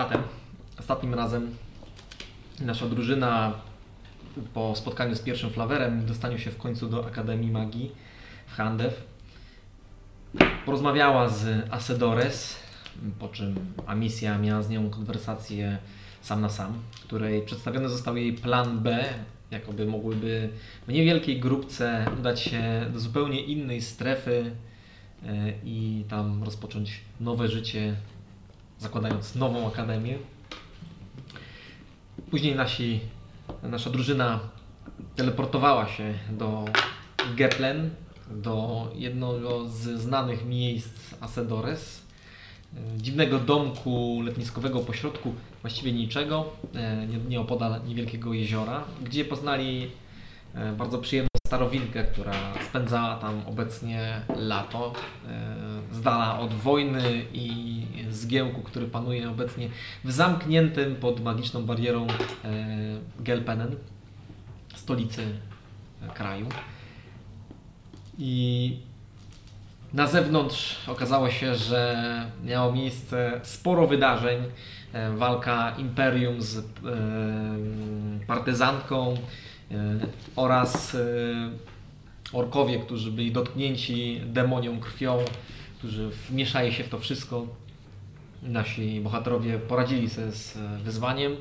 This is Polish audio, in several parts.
Zatem ostatnim razem nasza drużyna po spotkaniu z pierwszym flawerem, dostaniu się w końcu do Akademii Magii w Handew, porozmawiała z Asedores, po czym Amisja miała z nią konwersację sam na sam, w której przedstawiony został jej plan B, jakoby mogłyby w niewielkiej grupce udać się do zupełnie innej strefy e, i tam rozpocząć nowe życie, zakładając nową akademię. Później nasi, nasza drużyna teleportowała się do Geplen, do jednego z znanych miejsc Asedores, e, dziwnego domku letniskowego pośrodku właściwie niczego, e, nieopodal niewielkiego jeziora, gdzie poznali e, bardzo przyjemną starowinkę, która spędzała tam obecnie lato, z dala od wojny i zgiełku, który panuje obecnie w zamkniętym pod magiczną barierą Gelpenen, stolicy kraju. I na zewnątrz okazało się, że miało miejsce sporo wydarzeń. E, walka Imperium z e, partyzantką e, oraz orkowie, którzy byli dotknięci demonią krwią, którzy wmieszali się w to wszystko. Nasi bohaterowie poradzili sobie z wyzwaniem.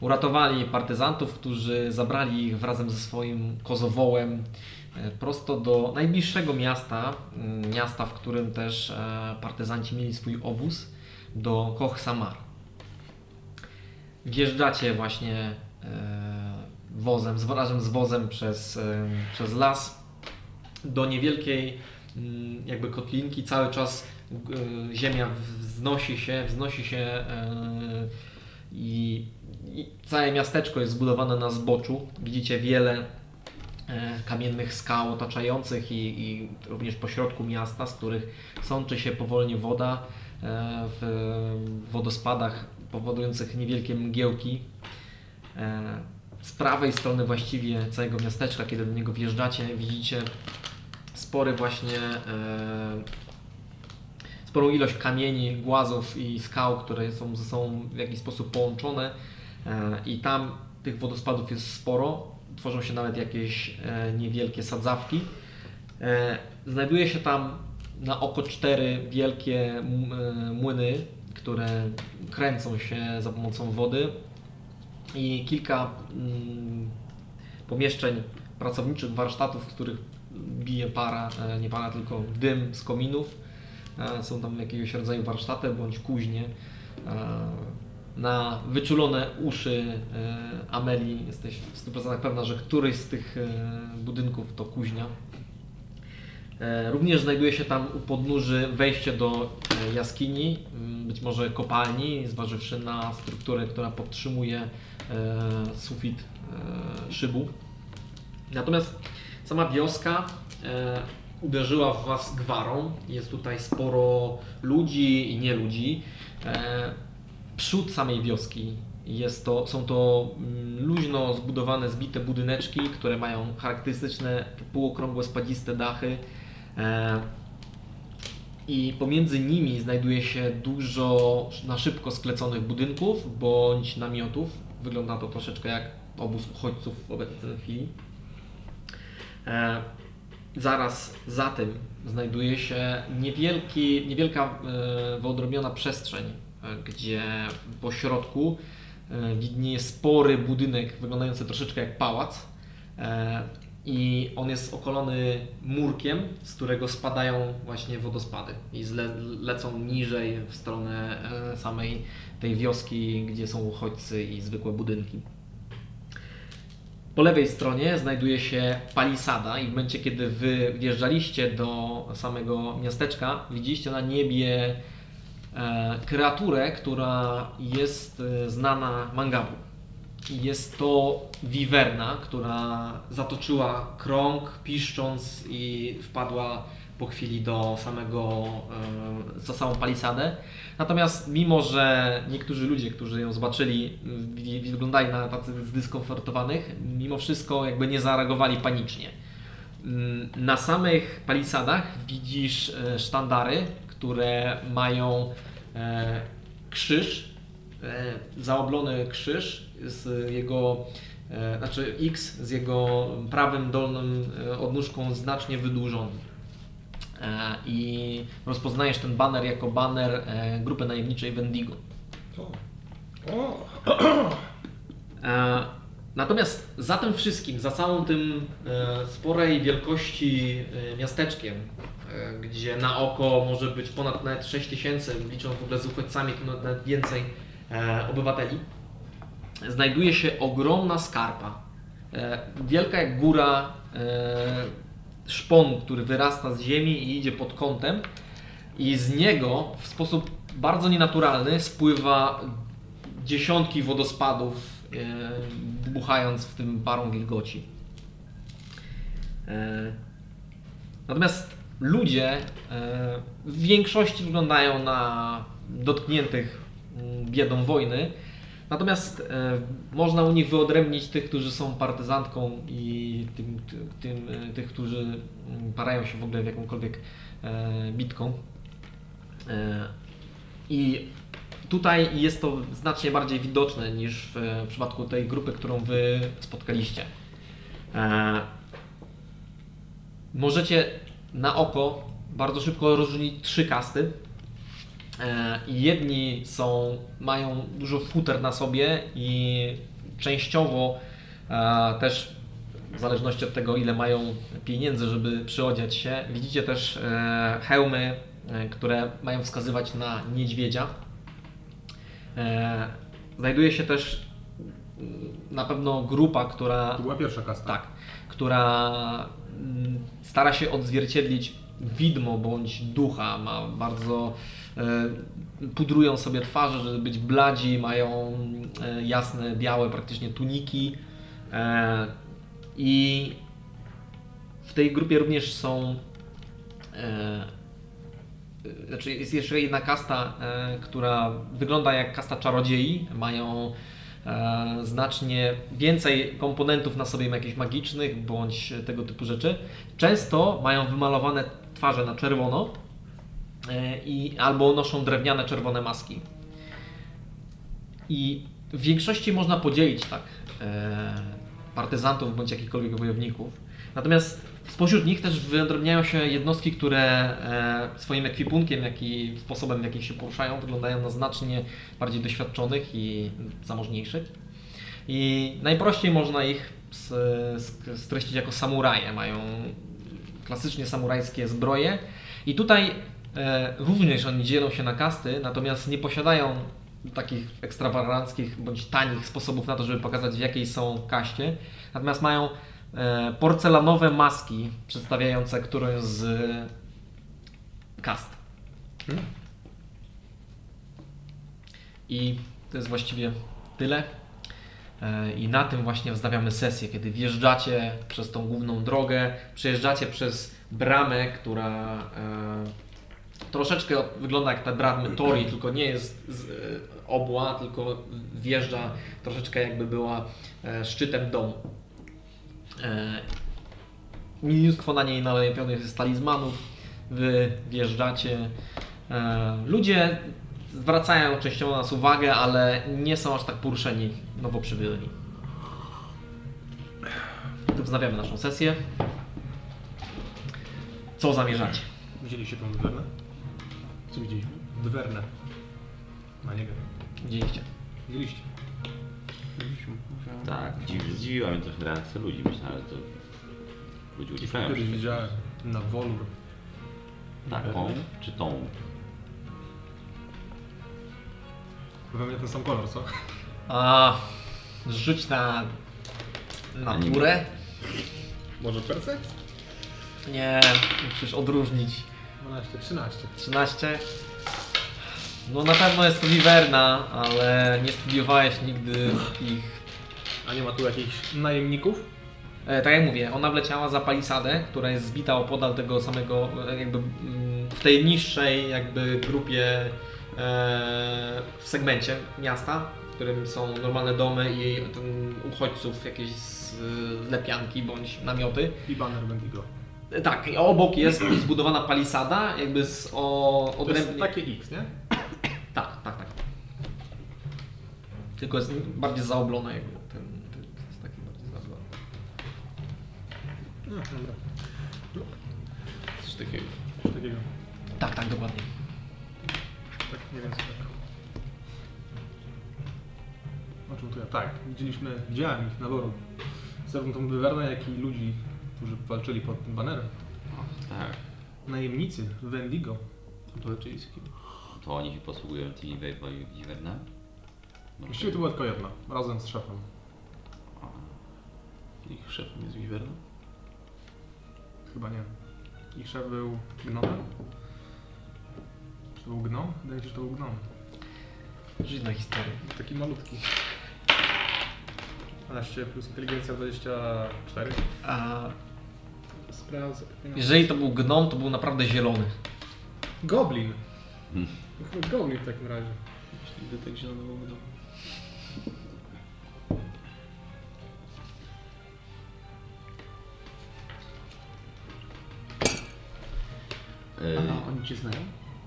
Uratowali partyzantów, którzy zabrali ich razem ze swoim kozowołem E, prosto do najbliższego miasta, miasta, w którym też e, partyzanci mieli swój obóz, do Koch Samar. Wjeżdżacie właśnie e, wozem, razem z wozem przez, przez las do niewielkiej jakby kotlinki. Cały czas ziemia wznosi się, wznosi się i, i całe miasteczko jest zbudowane na zboczu. Widzicie wiele E, kamiennych skał otaczających i, i również pośrodku miasta, z których sączy się powolnie woda e, w wodospadach powodujących niewielkie mgiełki. E, z prawej strony właściwie całego miasteczka, kiedy do niego wjeżdżacie, widzicie spory właśnie sporą ilość kamieni, głazów i skał, które są ze sobą w jakiś sposób połączone i tam tych wodospadów jest sporo tworzą się nawet jakieś e, niewielkie sadzawki. E, znajduje się tam na oko cztery wielkie e, młyny, które kręcą się za pomocą wody i kilka mm, pomieszczeń pracowniczych, warsztatów, w których bije para, nie para, tylko dym z kominów. Są tam jakiegoś rodzaju warsztaty bądź kuźnie na wyczulone uszy e, Ameli jesteś w 100% pewna, że któryś z tych e, budynków to kuźnia. E, również znajduje się tam u podnóży wejście do jaskini, być może kopalni, zważywszy na strukturę, która podtrzymuje sufit szybu. Natomiast sama wioska uderzyła w Was gwarą. Jest tutaj sporo ludzi i nie ludzi przód samej wioski jest to, są to mm, luźno zbudowane, zbite budyneczki, które mają charakterystyczne półokrągłe, spadziste dachy. E, I pomiędzy nimi znajduje się dużo na szybko skleconych budynków bądź namiotów. Wygląda to troszeczkę jak obóz uchodźców w obecnej chwili. E, zaraz za tym znajduje się niewielki, niewielka e, wyodrębniona przestrzeń gdzie po środku e, widnieje spory budynek wyglądający troszeczkę jak pałac e, i on jest okolony murkiem, z którego spadają właśnie wodospady i zle, lecą niżej w stronę e, samej tej wioski, gdzie są uchodźcy i zwykłe budynki. Po lewej stronie znajduje się palisada i w momencie, kiedy wy wjeżdżaliście do samego miasteczka, widzieliście na niebie E, kreaturę, która jest e, znana Mangabu. Jest to wiwerna, która zatoczyła krąg, piszcząc i wpadła po chwili do samego, e, za samą palisadę. Natomiast mimo, że niektórzy ludzie, którzy ją zobaczyli, wyglądali na tacy zdyskomfortowanych, mimo wszystko jakby nie zareagowali panicznie. Mm, na samych palisadach widzisz sztandary, które mają e, krzyż e, zaoblony krzyż z jego, e, znaczy X z jego prawym dolnym e, odnóżką znacznie wydłużony. E, I rozpoznajesz ten baner jako baner e, grupy najemniczej Wendigo. O. O. E, Natomiast za tym wszystkim, za całym tym sporej wielkości miasteczkiem, gdzie na oko może być ponad nawet 6 tysięcy, licząc w ogóle z uchodźcami, to nawet- więcej obywateli, znajduje się ogromna skarpa. Wielka jak góra e, szponu, który wyrasta z ziemi i idzie pod kątem i z niego w sposób bardzo nienaturalny spływa dziesiątki wodospadów, e, buchając w tym parą wilgoci. E, Natomiast ludzie e, w większości wyglądają na dotkniętych mm, biedą wojny. Natomiast e, można u nich wyodrębnić tych, którzy są partyzantką i tym, ty- tym, e, tych, którzy mm, parają się w ogóle w jakąkolwiek e, bitką. E, I tutaj jest to znacznie bardziej widoczne niż w, w przypadku tej grupy, którą Wy spotkaliście. E, możecie na oko bardzo szybko rozróżnić trzy kasty. E, i jedni są, mają dużo futer na sobie i częściowo e, też w zależności od tego, ile mają pieniędzy, żeby przyodziać się, widzicie też e, hełmy, które mają wskazywać na niedźwiedzia. Znajduje się też mm, na pewno grupa, która To była pierwsza kasta. tak, która mm, stara się odzwierciedlić widmo bądź ducha, ma bardzo pudrują sobie twarze, żeby być bladzi, mają e, jasne, białe praktycznie tuniki e, i w tej grupie również są e, znaczy jest jeszcze jedna kasta, e, która wygląda jak kasta czarodziei. Mają e, znacznie więcej komponentów na sobie jakichś magicznych bądź tego typu rzeczy. Często mają wymalowane twarze na czerwono e, i albo noszą drewniane czerwone maski. I w większości można podzielić tak e, partyzantów bądź jakichkolwiek wojowników. Natomiast spośród nich też wyodrębniają się jednostki, które e, swoim ekwipunkiem, jak i sposobem, w jaki się poruszają, wyglądają na znacznie bardziej doświadczonych i zamożniejszych. I najprościej można ich streścić jako samuraje. Mają klasycznie samurajskie zbroje. I tutaj e, również oni dzielą się na kasty, natomiast nie posiadają takich ekstrawaganckich bądź tanich sposobów na to, żeby pokazać w jakiej są kaście. Natomiast mają e, porcelanowe maski przedstawiające którąś z kast. Hmm. I to jest właściwie tyle. E, I na tym właśnie wznawiamy sesję, kiedy wjeżdżacie przez tą główną drogę, przejeżdżacie przez bramę, która e, troszeczkę wygląda jak te bramy Tori, tylko nie jest z, e, obła, tylko wjeżdża troszeczkę jakby była e, szczytem domu. E, mnóstwo na niej nalepionych jest talizmanów, wy wjeżdżacie. Ludzie zwracają częściowo na nas uwagę, ale nie są aż tak poruszeni nowo przybyłymi. Tu wznawiamy naszą sesję. Co zamierzacie? Widzieliście tą dwernę? Co widzieliśmy? Dwernę. A nie wiem. Widzieliście? Widzieliście. Widzieliśmy. Tak, dziwi, zdziwiła mnie trochę reakcja ludzi, myślałem, że to ludzie uciekają Kiedyś widziałem na Wolur. taką czy tą. Pewnie ten sam kolor, co? A rzuć na naturę. Może Persek? Nie, musisz odróżnić. 12, 13. 13. No na pewno jest to wiwerna, ale nie studiowałeś nigdy ich. A nie ma tu jakichś najemników? E, tak jak mówię, ona wleciała za palisadę, która jest zbita opodal tego samego, e, jakby mm, w tej niższej jakby grupie e, w segmencie miasta, w którym są normalne domy i ten, uchodźców, jakieś z, lepianki bądź namioty. I banner Wendigo. Tak, obok jest zbudowana palisada, jakby z o, To jest odrębnie. takie X, nie? Tak, tak, tak. Tylko jest bardziej zaoblone jakby. Ten, ten jest taki bardziej zaoblony. No, dobra. Coś takiego. Coś takiego. Tak, tak, dokładnie. Tak, nie wiem co tak. O czym to ja? Tak, widzieliśmy, widziałem ich na woru. Zarówno tą Wyvernę, jak i ludzi, którzy walczyli pod tym banerem. Tak. Najemnicy w Wendigo. Kim? To oni się posługują tymi wejwami Wiwerna? Właściwie to była tylko jedna, razem z szefem. Ich szefem jest Wiwerna? Chyba nie. Ich szef był gnomem? Czy to był gnom? Wydaje mi się, że to był gnom. Dziwna historia. Taki malutki. 12 plus inteligencja 24. A Sprawdzę. jeżeli to był gnom, to był naprawdę zielony. Goblin. Hmm. Chyba Goblin w takim razie. Jeśli tak zielonego wodą. E, A oni cię znają?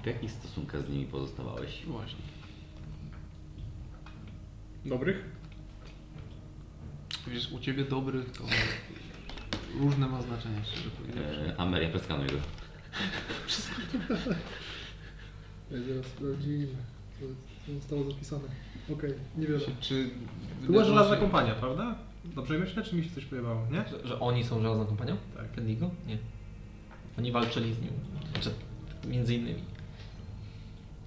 w jakich stosunkach z nimi pozostawałeś? Właśnie. Dobrych? Wiesz, u ciebie dobrych to różne ma znaczenie, szczerze powiedziawszy. E, Amelia, preskanuj go. Zaraz sprawdzimy, co zostało zapisane. Okej, niewiele. Czy, czy To była żelazna kompania, prawda? Dobrze myślę, czy mi się coś pojebało, nie? Że, że oni są żelazną kompanią? Tak. Wendigo? Nie. Oni walczyli z nim. Znaczy, między innymi.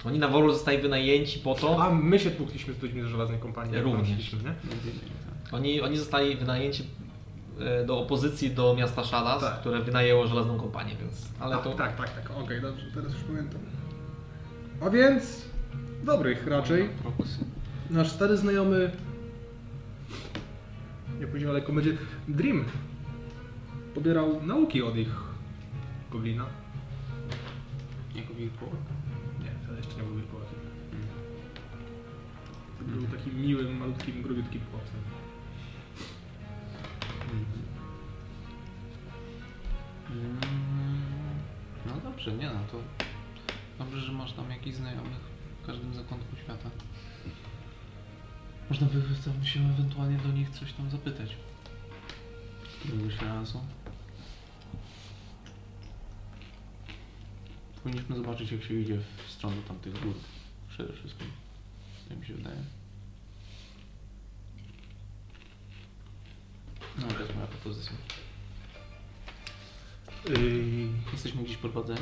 Oni na Woru zostali wynajęci po to. A my się tłukliśmy z ludźmi z żelaznej kompanii. jak Również. nie? Tak. Oni, oni zostali wynajęci do opozycji do miasta Shadas, Tak. które wynajęło żelazną kompanię, więc. Ale tak, to. tak, tak, tak. Okej, dobrze, teraz już pamiętam. A więc dobrych raczej. Proxy. Nasz stary znajomy. Nie pójdziemy daleko, będzie Dream. Pobierał nauki od ich goblina. Jako wilkołak? Nie, to jeszcze nie był wilkołakiem. Był takim miłym, malutkim, grubiutkim chłopcem. No dobrze, nie no to dobrze, że masz tam jakichś znajomych w każdym zakątku świata. Można by tam się ewentualnie do nich coś tam zapytać. Któregoś razu. Powinniśmy zobaczyć jak się idzie w stronę tamtych gór. Przede wszystkim. Tak mi się wydaje. No to jest moja propozycja. Yy, Jesteśmy gdzieś prowadzeni?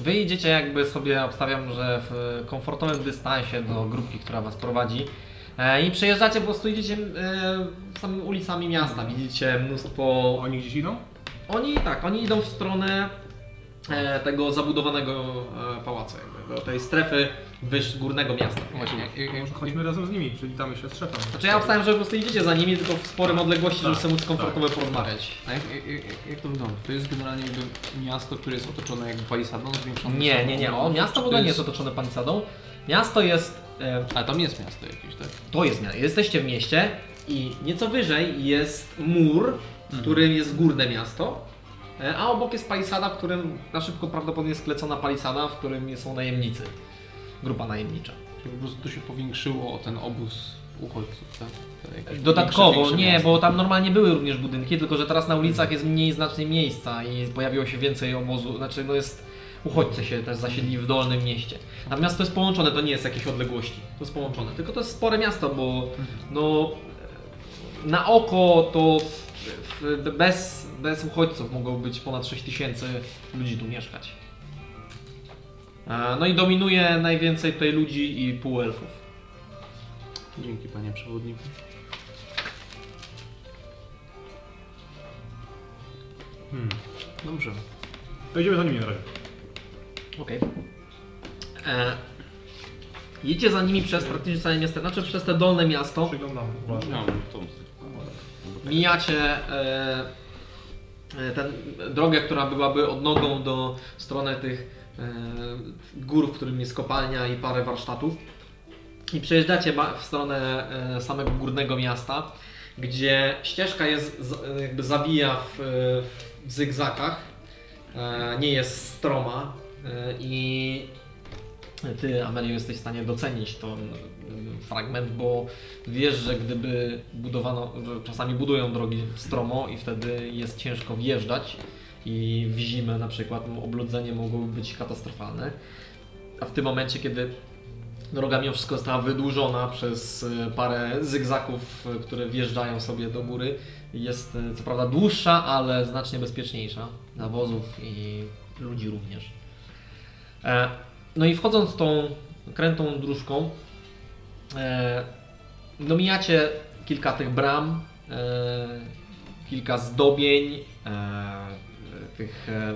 Wy idziecie jakby sobie, obstawiam, że w komfortowym dystansie do grupki, która was prowadzi. E, I przejeżdżacie, po prostu idziecie e, samymi ulicami miasta. Widzicie mnóstwo. oni gdzieś idą? Oni tak, oni idą w stronę e, tego zabudowanego e, pałacu, jakby, tej strefy wyż górnego miasta. Właśnie, jak, jak, jak, Może chodźmy razem z nimi, przywitamy się z szefem. Znaczy ja obstałem, że po prostu idziecie za nimi, tylko w sporym odległości, żeby Tak, sobie móc komfortowo tak. porozmawiać. a jak, jak, jak, jak to wygląda? To jest generalnie jakby miasto, które jest otoczone jakby palisadą zwiększoną. Nie, nie, nie. O, miasto w ogóle nie jest otoczone palisadą. Miasto jest. E, A tam jest miasto jakieś, tak? to jest miasto. Jesteście w mieście i nieco wyżej jest mur, w którym jest górne miasto. E, A obok jest palisada, w którym na szybko prawdopodobnie jest sklecona palisada, w którym są najemnicy. Grupa najemnicza. Czyli po prostu to się powiększyło o ten obóz uchodźców, tak? Dodatkowo, większe- większe nie, bo tam normalnie były również budynki, tylko że teraz na ulicach jest mniej znacznie miejsca i pojawiło się więcej obozu, znaczy no jest, uchodźcy się też zasiedli w dolnym mieście. Natomiast to jest połączone, to nie jest jakieś odległości, to jest połączone, tylko to jest spore miasto, bo no na oko to w, w, bez, bez uchodźców mogło być ponad 6 tysięcy ludzi tu mieszkać. E, No i dominuje najwięcej tutaj ludzi i półelfów. Dzięki panie przewodniku. Hmm. Dobrze. To idziemy za nimi na razie. Okej. E, Jedziecie za nimi przez praktycznie całe miasto, znaczy przez te dolne miasto. Przyglądamy. uważnie. No, tą Mijacie e, e, tę drogę, która byłaby odnogą do strony tych e, gór, w którym jest kopalnia i parę warsztatów. I przejeżdżacie w stronę e, samego górnego miasta, gdzie ścieżka jest, jakby zawija w, w zygzakach, e, nie jest stroma e, i ty, Amelio, jesteś w stanie docenić ten y, fragment, bo wiesz, że gdyby budowano, że czasami budują drogi stromo i wtedy jest ciężko wjeżdżać i w zimę na przykład oblodzenie mogłoby być katastrofalne. A w tym momencie, kiedy droga mimo wszystko została wydłużona przez y, parę zygzaków, y, które wjeżdżają sobie do góry, jest y, co prawda dłuższa, ale znacznie bezpieczniejsza dla wozów i ludzi również. E, No i wchodząc tą krętą dróżką, no mijacie kilka tych bram, e, kilka zdobień, e, tych e,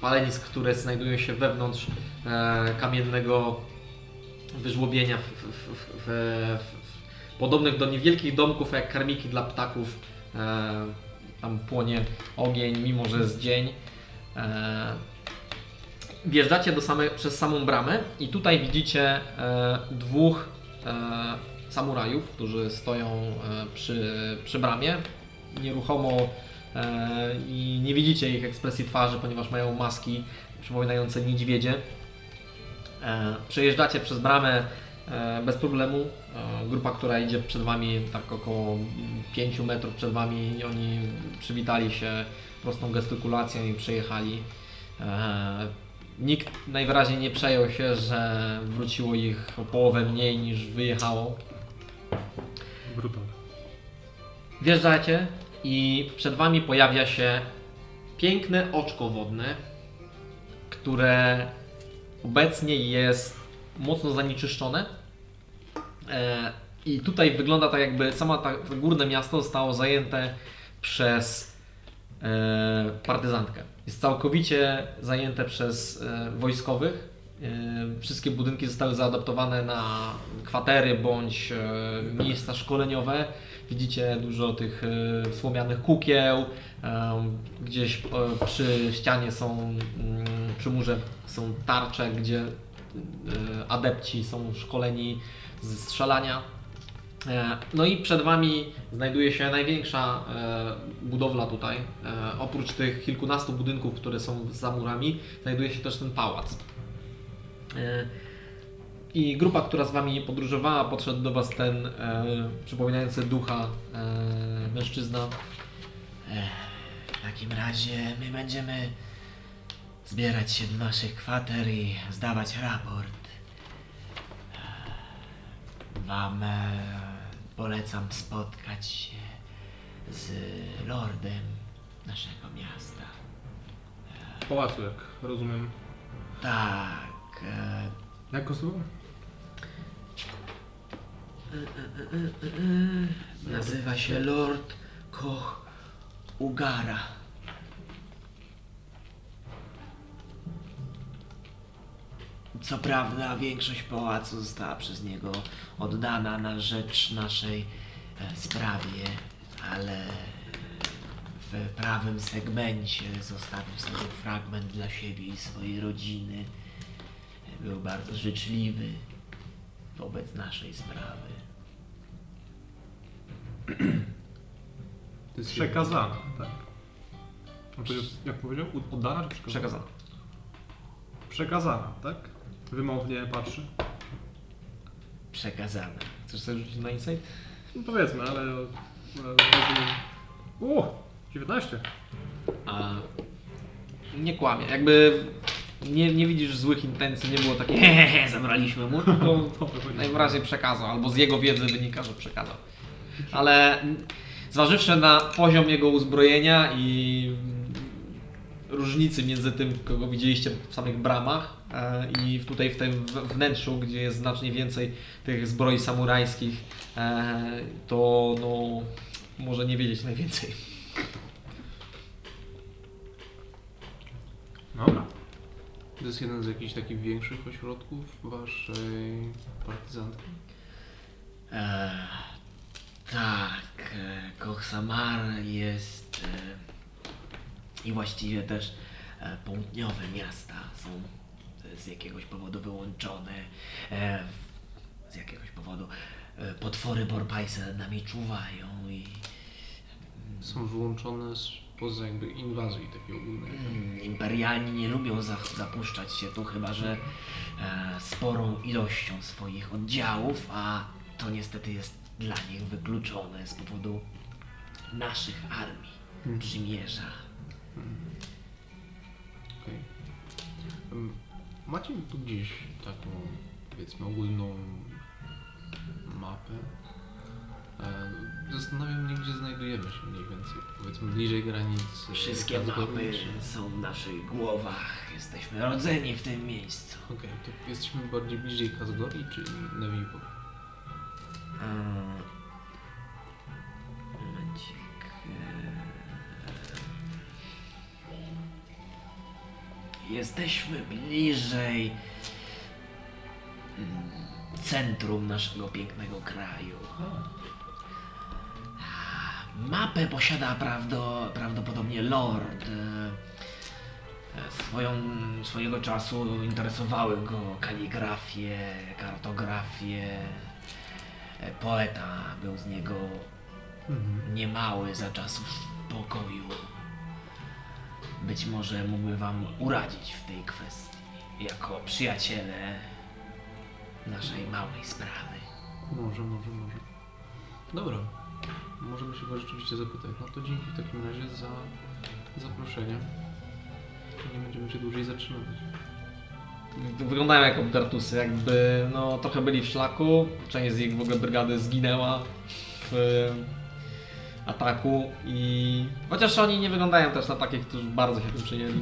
palenisk, które znajdują się wewnątrz e, kamiennego wyżłobienia, w, w, w, w, podobnych do niewielkich domków jak karmiki dla ptaków. E, tam płonie ogień, mimo że jest dzień. Wjeżdżacie do same, przez samą bramę i tutaj widzicie e, dwóch e, samurajów, którzy stoją e, przy, przy bramie. Nieruchomo e, i nie widzicie ich ekspresji twarzy, ponieważ mają maski przypominające niedźwiedzie. E, przejeżdżacie przez bramę e, bez problemu. Grupa, która idzie przed Wami, tak około 5 metrów przed Wami, oni przywitali się prostą gestykulacją i przejechali. Nikt najwyraźniej nie przejął się, że wróciło ich o połowę mniej niż wyjechało. Brutal. Wjeżdżacie i przed Wami pojawia się piękne oczko wodne, które obecnie jest mocno zanieczyszczone. E, I tutaj wygląda tak, jakby sama ta, to górne miasto zostało zajęte przez e, partyzantkę. Jest całkowicie zajęte przez e, wojskowych. E, wszystkie budynki zostały zaadaptowane na kwatery bądź e, miejsca szkoleniowe. Widzicie dużo tych słomianych kukieł. Gdzieś przy ścianie są, mm, przy murze są tarcze, gdzie adepci są szkoleni ze strzelania. E, No i przed Wami znajduje się największa e, budowla tutaj. E, Oprócz tych kilkunastu budynków, które są za murami, znajduje się też ten pałac. I grupa, która z Wami podróżowała, podszedł do Was ten przypominający ducha mężczyzna. W takim razie my będziemy zbierać się do naszych kwater i zdawać raport. Wam polecam spotkać się z lordem naszego miasta. Pałacu, jak rozumiem. Tak, e, Jak go zwał? nazywa się Lord Koch Ugara. Co prawda większość pałacu została przez niego oddana na rzecz naszej e, sprawie, ale w prawym segmencie zostawił sobie fragment dla siebie i swojej rodziny. Był bardzo życzliwy wobec naszej sprawy. To jest przekazana, tak. Powiedział, jak powiedział? Oddana czy przekazana? Przekazana, tak? Wymownie patrzy. Przekazane. Chcesz sobie rzucić na insight? No powiedzmy, ale... ale rozumiem. O! 19. A nie kłamie. Jakby nie, nie widzisz złych intencji, nie było takie hehehe, zabraliśmy mu, tylko najwyraźniej przekazał, albo z jego wiedzy wynika, że przekazał. Ale zważywszy na poziom jego uzbrojenia i różnicy między tym, kogo widzieliście w samych bramach i tutaj w tym wnętrzu, gdzie jest znacznie więcej tych zbroi samurajskich, e, to no, może nie wiedzieć najwięcej. Dobra. To jest jeden z jakichś takich większych ośrodków waszej partyzantki? E, tak, e, Koch Samar jest e, i właściwie też e, południowe miasta są z jakiegoś powodu wyłączone. E, z jakiegoś powodu e, potwory Borpajsa nad nami czuwają i Są wyłączone z poza jakby inwazji takiej ogólnej. Mm, Imperialni nie lubią za, zapuszczać się tu, chyba że e, sporą ilością swoich oddziałów, a to niestety jest dla nich wykluczone z powodu naszych armii, przymierza. Okej. Em, Macie tu gdzieś taką, powiedzmy, ogólną mapę? E, Zastanawiam mnie, gdzie znajdujemy się mniej więcej. Powiedzmy, bliżej granicy. Wszystkie mapy są w naszych głowach, jesteśmy rodzeni w tym miejscu. Okej, to jesteśmy bardziej bliżej Kazgori czy Nevivo? Jesteśmy bliżej mm, centrum naszego pięknego kraju. Mapę posiada prawdo, prawdopodobnie Lord. e, e, Swoją, swojego czasu interesowały go kaligrafie, kartografie. E, Poeta był z niego niemały za czasów pokoju. Być może mógłby wam uradzić w tej kwestii, jako przyjaciele naszej małej sprawy. Może, może, może. Dobra. Możemy się go rzeczywiście zapytać. No to dzięki w takim razie za zaproszenie. Nie będziemy się dłużej zatrzymywać. Wyglądają jak obdartusy, jakby no, trochę byli w szlaku. Część z ich w ogóle brygady zginęła w ataku i chociaż oni nie wyglądają też na takich, którzy bardzo się tym przyjęli.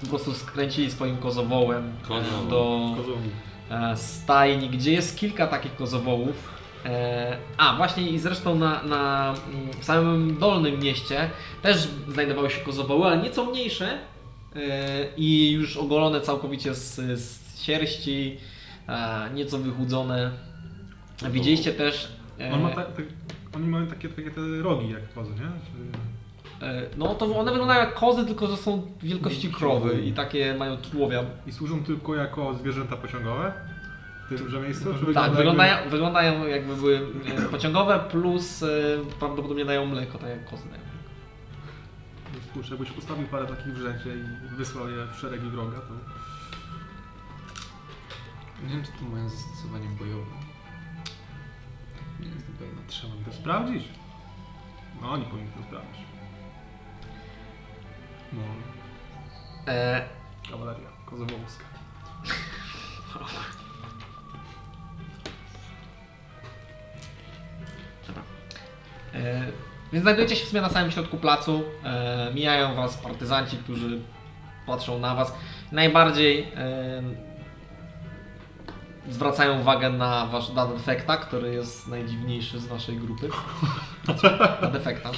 Po prostu skręcili swoim kozowołem Kozowoł. do e, stajni, gdzie jest kilka takich kozowołów. E, A, właśnie i zresztą na, na mm, w samym dolnym mieście też znajdowały się kozowoły, ale nieco mniejsze e, i już ogolone całkowicie z, z sierści, e, nieco wychudzone. Widzieliście też... e, On ma ta, ta, oni mają takie, takie te rogi jak kozy, nie? Czy... e, No to one wyglądają jak kozy, tylko że są wielkości krowy i takie mają tułowia. I służą tylko jako zwierzęta pociągowe w tymże miejscu? Czy Tak, wygląda wyglądają, wyglądają jakby były e, pociągowe, plus e, prawdopodobnie dają mleko, tak jak kozy dają. Jakby, kurczę, jakbyś postawił parę takich w i wysłał je w szeregi wroga, to... Nie wiem, czy to mają zastosowanie bojowe. Trzeba by to sprawdzić. No, oni powinni to sprawdzić. No, E, kawaleria kozowołska. e, więc znajdujecie się w sumie na samym środku placu. E, mijają was partyzanci, którzy patrzą na was. Najbardziej e, zwracają uwagę na wasz na defekta, który jest najdziwniejszy z waszej grupy. Na defekta,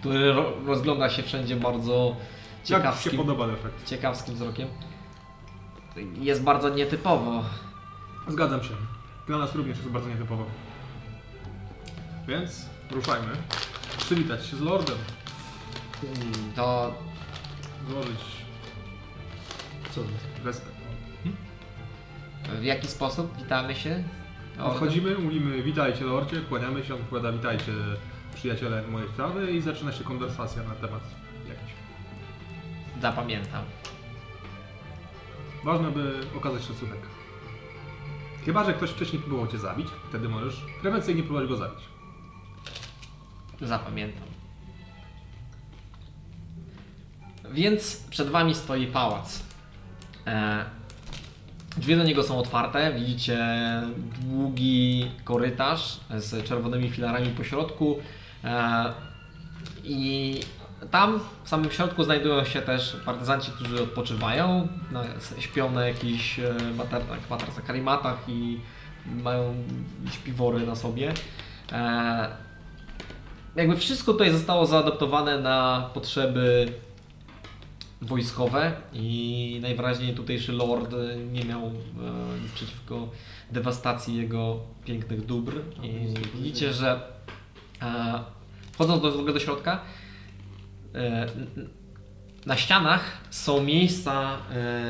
który ro, rozgląda się wszędzie bardzo Jak Ci się ciekawskim, podoba efekt? ciekawskim wzrokiem. Jest bardzo nietypowo. Zgadzam się. Dla nas również jest bardzo nietypowo. Więc ruszajmy. Przywitać się z Lordem. To Złożyć co? respekt. W jaki sposób witamy się? Wchodzimy, mówimy witajcie Lordzie, kłaniamy się, on odpowiada witajcie przyjaciele mojej sprawy i zaczyna się konwersacja na temat jakiś. Zapamiętam. Ważne, by okazać szacunek. Chyba, że ktoś wcześniej próbował Cię zabić, wtedy możesz prewencyjnie próbować go zabić. Zapamiętam. Więc przed wami stoi pałac. E, drzwi do niego są otwarte. Widzicie długi korytarz z czerwonymi filarami po środku. E, I tam w samym środku znajdują się też partyzanci, którzy odpoczywają. Śpią na jakichś e, materach, matracach, karimatach i mają śpiwory na sobie. E, jakby wszystko tutaj zostało zaadaptowane na potrzeby wojskowe i najwyraźniej tutejszy lord nie miał e, nic przeciwko dewastacji jego pięknych dóbr. I widzicie, że e, wchodząc do, w ogóle do środka, e, na ścianach są miejsca e,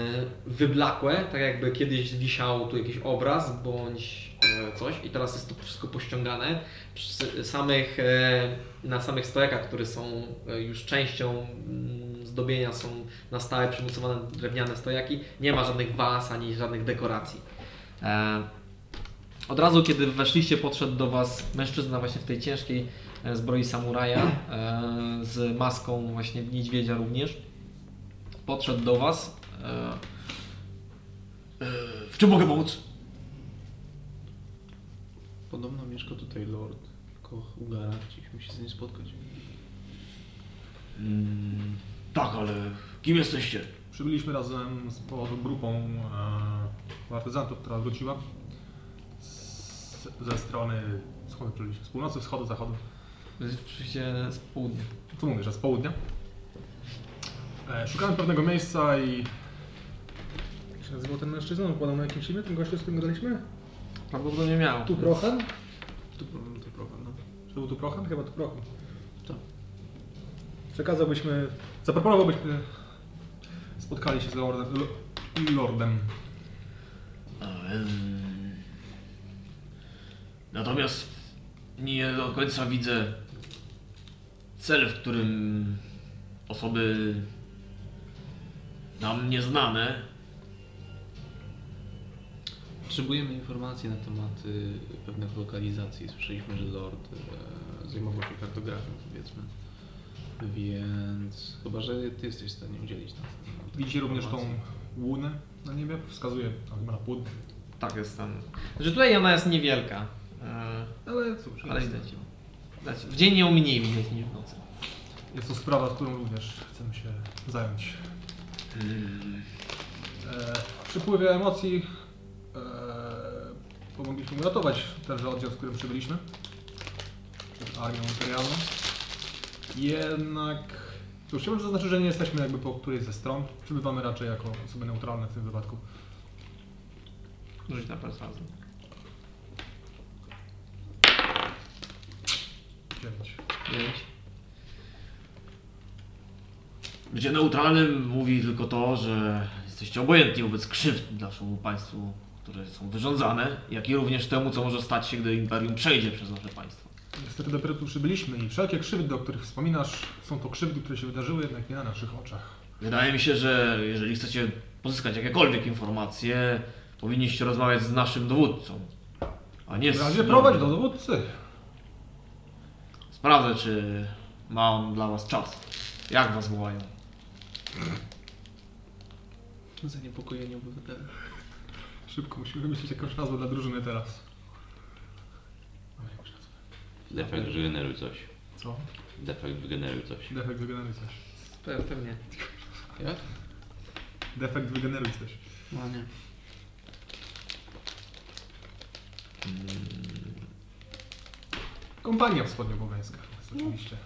wyblakłe, tak jakby kiedyś wisiał tu jakiś obraz bądź e, coś i teraz jest to wszystko pościągane. Przy samych, e, na samych stojakach, które są e, już częścią zdobienia, są na stałe przymocowane drewniane stojaki. Nie ma żadnych was ani żadnych dekoracji. E, od razu, kiedy weszliście, podszedł do Was mężczyzna właśnie w tej ciężkiej e, zbroi samuraja e, z maską właśnie niedźwiedzia również. Podszedł do Was. w czym mogę pomóc? Podobno mieszka tutaj Lord Koch Ugara. Chcieliśmy się z nim spotkać. Mm, tak, ale kim jesteście? Przybyliśmy razem z powodu grupą e, partyzantów, która wróciła z, ze strony, skąd przybyliśmy? Z północy, wschodu, zachodu. Przyjście z południa. Co mówię, że z południa. E, szukamy pewnego miejsca i Jak się nazywał ten mężczyzna? On podał na jakimś imię, ten gościu, z którym gadaliśmy? Prawdopodobnie miał. Tu Prochen? To problem, to problem, no. czy był tu prochem? Chyba tu Prochen. Tak. Przekazałbyśmy... Zaproponowałbyśmy spotkali się z lordem. lo- lordem. Em, Natomiast nie do końca widzę cel, w którym osoby nam nieznane Potrzebujemy informacji na temat y, pewnych lokalizacji. Słyszeliśmy, że Lord e, zajmował się kartografią, powiedzmy. Więc chyba, że ty jesteś w stanie udzielić nas Widzicie również tą łunę na niebie? Wskazuje no, chyba na południe. Tak jest tam. Znaczy tutaj ona jest niewielka. e, Ale cóż, Ale jest, widać ją. W dzień ją mniej widać niż w nocy. jest to sprawa, którą również chcemy się zająć. E, w przypływie emocji e, pomogliśmy uratować tenże oddział, z którym przybyliśmy przed armią imperialną. Jednak cóż, chciałbym zaznaczyć, że nie jesteśmy jakby po którejś ze stron. Przybywamy raczej jako osoby neutralne w tym wypadku. Rzuć na perswazję. 9. Pięć. Bycie neutralnym mówi tylko to, że jesteście obojętni wobec krzywd naszemu państwu, które są wyrządzane, jak i również temu, co może stać się, gdy imperium przejdzie przez nasze państwo. Niestety dopiero tu przybyliśmy i wszelkie krzywdy, o których wspominasz, są to krzywdy, które się wydarzyły jednak nie na naszych oczach. Wydaje mi się, że jeżeli chcecie pozyskać jakiekolwiek informacje, powinniście rozmawiać z naszym dowódcą, a nie W z... razie prowadź do dowódcy. Sprawdzę, czy ma on dla was czas. Jak was wołają? Zaniepokojeni obywatele. Szybko musimy wymyślić jakąś nazwę dla drużyny teraz. Defekt wygeneruj coś. Co? Defekt wygeneruj coś. Defekt wygeneruj coś. Pe- Pewnie. Jak? Defekt wygeneruj coś. No nie. Kompania wschodniopogańska. Jest oczywiście.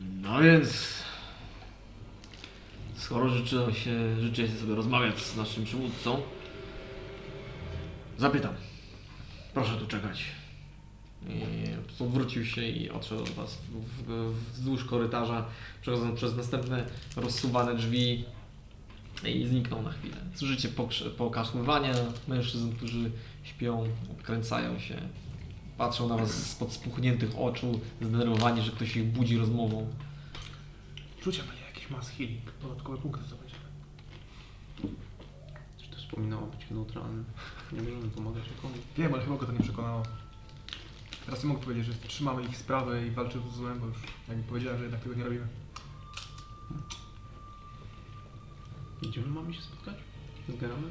No więc... Skoro życzę się, życzę się sobie rozmawiać z naszym przywódcą, zapytam. Proszę tu czekać. I odwrócił się i odszedł od was w, w, wzdłuż korytarza, przechodząc przez następne rozsuwane drzwi i zniknął na chwilę. Słyszycie pokaszływania mężczyzn, którzy śpią, obkręcają się, patrzą na was spod spuchniętych oczu, zdenerwowani, że ktoś ich budzi rozmową. Rzucie mnie jakiś mass healing. Dodatkowe punkty zdobędziemy. Czy to wspominało być neutralnym? Nie możemy pomagać nikomu. Wiem, ale chyba go to nie przekonało. Teraz nie mogę powiedzieć, że trzymamy ich sprawę i walczymy z złem, bo już jakby powiedziałem, że jednak tego nie robimy. Gdzie my mamy się spotkać? Z Garamem?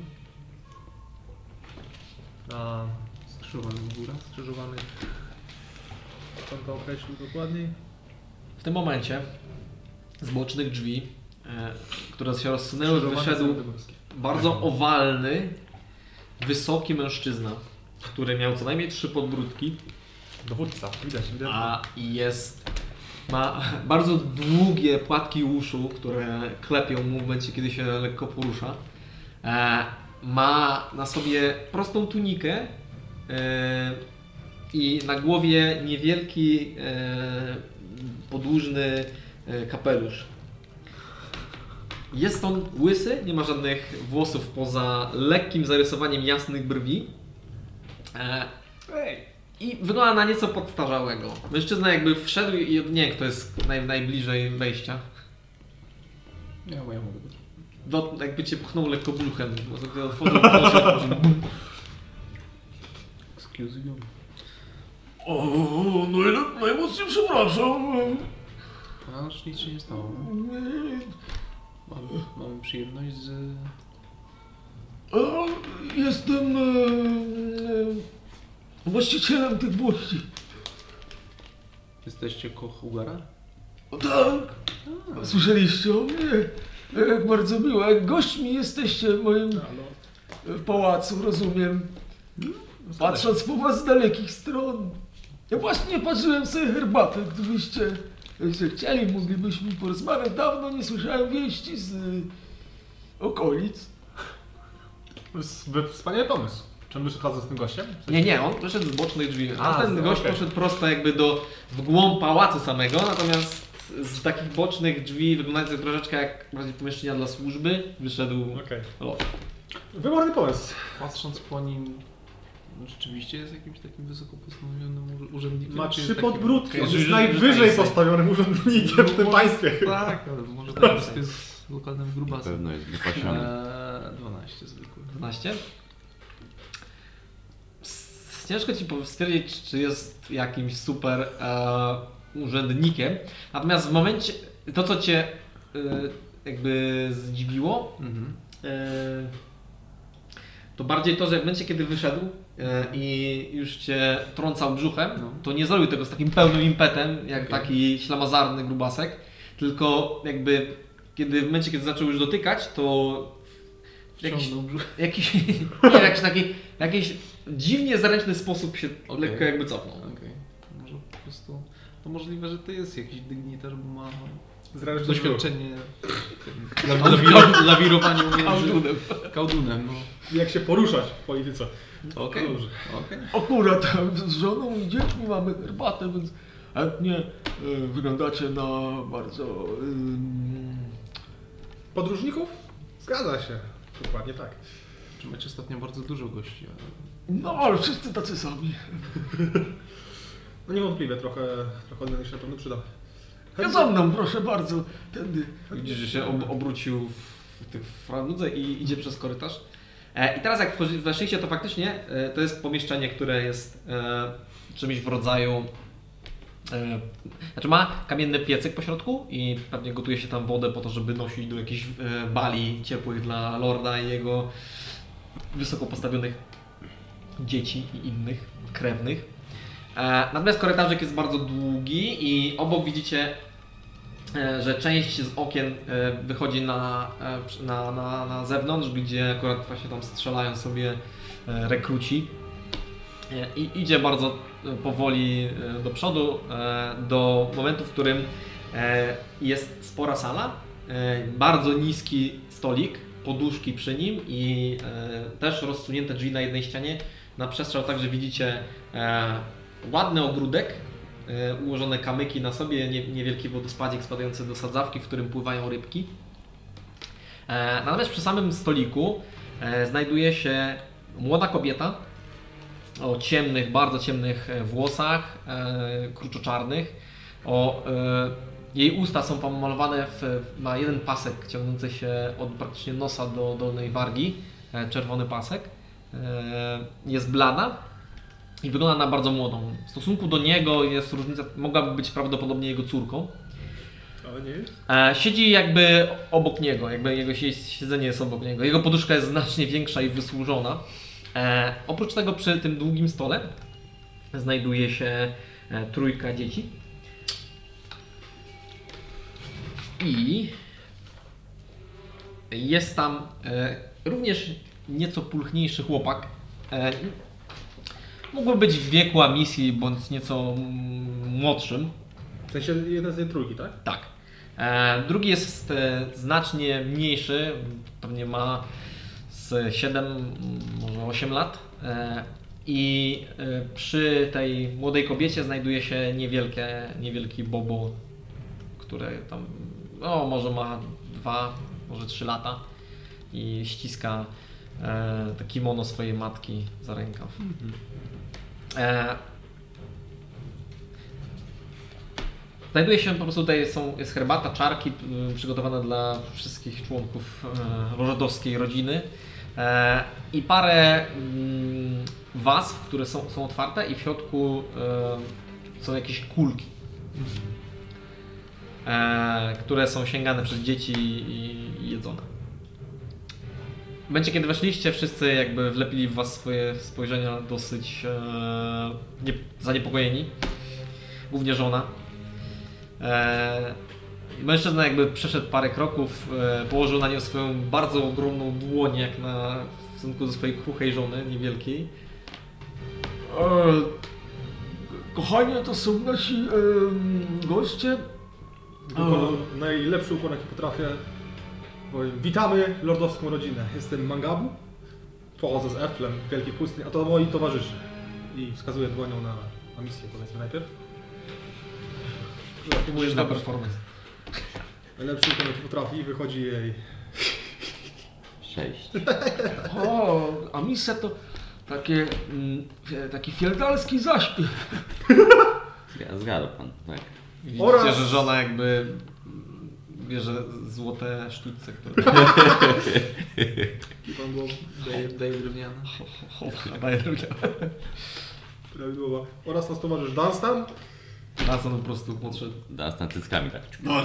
Na Skrzyżowanym w górach? skrzyżowanych... On to określił dokładniej? W tym momencie z bocznych drzwi, e, które się rozsunęły, Skrzyżowane wyszedł górskie. bardzo owalny, wysoki mężczyzna, który miał co najmniej trzy podbródki, Dowódca, widać, widać. a jest ma bardzo długie płatki uszu, które klepią mu w momencie, kiedy się lekko porusza. E, ma na sobie prostą tunikę e, i na głowie niewielki, e, podłużny e, kapelusz. Jest on łysy, nie ma żadnych włosów poza lekkim zarysowaniem jasnych brwi. E, I wygląda na nieco podstarzałego. Mężczyzna jakby wszedł i nie wiem, kto jest naj, najbliżej wejścia. Ja, bo ja mogę być. Do, jakby cię pchnął lekko bluchem. Może ty otworzył. Excuse you. O, najle- najmocniej przepraszam. A już nic się nie stało. Mam, mam przyjemność z... A, Jestem e, e, właścicielem tych włości. Jesteście koch Ugara? O, tak. Słyszeliście o mnie? Jak bardzo miło. Jak gośćmi jesteście w moim w pałacu, rozumiem. Patrząc po was z dalekich stron. Ja właśnie parzyłem sobie herbatę, gdybyście chcieli, moglibyśmy porozmawiać. Dawno nie słyszałem wieści z y, okolic. To jest wspaniały pomysł. Czym wyszedł razem z tym gościem? W sensie- Nie, nie, on wyszedł z bocznych drzwi. A, A, ten z- gość okej. poszedł prosto jakby do, w głąb pałacu samego, natomiast z takich bocznych drzwi, wyglądających troszeczkę jak bardziej pomieszczenia dla służby, wyszedł Okej. lot. Wyborny pomysł. Patrząc po nim, rzeczywiście jest jakimś takim wysoko postanowionym ur- urzędnikiem? Ma trzy jest podbródki. On jest że- że najwyżej postawionym urzędnikiem w tym Może- państwie. Tak, ale może to po prostu jest lokalnym Na grubasem. pewno jest wypasiony. Eee, 12 zwykły. 12. S- Ciężko ci stwierdzić, czy jest jakimś super e, urzędnikiem. Natomiast w momencie, to co cię e, jakby zdziwiło, Mhm. e, to bardziej to, że w momencie, kiedy wyszedł e, i już cię trącał brzuchem, No. to nie zrobił tego z takim pełnym impetem, jak Okej. taki ślamazarny grubasek, tylko jakby kiedy w momencie, kiedy zaczął już dotykać, to jakiś, jakiś, nie, jakiś taki, jakiś dziwnie zręczny sposób się Okej. lekko jakby cofnął. Okej. Może po prostu... To możliwe, że to jest jakiś dygnitarz, bo ma Zresztą doświadczenie Lawiro- Lawirowanie między kałdunem. No. Jak się poruszać w polityce. Okej. Dobrze. Okej. Akurat tam z żoną i dziećmi mamy herbatę, więc chętnie e, wyglądacie na bardzo... ym, Podróżników? Zgadza się. Dokładnie tak. Czy macie ostatnio bardzo dużo gości? ale- no, ale wszyscy tacy sami. No niewątpliwie trochę, trochę odmiany się na pewno przyda. Ja za mną, proszę bardzo, tędy. Widzisz, że się ob obrócił w tych franudze i idzie przez korytarz. E, I teraz jak weszliście, to faktycznie e, to jest pomieszczenie, które jest e, czymś w rodzaju... E, znaczy ma kamienny piecyk po środku i pewnie gotuje się tam wodę po to, żeby nosić do jakichś e, bali ciepłych dla lorda i jego wysoko postawionych dzieci i innych krewnych. E, natomiast korytarzek jest bardzo długi i obok widzicie że część z okien e, wychodzi na, e, na, na, na zewnątrz, gdzie akurat właśnie tam strzelają sobie e, rekruci. E, I idzie bardzo e, powoli e, do przodu, e, do momentu, w którym e, jest spora sala, e, bardzo niski stolik, poduszki przy nim i e, też rozsunięte drzwi na jednej ścianie. Na przestrzał także widzicie e, ładny ogródek, e, ułożone kamyki na sobie, nie, niewielki wodospadzik spadający do sadzawki, w którym pływają rybki. E, natomiast przy samym stoliku e, znajduje się młoda kobieta o ciemnych, bardzo ciemnych e, włosach, e, kruczoczarnych. O, e, jej usta są pomalowane, w, ma jeden pasek ciągnący się od praktycznie nosa do dolnej wargi, e, czerwony pasek. E, jest blada, i wygląda na bardzo młodą. W stosunku do niego jest różnica, mogłaby być prawdopodobnie jego córką. Ale nie jest. E, siedzi jakby obok niego, jakby jego sie- siedzenie jest obok niego. Jego poduszka jest znacznie większa i wysłużona. E, oprócz tego przy tym długim stole znajduje się e, trójka dzieci. I jest tam e, również nieco pulchniejszy chłopak. Mógłby być w wieku misji bądź nieco młodszym. W sensie jeden z tej trójki, tak? Tak. E, drugi jest e, znacznie mniejszy, pewnie ma z 7, może 8 lat. E, I przy tej młodej kobiecie znajduje się niewielkie, niewielki bobo, które tam, no może ma dwa, może trzy lata i ściska e, kimono swojej matki za rękaw. E, Znajduje się po prostu tutaj są, jest herbata, czarki przygotowane dla wszystkich członków e, żydowskiej rodziny e, i parę mm, was, które są, są otwarte i w środku są jakieś kulki, które są sięgane przez dzieci i jedzone. W momencie, kiedy weszliście, wszyscy jakby wlepili w was swoje spojrzenia dosyć e, nie, zaniepokojeni. Głównie żona. E, mężczyzna jakby przeszedł parę kroków, e, położył na nią swoją bardzo ogromną dłoń, jak na w stosunku do swojej kruchej żony, niewielkiej. E, kochanie, to są nasi e, goście. Najlepszy ukłon, jaki potrafię. Witamy lordowską rodzinę. Jestem Mangabu. Pochodzę z Eflem, Wielkiej Pustyni, a to moi towarzysze. I wskazuję dłonią na, na misję, powiedzmy najpierw. Próbujesz na performance. Najlepszy ukłon, jaki potrafi i wychodzi jej. Sześć. O, a misja to takie, mm, taki fieldarski zaśpiew. Zga- Zgadł pan, tak. Widzicie, Oraz- że żona jakby bierze złote sztućce, które I pan był Daje, daje drewniane. daje drugie. prawidłowa. Oraz nas towarzysz Dunstan. Razem po prostu podszedł z cyckami tak. No,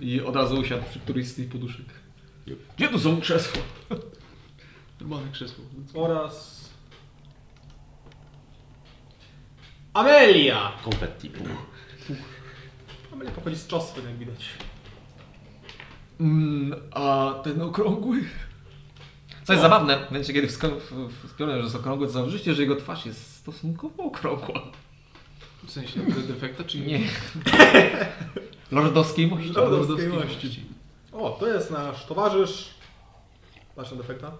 i od razu usiadł przy którejś z tych poduszek. Gdzie tu są krzesła? Normalne krzesło. Oraz... Amelia! Konfetti. Amelia pochodzi z Czoswy, jak widać. Mm, a ten okrągły? Co jest zabawne, w momencie kiedy wsko- w- w- wspiąłem, że jest okrągły, to zauważycie, że jego twarz jest stosunkowo okrągła. W sensie de- defekta, czy Nie. Lordowskiej mości. Lordowskiej mości. O, to jest nasz towarzysz. Ten defekta?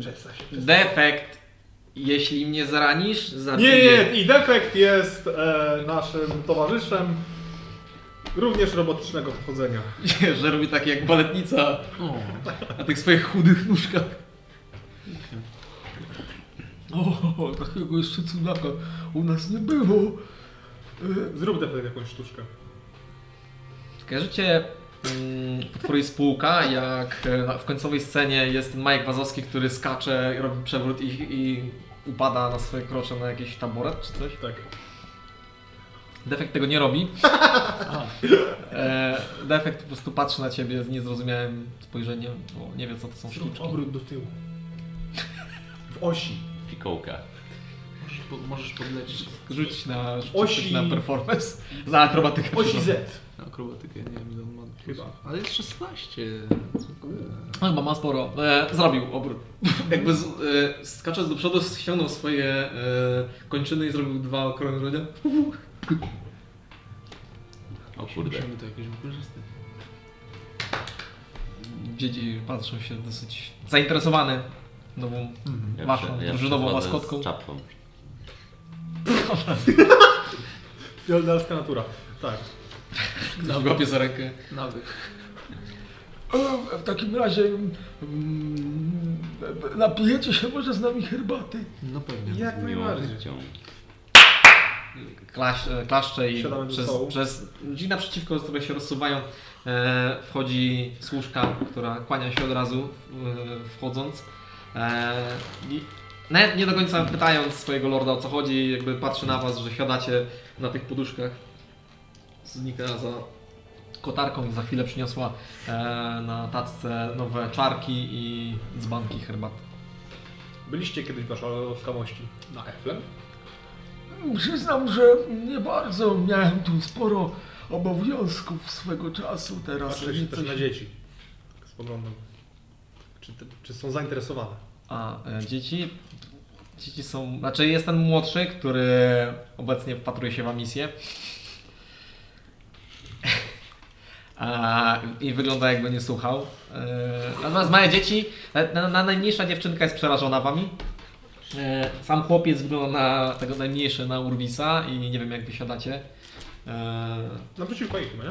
Przestań się. Defekt. Jeśli mnie zranisz, zabiję. Nie, nie, i defekt jest e, naszym towarzyszem. Również robotycznego pochodzenia. że robi takie jak baletnica O, na tych swoich chudych nóżkach. O, takiego jeszcze cudaka u nas nie było. Zrób defekt jakąś sztuczkę. Kojarzycie mm, potwory spółka, jak e, w końcowej scenie jest ten Majek Wazowski, który skacze, robi przewrót i, i upada na swoje krocze na jakiś taboret czy coś. Tak. Defekt tego nie robi. E, defekt po prostu patrzy na ciebie z niezrozumiałym spojrzeniem, bo nie wie co to są Zrób sztuczki. obrót do tyłu. W osi. Fikołka. możesz, po, możesz podlecieć Rzuć na, Osi- rzuć na performance, na akrobatykę. Osi Z. na akrobatykę, nie wiem ile on ma. Chyba. Ale jest 16. No chyba ma sporo. E, zrobił obrót. Jakby z, e, skacząc do przodu ściągnął swoje e, kończyny i zrobił dwa okrążenia. O kurde. Musimy to jakoś wykorzystać. Dzieci patrzą się dosyć zainteresowany nową Ja waszą ja drużynową przychodzę maskotką. Z czapką. Feodalska natura. Tak. Łapię za rękę. Nawyk. E, w takim razie mm, napijecie się może z nami herbaty. No pewnie. Jak najbardziej. chęcią. Klasz, e, klaszcze i Siadamy przez, przez drzwi naprzeciwko, które się rozsuwają, e, wchodzi służka, która kłania się od razu e, wchodząc. E, i nawet nie do końca pytając swojego lorda o co chodzi, jakby patrzy na was, że siadacie na tych poduszkach. Znika za kotarką i za chwilę przyniosła e, na tacce nowe czarki i dzbanki herbaty. Byliście kiedyś wasza łaskawości na Eflem? Przyznam, że nie bardzo miałem tu sporo obowiązków swego czasu. Teraz Patrzyliście też coś- na dzieci. Tak Spoglądam. Czy, czy są zainteresowane? A e, dzieci? Dzieci są. Znaczy jest ten młodszy, który obecnie wpatruje się w misję. A, I wygląda jakby nie słuchał. E, Natomiast małe dzieci, na, na, na najmniejsza dziewczynka jest przerażona wami. E, Sam chłopiec wygląda na tego najmniejszy, na Urwisa i nie wiem jak wysiadacie. E, Naprzeciwko ich, nie?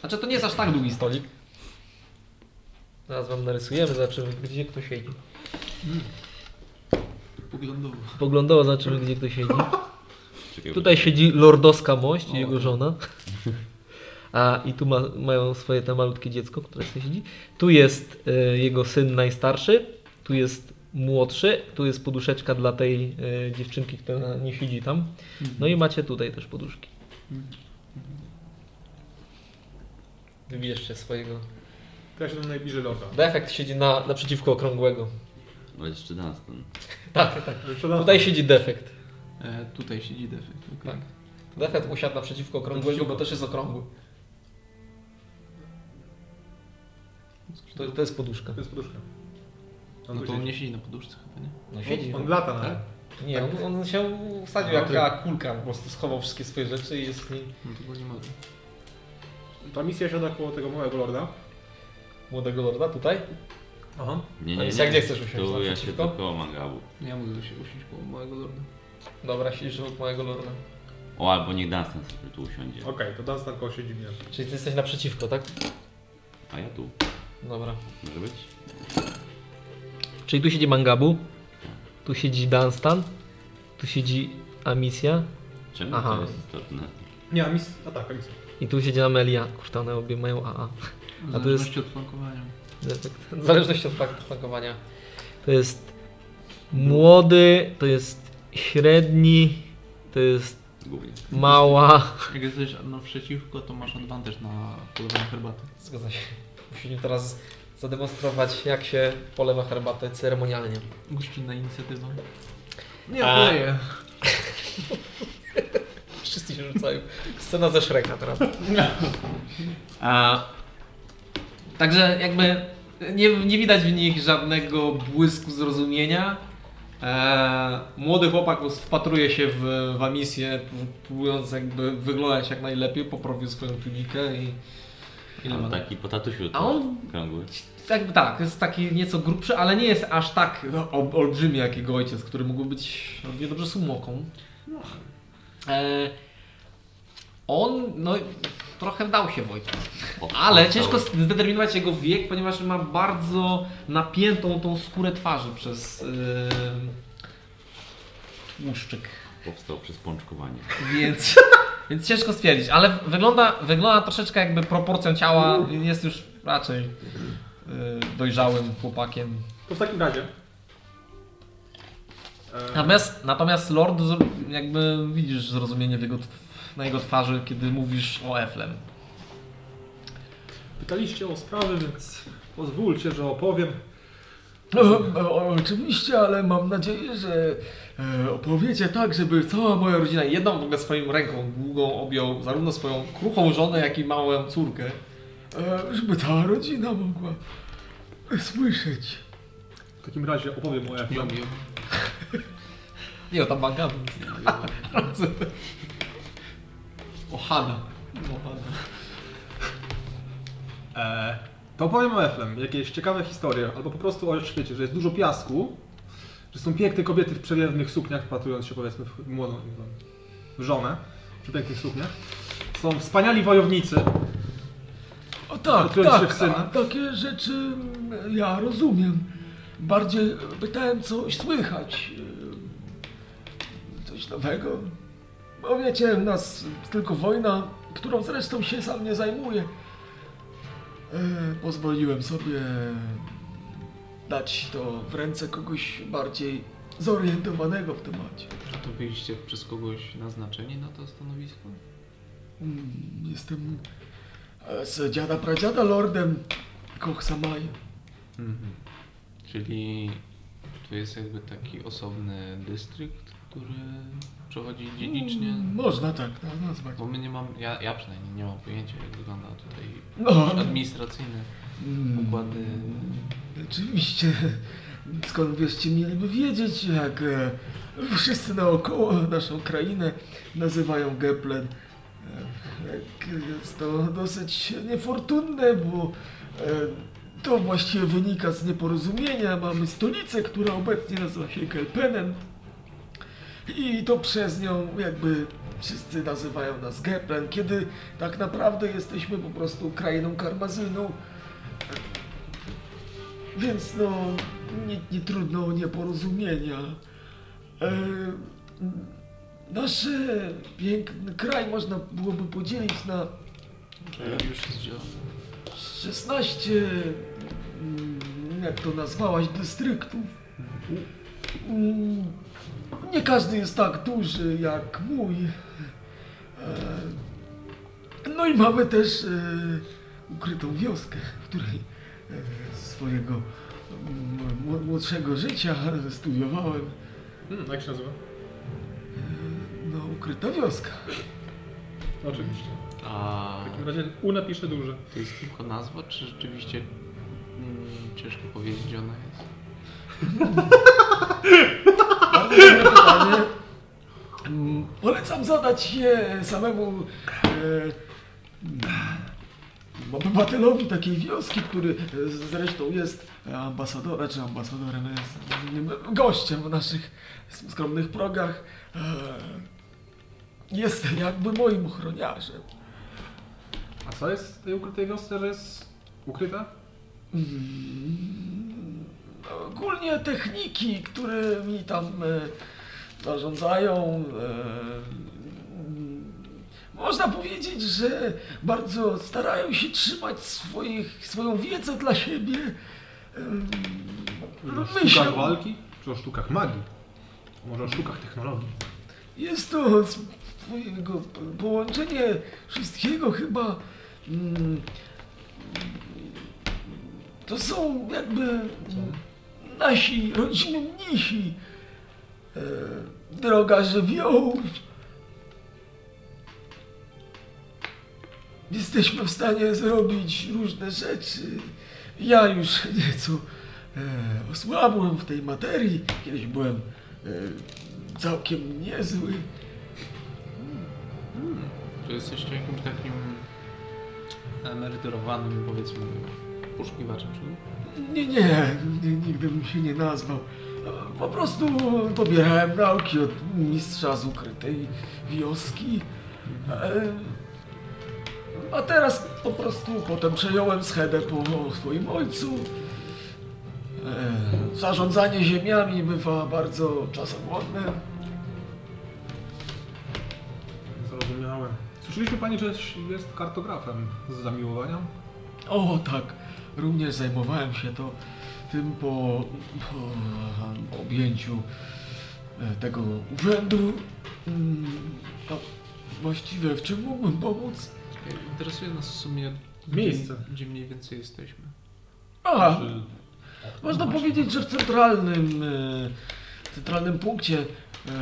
Znaczy to nie jest aż tak długi stolik. Zaraz wam narysujemy, zobaczymy gdzie kto siedzi. Poglądowo. Poglądowo zobaczymy gdzie kto siedzi. Tutaj siedzi lordowska mość i jego żona. A i tu ma, mają swoje te malutkie dziecko, które sobie siedzi. Tu jest e, jego syn najstarszy, tu jest młodszy, tu jest poduszeczka dla tej e, dziewczynki, która nie siedzi tam. No i macie tutaj też poduszki. Wybierzcie swojego. To ja się tam najbliżej lorda. Defekt siedzi na, naprzeciwko okrągłego. Ale jeszcze Dunstan. Tak, tak. Jeszcze raz. Tutaj siedzi defekt. E, tutaj siedzi defekt. okej. Tak. Defekt usiadł naprzeciwko okrągłego, bo też jest okrągły. To, to jest poduszka. To jest poduszka. On No tu to on nie siedzi na poduszce chyba, nie? No siedzi. On lata na Tak? Nie, on, on się wsadził jak taka kulka, po prostu schował wszystkie swoje rzeczy i jest w niej No to go nie mogę. Ta misja siada koło tego małego lorda. młodego lorda tutaj. Aha. Nie, A nie, więc nie. gdzie chcesz usiąść? Tu ja się tylko Mangabu. Ja mogę się usiąść koło małego lorda. Dobra, siedzisz obok małego lorda. O, albo niech Dunstan sobie tu usiądzie. Okej, to Dunstan koło siedzi mnie. Czyli ty jesteś naprzeciwko, tak? A ja tu. Dobra. Może być? Czyli tu siedzi Mangabu, tu siedzi Dunstan, tu siedzi Amisja Czemu Aha. to jest istotne? Nie, a mis... A tak, a i tu siedzi Amelia. Kurta, one obie mają AA. W A to jest- zależności od flankowania. Defekt. W zależności od faktu flankowania. To jest młody, to jest średni, to jest Głównie. mała. Jak jesteś naprzeciwko, to masz advantage na polewanie herbaty. Zgadza się. Musimy teraz zademonstrować, jak się polewa herbatę ceremonialnie. Gościnna inicjatywa. Nie, A- poleję. Wszyscy się rzucają. Scena ze Shreka teraz. A, także jakby nie, nie widać w nich żadnego błysku zrozumienia. E, młody chłopak wpatruje się w, w misję, próbując jakby wyglądać jak najlepiej, poprawił swoją tunikę i Ile ma? taki po tatusiu A on- krągły. jakby tak, jest taki nieco grubszy, ale nie jest aż tak ol- olbrzymi jak jego ojciec, który mógł być równie dobrze sumoką. E, on, no, trochę dał się Wojtku. O, Ale ciężko zdeterminować jego wiek, ponieważ ma bardzo napiętą tą skórę twarzy przez yy, tłuszczyk. Powstał przez pączkowanie. Więc, więc ciężko stwierdzić, ale wygląda, wygląda troszeczkę jakby proporcją ciała jest już raczej yy, dojrzałym chłopakiem. To w takim razie... E, Natomiast, natomiast Lord jakby widzisz zrozumienie w jego, na jego twarzy, kiedy mówisz o Eflem. pytaliście o sprawy, więc pozwólcie, że opowiem. No, o, oczywiście, ale mam nadzieję, że e, opowiecie tak, żeby cała moja rodzina... Jedną w ogóle swoją ręką długą objął zarówno swoją kruchą żonę, jak i małą córkę. E, żeby cała rodzina mogła słyszeć. W takim razie opowiem o Nie umiem. Nie, o tam Mangabu. Ohana. Ohana. E, to opowiem o Eflem. Jakieś ciekawe historie, albo po prostu o świecie, że jest dużo piasku, że są piękne kobiety w przewiewnych sukniach, wpatrując się powiedzmy w młodą w żonę, w pięknych sukniach. Są wspaniali wojownicy. O tak, Wpatrując się tak, w syna. a takie rzeczy mm, ja rozumiem. Bardziej pytałem coś słychać. e, Coś nowego. Bo wiecie, u nas tylko wojna, którą zresztą się sam nie zajmuję. E, Pozwoliłem sobie dać to w ręce kogoś bardziej zorientowanego w temacie. A to byliście przez kogoś naznaczeni na to stanowisko? Mm, Jestem e, z dziada pradziada lordem Koch Samaj. Mhm. Czyli to jest jakby taki osobny dystrykt, który przechodzi dziedzicznie? Mm, Można tak na- nazwać. Bo my nie mam, ja, ja przynajmniej nie mam pojęcia jak wygląda tutaj No, administracyjne mm, układy. Oczywiście. Skąd byście mieliby wiedzieć, jak e, wszyscy naokoło naszą krainę nazywają Geplen. E, Jest to dosyć niefortunne, bo e, To właściwie wynika z nieporozumienia. Mamy stolicę, która obecnie nazywa się Kelpenen. I to przez nią jakby wszyscy nazywają nas Geplen, kiedy tak naprawdę jesteśmy po prostu krainą karmazynu. Więc no, nie, nie trudno o nieporozumienia. E, nasz piękny kraj można byłoby podzielić na Już jest zielony. 16, mm, jak to nazwałaś, dystryktów. Nie każdy jest tak duży jak mój. E, No i mamy też e, ukrytą wioskę, w której e, swojego mm, młodszego życia studiowałem. Hmm, jak się nazywa? No, ukryta wioska. Oczywiście. A W takim razie U napiszę duże. to jest tylko nazwa, czy rzeczywiście mm, ciężko powiedzieć, gdzie ona jest? Bardzo dobre pytanie. Mm, Polecam zadać je samemu e, obywatelowi takiej wioski, który e, zresztą jest ambasadorem, czy ambasadorem, jest mm, gościem w naszych skromnych progach. E, Jest jakby moim ochroniarzem. A co jest w tej ukrytej wiosce, że jest ukryta? Mm, Ogólnie techniki, którymi tam e, zarządzają, e, można powiedzieć, że bardzo starają się trzymać swoich, swoją wiedzę dla siebie. Em, O Myślę, sztukach walki? Czy o sztukach magii? Może o sztukach technologii? jest to połączenie wszystkiego chyba. mm, To są jakby nasi rodzimy mnisi. E, Droga żywiołów. Jesteśmy w stanie zrobić różne rzeczy. Ja już nieco e, osłabłem w tej materii. Kiedyś byłem e, całkiem niezły. Czy jesteście jakimś takim emerytorowanym, powiedzmy, poszukiwaczem? Nie, nie, nie, nigdy bym się nie nazwał. Po prostu pobierałem nauki od mistrza z ukrytej wioski. E, A teraz po prostu potem przejąłem schedę po swoim ojcu. E, Zarządzanie ziemiami bywa bardzo czasochłonne. Zrozumiałem. Słyszeliśmy Pani, że jest kartografem z zamiłowania? O tak, również zajmowałem się to tym po, po objęciu e, tego urzędu. Mm, No, właściwie w czym mógłbym pomóc? Interesuje nas w sumie Miejsce. Gdzie, gdzie mniej więcej jesteśmy. A, Czy... można powiedzieć, że w centralnym, e, centralnym punkcie e,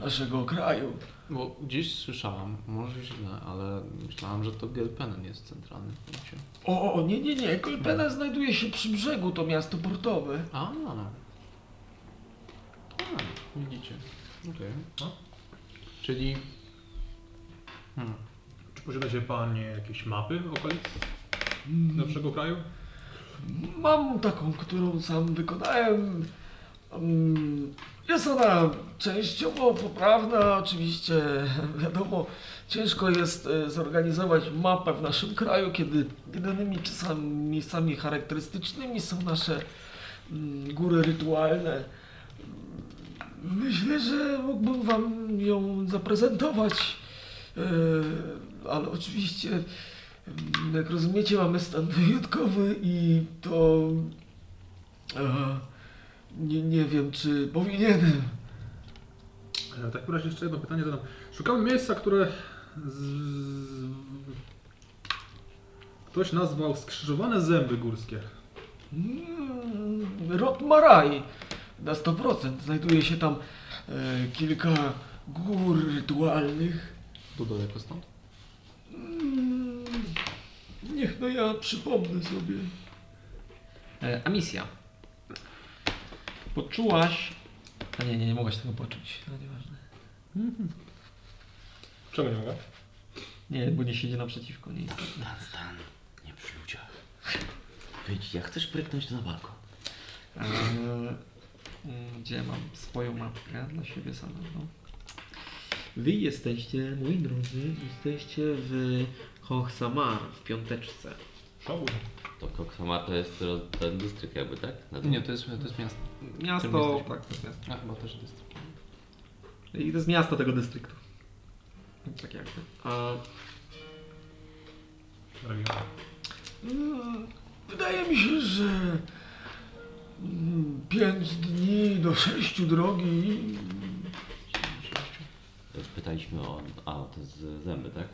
naszego kraju. Bo gdzieś słyszałam, może źle, ale myślałam, że to Gelpenen jest w centralnym punkcie. O, o, nie, nie, nie, Kolpena znajduje się przy brzegu, to miasto portowe. A, A widzicie. Okej. No. Czyli... Hmm. Czy posiadacie Panie jakieś mapy okolic naszego kraju? Mam taką, którą sam wykonałem. Mm, Jest ona częściowo poprawna, oczywiście. Wiadomo, ciężko jest e, zorganizować mapę w naszym kraju, kiedy jedynymi czasami miejscami charakterystycznymi są nasze mm, góry rytualne. Myślę, że mógłbym Wam ją zaprezentować, e, ale oczywiście Mm, Jak rozumiecie, mamy stan wyjątkowy i to. E, nie, nie wiem, czy powinienem. E, W takim razie jeszcze jedno pytanie zadam. Szukamy miejsca, które z... ktoś nazwał skrzyżowane zęby górskie. Mm, Rod Maraj na 100%. Znajduje się tam e, kilka gór rytualnych. Tu daleko stąd? Mm, niech no ja przypomnę sobie. E, a misja. Poczułaś... A nie, nie, nie mogłaś tego poczuć. No nieważne. Czemu nie mogę? Nie, bo nie siedzi naprzeciwko, nie jest. Stan, nie przy ludziach. Wyjdź, jak chcesz pryknąć na balkon? Eee, mm, gdzie mam swoją mapkę dla siebie samego? Wy jesteście, moi drodzy, jesteście w Hochsamar, w piąteczce. Szału. To Koksamar to jest ten dystrykt jakby, tak? Na Nie, to jest, to jest miasto. Miasto, jesteśmy? tak, to jest miasto. A chyba też dystrykt. I to jest miasto tego dystryktu. Tak jakby. A Region. Mm, Wydaje mi się, że mm, pięć dni do sześciu drogi. Pytaliśmy o... A, to jest zęby, tak?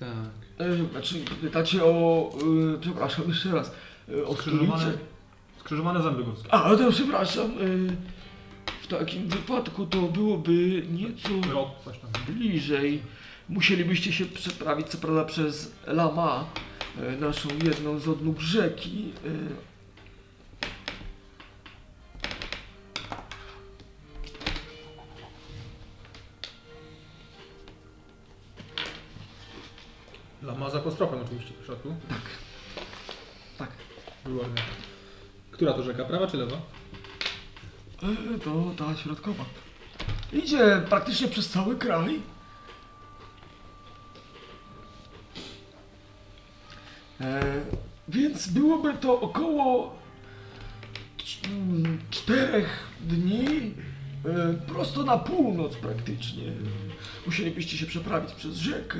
Tak. E, Znaczy, pytacie o. e, przepraszam, jeszcze raz. e, O Skrzyżowane, skrzyżowane zęby górskie. A, to przepraszam. e, W takim wypadku to byłoby nieco Rok, coś tam. bliżej. Musielibyście się przeprawić, co prawda, przez Lama, naszą jedną z odnóg rzeki. e, Lama z apostrofem oczywiście w środku. tak. Tak. Wybornie. Która to rzeka? Prawa czy lewa? E, To ta środkowa. Idzie praktycznie przez cały kraj. E, więc byłoby to około cz- czterech dni e, prosto na północ praktycznie. Musielibyście się przeprawić przez rzekę.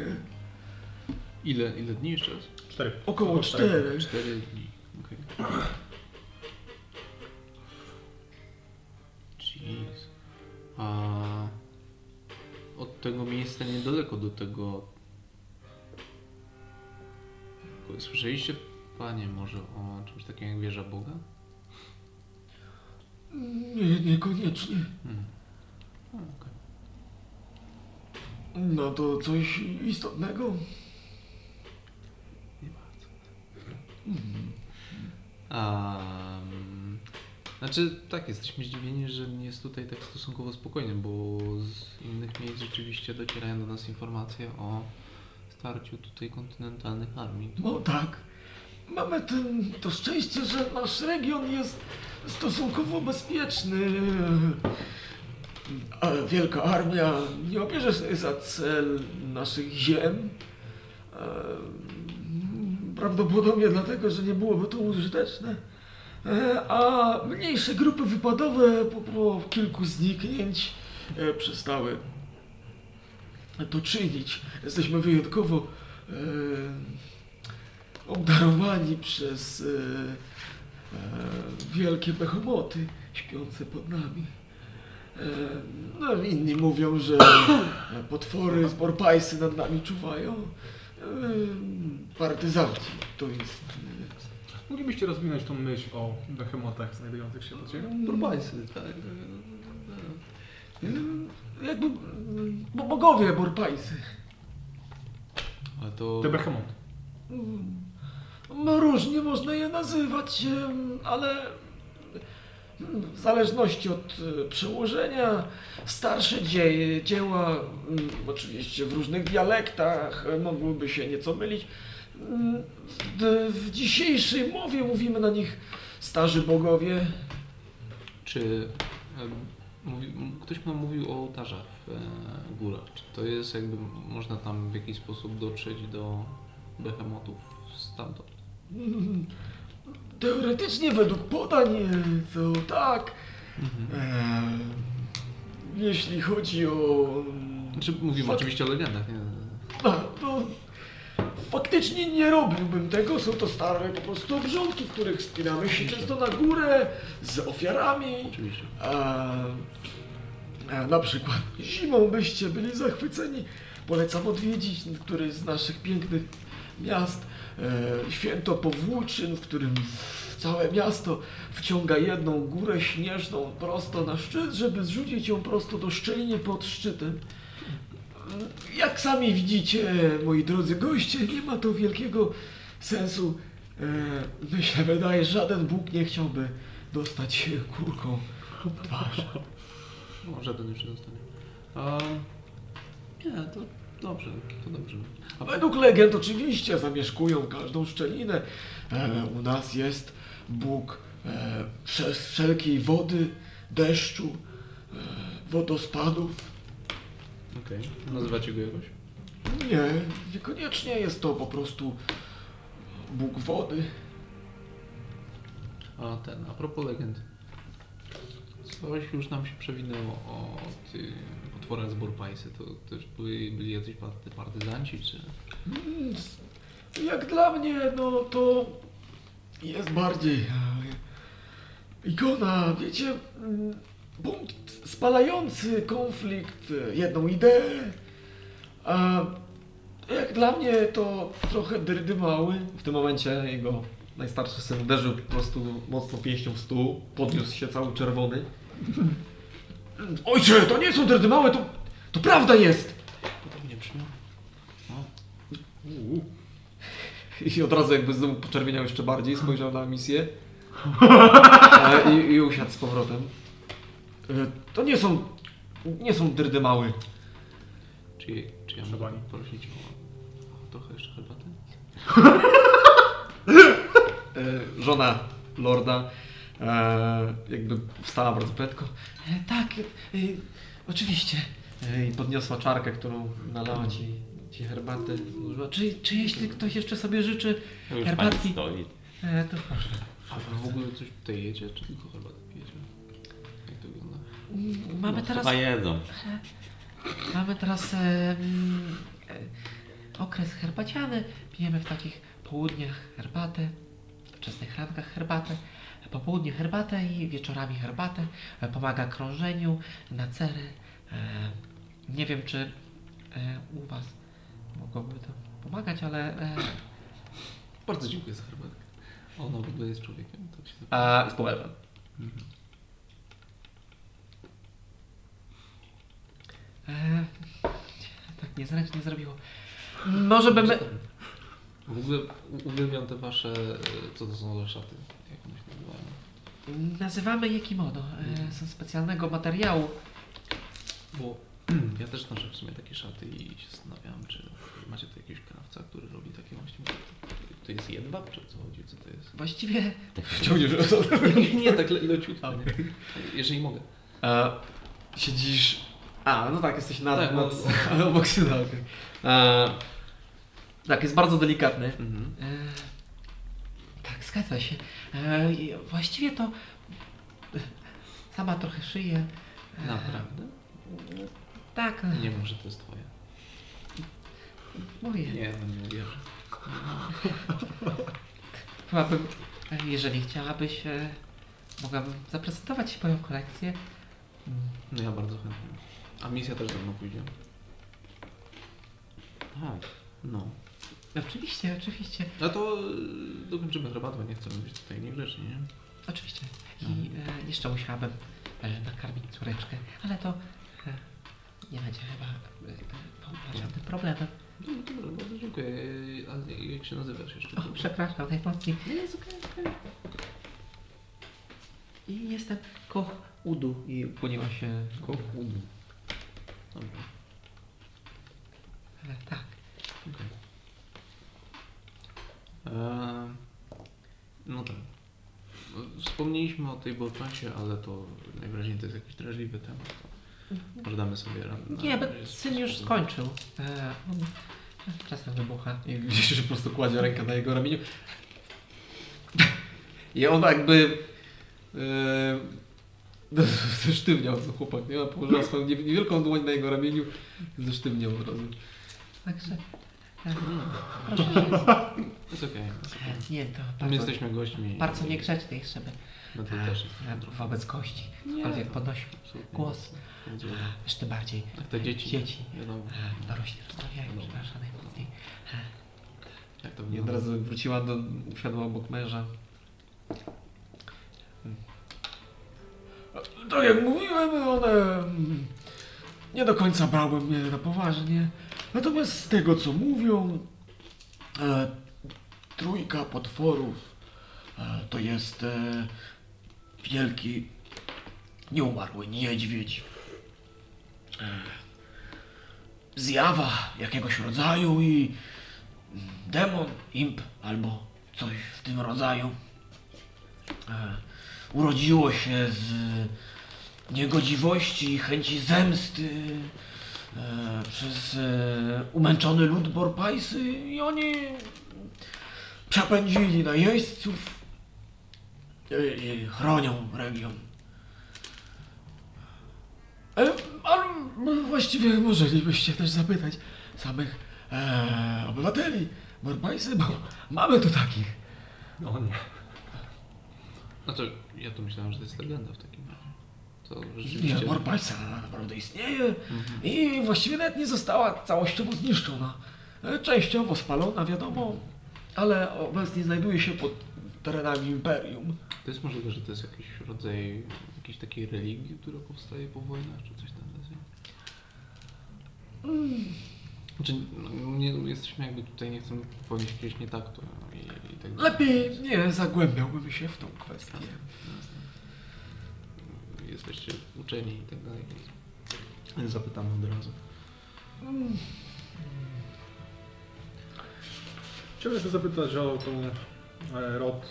Ile, ile dni jeszcze raz? Cztery. Około czterech. Cztery dni. Okej. Jeez. A od tego miejsca niedaleko do tego. Słyszeliście, panie, może o czymś takim jak wieża Boga? Nie, niekoniecznie. Hmm. O, okej. No to coś istotnego. Nie bardzo. Um, znaczy, tak, jesteśmy zdziwieni, że jest tutaj tak stosunkowo spokojnie, bo z innych miejsc rzeczywiście docierają do nas informacje o starciu tutaj kontynentalnych armii. No tak. Mamy ten, to szczęście, że nasz region jest stosunkowo bezpieczny. A wielka armia nie obierze sobie za cel naszych ziem. Prawdopodobnie dlatego, że nie byłoby to użyteczne. E, A mniejsze grupy wypadowe po, kilku zniknięć e, przestały to czynić. Jesteśmy wyjątkowo e, obdarowani przez wielkie behemoty śpiące pod nami. No, inni mówią, że potwory z nad nami czuwają. E, partyzanci to jest... Moglibyście rozwinąć tą myśl o behemotach znajdujących się pod ziemią? Turbajsy, tak. e, jakby... Bo bogowie Borpajsy. Ale to... Te behemoty. No różnie można je nazywać, ale w zależności od e, przełożenia starsze dzieje, dzieła, mm, oczywiście w różnych dialektach, e, mogłyby się nieco mylić. Mm, W, dzisiejszej mowie mówimy na nich starzy bogowie. Czy m- ktoś nam mówił o ołtarzach w e, górach? Czy to jest jakby, można tam w jakiś sposób dotrzeć do behemotów stamtąd? Teoretycznie według podań e, to tak. E, jeśli chodzi o... mm, Znaczy, mówimy Fak- oczywiście o legendach, nie? A, to faktycznie nie robiłbym tego. Są to stare po prostu obrządki, w których wspinamy się często na górę z ofiarami. Oczywiście. A, a na przykład zimą byście byli zachwyceni. Polecam odwiedzić któreś z naszych pięknych miast. E, święto Powłóczyn, w którym całe miasto wciąga jedną górę śnieżną prosto na szczyt, żeby zrzucić ją prosto do szczeliny pod szczytem. Jak sami widzicie, moi drodzy goście, nie ma to wielkiego sensu. E, myślę, wydaje, żaden Bóg nie chciałby dostać się kulką w twarz. No, żaden już nie dostanie. Nie, to Dobrze, to dobrze. A Według legend oczywiście zamieszkują każdą szczelinę. E, u nas jest Bóg e, wszelkiej wody, deszczu, e, wodospadów. okej. Nazywacie go jakoś? Nie, niekoniecznie jest to po prostu Bóg wody. A ten, a propos legend. Coś już nam się przewinęło o tych potworach z Borpajsy. To też byli, byli jacyś party, partyzanci, czy... Mm, Jak dla mnie, no to jest bardziej e, ikona, wiecie, mm, punkt spalający konflikt, jedną ideę. A jak dla mnie to trochę dyrdy mały. W tym momencie jego najstarszy syn uderzył po prostu mocno pięścią w stół, podniósł się cały czerwony. Ojcze, to nie są dyrdy małe, to, to prawda jest! Podobnie brzmią. I od razu jakby znowu poczerwieniał jeszcze bardziej, spojrzał na misję e, i, i usiadł z powrotem. E, To nie są, nie są dyrdy mały. Czy, czy ja mogę pani. prosić o, trochę jeszcze herbaty? E, Żona lorda jakby wstała bardzo prędko. E, Tak, e, oczywiście. E, I podniosła czarkę, którą nalała ci, ci herbatę. Czy, czy jeśli ktoś jeszcze sobie życzy To już herbatki, pani stoi. e, to proszę. A w ogóle coś tutaj jecie, czy tylko herbatę pijecie? Jak to wygląda? Mm, Mamy teraz Chyba jedzą. Mamy teraz e, e, okres herbaciany. Pijemy w takich południach herbatę, w wczesnych rankach herbatę, po południu herbatę i wieczorami herbatę. E, Pomaga krążeniu, na cery. E, nie wiem, czy e, u Was mogłoby to pomagać, ale... E, Bardzo dziękuję za herbatkę. Ona w ogóle jest człowiekiem, to się a z. E, tak niezręcznie zrobiło. Może bym... W ogóle uwielbiam te wasze, co to są za szaty, jak one się nazywają. Nazywamy je kimono. E, są specjalnego materiału. Bo ja też noszę w sumie takie szaty i się zastanawiałem, czy macie tu jakiegoś krawca, który robi takie właśnie... To jest jedwab, czy o co chodzi, co to jest? Właściwie... Wciągniesz Nie, nie, tak le leciutko. nie? Jeżeli mogę. E, siedzisz... A, no tak, jesteś nad... Tak, nad no, obok syna, okej. E, Tak, jest bardzo delikatny. Mhm. E, tak, zgadza się. E, właściwie to... e, Sama trochę szyję. E, Naprawdę? Tak, Nie wiem, że to jest twoje. moje. Nie, no nie uwierzę. Chyba bym, e, jeżeli chciałabyś, e, mogłabym zaprezentować Ci moją kolekcję. No ja bardzo chętnie. A misja też ze mną pójdzie. Tak. No. Oczywiście, oczywiście, No to y, dokończymy herbatę, nie chcemy być tutaj niegrzeczni, nie? oczywiście. I e, jeszcze musiałabym e, nakarmić córeczkę, ale to e, nie będzie chyba e, e, żadnym problemem. No dobra, bardzo dziękuję. A jak się nazywasz jeszcze? O, przepraszam najmocniej. Nie, jest okej, okej. I jestem koch Udu. I ukłoniła się koch Udu. Dobra, E, tak. okej. No tak. Wspomnieliśmy o tej bolpasie, ale to najwyraźniej to jest jakiś drażliwy temat. To może damy sobie radę. Nie, bo syn już skończył. E, on czasem wybucha. I widzisz, że po prostu kładzie rękę na jego ramieniu. I on jakby... E, zesztywniał ten chłopak, nie? Ona położyła swoją niew- niewielką dłoń na jego ramieniu i zesztywniał od razu. Także... Proszę, Jest okej. jest okej. nie, to My bardzo, jesteśmy gośćmi. bardzo niegrzeczny jest, żeby No to też. e, wobec gości Nie, cokolwiek podnosił Absolutnie. głos. Będzie- tym bardziej Jak te dzieci. dzieci. Wiadomo. dorośli rozmawiają, przepraszam najmocniej. Jak to I od wygląda? razu wróciła do, usiadła obok męża. Tak jak mówiłem, one mm, nie do końca brałby mnie na poważnie. Natomiast z tego co mówią, e, trójka potworów e, to jest e, wielki, nieumarły niedźwiedź. E, zjawa jakiegoś rodzaju i demon, imp albo coś w tym rodzaju e, urodziło się z niegodziwości i chęci zemsty przez e, umęczony lud Borpajsy i oni przepędzili najeźdźców i, i chronią region. E, Ale właściwie możelibyście też zapytać samych e, obywateli Borbajsy, bo mamy tu takich. No nie. To ja to myślałem, że to jest legenda w To Nie, rzeczywiście... Borbajsa naprawdę istnieje i właściwie nawet nie została całościowo zniszczona. E, Częściowo spalona, wiadomo, ale obecnie znajduje się pod terenami Imperium. To jest możliwe, że to jest jakiś rodzaj jakiejś takiej religii, która powstaje po wojnach, czy coś tam deseń? Znaczy, no, nie, jesteśmy jakby tutaj, nie chcemy powiedzieć jakiegoś nie tak, to i, i tak dalej. Lepiej nie zagłębiałbym się w tą kwestię. Jesteście uczeni i tak dalej. Zapytamy od razu. Chciałbym jeszcze zapytać o tą e, rod,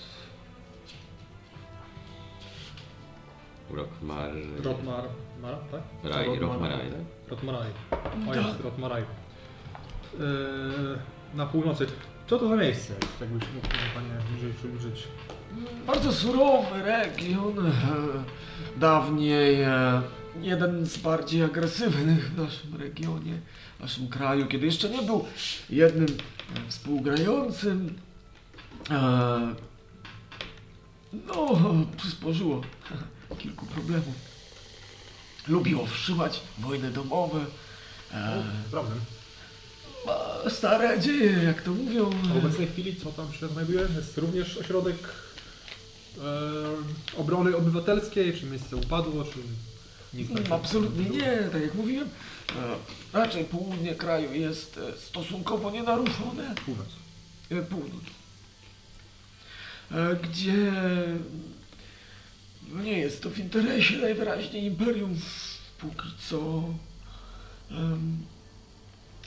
Rockmar... Rotmar, Mar, tak? Raj, Rockmaraj. Rotmaraj. O Tak. jest, Rotmaraj. E, na północy. Co to za miejsce jest? Jakbyś mógł Panie bliżej przybliżyć. Bardzo surowy region. Dawniej e, jeden z bardziej agresywnych w naszym regionie, w naszym kraju, kiedy jeszcze nie był jednym e, współgrającym. E, No, przysporzyło kilku problemów. Lubiło wszymać wojny domowe. Problem. Stare dzieje, jak to mówią. A w obecnej chwili co tam się znajduje? Jest również ośrodek e, obrony obywatelskiej? Czy miejsce upadło? Czy nic takiego? Absolutnie nie, tak jak mówiłem. e, Raczej południe kraju jest e, stosunkowo nienaruszone. Północ. E, Północ. E, Gdzie no nie jest to w interesie najwyraźniej imperium póki co. Em,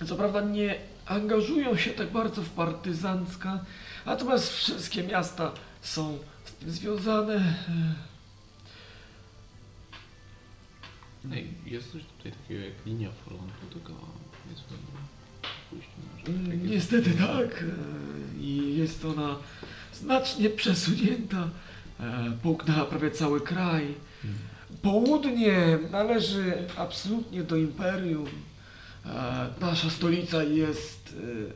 Co prawda nie angażują się tak bardzo w partyzancka, natomiast wszystkie miasta są związane. E, Ej, jest coś tutaj takiego jak linia frontu, może. Mm, Jak jest- Niestety tak. e, I jest ona znacznie przesunięta. e, Połknęła prawie cały kraj. Południe należy absolutnie do imperium. E, Nasza stolica jest e,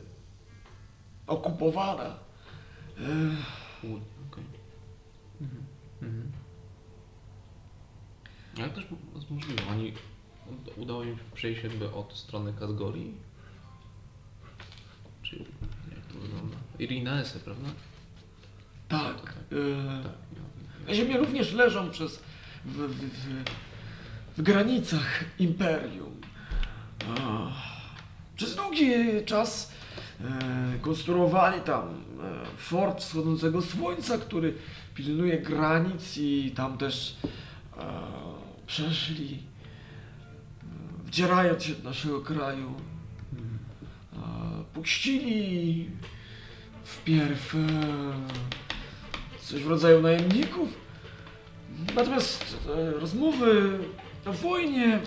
okupowana. E, Południe, Ale też jest możliwe, oni ud- udało im się przejść jakby od strony Kazgorii. Czy jak to wygląda? Irinaese, prawda? Tak. e, Tak. ja- Ziemie również leżą przez w, w, w, w granicach imperium. Przez długi czas e, konstruowali tam e, fort wschodzącego słońca, który pilnuje granic i tam też e, przeszli, wdzierając się do naszego kraju. Puścili wpierw e, coś w rodzaju najemników. Natomiast e, rozmowy o wojnie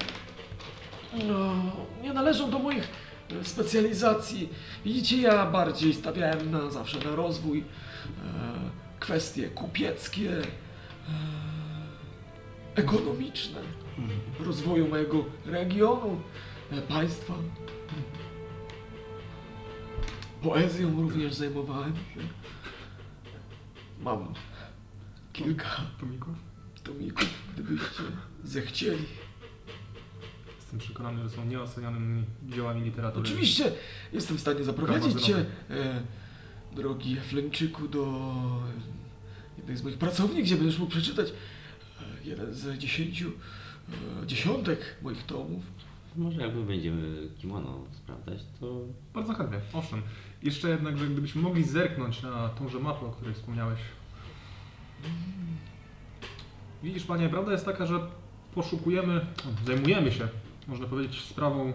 no, nie należą do moich e, specjalizacji. Widzicie, ja bardziej stawiałem na zawsze na rozwój, kwestie kupieckie, ekonomiczne, rozwoju mojego regionu, e, państwa. Poezją również zajmowałem się. Mam kilka Tomików? tomików, gdybyście zechcieli. Jestem przekonany, że są nieocenianymi dziełami literatury. Oczywiście jestem w stanie zaprowadzić Cię, e, drogi Efleńczyku, do jednej z moich pracowni, gdzie będziesz mógł przeczytać jeden z dziesięciu, e, dziesiątek moich tomów. Może jakby będziemy kimono sprawdzać, to Bardzo chętnie, owszem. Jeszcze jednak, że gdybyśmy mogli zerknąć na tąże mapę, o której wspomniałeś. Widzisz, panie, prawda jest taka, że poszukujemy, zajmujemy się, można powiedzieć, sprawą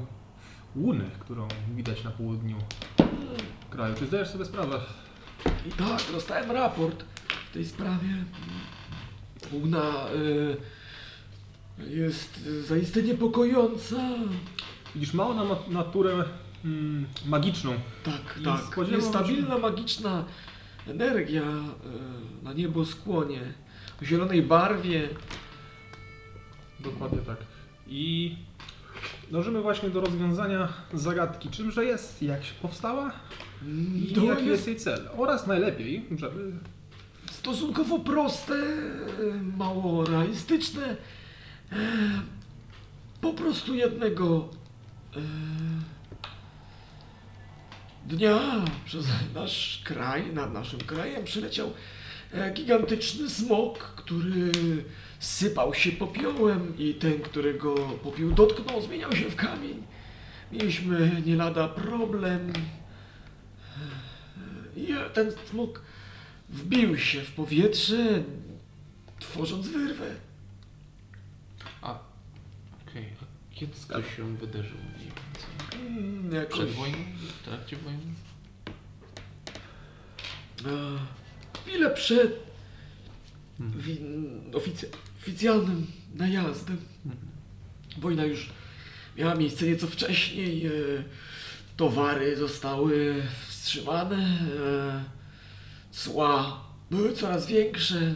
łuny, którą widać na południu kraju. Czy zdajesz sobie sprawę? I tak, dostałem raport w tej sprawie. Łuna y, jest zaiste niepokojąca. Widzisz, ma ona naturę mm, magiczną. Tak, tak. spodziewam Niestabilna, magiczna energia y, na niebo skłonie. O zielonej barwie. Dokładnie tak. I dążymy właśnie do rozwiązania zagadki. Czymże jest, jak się powstała i To jaki jest jest jej cel. Oraz najlepiej, żeby stosunkowo proste, y, mało realistyczne. E, Po prostu jednego e, dnia przez nasz kraj, nad naszym krajem przyleciał e, gigantyczny smok, który sypał się popiołem i ten, którego popiół dotknął, zmieniał się w kamień. Mieliśmy nie lada problem. I ten smok wbił się w powietrze, tworząc wyrwę. A, okej. A kiedy to się wydarzyło mniej więcej? Mm, Jakoś, Przed wojną? W trakcie wojny? e, chwilę przed wi, oficy, oficjalnym najazdem. Wojna już miała miejsce nieco wcześniej. E, towary zostały wstrzymane. E, cła były coraz większe.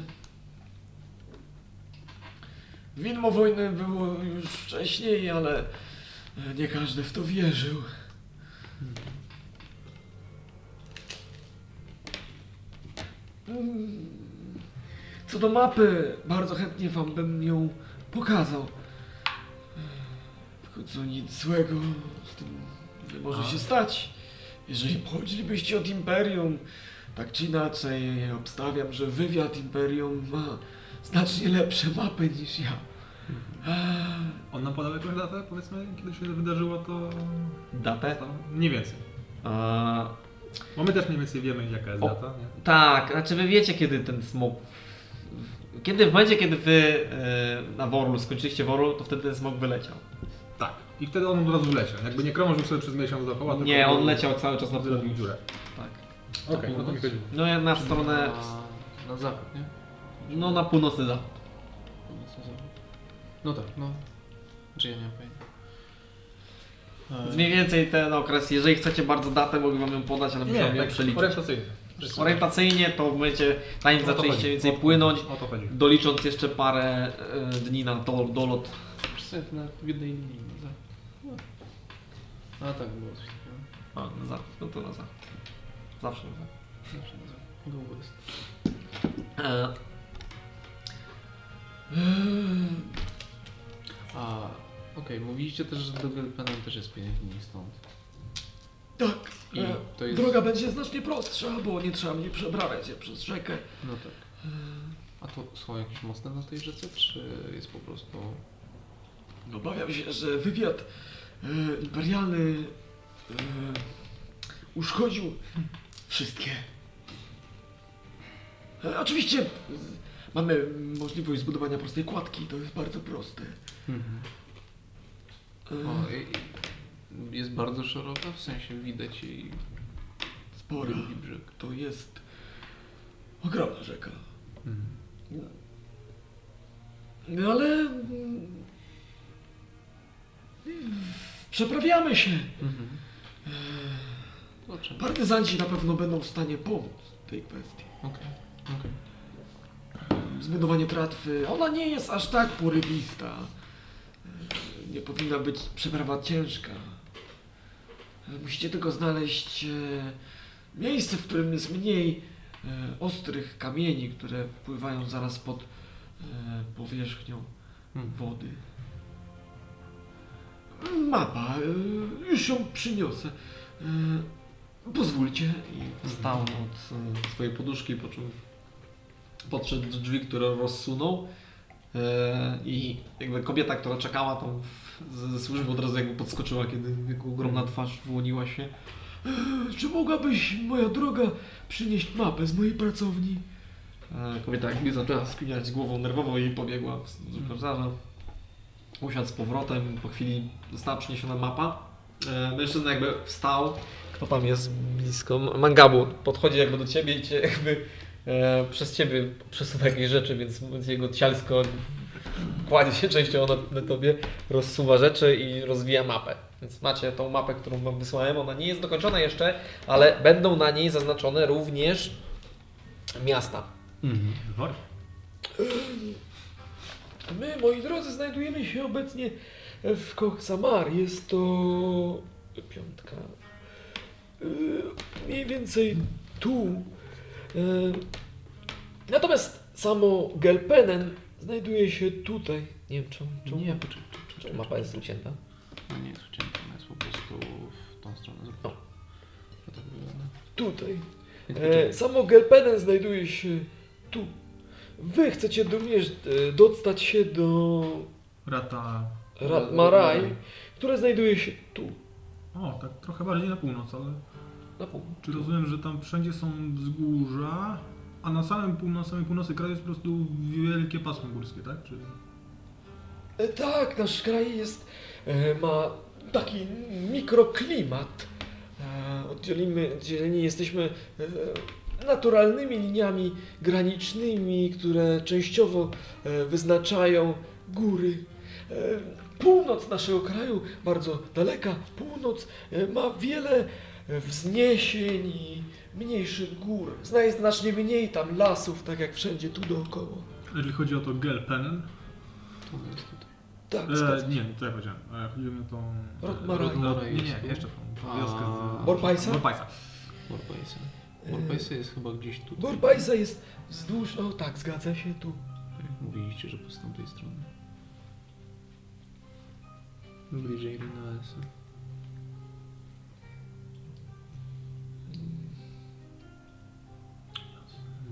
Widmo wojny było już wcześniej, ale nie każdy w to wierzył. Mm. Co do mapy, bardzo chętnie wam bym ją pokazał. W końcu nic złego z tym nie może się stać. Jeżeli pochodzilibyście od Imperium, tak czy inaczej obstawiam, że wywiad Imperium ma znacznie lepsze mapy niż ja. Eee, on nam podał jakąś datę, powiedzmy, kiedy się wydarzyło to... Datę? mniej więcej. A, Bo my też mniej więcej wiemy, jaka jest O. data, nie? tak, znaczy wy wiecie kiedy ten smok... Kiedy w momencie, kiedy wy e, na Worlu skończyliście Worlu, to wtedy ten smok wyleciał. Tak. I wtedy on od razu wleciał. Jakby nie krążył sobie przez miesiąc dookoła, tylko Nie, on leciał cały czas na dziurę. Tak. Okej, no to mi. No ja na stronę, Na, na zachód, nie? no na północny zachód. Północny zachód. No tak, no. Czy ja nie mam pojęcia. Więc mniej więcej ten okres, jeżeli chcecie bardzo datę, mogę wam ją podać, ale Nie, musiałem ją tak przeliczyć. orientacyjnie. Orientacyjnie to w momencie, zanim O to zaczęliście więcej O- płynąć, O to chodzi. dolicząc jeszcze parę e, dni na do, dolot. Na jednej linii na zachód. No. A tak było coś takiego. A, na zachód, no to na zachód. Zawsze na zachód. Zawsze na zachód. Go west. E, A, okej, mówiliście też, że do Gelpenem też jest 5 dni stąd. tak, I e, jest- droga będzie znacznie prostsza, bo nie trzeba mnie przeprawiać się przez rzekę. No tak. A to są jakieś mosty na tej rzece, czy jest po prostu... Obawiam się, że wywiad e, imperialny e, uszkodził wszystkie. E, oczywiście e, mamy możliwość zbudowania prostej kładki, to jest bardzo proste. E, O, jest bardzo szeroka, w sensie widać jej spora. drugi brzeg. To jest ogromna rzeka. No ale mm, przeprawiamy się. Mhm. Partyzanci na pewno będą w stanie pomóc w tej kwestii. Okej, okej. Zbudowanie tratwy, ona nie jest aż tak porywista. Nie powinna być przeprawa ciężka. Musicie tylko znaleźć e, miejsce, w którym jest mniej e, ostrych kamieni, które pływają zaraz pod e, powierzchnią Hmm. wody. Mapa, już ją przyniosę. Pozwólcie. I wstał od e, swojej poduszki, po czym podszedł do drzwi, które rozsunął e, i jakby kobieta, która czekała tam w- ze służby od razu jakby podskoczyła, kiedy jego ogromna twarz wyłoniła się. Czy mogłabyś, moja droga, przynieść mapę z mojej pracowni? E, Kobieta jakby zaczęła skiniać głową nerwowo i pobiegła do korytarza. Usiadł z powrotem, po chwili została przyniesiona mapa. E, Mężczyzna jakby wstał. Kto tam jest blisko? Mangabu podchodzi jakby do ciebie i cię jakby e, przez ciebie przesuwa jakieś rzeczy, więc jego cielsko kładzie się częściowo na, na tobie, rozsuwa rzeczy i rozwija mapę. Więc macie tą mapę, którą wam wysłałem. Ona nie jest dokończona jeszcze, ale będą na niej zaznaczone również miasta. Wor. My, moi drodzy, znajdujemy się obecnie w Koch Samar. Jest to piątka. Yy, Mniej więcej tu. Yy, Natomiast samo Gelpenen znajduje się tutaj. Nie wiem, czemu, czemu, Nie, poczekaj. czemu mapa jest ucięta. No nie jest ucięta, ona jest po prostu w tą stronę. O. To tak wygląda. tutaj. E, poczekaj. samo Gelpenen znajduje się tu. Wy chcecie również e, dostać się do Rata. Ratmaraj, które znajduje się tu. O, tak trochę bardziej na północ, ale Na pół. czy rozumiem, że tam wszędzie są wzgórza, a na samym pół, na samej północy kraju jest po prostu wielkie pasmo górskie, tak? Czy... E, Tak, nasz kraj jest, e, ma taki mikroklimat. E, Oddzielimy, dzieleni jesteśmy e, naturalnymi liniami granicznymi, które częściowo e, wyznaczają góry. E, Północ naszego kraju, bardzo daleka północ, e, ma wiele wzniesień i mniejszych gór. Zna jest znacznie mniej tam lasów, tak jak wszędzie tu dookoła. Jeżeli chodzi o to Gelpenen, To jest tutaj. Tak, e, nie, to ja powiedziałem, e, chodzi mi o tą... Rotmaraj. Rot- Nie, jest nie, tu. jeszcze tą, wioskę z... Borpajsa? Borpajsa. Morbajsa. Morbajsa jest chyba gdzieś tutaj. Borbajsa jest wzdłuż, o tak, zgadza się tu. Jak mówiliście, że po z tamtej strony. Bliżej Rinoesa.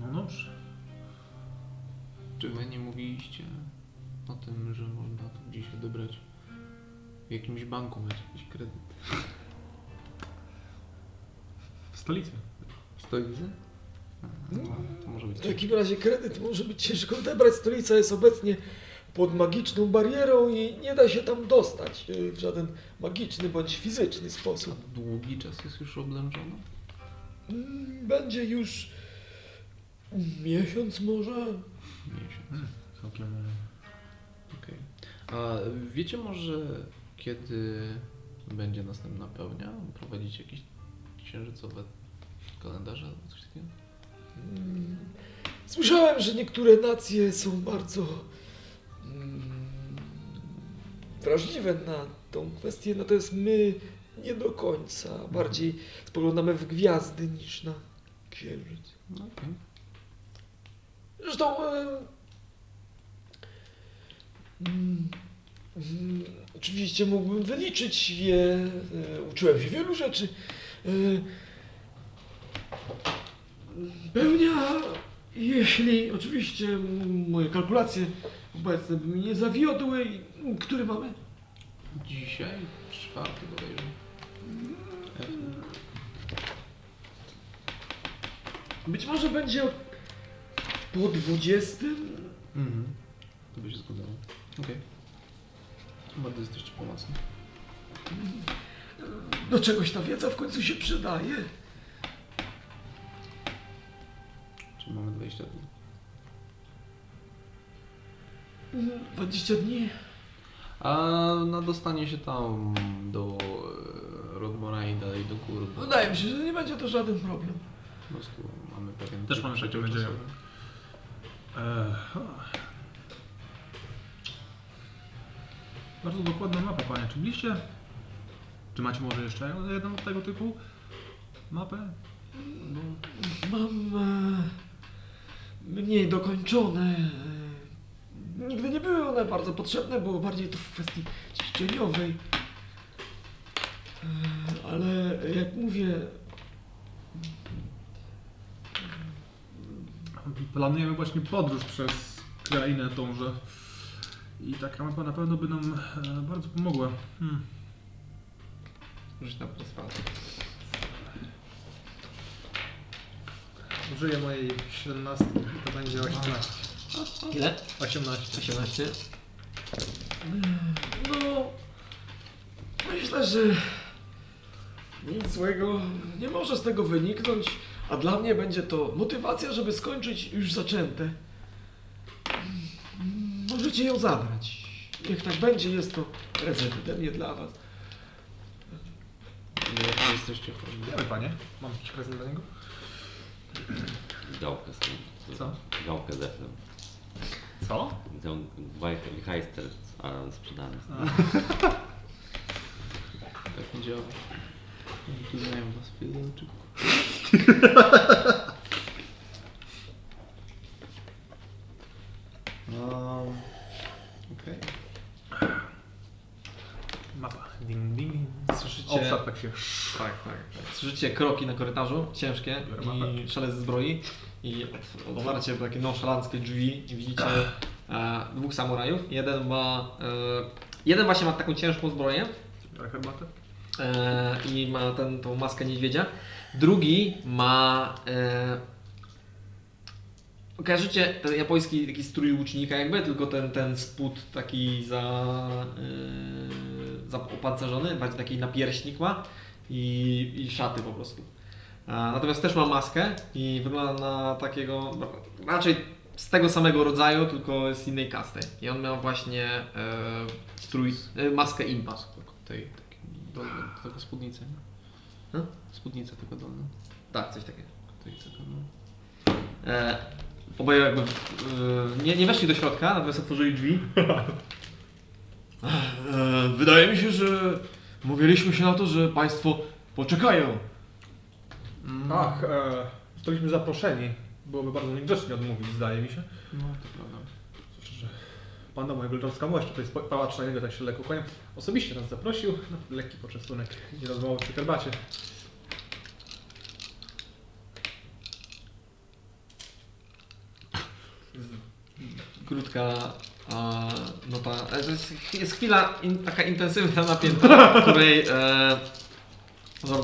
No dobrze. Czy wy nie mówiliście o tym, że można tu gdzieś odebrać w jakimś banku mieć jakiś kredyt? W stolicy. W stolicy? A, no, to może być W takim razie kredyt może być ciężko odebrać. Stolica jest obecnie pod magiczną barierą i nie da się tam dostać y, w żaden magiczny bądź fizyczny sposób. A długi czas jest już oblężona? Mm, Będzie już miesiąc może. Miesiąc. Całkiem... Okej. A wiecie może, kiedy będzie następna pełnia? Prowadzicie jakieś księżycowe kalendarze albo coś takiego? Mm, Słyszałem, że niektóre nacje są bardzo mm, wrażliwe na tą kwestię, natomiast my nie do końca. Bardziej spoglądamy w gwiazdy niż na księżyc. No okej. Zresztą em, mm, mm, oczywiście mógłbym wyliczyć je. e, Uczyłem się wielu rzeczy. E, Pełnia, jeśli oczywiście moje kalkulacje obecne by mnie nie zawiodły. Który mamy? Dzisiaj czwarty bodajże. Być może będzie po 20. Mhm. To by się zgadzało. Okej. Bardzo jesteście pomocni. Do czegoś ta wiedza w końcu się przydaje. Czyli mamy 20 dni. 20 dni. A na dostanie się tam do e, Rodmora i dalej do gór. bo Wydaje mi się, że nie będzie to żaden problem. Po prostu mamy pewien... Też mamy przeciwczasowy. Bardzo dokładna mapa, panie. Czy. Czy macie może jeszcze jedną tego typu mapę? No, Mam e, mniej dokończone. Nigdy nie były one bardzo potrzebne, było bardziej to w kwestii ćwiczeniowej. E, ale jak mówię, Planujemy właśnie podróż przez krainę tąże. I taka mapa na pewno by nam e, bardzo pomogła. Hmm. Rzuć na pozwala. Użyję mojej 17 i to będzie 18. Ile? 18. 18. no myślę, że Nic złego nie może z tego wyniknąć, a dla mnie będzie to motywacja, żeby skończyć już zaczęte. Możecie ją zabrać. Niech tak będzie, jest to prezent ode mnie dla was. Nie jesteście chorzy. Panie. Mam jakiś prezent dla niego? Gałkę z tym. Co? Gałkę z efem. Co? Tą Waj- Heister a, sprzedany. Tak nie działa. Tu znają was w Fizyjczyku. Um, Okej. Mapa. Ding, ding. Słyszycie, Obszar tak się... tak, tak, tak. Słyszycie kroki na korytarzu, ciężkie i szelest zbroi i otwarcie takie nonszalanckie drzwi i widzicie e, dwóch samurajów. Jeden ma, e, jeden właśnie ma taką ciężką zbroję, herbatę. e, i ma ten, tą maskę niedźwiedzia. Drugi ma. E, kojarzycie ten japoński taki strój łucznika, jakby, tylko ten, ten spód taki za, e, za opancerzony, bardziej taki napierśnik ma i, i szaty po prostu. E, natomiast też ma maskę i wygląda na takiego raczej z tego samego rodzaju, tylko z innej kasty. I on miał właśnie e, strój, e, maskę impa. Tej, takiej dolnej, tego spódnicę, nie? Hmm? Spódnicę tylko dolną. Tak, coś takiego. Taka, no. E, oboje jakby e, nie, nie weszli do środka, natomiast otworzyli drzwi. E, wydaje mi się, że mówiliśmy się na to, że państwo poczekają. Ach, e, zostaliśmy zaproszeni. Byłoby bardzo niegrzecznie odmówić, zdaje mi się. No, to prawda. Że Pana moja lordowska mość tutaj na niego tak się lekko kłania. Osobiście nas zaprosił na lekki poczęstunek i rozmowę przy herbacie. Krótka a, nota. E, to jest, jest chwila in, taka intensywna, napięta, w której e,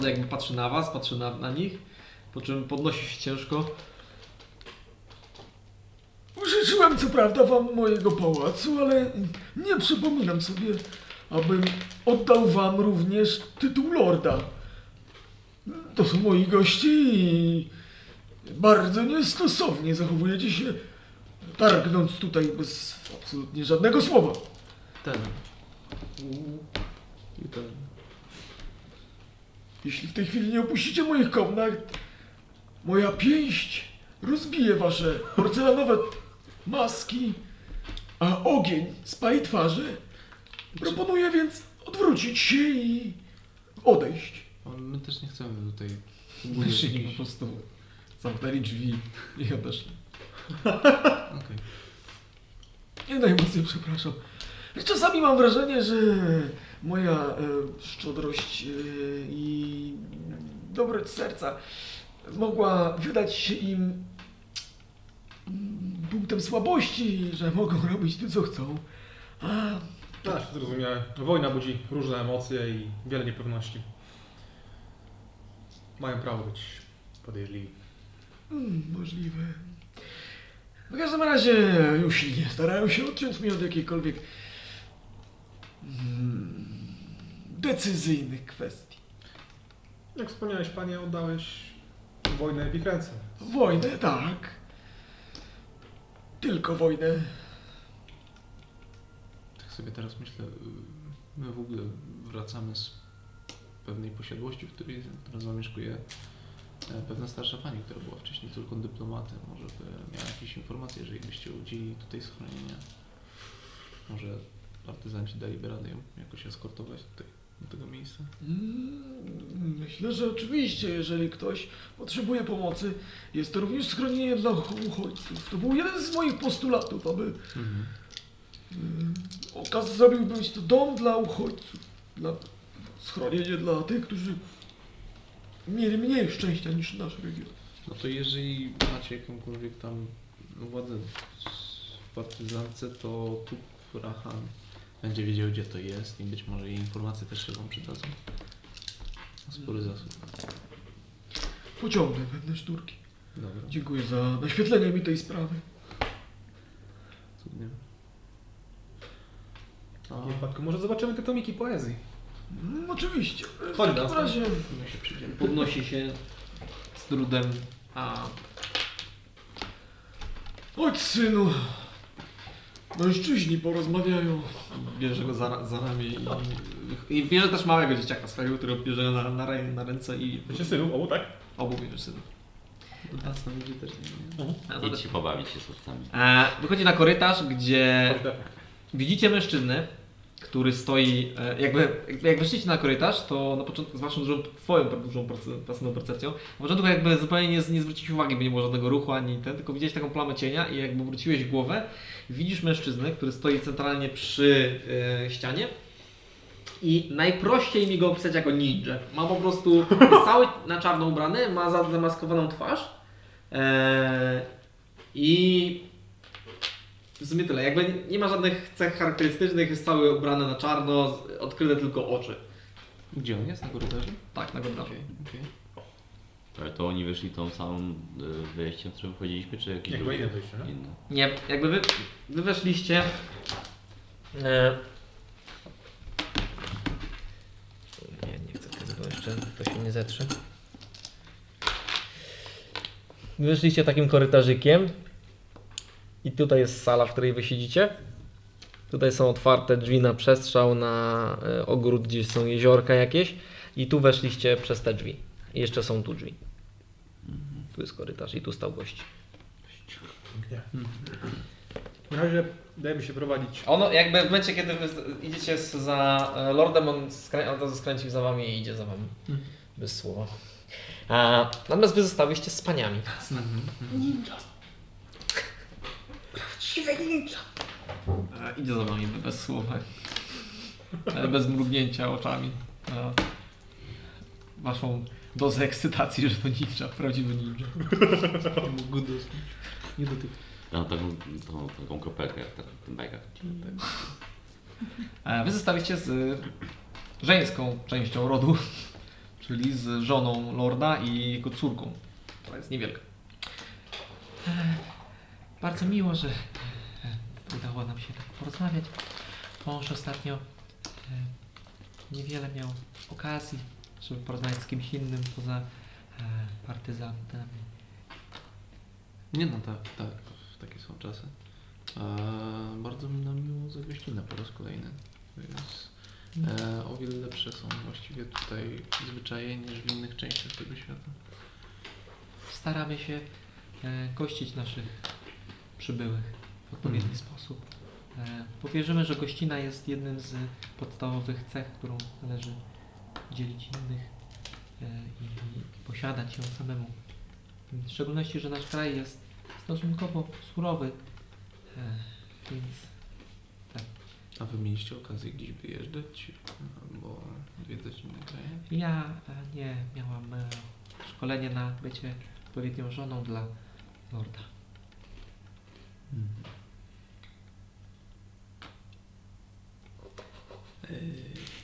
jakby patrzy na was, patrzy na, na nich, po czym podnosi się ciężko. Życzyłem co prawda wam mojego pałacu, ale nie przypominam sobie, abym oddał wam również tytuł lorda. To są moi goście i bardzo niestosownie zachowujecie się, targnąc tutaj bez absolutnie żadnego słowa. Ten. I ten. Jeśli w tej chwili nie opuścicie moich komnat, moja pięść rozbije wasze porcelanowe maski, a ogień spali twarze. Proponuję więc odwrócić się i odejść. My też nie chcemy tutaj... Wyszli po prostu, zamknęli drzwi i odeszli. Okej. Nie najmocniej przepraszam. Czasami mam wrażenie, że moja e, szczodrość e, i dobroć serca mogła wydać się im punktem słabości, że mogą robić tu co chcą. A Tak, zrozumiałe. Wojna budzi różne emocje i wiele niepewności. Mają prawo być podejrzliwi. Mm, możliwe. W każdym razie usilnie starają się odciąć mnie od jakiejkolwiek mm, decyzyjnych kwestii. Jak wspomniałeś, panie, oddałeś wojnę w ich ręce. Wojnę, tak. Tylko wojnę. Tak sobie teraz myślę, my w ogóle wracamy z pewnej posiadłości, w której teraz zamieszkuje e, pewna starsza pani, która była wcześniej tylko dyplomatem. Może by miała jakieś informacje, jeżeli byście udzieli tutaj schronienia. Może partyzanci daliby radę ją jakoś eskortować tutaj, do tego miejsca. Mm, Myślę, że oczywiście, jeżeli ktoś potrzebuje pomocy, jest to również schronienie dla uchodźców. To był jeden z moich postulatów, aby Mhm. mm, okaz zrobił być to dom dla uchodźców. Dla schronienie dla tych, którzy mieli mniej szczęścia niż nasz region. No to jeżeli macie jakąkolwiek tam władzę w partyzance, to tu Rahan będzie wiedział gdzie to jest i być może jej informacje też się wam przydadzą. Spory zasób. Pociągnę pewne szturki. Dobra, Dziękuję za naświetlenie mi tej sprawy. cudnie. W takim wypadku może zobaczymy te tomiki poezji. Mm, Oczywiście. W Chodź takim nas. razie My się przyjdziemy. Podnosi się z trudem, a Chodź synu. Mężczyźni porozmawiają. bierze go za, za ramię i, i bierze też małego dzieciaka swojego, którego bierze na, na, rę, na ręce i Wiecie synów, obu, tak? obu bierzesz synów. Nas ludzie też to Idź się pobawić się z chłopcami. E, wychodzi na korytarz, gdzie Tak. widzicie mężczyznę, który stoi, e, jakby jak weszliście na korytarz, to na początku z waszą dużą, twoją dużą pasywną percepcją, na początku jakby zupełnie nie, nie zwróciłeś uwagi, bo nie było żadnego ruchu ani ten, tylko widziałeś taką plamę cienia i jakby wróciłeś głowę, widzisz mężczyznę, który stoi centralnie przy e, ścianie i najprościej mi go opisać jako ninja. Ma po prostu, cały na czarno ubrany, ma za- zamaskowaną twarz e, i w sumie tyle. Jakby nie- nie ma żadnych cech charakterystycznych, jest cały ubrany na czarno, odkryte tylko oczy. Gdzie on jest? Na korytarzu? Tak, na korytarzu. Okej, okej. Ale to oni wyszli tą samą y, wyjściem, w którym wchodziliśmy, czy jakieś Jak drugie? inne wyjście, nie? Inne. Nie, jakby wy, wy weszliście. E... Nie, nie chcę tego jeszcze, to się nie zetrze. Wyszliście takim korytarzykiem. I tutaj jest sala, w której wy siedzicie. Tutaj są otwarte drzwi na przestrzał, na e, ogród, gdzie są jeziorka jakieś. I tu weszliście przez te drzwi. I jeszcze są tu drzwi. Tu jest korytarz i tu stał gość. Nie. W razie dajemy się prowadzić. Ono jakby w momencie, kiedy wy idziecie z- za e, Lordem, on, skrę- on to skręcił za wami i idzie za wami. Bez słowa. A, natomiast wy zostałyście z paniami. E, idzie za wami bez słowa. E, bez mrugnięcia oczami. E, waszą dozę ekscytacji, że to ninja, prawdziwy ninja. Nie dotyk. No, taką, tą, taką kropelkę, bajkach. E, Wy zostaliście z żeńską częścią rodu, czyli z żoną lorda i jego córką, która jest niewielka. Bardzo miło, że e, udało nam się tak porozmawiać. Mąż ostatnio e, niewiele miał okazji, żeby porozmawiać z kimś innym poza e, partyzantami. Nie no, tak, tak, takie są czasy. E, bardzo mi na miło za gościnę po raz kolejny. To jest, e, o wiele lepsze są właściwie tutaj zwyczaje niż w innych częściach tego świata. Staramy się e, gościć naszych przybyłych w odpowiedni sposób. E, bo wierzymy, że gościna jest jednym z podstawowych cech, którą należy dzielić innych e, i posiadać ją samemu. W szczególności, że nasz kraj jest stosunkowo surowy, e, więc A wy mieliście okazję gdzieś wyjeżdżać albo zwiedzać inne kraje? ja e, nie miałam e, szkolenia na bycie odpowiednią żoną dla lorda.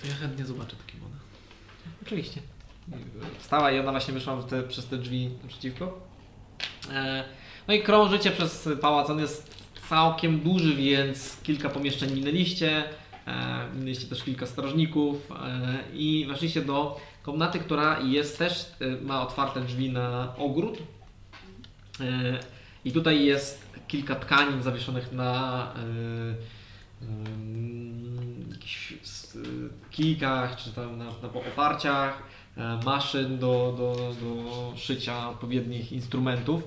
To ja chętnie zobaczę takie woda. Oczywiście. Wstała i ona właśnie wyszła te, przez te drzwi naprzeciwko. E, No i krążycie przez pałac. On jest całkiem duży, więc kilka pomieszczeń minęliście. E, Minęliście też kilka strażników e, i weszliście do komnaty, która jest też, ma otwarte drzwi na ogród. I tutaj jest kilka tkanin zawieszonych na e, em, jakichś s- kijkach, czy tam na, na oparciach, e, maszyn do, do, do szycia odpowiednich instrumentów.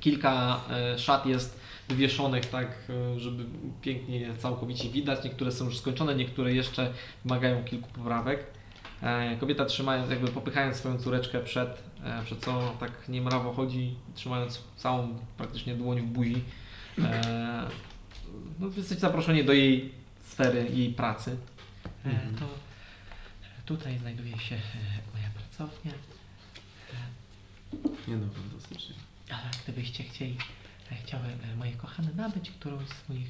Kilka e, szat jest wywieszonych tak, e, żeby pięknie całkowicie widać. Niektóre są już skończone, niektóre jeszcze wymagają kilku poprawek. E, Kobieta trzymając, jakby popychając swoją córeczkę przed, przed sobą, tak niemrawo chodzi, trzymając całą praktycznie dłoń w buzi. E, No, jesteście zaproszeni do jej sfery, jej pracy. E, To tutaj znajduje się e, moja pracownia. Nie no, fantastycznie. Ale gdybyście chcieli, chciały moje kochane nabyć którąś z moich,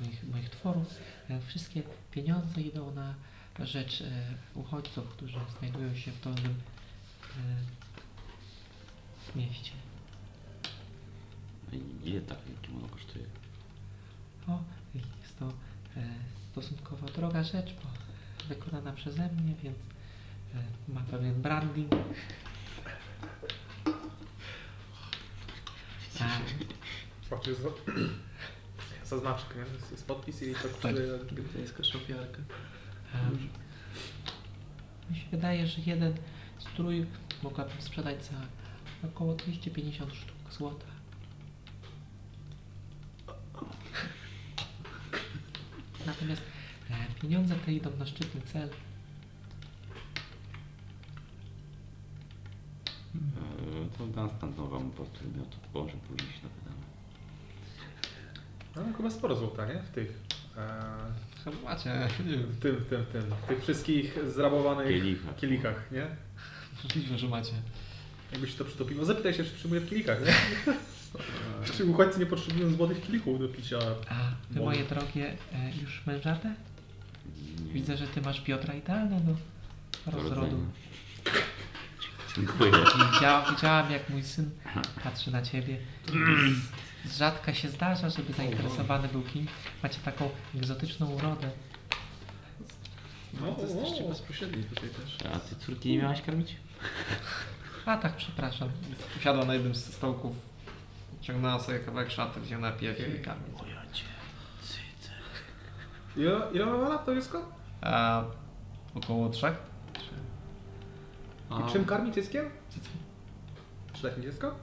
moich, moich tworów, wszystkie pieniądze idą na rzecz uchodźców, którzy znajdują się w dolnym e, mieście. No i ile takie kimono kosztuje? O, jest to e, stosunkowo droga rzecz, bo wykonana przeze mnie, więc e, ma pewien branding. Tak. Zobaczcie, za... zaznaczkę, nie? Jest- Jest podpis i tak. Tak. Gdańska szofiarka. Em, Mi się wydaje, że jeden strój mogłabym sprzedać za około 250 sztuk złota. Natomiast e, pieniądze te idą na szczytny cel. Eee, To Dunstan to wam po prostu miał to może pójść na wydanie. No, chyba sporo złota, nie? W tych. E, Chyba macie, nie wiem, w tym, w tym, w tym. W tych wszystkich zrabowanych Kielichach. kielichach, nie? Możliwe, że macie. Jakby się to przytopiło. Zapytaj się, czy przyjmuje w kielikach, nie? Czy uchodźcy nie potrzebują złotych kielichów do picia? A Może. moje drogie e, już mężate? Widzę, że ty masz Piotra idealne do rozrodu. Dziękuję. Widziała, widziałam, jak mój syn patrzy na ciebie. Z rzadka się zdarza, żeby zainteresowany był kim. Macie taką egzotyczną urodę. No, To jesteście o, bezpośredni tutaj też. A ty córki nie miałaś karmić? A tak, przepraszam. Usiadła na jednym z stołków, ciągnęła sobie kawałek szaty, wzięła na piew i karmi. Ile, ile ma lat to dziecko? A około trzech? I czym karmi dzieckiem? Trzyletnie dziecko?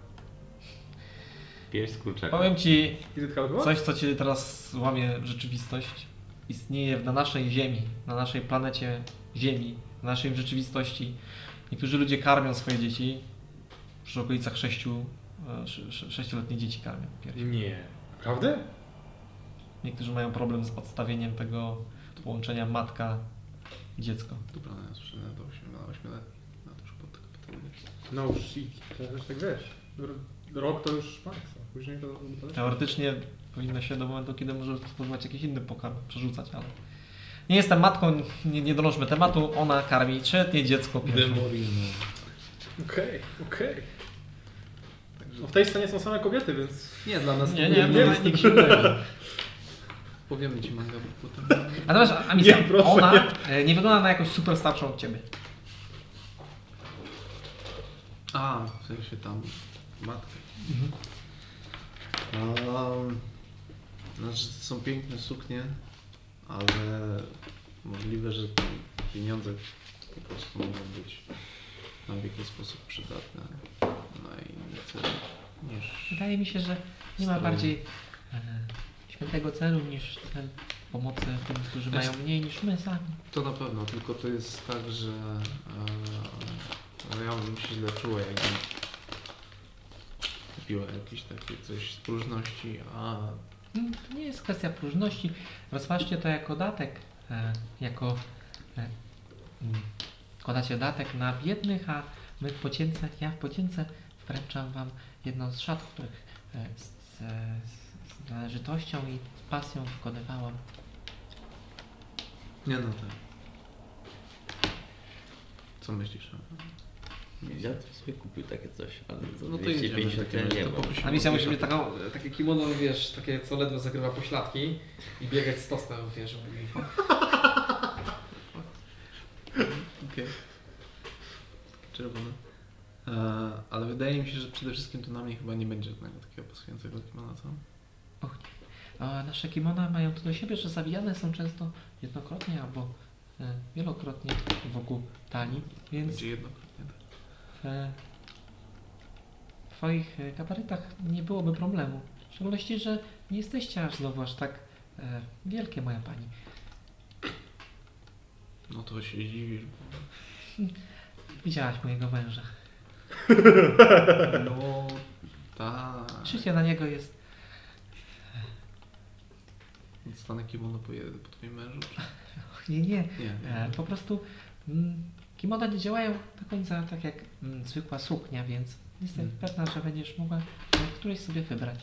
Pierś z kurczaka. Powiem ci Ile tylko było? coś, co ci teraz łamie rzeczywistość. Istnieje na naszej Ziemi, na naszej planecie Ziemi, na naszej rzeczywistości. Niektórzy ludzie karmią swoje dzieci, przy okolicach sześciu, e, sze- sze- sześcioletnie dzieci karmią. piersi. Nie. Naprawdę? Niektórzy mają problem z odstawieniem tego połączenia matka-dziecko. Dobra, no ja słyszę na 8 na 8 lat. Na to już pod tego pytania. No to też tak wiesz. Rok to już maksa. Później to. Teoretycznie powinno się do momentu, kiedy może spożywać jakiś inny pokarm, przerzucać, ale... Nie jestem matką, nie, nie donośmy tematu, ona karmi trzyletnie dziecko. Demorino. Okej, okej. No w tej scenie są same kobiety, więc... Nie, dla nas Nie, nie, nie nie, jest. nikt się nie Powiemy ci manga potem. Natomiast Amisja, Nie, proszę, ona nie. e, nie wygląda na jakąś super starszą od ciebie. A, w sensie tam matkę. Um, znaczy to są piękne suknie, ale możliwe, że te pieniądze po prostu mogą być nam w jakiś sposób przydatne na inny cel niż... Wydaje mi się, że nie ma bardziej e, świętego celu niż cel pomocy tym, którzy mają mniej niż my sami. To na pewno, tylko to jest tak, że e, ja bym się źle czuła, jakbym kupiła jakieś takie coś z próżności, a To nie jest kwestia próżności. Rozważcie to jako datek, e, jako e, mm, wkładacie datek na biednych, a my w pocięce, ja w pocięce wręczam wam jedną z szat, których e, z, z, z należytością i z pasją wykonywałam. nie no tak. Co myślisz? Ja to sobie kupił takie coś, ale za No to jedziemy. 250 ja nie to mam. A misja musi mieć taką, takie kimono, wiesz, takie co ledwo zakrywa pośladki i biegać z tostem, wiesz, mówi. Okej. Czerwone. E, ale wydaje mi się, że przede wszystkim to na mnie chyba nie będzie żadnego takiego pasującego kimona, co? A nasze kimona mają to do siebie, że zawijane są często jednokrotnie albo e, wielokrotnie wokół talii, więc Będzie jednokrotnie. Tak. w e, Twoich e, gabarytach nie byłoby problemu. W szczególności, że nie jesteście aż znowu aż tak e, wielkie, moja pani. No to się dziwisz. Widziałaś mojego męża. No tak. Życie na niego jest Dostanę kimono po, po twoim mężu? Czy... Och, nie, nie. Nie, E, nie. po prostu mm, kimona nie działają do końca tak jak mm, zwykła suknia, więc jestem Mm. pewna, że będziesz mogła którejś sobie wybrać.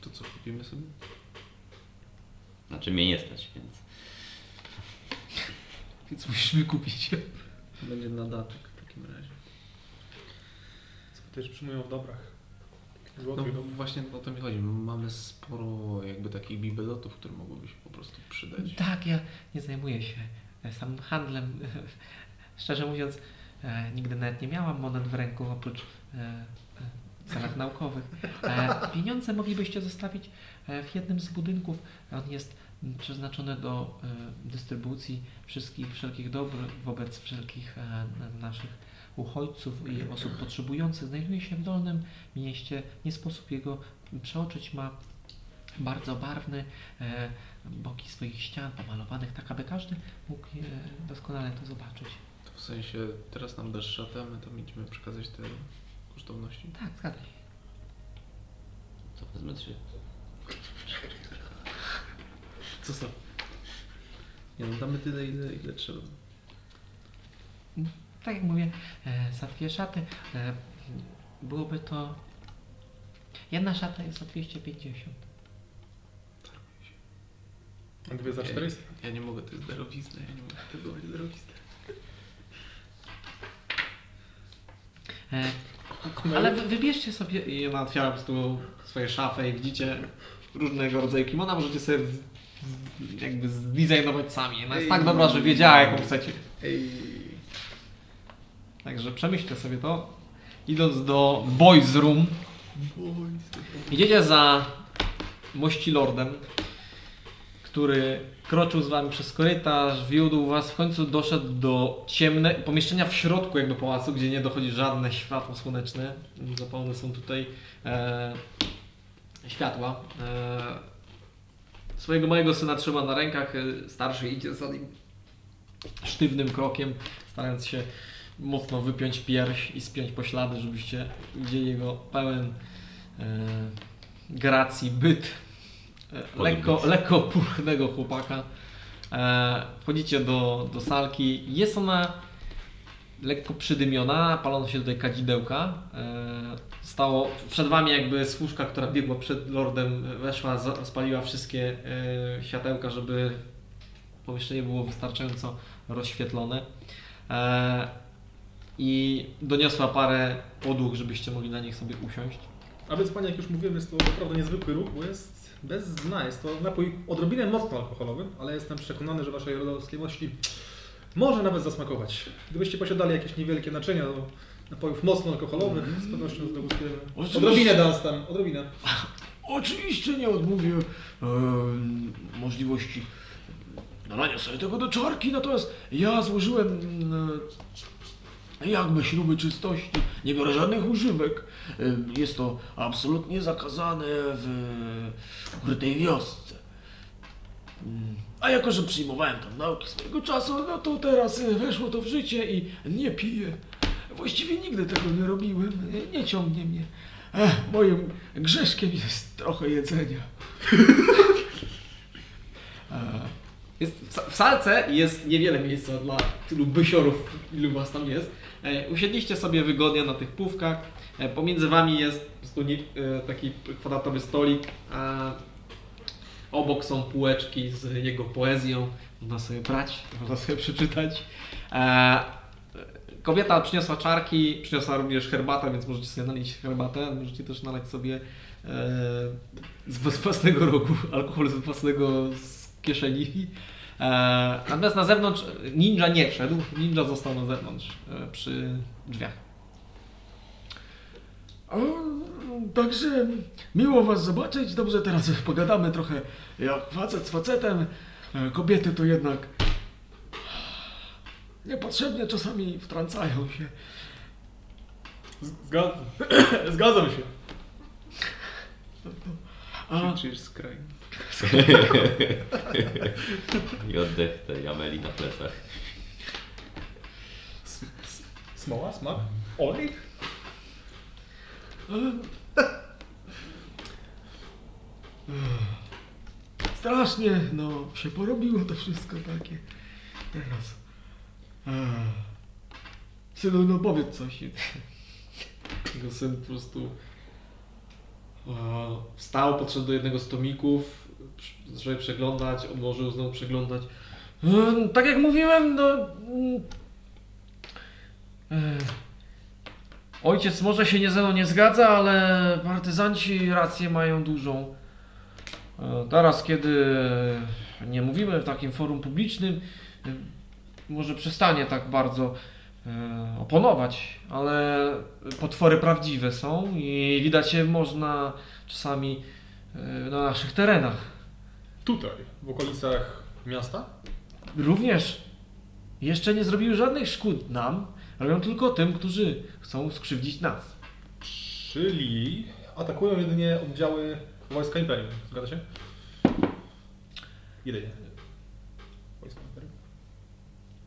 To co, kupimy sobie? Znaczy mnie nie stać, więc Więc musimy kupić. Będzie na datek w takim razie. Co też przyjmują w dobrach. No Złoty, no. właśnie o to mi chodzi. Mamy sporo jakby takich bibelotów, które mogłyby się po prostu przydać. Tak, ja nie zajmuję się samym handlem. Szczerze mówiąc, e, nigdy nawet nie miałam monet w ręku oprócz e, e, celach naukowych. Pieniądze moglibyście zostawić w jednym z budynków. On jest przeznaczony do dystrybucji wszystkich, wszelkich dóbr wobec wszelkich naszych uchodźców i osób potrzebujących. Znajduje się w Dolnym Mieście. Nie sposób jego przeoczyć. Ma bardzo barwny boki swoich ścian pomalowanych, tak aby każdy mógł e, doskonale to zobaczyć. To w sensie teraz nam dasz szatę, my tam idziemy przekazać te kosztowności. Tak, zgadza się. Co wezmę trzy? Co za? Nie no, damy tyle, ile, ile trzeba. Tak jak mówię, e, za dwie szaty e, byłoby to... Jedna szata jest za 250. A dwie za 400. Ja nie mogę, to jest darowizna, ja nie mogę tego być darowizna. E, ale wy, wybierzcie sobie, i ja otwieram z tu swoje szafę i widzicie różnego rodzaju kimona, możecie sobie w, w, jakby zdesignować sami. Ona jest tak dobra, że wiedziała jaką chcecie. Ej. Także przemyślcie sobie to. Idąc do Boys Room, idziecie za mości lordem, który kroczył z wami przez korytarz, wiódł was, w końcu doszedł do ciemnego pomieszczenia w środku jakby pałacu, gdzie nie dochodzi żadne światło słoneczne. Zapalone są tutaj e, światła. E, swojego małego syna trzyma na rękach, e, starszy idzie za nim sztywnym krokiem, starając się mocno wypiąć pierś i spiąć poślady, żebyście widzieli jego pełen e, gracji byt. Lekko, lekko puchnego chłopaka. E, wchodzicie do, do salki. Jest ona lekko przydymiona, palono się tutaj kadzidełka. E, stało przed wami jakby służka, która biegła przed lordem, weszła, spaliła wszystkie e, światełka, żeby pomieszczenie było wystarczająco rozświetlone. E, I doniosła parę podłóg, żebyście mogli na nich sobie usiąść. A więc panie, jak już mówiłem, jest to naprawdę niezwykły ruch, bo jest bez dna. Jest to napój odrobinę mocno alkoholowy, ale jestem przekonany, że waszej rodowskiej mości może nawet zasmakować. Gdybyście posiadali jakieś niewielkie naczynia do napojów mocno alkoholowych, z pewnością zdegustujemy. Odrobinę Dunstan, odrobinę. Oczywiście nie odmówię em, możliwości nalania sobie tego do czarki, natomiast ja złożyłem e, jakby śruby czystości, nie biorę żadnych używek. Em, Jest to absolutnie zakazane w ukrytej wiosce. Mm, A jako, że przyjmowałem tam nauki swojego czasu, no to teraz e, weszło to w życie i nie piję. Właściwie nigdy tego nie robiłem, nie ciągnie mnie. Ech, moim grzeszkiem jest trochę jedzenia. Jest, w salce jest niewiele miejsca dla tylu bysiorów, ilu was tam jest. E, Usiedliście sobie wygodnie na tych pówkach. E, Pomiędzy wami jest e, taki kwadratowy stolik, a obok są półeczki z jego poezją. Można sobie brać, można sobie przeczytać. Kobieta przyniosła czarki, przyniosła również herbatę, więc możecie sobie nalić herbatę. Możecie też nalać sobie z własnego rogu, alkohol z własnego z kieszeni. E, natomiast na zewnątrz ninja nie wszedł, ninja został na zewnątrz e, przy drzwiach. A, także miło was zobaczyć. Dobrze, teraz pogadamy trochę jak facet z facetem. E, Kobiety to jednak niepotrzebnie czasami wtrącają się. Zgadzam, Zgadzam się. A, Czujesz skraj. I oddech tej Ameli na plecach. Smoła, smak, olej. strasznie, no, się porobiło to wszystko takie. Teraz. Synu, no powiedz coś. Jego syn po prostu wstał, podszedł do jednego z tomików, przy- zaczął je przeglądać, odłożył, znowu przeglądać. E, Tak jak mówiłem, no. mm, e, ojciec może się nie ze mną nie zgadza, ale partyzanci rację mają dużą. E, Teraz, kiedy nie mówimy w takim forum publicznym, e, może przestanie tak bardzo oponować, ale potwory prawdziwe są i widać je można czasami na naszych terenach. Tutaj, w okolicach miasta? Również jeszcze nie zrobiły żadnych szkód nam, robią tylko tym, którzy chcą skrzywdzić nas. Czyli atakują jedynie oddziały wojska Imperium. Zgadza się? Jedynie. Wojska Imperium.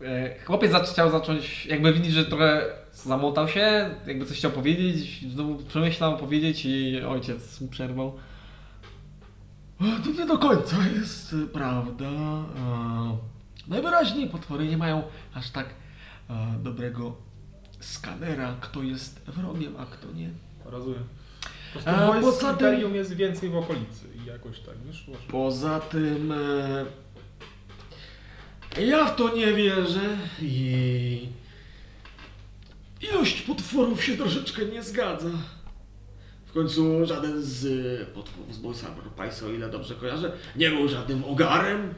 E, Chłopiec chciał zacząć, jakby widzieć, że trochę zamotał się, jakby coś chciał powiedzieć, znowu przemyślał powiedzieć i ojciec mu przerwał. To nie do końca jest e, prawda. Najwyraźniej potwory nie mają aż tak dobrego skanera, kto jest wrogiem, a kto nie. Rozumiem. Po prostu poza tym- jest więcej w okolicy i jakoś tak wyszło. że- Poza tym e, ja w to nie wierzę i ilość potworów się troszeczkę nie zgadza. W końcu żaden z potworów z Bossa Pajsa, o ile dobrze kojarzę, nie był żadnym ogarem,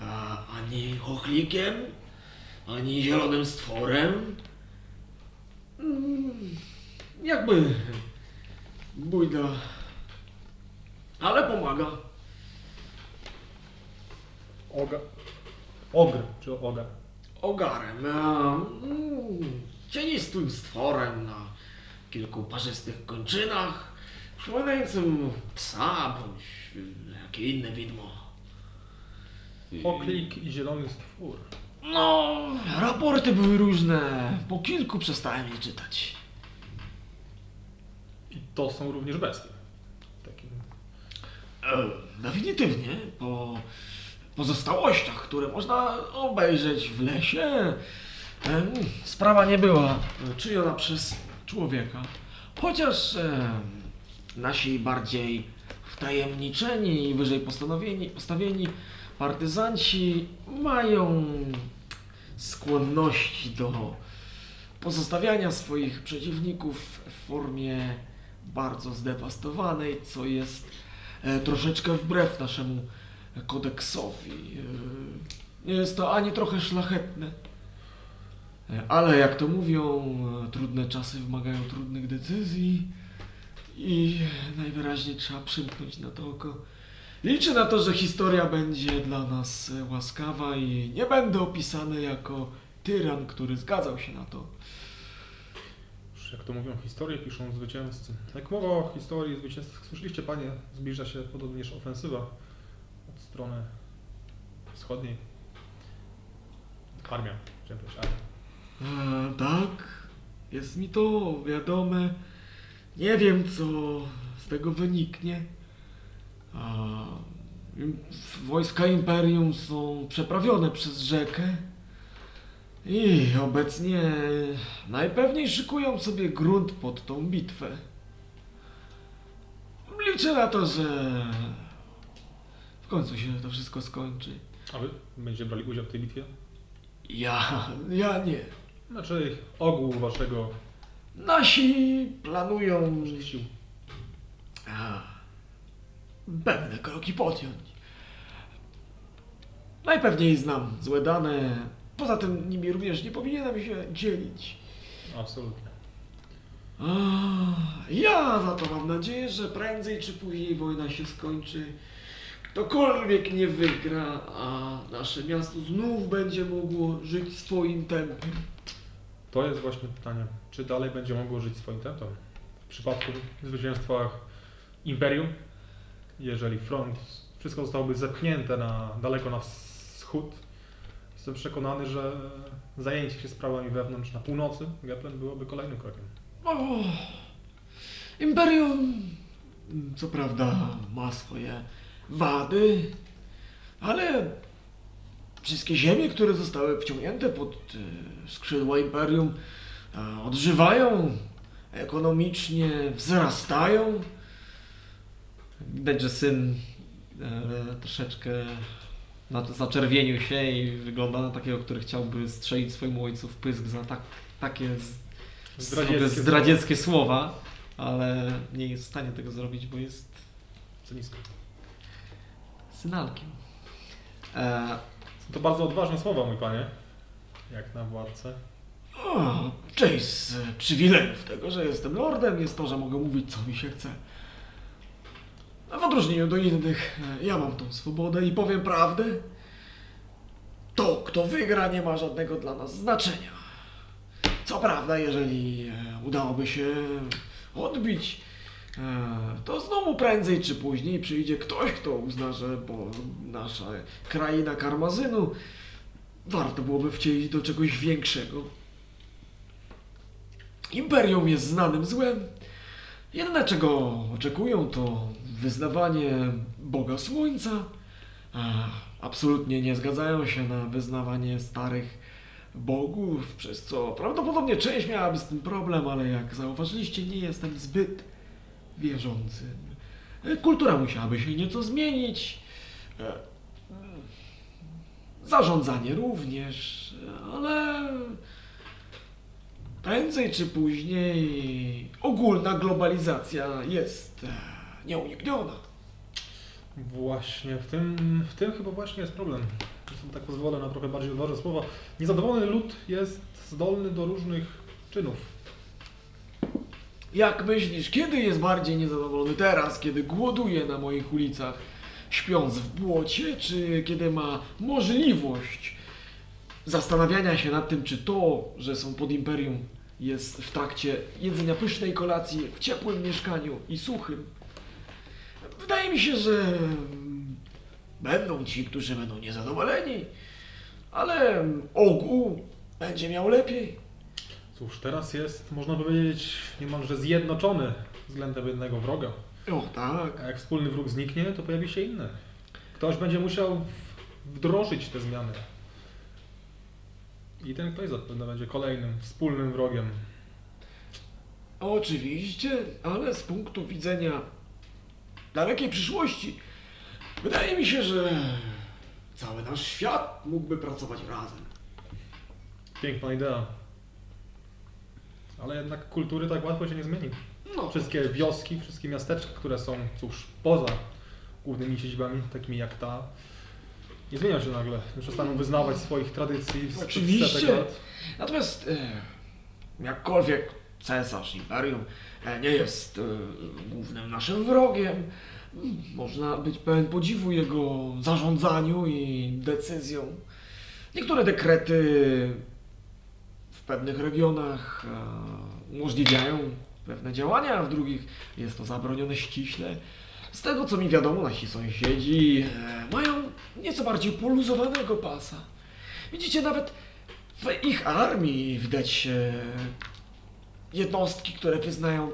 a, ani chochlikiem, ani zielonym stworem. Mm, jakby bójda, ale pomaga. Oga... Ogr, czy ogar. ogarem, a, mm, cienistym stworem na kilku parzystych kończynach, przypominającym psa bądź y, jakie inne widmo. Oklik i zielony stwór. No, raporty były różne. Po kilku przestałem je czytać. I to są również bestie. Takim... E, definitywnie, po pozostałościach, które można obejrzeć w lesie, sprawa nie była czyjona przez człowieka. Chociaż em, nasi bardziej wtajemniczeni i wyżej postanowieni, postawieni partyzanci mają skłonności do pozostawiania swoich przeciwników w formie bardzo zdewastowanej, co jest e, troszeczkę wbrew naszemu kodeksowi. E, Nie jest to ani trochę szlachetne. Ale jak to mówią, e, trudne czasy wymagają trudnych decyzji i najwyraźniej trzeba przymknąć na to oko. Liczę na to, że historia będzie dla nas e, łaskawa i nie będę opisany jako tyran, który zgadzał się na to. Jak to mówią, historię piszą zwycięzcy. Jak mowa o historii zwycięzców, słyszeliście panie, zbliża się podobnież ofensywa od strony wschodniej. Armia, chciałem powiedzieć, armia. E, tak, jest mi to wiadome. Nie wiem, co z tego wyniknie. Wojska Imperium są przeprawione przez rzekę i obecnie najpewniej szykują sobie grunt pod tą bitwę. Liczę na to, że w końcu się to wszystko skończy. A wy będziecie brali udział w tej bitwie? Ja, ja nie. Znaczy ogół waszego Nasi planują sił. a, pewne kroki podjąć. Najpewniej znam złe dane. Poza tym nimi również nie powinienem się dzielić. Absolutnie. A, ja za to mam nadzieję, że prędzej czy później wojna się skończy. Ktokolwiek nie wygra, a nasze miasto znów będzie mogło żyć swoim tempem. To jest właśnie pytanie, czy dalej będzie mogło żyć swoim tempem? W przypadku zwycięstwa Imperium, jeżeli front, wszystko zostałoby zepchnięte na, daleko na wschód, jestem przekonany, że zajęcie się sprawami wewnątrz na północy Geplen byłoby kolejnym krokiem. O, Imperium, co prawda, ma swoje wady, ale wszystkie ziemie, które zostały wciągnięte pod e, skrzydła Imperium, e, odżywają ekonomicznie, wzrastają. Widać, że syn e, troszeczkę na, zaczerwienił się i wygląda na takiego, który chciałby strzelić swojemu ojcu w pysk za tak, takie z, Zdradzieckie zdradzieckie słowa, ale nie jest w stanie tego zrobić, bo jest Co nisko. synalkiem. E, Są to bardzo odważne słowa, mój panie. Jak na władcę. Część z przywilejów tego, że jestem lordem, jest to, że mogę mówić, co mi się chce. W odróżnieniu do innych, e, ja mam tą swobodę i powiem prawdę. To, kto wygra, nie ma żadnego dla nas znaczenia. Co prawda, jeżeli e, udałoby się odbić, e, to znowu prędzej czy później przyjdzie ktoś, kto uzna, że bo nasza kraina karmazynu warto byłoby wcielić do czegoś większego. Imperium jest znanym złem. Jedyne, czego oczekują, to wyznawanie Boga Słońca. Absolutnie nie zgadzają się na wyznawanie starych bogów, przez co prawdopodobnie część miałaby z tym problem, ale jak zauważyliście, nie jestem zbyt wierzącym. E, Kultura musiałaby się nieco zmienić. Zarządzanie również, ale prędzej czy później ogólna globalizacja jest nieunikniona. Właśnie, w tym, w tym chyba właśnie jest problem. Sobie tak pozwolę na trochę bardziej odważne słowa. Niezadowolony lud jest zdolny do różnych czynów. Jak myślisz, kiedy jest bardziej niezadowolony? Teraz, kiedy głoduje na moich ulicach, śpiąc w błocie, czy kiedy ma możliwość zastanawiania się nad tym, czy to, że są pod imperium, jest w trakcie jedzenia pysznej kolacji w ciepłym mieszkaniu i suchym? Wydaje mi się, że będą ci, którzy będą niezadowoleni, ale ogół będzie miał lepiej. Cóż, teraz jest, można powiedzieć, niemalże zjednoczony względem jednego wroga. O tak. A jak wspólny wróg zniknie, to pojawi się inny. Ktoś będzie musiał wdrożyć te zmiany. I ten ktoś zapewne będzie kolejnym wspólnym wrogiem. Oczywiście, ale z punktu widzenia dalekiej przyszłości, wydaje mi się, że cały nasz świat mógłby pracować razem. Piękna idea. Ale jednak kultury tak łatwo się nie zmieni. No, Wszystkie wioski, wszystkie miasteczka, które są, cóż, poza głównymi siedzibami, takimi jak ta, nie zmienią się nagle. Nie przestaną wyznawać swoich tradycji Oczywiście. setek lat. natomiast e, jakkolwiek cesarz imperium e, nie jest e, głównym naszym wrogiem, m, można być pełen podziwu jego zarządzaniu i decyzjom. Niektóre dekrety w pewnych regionach e, umożliwiają pewne działania, a w drugich jest to zabronione ściśle. Z tego co mi wiadomo, nasi sąsiedzi e, mają nieco bardziej poluzowanego pasa. Widzicie, nawet w ich armii widać e, jednostki, które wyznają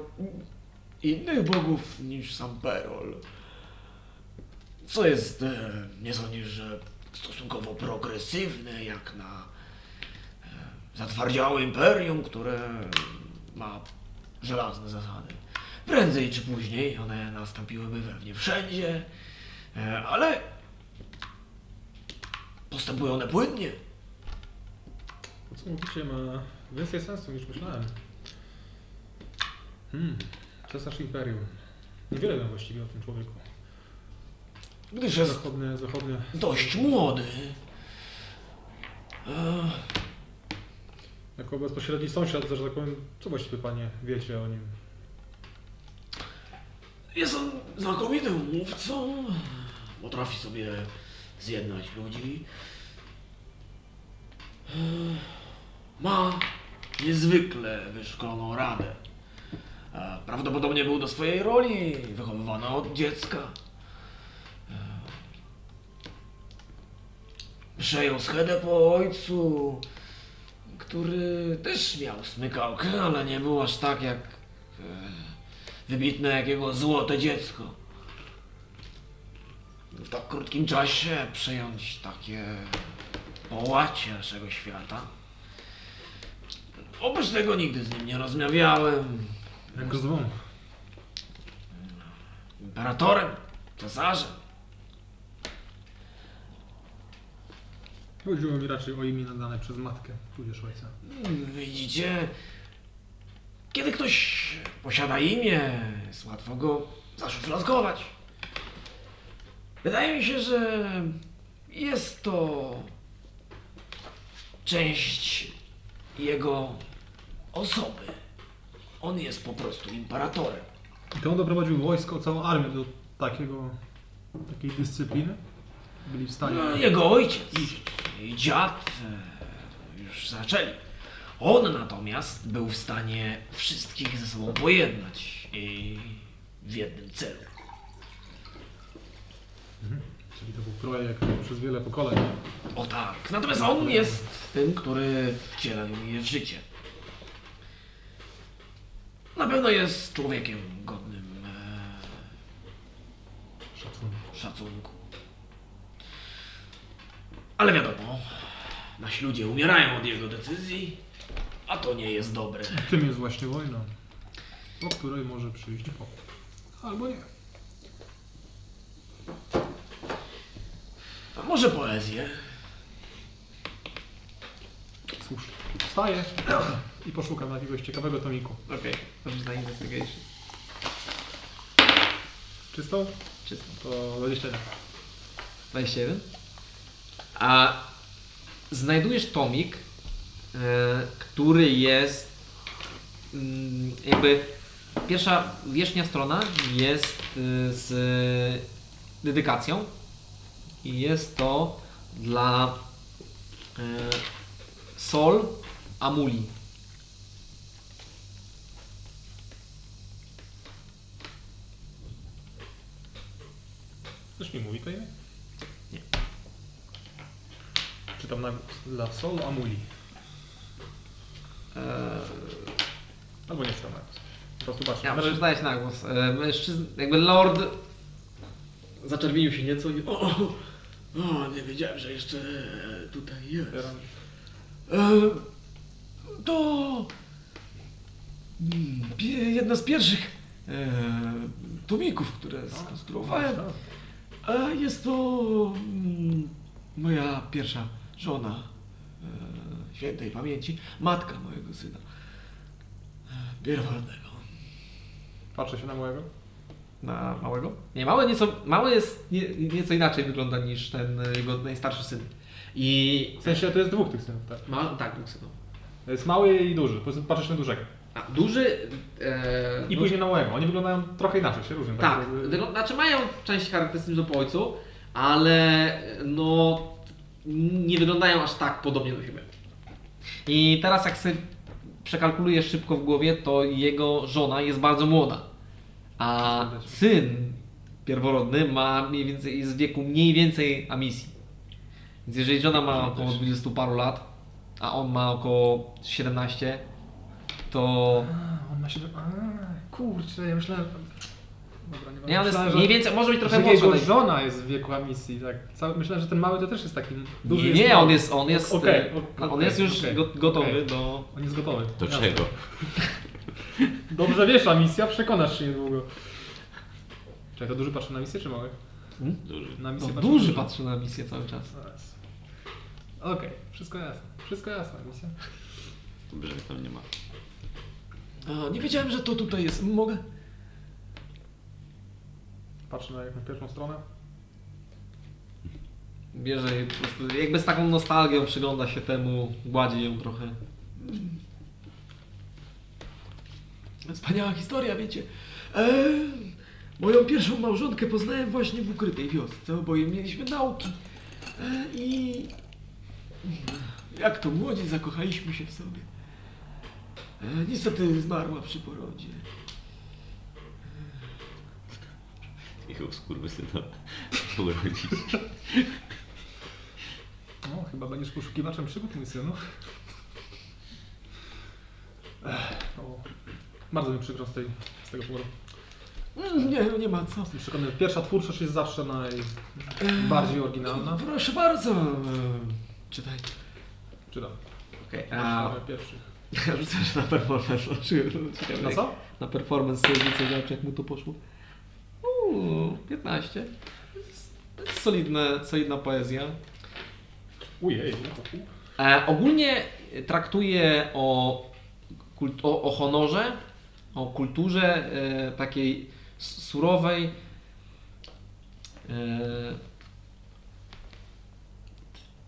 innych bogów niż sam Perol. Co jest, e, nie sądzisz, stosunkowo progresywne jak na zatwardziałe imperium, które ma żelazne zasady. Prędzej czy później one nastąpiłyby pewnie wszędzie, e, ale postępują one płynnie. To co mówicie ma więcej sensu niż myślałem. Hmm, cesarz imperium. Niewiele wiem właściwie o tym człowieku. Gdyż jest Zachodnie, zachodnie. dość młody. Jako bezpośredni sąsiad, że tak powiem, co właściwie panie wiecie o nim? Jest on znakomitym mówcą. Potrafi sobie zjednać ludzi. Ma niezwykle wyszkoloną radę. Prawdopodobnie był do swojej roli wychowywany od dziecka. Przejął schedę po ojcu, który też miał smykałkę, ale nie był aż tak jak e, wybitne jak jego złote dziecko. W tak krótkim czasie przejąć takie połacie naszego świata. Oprócz tego nigdy z nim nie rozmawiałem. Jak go zwą? Imperatorem, cesarzem. Chodziło mi raczej o imię nadane przez matkę, tudzież ojca. Mm, Widzicie, Kiedy ktoś posiada imię, jest łatwo go zaszufladkować. Wydaje mi się, że jest to część jego osoby. On jest po prostu imperatorem. I to on doprowadził wojsko, całą armię do takiego, takiej dyscypliny? Byli w stanie... No, jego ojciec i dziad e, już zaczęli. On natomiast był w stanie wszystkich ze sobą pojednać i w jednym celu. Czyli to był projekt przez wiele pokoleń. O tak. Natomiast on jest tym, który wciela je w życie. Na pewno jest człowiekiem godnym e, Szacunku. szacunku. Ale wiadomo, nasi ludzie umierają od jego decyzji, a to nie jest dobre. Tym jest właśnie wojna, po której może przyjść pokój. Albo nie. A może poezję? Słusznie. Wstaję i poszukam jakiegoś ciekawego tomiku. Okej, okay. na investigation. Czystą? Czysto. To 21. 21. A znajdujesz tomik, e, który jest mm, jakby pierwsza wierzchnia strona jest e, z dedykacją i jest to dla e, Sol Amuli. Też nie mówi to imię? Nie. Czytam na dla Sol Amuli. E, Albo nie czytam na głos. Po prostu patrzę. Ja przeczytałeś na głos. E, mężczyzn, jakby lord zaczerwienił się nieco i O, o, o, nie wiedziałem, że jeszcze tutaj jest. Otwieram. E, to jedna z pierwszych e, tomików, które skonstruowałem. A jest to mm, moja pierwsza żona e, świętej pamięci, matka mojego syna e, pierworodnego. Patrzę się na mojego. na małego. Nie, mały nieco, mały jest nie, nieco inaczej wygląda niż ten e, jego najstarszy syn. I W sensie to jest dwóch tych synów, tak? ma, tak, dwóch synów. To jest mały i duży. Patrzysz na dużego. A, duży. E, I duży- później na małego. Oni wyglądają trochę inaczej, się różnią. Tak, wyglą- znaczy mają część charakterystyczną po ojcu, ale no nie wyglądają aż tak podobnie do siebie. I teraz jak sobie przekalkulujesz szybko w głowie, to jego żona jest bardzo młoda. A syn pierworodny ma mniej więcej, jest w wieku mniej więcej Amisji. Więc jeżeli żona ma około 20 paru lat, a on ma około 17, to A, on ma się... A, kurczę, ja myślałem... Nie on jest myślałem, mniej więcej, może być trochę że młodszy. jego żona jest w wieku emisji, tak. Cały, myślałem, że ten mały to też jest taki duży. Nie, on jest, on jest, Okej, e, okej, on jest już go, gotowy do... On jest gotowy. Do Jasne. czego? Dobrze wiesz, a misja, przekonasz się niedługo. Czekaj, to duży patrzy na misję, czy mały? Duży. Na No, misję patrzy duży patrzy na misję cały czas. Okej, wszystko jasne. Wszystko jasne, misja. Dobrze, tam nie ma. A, nie wiedziałem, że to tutaj jest. Mogę? Patrzę na, na pierwszą stronę. Bierze i po prostu, jakby z taką nostalgią przygląda się temu, gładzi ją trochę. Wspaniała historia, wiecie. E, moją pierwszą małżonkę poznałem właśnie w ukrytej wiosce. Oboje mieliśmy nauki. E, I jak to młodzi zakochaliśmy się w sobie. E, niestety zmarła przy porodzie. Ich skurwysyna urodzić. No, chyba będziesz poszukiwaczem przygód, mój synu. Ech, o, bardzo mi przykro z, tej, z tego powodu. Mm, Nie, nie ma co. Jestem przekonany, pierwsza twórczość jest zawsze najbardziej oryginalna. Proszę bardzo. Czytaj. Czytam. Okej, A... a Pierwszy. rzucę się na performance. Na co? Na performance sobie rzucę, jak mu to poszło. Uuu, 15. To jest, to jest solidne, solidna poezja. Ujej, no. E, ogólnie traktuje o o, o honorze, o kulturze e, takiej surowej. E,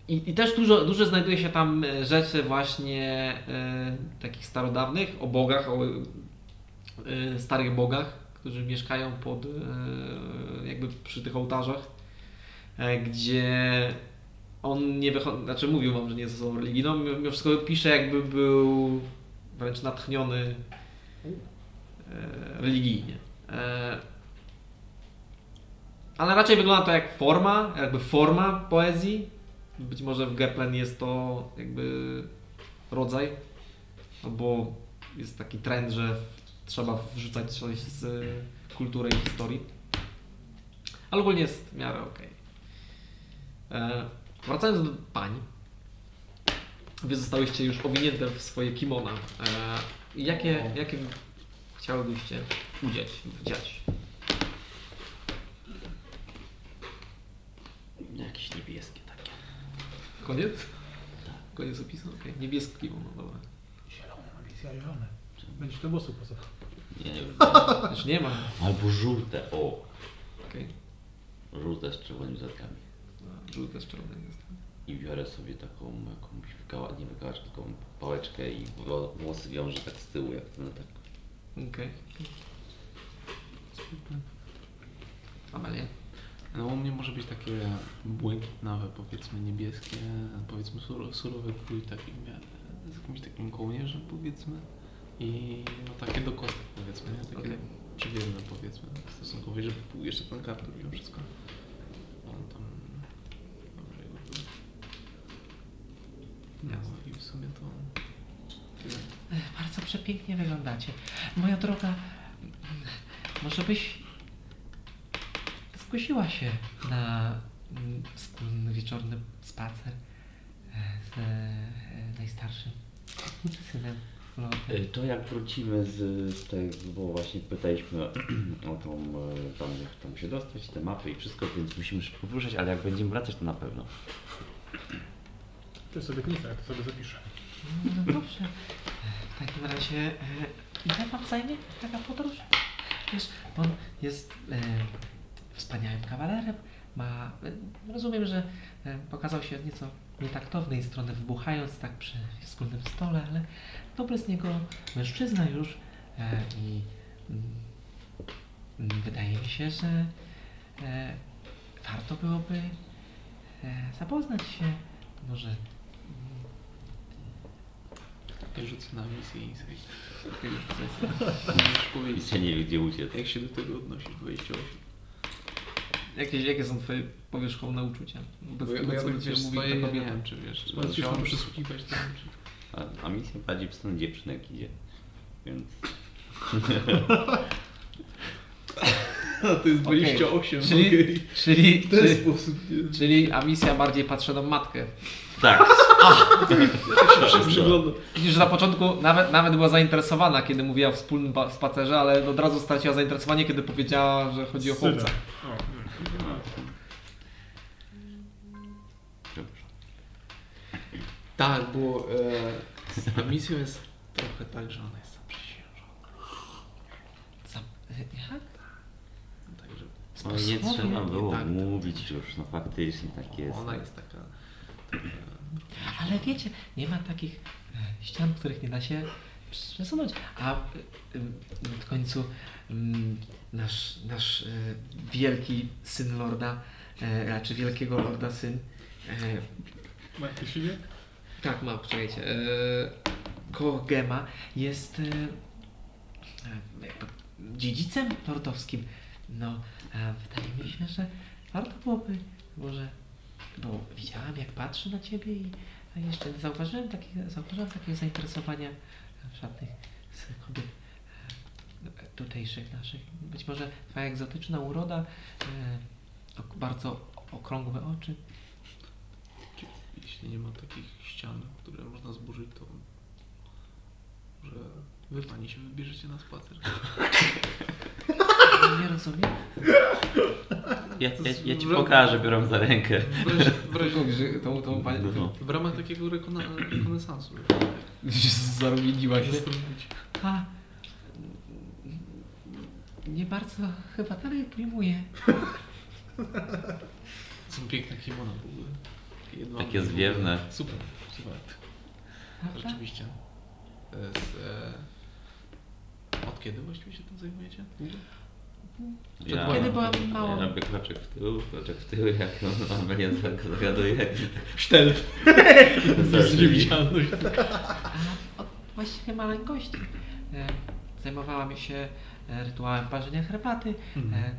i, I też dużo, dużo znajduje się tam e, rzeczy właśnie e, takich starodawnych, o bogach, o e, starych bogach, którzy mieszkają pod, e, jakby przy tych ołtarzach, e, gdzie on nie wychodzi, znaczy mówił wam, że nie jest osobą religijną, mimo wszystko pisze jakby był wręcz natchniony e, religijnie. Ale raczej wygląda to jak forma, jakby forma poezji. Być może w Geplen jest to jakby rodzaj, albo jest taki trend, że trzeba wrzucać coś z kultury i historii. Ale ogólnie jest w miarę okej. E, Wracając do pań. Wy zostałyście już owinięte w swoje kimona. E, jakie, jakie chciałybyście udziać, wdziać? Jakieś niebieskie takie. Koniec? Koniec opisu? Okej. Niebieski kimono, dobra. Zielone, zielone. Będzie to głosu poza. Nie, nie wiem. Już nie ma. Albo żółte, o. Okej. Żółte z czerwonymi zatkami. No, Żółte z czerwonym jest. I biorę sobie taką jakąś wykała, nie taką pałeczkę i wło- włosy wiążę tak z tyłu, jak ten tak. Okej. Amelia? No u mnie może być takie błękitnawe, powiedzmy niebieskie, powiedzmy sur- surowy krój taki w miarę, z jakimś takim kołnierzem powiedzmy i no takie do kostek powiedzmy, nie? takie Okej. przywierne powiedzmy stosunkowo, żeby był jeszcze ten kaptur mimo wszystko. On tam dobrze jego był. No i w sumie to tyle. Bardzo przepięknie wyglądacie. Moja droga, może byś zgłosiła się na mm, wspólny wieczorny spacer e, z e, najstarszym synem Lorda. Y, To jak wrócimy z tego, bo właśnie pytaliśmy o tą, y, tam jak tam się dostać, te mapy i wszystko, więc musimy szybko wyruszać, ale jak będziemy wracać, to na pewno. To jest obietnica, ja to sobie zapiszę. No dobrze. W takim razie, e, ile wam zajmie taka podróż? Wiesz, on jest e, wspaniałym kawalerem, ma, e, rozumiem, że e, pokazał się od nieco nietaktownej strony, wybuchając tak przy wspólnym stole, ale dobry z niego mężczyzna już e, i mm, mm, wydaje mi się, że e, warto byłoby e, zapoznać się może mm, Ja rzucę na misję Insight. Możesz powiedzieć, gdzie uciec. jak się do tego odnosisz 28? Jakie, jakie są twoje powierzchowne uczucia? Wobec Bo ja, tego, bo ja stoję, ja nie wiem czy wiesz, czy będę cicho. chciał przysłuchiwać temu, czy... A, a misja bardziej w stronę dziewczynek idzie. Więc To jest Okej. 28, Czyli, okej. czyli, W ten czyli, sposób, nie? czyli Amisja bardziej patrzy na matkę. tak. Przyglądam. Widzisz, że na początku nawet, nawet była zainteresowana, kiedy mówiła o wspólnym pa- spacerze, ale od razu straciła zainteresowanie, kiedy powiedziała, że chodzi o chłopca. Tak, bo e, z misją jest trochę tak, że ona jest zaprzysiężona. za, jak? Także No nie trzeba było tak, tak. mówić już, no faktycznie tak jest. ona jest taka... taka Ale wiecie, nie ma takich e, ścian, których nie da się przesunąć. A e, w końcu mm, nasz, nasz e, wielki syn lorda, raczej wielkiego lorda syn, Ma jakieś imię? Tak, ma, poczekajcie. E, koło Gema, jest e, e, jakby dziedzicem lordowskim. No, wydaje mi się, że warto byłoby może, bo widziałam jak patrzy na ciebie i jeszcze nie zauważyłem, takie, zauważyłem takiego zainteresowania żadnych z kobiet tutejszych naszych. Być może twoja egzotyczna uroda, bardzo okrągłe oczy. Jeśli nie ma takich ścian, które można zburzyć, to może wy pani się wybierzecie na spacer. Nie rozumiem. Ja, ja, ja ci pokażę, biorę za rękę. Że tą, tą panią. No. w ramach takiego rekona, rekonesansu. Zarumieniła się. A, nie bardzo chyba dalej pojmuję. Są piękne kimona w ogóle. Jedno- Takie zwiewne. Super, Prawda? Rzeczywiście. To jest, e... Od kiedy właściwie się tym zajmujecie? Ja, Kiedy byłam mała. Ja robię kroczek w tył, kroczek w tył, jak Amelia zagaduje. Sztel. Niewidzialność. A od właściwie maleńkości e, zajmowałam się e, rytuałem parzenia herbaty, e,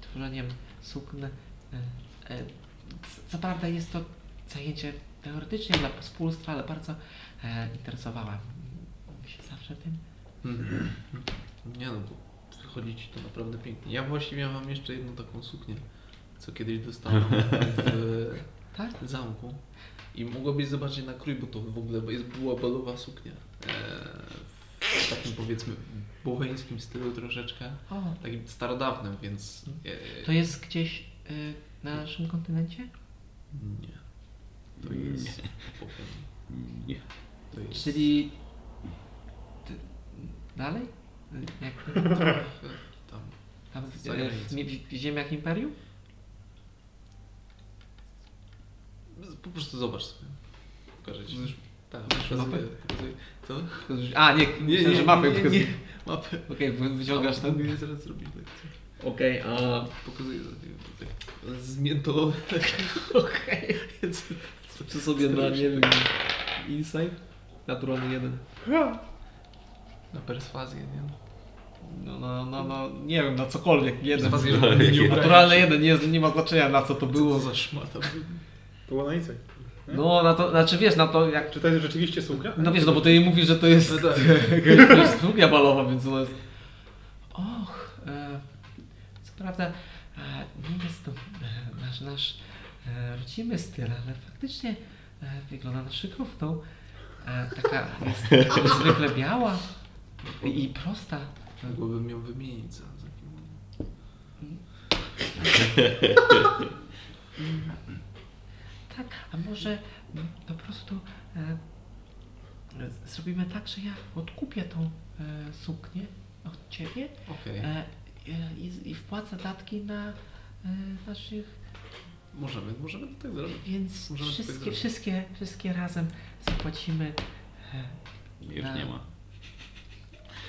tworzeniem sukn. E, e, co prawda jest to zajęcie teoretycznie dla pospólstwa, ale bardzo e, interesowałam się zawsze tym. Mhm. Nie no, bo wychodzi ci to naprawdę pięknie. Ja właściwie mam jeszcze jedną taką suknię, co kiedyś dostałem w Tak? zamku. I mogłabyś zobaczyć na krój, bo to w ogóle jest była balowa suknia. E, w takim powiedzmy boweńskim stylu troszeczkę. O, Takim starodawnym, więc... E, to jest gdzieś e, na naszym kontynencie? Nie. To jest... Nie. To jest... Czyli ty, dalej? Jak, tam... tam w, Za w, w, ziemiach Imperium? Po prostu zobacz sobie. Pokażę ci. Tak, pokazuję. Co? A, nie, nie, nie, że mapę nie, pokazuję. nie. Mapę. Okej, wy- wyciągasz. Mogę zaraz zrobić lekcję. Okej, a... Pokazuję tak, tak zmiętolone. Okej. Więc Co sobie na, nie wiem, insight? Naturalny jeden. na perswazję, nie? No, no, no, no, nie wiem, na cokolwiek, jeden. Naturalny jeden, nie, nie ma znaczenia na co to było za szmata. To było na nic. No, na to, znaczy wiesz, na to jak... Czy to jest rzeczywiście suknia? No wiesz, no bo ty jej mówisz, że to jest No tak. suknia balowa, więc to jest... Och, e, co prawda e, nie jest to e, nasz, nasz e, rodzimy styl, ale faktycznie e, wygląda na szykrówną. E, taka jest niezwykle biała i, prosta. Mogłabym ją wymienić za, za. Tak, a może po prostu e, zrobimy tak, że ja odkupię tą e, suknię od ciebie e, e, i, i wpłacę datki na e, naszych, możemy, możemy to tak zrobić. więc Możemy tak wszystkie, zrobić. wszystkie, wszystkie razem zapłacimy. E, Już na- nie ma.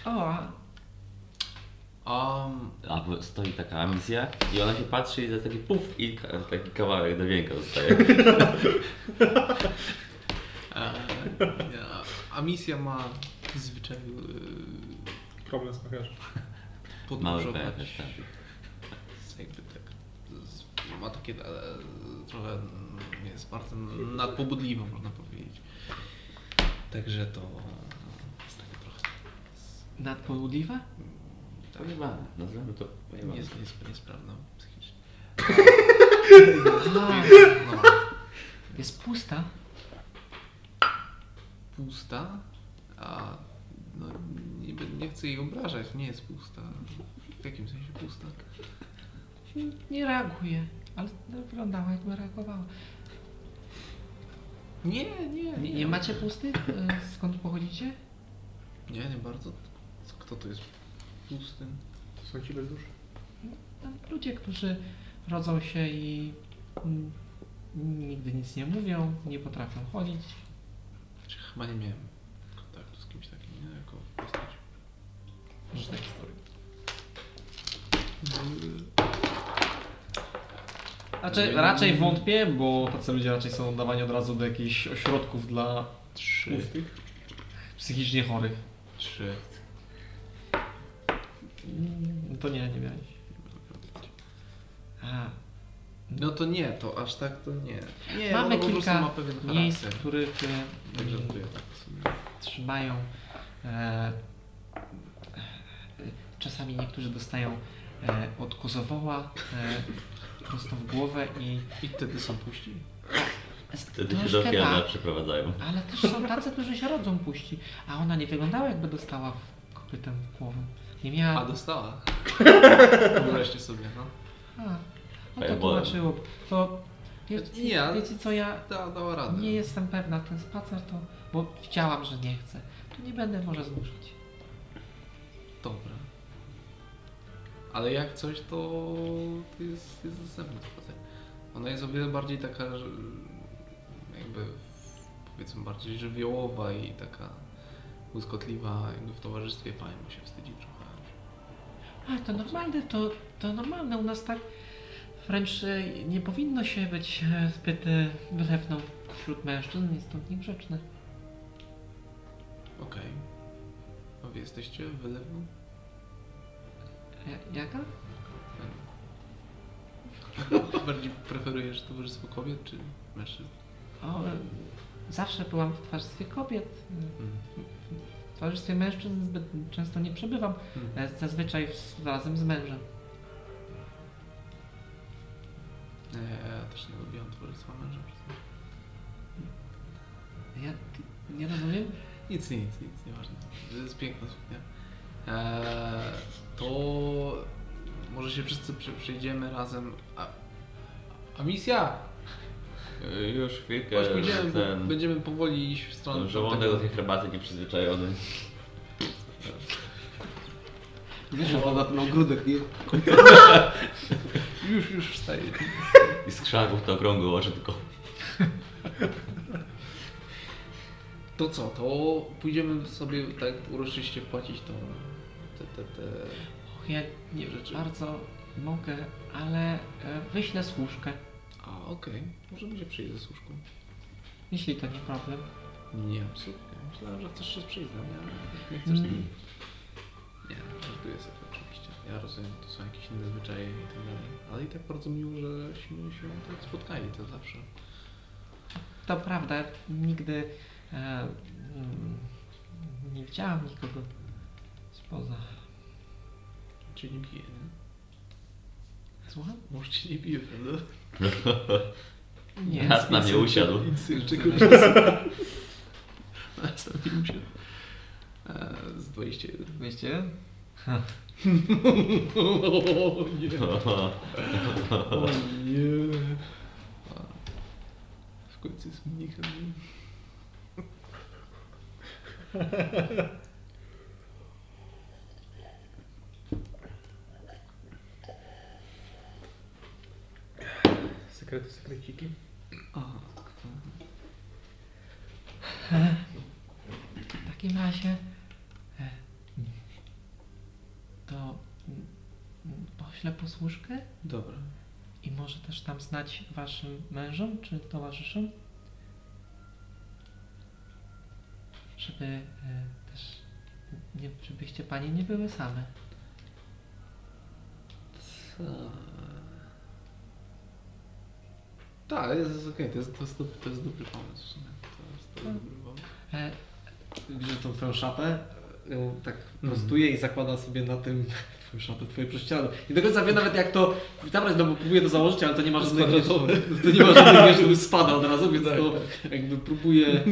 O, a Um, A bo stoi taka misja i ona się patrzy i za taki puf i taki kawałek do zostaje. a, nie, a misja ma w zwyczaju y, Problem z makijażem. Mały pęcherz, tak. Tak. Ma takie e, trochę jest bardzo nadpobudliwe można powiedzieć. Także to jest takie trochę. nadpobudliwa? Pojebane, nazwijmy to pojebane. Jest, jest niesprawna psychicznie. A, No, jest pusta. pusta, a no, nie, nie chcę jej obrażać, nie jest pusta. W jakim sensie pusta? Nie reaguje, ale wyglądała jakby reagowała. Nie, nie, Nie, nie macie pustych? E, Skąd pochodzicie? Nie, nie bardzo. Kto to jest pustym? To są ci bez duszy. No, Ludzie, którzy rodzą się i mm, nigdy nic nie mówią, nie potrafią chodzić. Znaczy, chyba nie miałem kontaktu z kimś takim, nie? Jako postać. Różne historie. Znaczy, raczej wątpię, bo tacy ludzie raczej są dawani od razu do jakichś ośrodków dla Trzy. Pustych. psychicznie chorych. Trzy. Mm, To nie, nie miałeś. A, No to nie, to aż tak to nie. Nie, Mamy no, po prostu kilka ma pewien miejsc, w charakter. których e, Tak mm, żartuję, tak trzymają. E, czasami niektórzy dostają e, od kozowoła e, prosto w głowę i I wtedy są puści. Wtedy się do ofiara tak, przeprowadzają. ale też są tacy, którzy się rodzą puści, a ona nie wyglądała jakby dostała w kopytem w głowę. Nie miała... A dostała. Wyobraźcie sobie, no. A, no to tłumaczyło. To Wiecie, Nie, ale- wiecie co, ja Da, dała radę. nie jestem pewna, ten spacer to... Bo chciałam, że nie chcę. To nie będę może zmuszać. Dobra. Ale jak coś, to jest, jest dostępny spacer. Ona jest o wiele bardziej taka, jakby powiedzmy bardziej żywiołowa i taka błyskotliwa jakby w towarzystwie bo się wstydzi trochę. A, to normalne, to, to normalne. U nas tak wręcz e, nie powinno się być e, zbyt e, wylewną wśród mężczyzn, jest to niegrzeczne. Okej. A wy jesteście wylewną? Ja- Jaka? Bardziej preferujesz towarzystwo kobiet czy mężczyzn? O, zawsze byłam w towarzystwie kobiet. Hmm. W towarzystwie mężczyzn zbyt często nie przebywam. Hmm. E, Zazwyczaj razem z mężem. Nie, ja też nie lubiłam towarzystwa męża. Ja nie rozumiem. Nic, nic, nic, nieważne. To jest piękna suknia. Eee, to może się wszyscy przy, przyjdziemy razem. A, a misja! Y, Już chwilkę, Chodź, bo ten... będziemy powoli iść w stronę Żołądek do tej herbaty nieprzyzwyczajony. Wiesz, że ten ogródek, nie? Już, już wstaję. I z krzaków to okrągłe oczy tylko. To co, to pójdziemy sobie tak uroczyście wpłacić tą, te, te. Och, ja nie Rzeczy. bardzo mogę, ale e, wyślę służkę, A, okej. Możemy się przyjść ze służką. jeśli to nie problem. Nie, absolutnie. Myślałem, że chcesz się mnie, ale nie chcesz Mm. mm. Nie, żartuję sobie oczywiście. Ja rozumiem, to są jakieś inne zwyczaje i tak dalej. Ale i tak bardzo miło, żeśmy się tak spotkali, to zawsze. To prawda, nigdy e, mm, nie widziałam nikogo spoza. Cię nie bije, nie? Słucham? Może cię nie bije, prawda? Nie. Nas na mnie usiadł. Nic jeszcze Nas na mnie usiadł. E, Z 21. Wiecie? O nie. O nie. W końcu jest mnikiem. Sekrety, sekreciki. Aha. W takim razie e, to poślę posłuszkę Dobra. i może też tam znać waszym mężom czy towarzyszom, żeby e, też nie, żebyście panie nie były same. Tak, jest okej, to, jest, to, jest, to jest dobry pomysł. w sumie. To jest, to jest dobry pomysł. E, Bierze tą twoją szatę, ją tak Mhm. prostuje i zakłada sobie na tym twoją szatę, twoje prześcieradło. Nie do końca wie nawet jak to zabrać, no bo próbuje to założyć, ale to nie ma żadnych, kwadratowe. to nie ma żadnych, wiesz, żeby spada od razu, więc to jakby próbuje...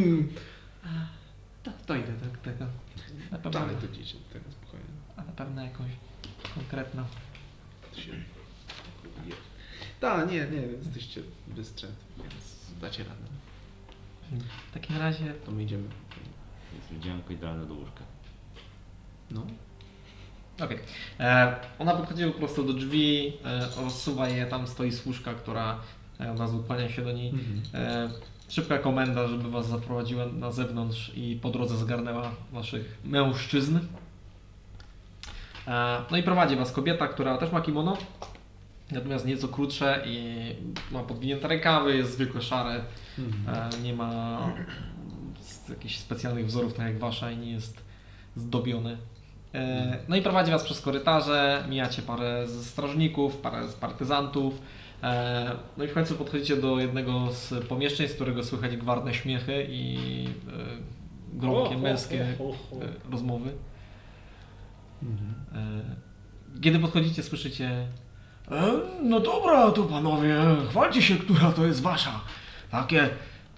to, to idę tak tego. Na pewno, Dalej to dzieci tego spokojnie. a na pewno jakąś konkretną. Się. Tak, nie, nie, jesteście bystre, więc dacie radę. W takim razie To my idziemy. Jest wdzianko idealne do łóżka. No. Okej. E, Ona podchodzi po prostu do drzwi, e, rozsuwa je, tam stoi służka, która e, od razu kłania się do niej. E, szybka komenda, żeby was zaprowadziła na zewnątrz i po drodze zgarnęła waszych mężczyzn. E, no i prowadzi was kobieta, która też ma kimono, natomiast nieco krótsze i ma podwinięte rękawy, jest zwykle szare, e, nie ma z jakichś specjalnych wzorów, tak jak wasza i nie jest zdobione. E, No i prowadzi was przez korytarze, mijacie parę ze strażników, parę z partyzantów. e, No i w końcu podchodzicie do jednego z pomieszczeń, z którego słychać gwarne śmiechy i e, gromkie męskie e, rozmowy. E, Kiedy podchodzicie, słyszycie E, no dobra, to panowie, chwalcie się, która to jest wasza. Takie e,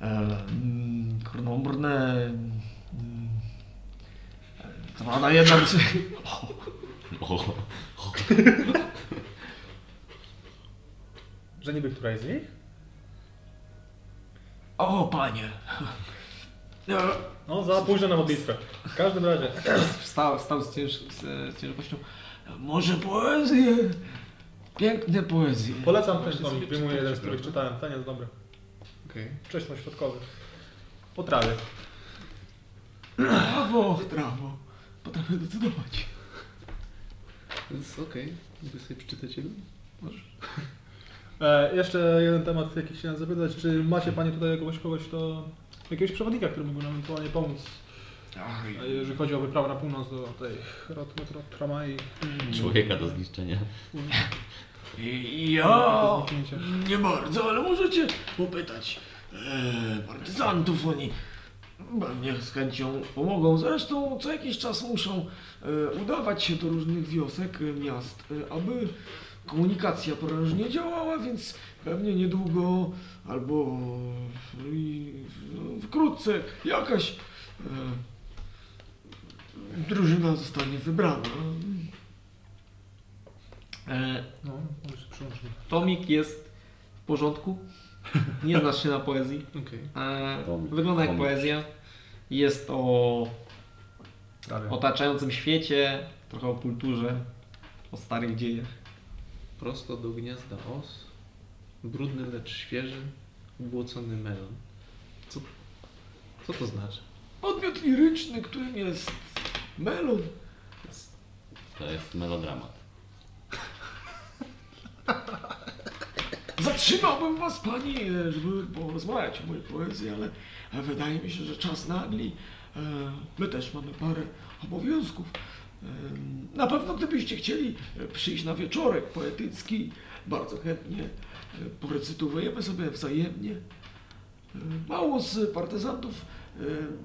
mm, krnąbrne... Mm, to pana jedna... z- O, Że niby któraś z nich? O, panie. E, No, za późno na modlitwę. W każdym razie. Wstał, wstał z, cięż, z, z ciężkością. Może poezję? Piękne poezje. Polecam ten Właśnie tomik, wyjmuję jeden z których prawda? czytałem. Ten jest dobry. Okej. Wcześno-środkowy. Po trawie. Brawo, trawo. Potrafię decydować. Więc okej. Mogę sobie przeczytać jeden? E, jeszcze jeden temat, jaki chciałem zapytać. Czy macie Panie tutaj jakiegoś kogoś, to jakiegoś przewodnika, który mógłby nam ewentualnie pomóc, e, jeżeli chodzi o wyprawę na północ do tej Rot- Rot- Rot- Tramai? Człowieka do zniszczenia. I ja nie bardzo, ale możecie popytać e, partyzantów. Oni pewnie z chęcią pomogą. Zresztą co jakiś czas muszą e, udawać się do różnych wiosek, e, miast, e, aby komunikacja prężnie działała, więc pewnie niedługo albo i, no, wkrótce jakaś e, drużyna zostanie wybrana. E, No, tomik jest w porządku. Nie znasz się na poezji. Okej. E, Tomik, wygląda jak tomik. poezja. Jest o otaczającym świecie, trochę o kulturze, o starych dziejach. Prosto do gniazda os. Brudny, lecz świeży. Ubłocony melon. Co, co to znaczy? Podmiot liryczny, którym jest melon. To jest melodramat. Zatrzymałbym was, pani, żeby porozmawiać o mojej poezji, ale wydaje mi się, że czas nagli. E, My też mamy parę obowiązków. E, Na pewno gdybyście chcieli przyjść na wieczorek poetycki, bardzo chętnie e, porecytujemy sobie wzajemnie. Mało z partyzantów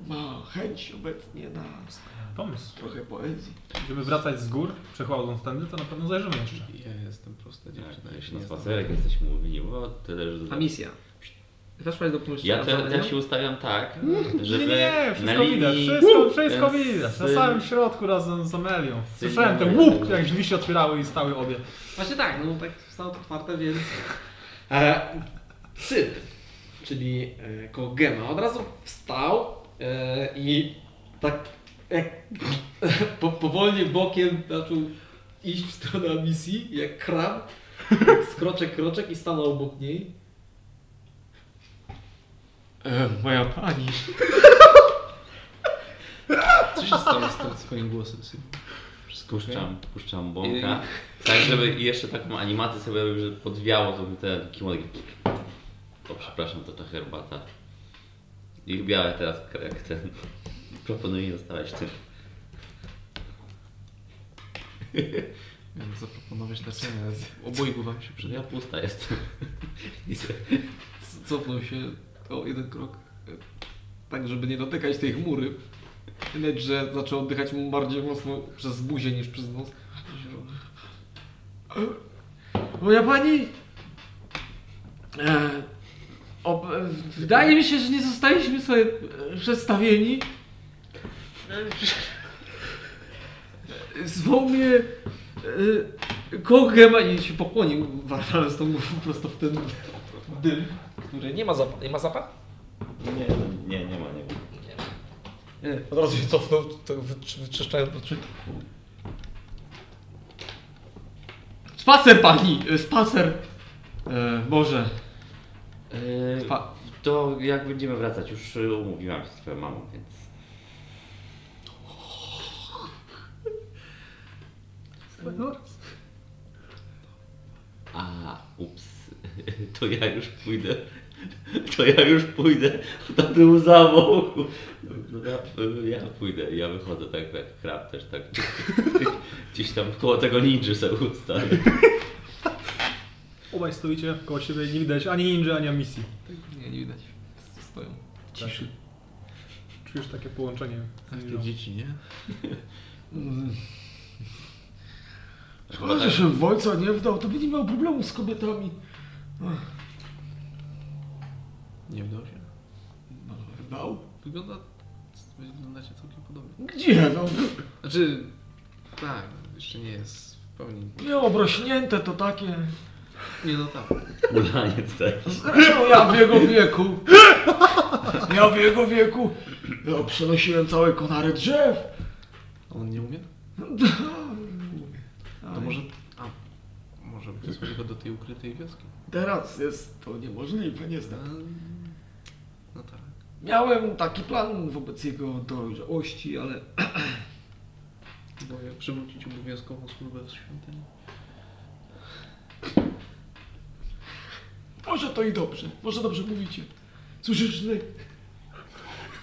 ma chęć obecnie na Pomysł. trochę poezji. Żeby wracać z gór, przechodząc tędy, to na pewno zajrzymy jeszcze. Ja jestem prosta dziewczyna. Się na spacerek jesteśmy mówili, o tyle, że... A misja. Weszłaś do pomieszczenia. Ja, te, ja się ustawiam tak, żeby Nie, nie, na wszystko widać, linii... wszystko, wszystko ten widać. Na samym środku razem z Amelią. Słyszałem ten łup, jak drzwi się otwierały i stały obie. Właśnie tak, no tak stało to otwarte, więc... E, syn, czyli e, koło Gema, od razu wstał e, i tak po, powolnie bokiem zaczął iść w stronę misji, jak kram, z kroczek, kroczek i stanął obok niej. E, moja pani. Co się stało z tym swoim głosem? syn? Puszczam, puszczam bąka. Tak, żeby i jeszcze taką animację sobie robił, że podwiało to mi te kimono. O, przepraszam, to ta herbata. I białe teraz jak ten. Proponuję zostawać tym. Miałem zaproponować ale z obojgu wam się przyda. Ja pusta jestem. Cofnął się o jeden krok, e, tak żeby nie dotykać tej chmury. Widać, że zaczął oddychać bardziej mocno przez buzię niż przez nos. Moja pani! E, ob, wydaje mi się, że nie zostaliśmy sobie e, przedstawieni. E, Zwoł mnie e, Kogem, a nie się pokłonił, walcząc tą głową prosto w ten dym, który nie ma zapach. Nie ma zapach? Nie, nie, nie ma, nie ma. Nie. Od razu się cofnął, to wyczyszczając oczy. Spacer pani! e, Spacer! E, Boże. Eee, Pa- to jak będziemy wracać, już umówiłam się z twoją mamą, więc... A, ups, to ja już pójdę. To ja już pójdę. To był zawał. No, ja, ja pójdę, ja wychodzę tak jak krab też tak. Gdzieś tam koło tego ninja sobie ustanę. Obaj stoicie koło siebie i nie widać ani ninja, ani misji. Nie, nie widać. Stoją. Ciszy. Czujesz takie połączenie te dzieci, nie? Szkoda, że się w ojca nie wdał, to by nie miał problemu z kobietami. Ach, Nie wdał się. no, Wdał? Wygląda... Wyglądacie całkiem podobnie. Gdzie? No, Znaczy... Tak, jeszcze nie jest w pełni... nie obrośnięte to takie. Nie no tak. ulaniec tak. Zresztą ja w jego wieku. Ja w jego wieku ja przenosiłem całe konary drzew. On nie umie? To może... A, może wysłać go do tej ukrytej wioski. Teraz jest to niemożliwe, niestety. No tak. Miałem taki plan wobec jego dojrzałości, ale Boję przywrócić obowiązkową służbę w świątyni. może to i dobrze. Może dobrze mówicie. Słyszysz, Lej?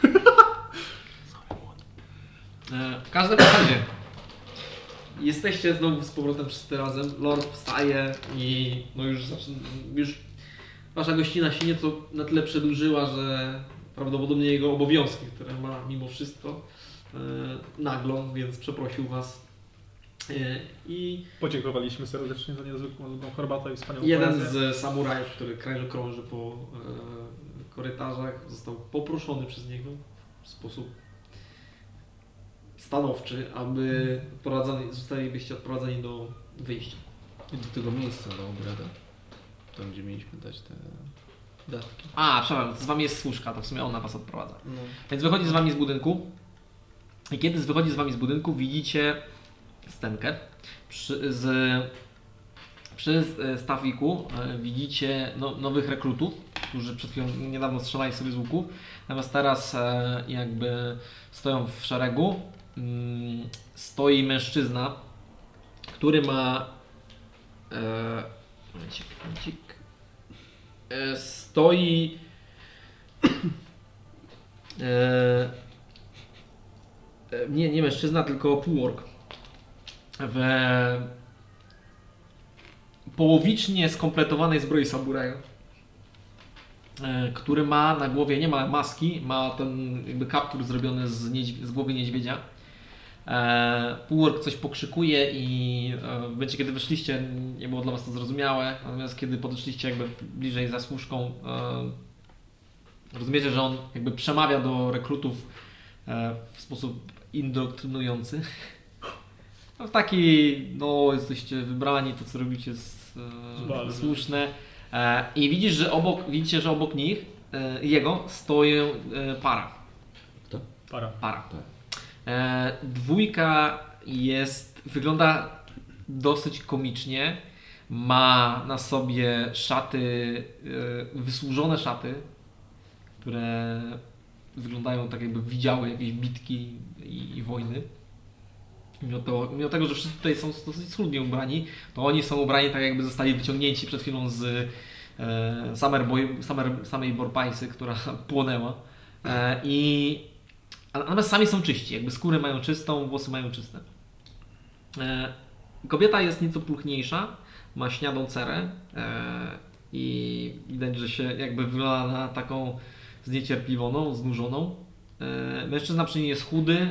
E, W każdym razie jesteście znowu z powrotem wszyscy razem. Lord wstaje i no już zaczyna, już wasza gościna się nieco na tyle przedłużyła, że prawdopodobnie jego obowiązki, które ma mimo wszystko e, naglą, więc przeprosił was. E, I Podziękowaliśmy serdecznie za niezwykłą lubą herbatę i wspaniałą jeden poezję. z samurajów, który krąży po e, korytarzach, został poproszony przez niego w sposób stanowczy, aby odprowadzani, zostalibyście odprowadzeni do wyjścia. I do tego miejsca do obrada. Tam, gdzie mieliśmy dać te datki. A, przepraszam, z wami jest służka, to w sumie ona was odprowadza. No. Więc wychodzi z wami z budynku i kiedy wychodzi z wami z budynku, widzicie scenkę przy, z, przy e, stawiku e, widzicie no, nowych rekrutów, którzy przed chwilą niedawno strzelali sobie z łuku, natomiast teraz e, jakby stoją w szeregu. Mm, Stoi mężczyzna, który ma e, momencik, momencik, e, stoi e, nie, nie mężczyzna, tylko półork w połowicznie skompletowanej zbroi samuraja, który ma na głowie, nie ma maski, ma ten jakby kaptur zrobiony z, z głowy niedźwiedzia. E, Półork coś pokrzykuje i e, w momencie, kiedy wyszliście, nie było dla Was to zrozumiałe, natomiast kiedy podeszliście jakby bliżej za służką, e, rozumiecie, że on jakby przemawia do rekrutów e, w sposób indoktrynujący. No, w taki, no jesteście wybrani, to co robicie jest e, słuszne. I widzisz, że obok, widzicie, że obok nich, jego, stoi para. Para. para. E, dwójka jest, wygląda dosyć komicznie. Ma na sobie szaty, e, wysłużone szaty, które wyglądają tak jakby widziały jakieś bitki i, i wojny. Mimo, to, mimo tego, że wszyscy tutaj są dosyć schludnie ubrani, to oni są ubrani tak jakby zostali wyciągnięci przed chwilą z e, Summer Boy, Summer, samej Borpaisy, która płonęła. E, I natomiast sami są czyści, jakby skórę mają czystą, włosy mają czyste. E, kobieta jest nieco pulchniejsza, ma śniadą cerę e, i widać, że się jakby wygląda na taką zniecierpliwoną, znużoną. E, mężczyzna przy niej jest chudy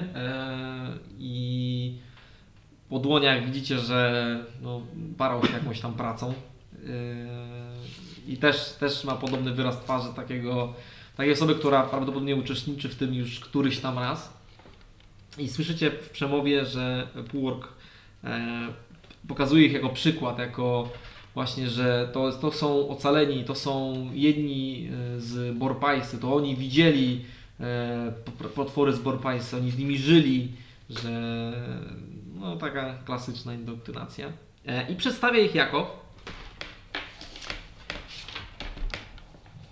i po dłoniach widzicie, że no, parał się jakąś tam pracą. I też, też ma podobny wyraz twarzy takiego, takiej osoby, która prawdopodobnie uczestniczy w tym już któryś tam raz. I słyszycie w przemowie, że Półork e, pokazuje ich jako przykład, jako właśnie, że to, to są ocaleni, to są jedni e, z Borpajsy, to oni widzieli e, potwory z Borpajsy, oni z nimi żyli, że no taka klasyczna indoktrynacja. E, I przedstawia ich jako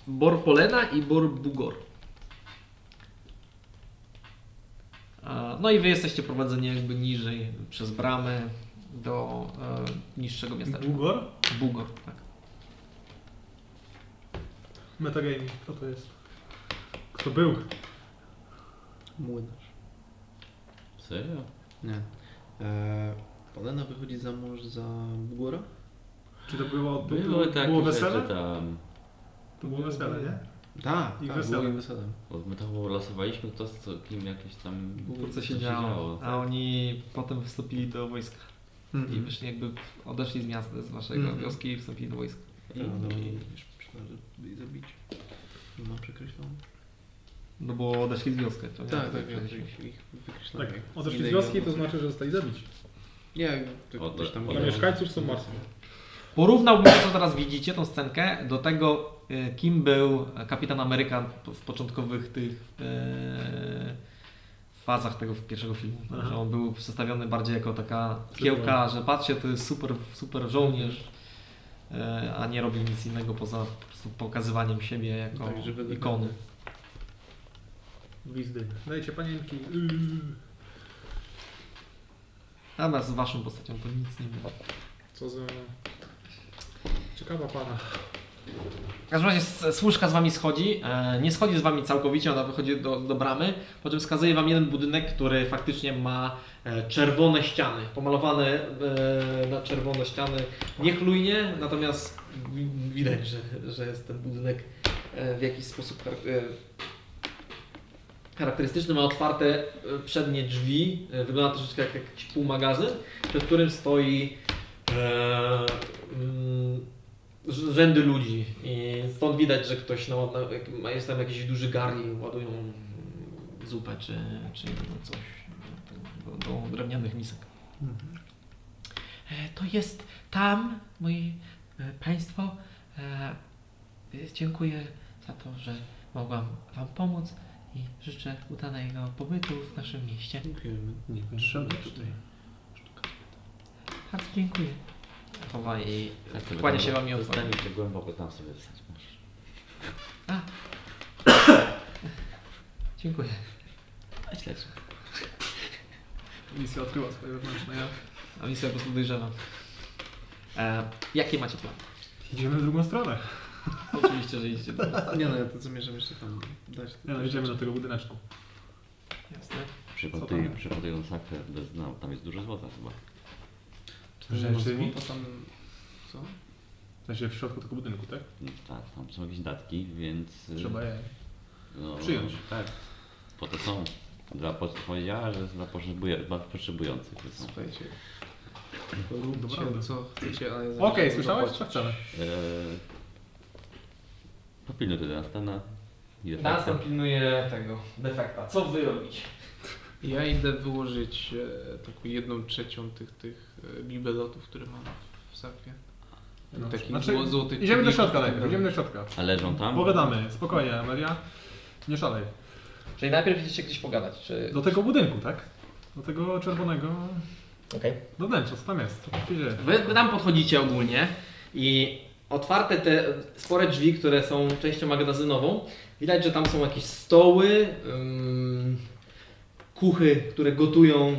Bor Polena i Bor Bugor. E, No i wy jesteście prowadzeni jakby niżej przez bramę do e, niższego miasteczka. Bugor? Bugor, tak. Metagaming. Kto to jest? Kto był? Młynarz. Serio? Nie. Eee, Polena wychodzi za mąż za Bugora? Czy to było, to Były było, takie było rzeczy wesele? tam. To było wesele, nie? Tak, Ich tak, wesele. było wesele. Od my tam losowaliśmy, kto z co- kim jakieś tam. To co się się działo. działo, A oni potem wstąpili do wojska. I Mhm. wyszli jakby, odeszli z miasta, z waszego Mhm. wioski i wstąpili do wojska. I, i myślałem, że jej zabić. Nie mam przekreślone. No bo odeszli z wioski. To nie Tak, to tak. Tak. jak Odeszli z wioski, to znaczy, że zostali zabici. Nie, to tam już są martwi. porównałbym to, co teraz widzicie, tą scenkę, do tego, kim był kapitan Ameryka w początkowych tych e, fazach tego pierwszego filmu. Aha. Że on był przedstawiony bardziej jako taka kiełka, że patrzcie, to jest super, super żołnierz, e, a nie robił nic innego poza po pokazywaniem siebie jako Tak, ikony. Gwizdy. Dajcie panienki. Natomiast z waszą postacią to nic nie było. Co za... Ciekawa para. W każdym razie służka z wami schodzi. E, nie schodzi z wami całkowicie, ona wychodzi do, do bramy, po czym wskazuje wam jeden budynek, który faktycznie ma e, czerwone ściany. Pomalowane e, na czerwone ściany niechlujnie, natomiast wi- widać, że, że jest ten budynek w jakiś sposób char- charakterystyczny. Ma otwarte przednie drzwi. Wygląda troszeczkę jak jakiś półmagazyn, przed którym stoi e, mm, rzędy ludzi i stąd widać, że ktoś no, jest tam jakiś duży gar i ładują zupę czy, czy coś do, do drewnianych misek. E, To jest tam, moi e, Państwo. E, Dziękuję za to, że mogłam Wam pomóc i życzę udanego pobytu w naszym mieście. Dziękujemy. Nie potrzeba tutaj. Bardzo dziękuję. Chowa i Tak, kłania się Wam i. Zdanie się głęboko tam sobie wstać masz. Dziękuję. A śledź. Misja odkryła swoje wewnętrzne ja. A misja po prostu dojrzewa. E, jakie macie plany? Idziemy w drugą stronę. Oczywiście, że idziecie Nie no, ja to zamierzam jeszcze tam dać. Nie no, idziemy do tego budyneczku. Jasne. Sakwę bez dna, tam jest dużo złota chyba. Rzeczywiście? To tam... Co? W sensie w środku tego budynku, tak? No, tak, tam są jakieś datki, więc... y, Trzeba je no, przyjąć. Tak, po to są. Dla, po- powiedziała, że dla, potrzebuje, dla potrzebujących. Słuchajcie. Dobra. Róbcie co chcecie, ale... Okej, zamierzam słyszałeś? Co chcemy? Eee, popilnuj to Dunstana. i Dunstan pilnuje tego defekta. Co wy robicie? Ja idę wyłożyć e, taką jedną trzecią tych, tych bibelotów, które mam w sakwie. No, Takich znaczy, zło- złotych Idziemy do środka najpierw, idziemy do środka. A leżą tam? Pogadamy, spokojnie Amelia. Nie szalej. Czyli najpierw idziecie gdzieś pogadać, czy... Do tego budynku, tak? Do tego czerwonego... Okej. Do wnętrza, co tam jest? Co się dzieje? Wy, wy tam podchodzicie ogólnie i otwarte te spore drzwi, które są częścią magazynową, widać, że tam są jakieś stoły, kuchy, które gotują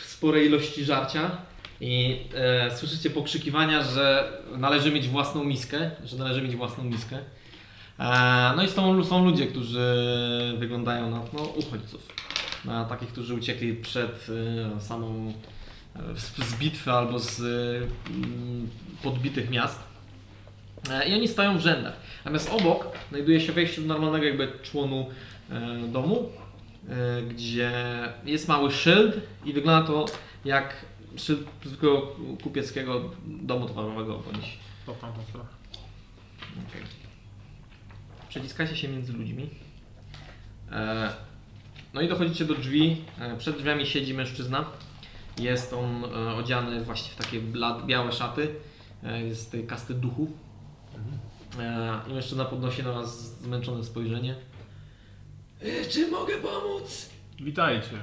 w sporej ilości żarcia i e, słyszycie pokrzykiwania, że należy mieć własną miskę, że należy mieć własną miskę. E, no i są, są ludzie, którzy wyglądają na no, uchodźców, na takich, którzy uciekli przed e, samą z, z bitwy albo z mm, podbitych miast. E, I oni stoją w rzędach. Natomiast obok znajduje się wejście do normalnego jakby członu e, domu, e, gdzie jest mały szyld i wygląda to jak szyld zwykłego kupieckiego domu towarowego bądź To w tamtą stronę. Okay. Przeciskacie się między ludźmi. E, no i dochodzicie do drzwi. E, przed drzwiami siedzi mężczyzna. Jest on e, odziany właśnie w takie bla- białe szaty. E, z tej kasty duchów. E, I mężczyzna podnosi na was zmęczone spojrzenie. E, czy mogę pomóc? Witajcie.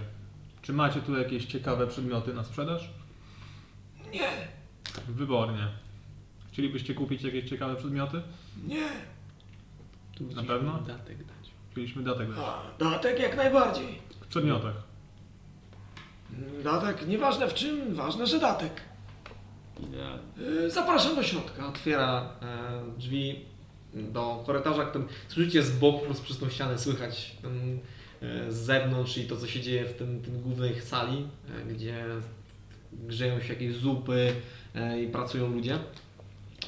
Czy macie tu jakieś ciekawe przedmioty na sprzedaż? Nie, Wybornie. Chcielibyście kupić jakieś ciekawe przedmioty? nie. Tu Na musisz pewno? datek dać. Chcieliśmy datek dać. A, datek jak najbardziej. W przedmiotach. Datek, nieważne w czym, ważne, że datek. Idealnie. Yy, zapraszam do środka. Otwiera e, drzwi do korytarza, którym słyszycie z boku plus przez tą ścianę słychać ten, e, z zewnątrz i to co się dzieje w tym, tym głównej sali, e, gdzie grzeją się jakieś zupy e, i pracują ludzie.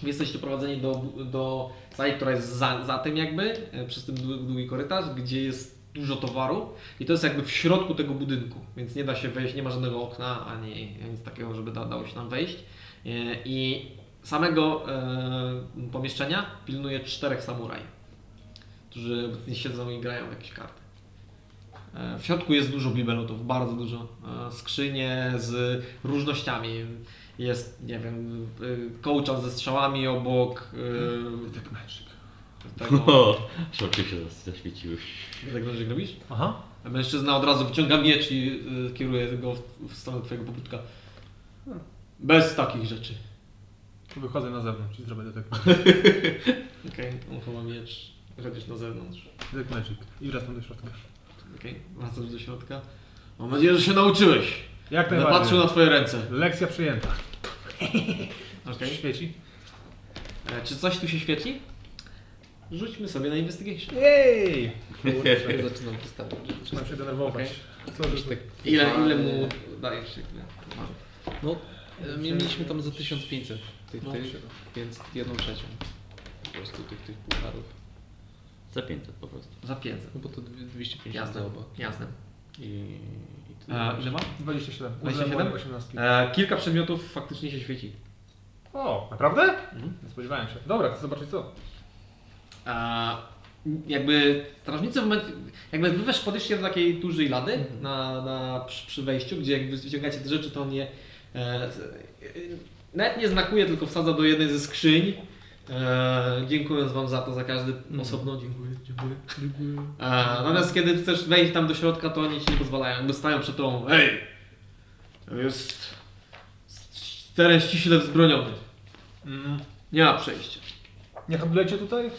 Wy jesteście prowadzeni do, do sali, która jest za, za tym jakby, e, przez ten długi, korytarz, gdzie jest dużo towaru i to jest jakby w środku tego budynku, więc nie da się wejść, nie ma żadnego okna ani nic takiego, żeby da, dało się tam wejść. E, I samego pomieszczenia pilnuje czterech samuraj, którzy siedzą i grają jakieś karty. E, W środku jest dużo bibelotów, bardzo dużo. E, Skrzynie z różnościami. Jest, nie wiem, y, kołczan ze strzałami obok. Tak magic. Tego, O, oczy się zaświeciły. tak dobrze robisz? Aha. A Mężczyzna od razu wyciąga miecz i kieruje go w, w stronę twojego pobudka. Bez takich rzeczy. Wychodzę na zewnątrz i zrobię detect Okej, on chowa miecz, chodzisz na zewnątrz. Detect magic. I wracam do środka. Okej, wracasz do środka. Mam nadzieję, że się nauczyłeś. Jak najbardziej. patrzył na twoje ręce. Lekcja przyjęta. Okej. Świeci? E, Czy coś tu się świeci? Rzućmy sobie na investigation. Jej! Ja zaczynam wystawiać. Zaczynam się denerwować. Co, że tak... Ile, ile mu dajesz? No, e, mieliśmy tam za 1500 tych, No. tych więc jedną trzecią po prostu tych, tych pucharów. Za 500 po prostu. Za 500. No bo to dwie- 250 Jasne, oba. jasne. I, i. A ile ma? 27. 27? Użyłem 18. E, kilka przedmiotów faktycznie się świeci. O, naprawdę? Mhm. Nie spodziewałem się. Dobra, chcę zobaczyć co. A jakby strażnicy w momencie, jakby wy wesz podeszliście do takiej dużej lady na, na, przy, przy wejściu, gdzie jakby wyciągacie te rzeczy, to on je e, e, nawet nie znakuje, tylko wsadza do jednej ze skrzyń. E, dziękując wam za to, za każdy osobno. Dziękuję, dziękuję. E, natomiast kiedy chcesz wejść tam do środka, to oni ci nie pozwalają. Jakby stają przed tobą. Hej! To jest teren ściśle wzbroniony. Mm. Nie ma przejścia. Nie handlujecie tutaj?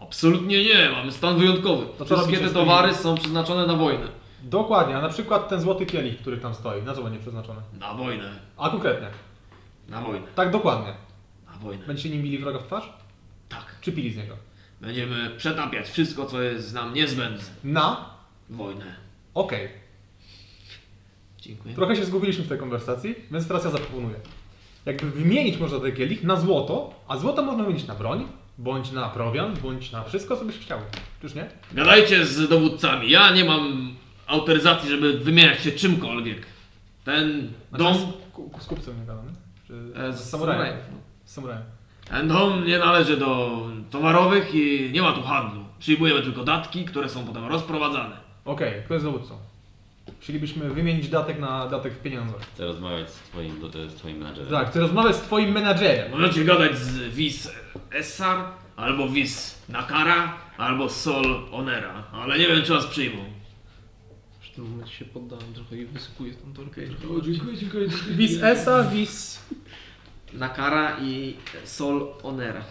Absolutnie nie, mamy stan wyjątkowy. co Wszystkie te towary są przeznaczone na wojnę. Dokładnie, a na przykład ten złoty kielich, który tam stoi, na co będzie przeznaczony? Na wojnę. A konkretnie. Na wojnę. Tak dokładnie. Wojnę. Będziecie nim bili wroga w twarz? Tak. Czy pili z niego? Będziemy przetapiać wszystko, co jest nam niezbędne. Na? Wojnę. Okej. Dziękuję. Trochę się zgubiliśmy w tej konwersacji, więc teraz ja zaproponuję. Jakby wymienić można ten kielich na złoto, a złoto można wymienić na broń, bądź na prowiant, bądź na wszystko, co byś chciał. Czyż nie? Gadajcie z dowódcami. Ja nie mam autoryzacji, żeby wymieniać się czymkolwiek. Ten Znaczy, dom... z, z kupcem nie gadamy? Czy e, z z samurajem? Samurajem. Ten dom nie należy do towarowych i nie ma tu handlu. Przyjmujemy tylko datki, które są potem rozprowadzane. Okej, kto jest dowódcą? Chcielibyśmy wymienić datek na datek w pieniądzach. Chcę rozmawiać z twoim, do- z twoim menadżerem. Tak, chcę rozmawiać z twoim menadżerem. Możecie gadać z Vis Essar, albo Vis Nakara, albo Sol Onera, ale nie wiem, czy was przyjmą. W tym momencie się poddałem trochę i wysypuję tą torkę. O, dziękuję, dziękuję. Wis Esa, wis... Nakara i Sol Onera.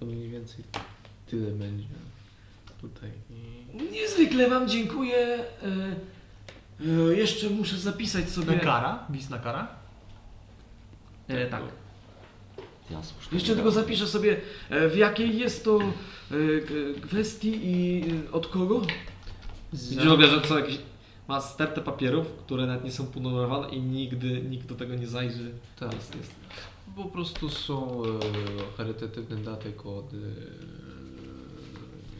To mniej więcej tyle będzie tutaj. I... Niezwykle wam dziękuję. E, e, jeszcze muszę zapisać sobie. Nakara? Wis Nakara? E, tak. Ja słusznie. Jeszcze tylko zapiszę sobie, e, w jakiej jest to kwestii i od kogo. Widzisz, że co jakieś... Ma stertę papierów, które nawet nie są ponumerowane i nigdy nikt do tego nie zajrzy. Tak. Jest, jest. Po prostu są e, charytatywny datek od e,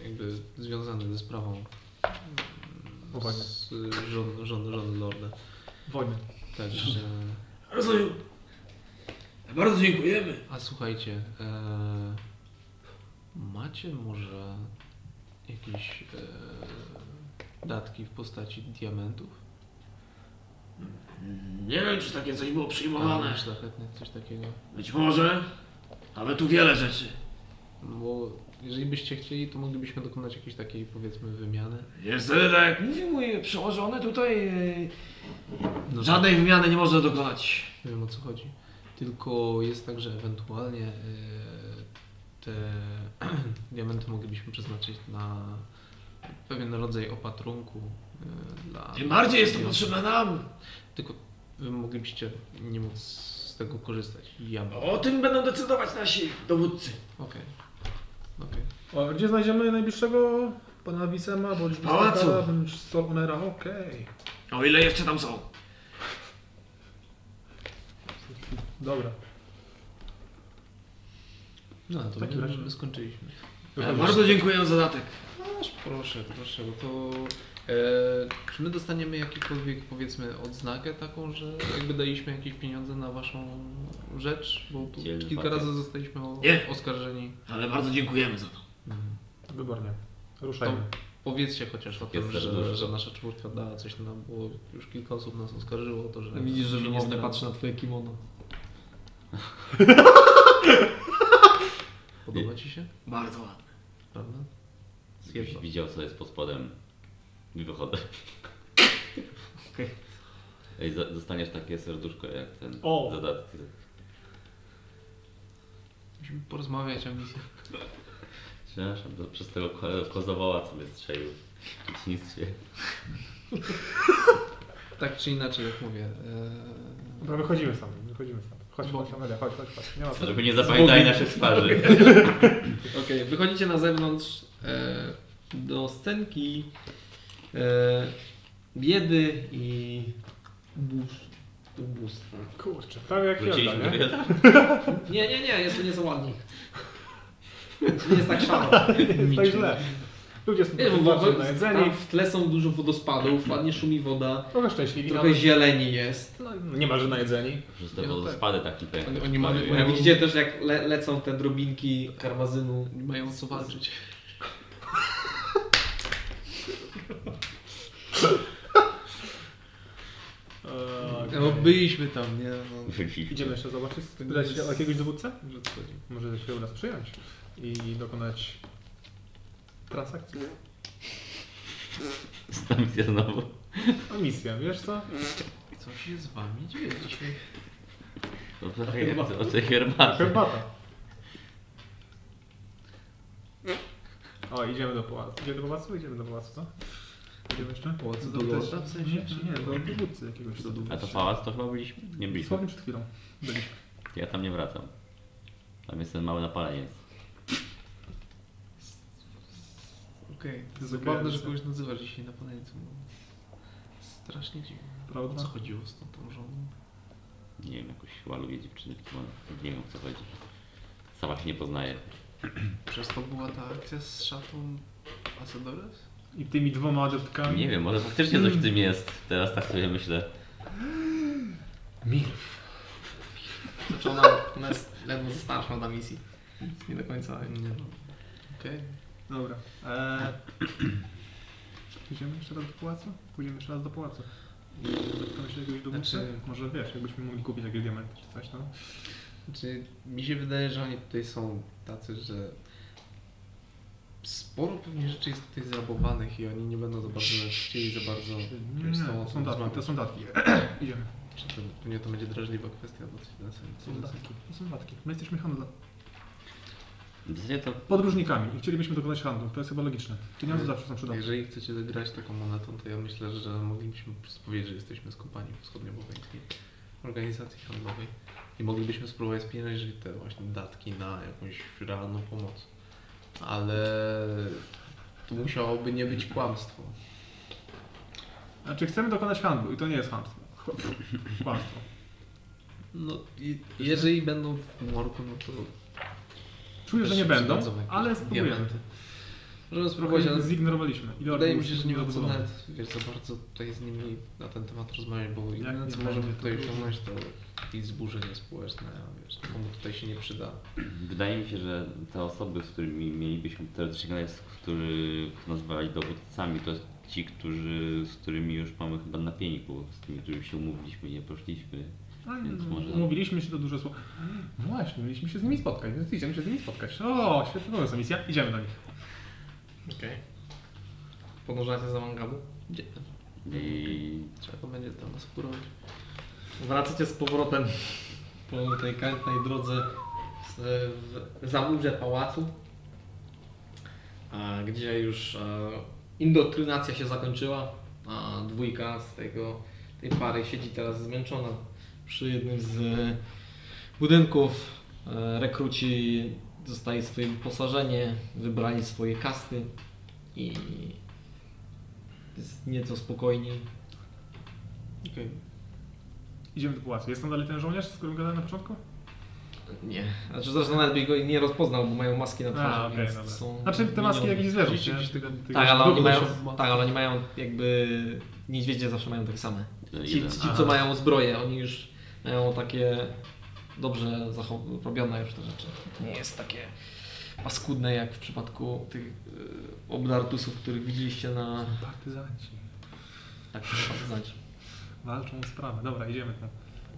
jakby związany ze sprawą e, fajnie. z żon, żon, żon lorda. Wojny. Także, Rozumiem. Bardzo dziękujemy. a słuchajcie, e, macie może jakieś e, datki w postaci diamentów? Nie wiem, czy takie coś było przyjmowane. Kamień szlachetny, coś takiego. Być może. Mamy tu wiele rzeczy. Bo jeżeli byście chcieli, to moglibyśmy dokonać jakiejś takiej powiedzmy wymiany. Niestety, tak jak mówił mój przełożony tutaj, e, No żadnej wymiany nie można dokonać. Nie wiem o co chodzi. Tylko jest tak, że ewentualnie e, te diamenty moglibyśmy przeznaczyć na pewien rodzaj opatrunku e, dla. Tym bardziej jest to potrzebne nam. Tylko wy moglibyście nie móc z tego korzystać. Ja. Okej. O tym będą decydować nasi dowódcy. Okej. O, gdzie znajdziemy najbliższego pana Wisema, bądź pałacu. Solonera? Okej. O ile jeszcze tam są. Dobra. No to takim my, razie- my skończyliśmy. E, Bardzo dziękuję za datek. Aż proszę, proszę, bo to. E, czy my dostaniemy jakiekolwiek, powiedzmy, odznakę taką, że jakby daliśmy jakieś pieniądze na waszą rzecz? Bo tu Dzielny kilka razy zostaliśmy o, Nie. oskarżeni. Ale bardzo dziękujemy za to. Mhm. Wybornie. Ruszajmy. Powiedzcie chociaż o tym, Jest że, serduszko. że nasza czwórka dała coś nam, bo już kilka osób nas oskarżyło o to, że... Widzisz, że się nie zna. patrzy na twoje kimono. Podoba ci się? Bardzo ładne. Prawda? Jakbyś widział co jest pod spodem i wychodzę. Okej. Ej, za- dostaniesz takie serduszko jak ten O! zadatki. Musimy porozmawiać o misji. Przepraszam, to przez tego ko- kozowoła co mnie strzelił w dzieciństwie. Tak czy inaczej, jak mówię. E... Dobra, wychodzimy stąd, wychodzimy stąd. Chodź, chodź, Amelia, chodź, chodź, chodź. Nie ma co. Żeby nie zapamiętali naszych twarzy. Okej, wychodzicie na zewnątrz e, do scenki e, biedy i ubóstw- ubóstwa. Kurczę, prawie jak Wróciliśmy do nie? Nie, nie, nie, jest to nieco ładniej. Nie jest tak szaro. Jest tak źle. Ludzie są Nie, bo, bo, tam w tle są dużo wodospadów, ładnie szumi woda, Trochę szczęśliwi. trochę nawet. zieleni jest. No, nie ma, że na jedzeni. Przez te wodospady taki pęk. Oni- oni mają- Jak widzicie też jak le, lecą te drobinki karmazynu. Nie mają co walczyć. Eee, No byliśmy tam, nie? No. Idziemy jeszcze zobaczyć, spytać się o jakiegoś dowódcę? Może się u nas przyjąć i dokonać transakcji. Stacja znowu. A misja, wiesz co? Co się z wami dzieje dzisiaj? To trochę jak o tej herbaty. Herbata. O, idziemy do pałacu. Idziemy do pałacu? Idziemy do pałacu, co? Idziemy jeszcze? Pałacu Do lorda w sensie, Nie, czy nie, do dowódcy jakiegoś. Do A to pałac to chyba byliśmy? Nie byliśmy. Dosłownie przed chwilą byliśmy. Ja tam nie wracam. Tam jest ten mały napaleniec. Okej, to jest zabawne, że kogoś nazywasz dzisiaj na paneńcu. Strasznie dziwne. O Prawda? co chodziło z tą, tą żoną? Nie wiem, jakoś lubię dziewczyny, które nie wiem o co chodzi. Sama się nie poznaje. Przez to była ta akcja z szatą Asadores? I tymi dwoma adeptkami. Nie wiem, może faktycznie coś w tym jest. Teraz tak sobie myślę. Znaczy ona, ona jest ledwo ze starsza na misji. Więc Nie do końca. Nie. Okej. Dobra. Eee... Idziemy jeszcze raz do pałacu? Pójdziemy jeszcze raz do pałacu. Zapytamy się jakiegoś dowódcy? Znaczy- Może wiesz, jakbyśmy mogli kupić jakieś diamenty czy coś, no? Znaczy, mi się wydaje, że oni tutaj są tacy, że sporo pewnie rzeczy jest tutaj zrabowanych i oni nie będą za bardzo chcieli za bardzo Nie, to są datki, to są datki. Idziemy. Czy to, pewnie to będzie drażliwa kwestia dosyć na To są datki, to są datki. My jesteśmy handla... W zasadzie to podróżnikami i chcielibyśmy dokonać handlu. To jest chyba logiczne. Pieniądze zawsze są przydatne. Jeżeli chcecie zagrać taką monetą, to ja myślę, że moglibyśmy po prostu powiedzieć, że jesteśmy z kompanii wschodnioboweńskiej organizacji handlowej i moglibyśmy spróbować spieniężyć te właśnie datki na jakąś realną pomoc. Ale tu musiałoby nie być kłamstwo. Znaczy chcemy dokonać handlu i to nie jest handel. Kłamstwo. No, jeżeli będą w morku, no to Czuję, że nie będą, ale spróbujemy. diamenty. Możemy spróbować, ale Zignorowaliśmy. I wydaje mi się, że nie ma co nawet wiesz, za bardzo tutaj z nimi na ten temat rozmawiać, bo jedyne nie co możemy tutaj osiągnąć to jakieś zburzenie społeczne, a wiesz, komu tutaj się nie przyda. wydaje mi się, że te osoby, z którymi mielibyśmy teoretycznie gadać, których nazwali dowódcami, to ci, którzy, z którymi już mamy chyba na pieniku, z tymi, którymi się umówiliśmy, nie poszliśmy. A, Więc no, może- Umówiliśmy się to duże słowo. No właśnie, mieliśmy się z nimi spotkać, więc idziemy się z nimi spotkać. O, świetna misja. Idziemy do nich. Okej. Podążacie za Mangabu? Gdzie? I Trzeba to będzie tam nas kurować. Wracacie z powrotem po tej kętnej drodze z, w zaburze pałacu, a, gdzie już indoktrynacja się zakończyła, a dwójka z tego, tej pary siedzi teraz zmęczona przy jednym z budynków. E, Rekruci dostali swoje wyposażenie, wybrali swoje kasty i jest nieco spokojniej. Okej. Idziemy do pałacu. Jest tam dalej ten żołnierz, z którym gadałem na początku? Nie, znaczy zresztą nawet byś go nie rozpoznał, bo mają maski na twarzy, A, okej, więc dobra. są Znaczy te maski jakichś zwierząt, nie? tego- Tak, ale oni mają, tak, ale oni mają jakby niedźwiedzie zawsze mają takie same. Ci, jeden. ci Aha. co mają zbroję, oni już mają takie dobrze robione już te rzeczy. Nie jest takie paskudne jak w przypadku tych e, obdartusów, których widzieliście na... Partyzanci. Tak, partyzanci. Walczą o sprawę. Dobra, idziemy tam.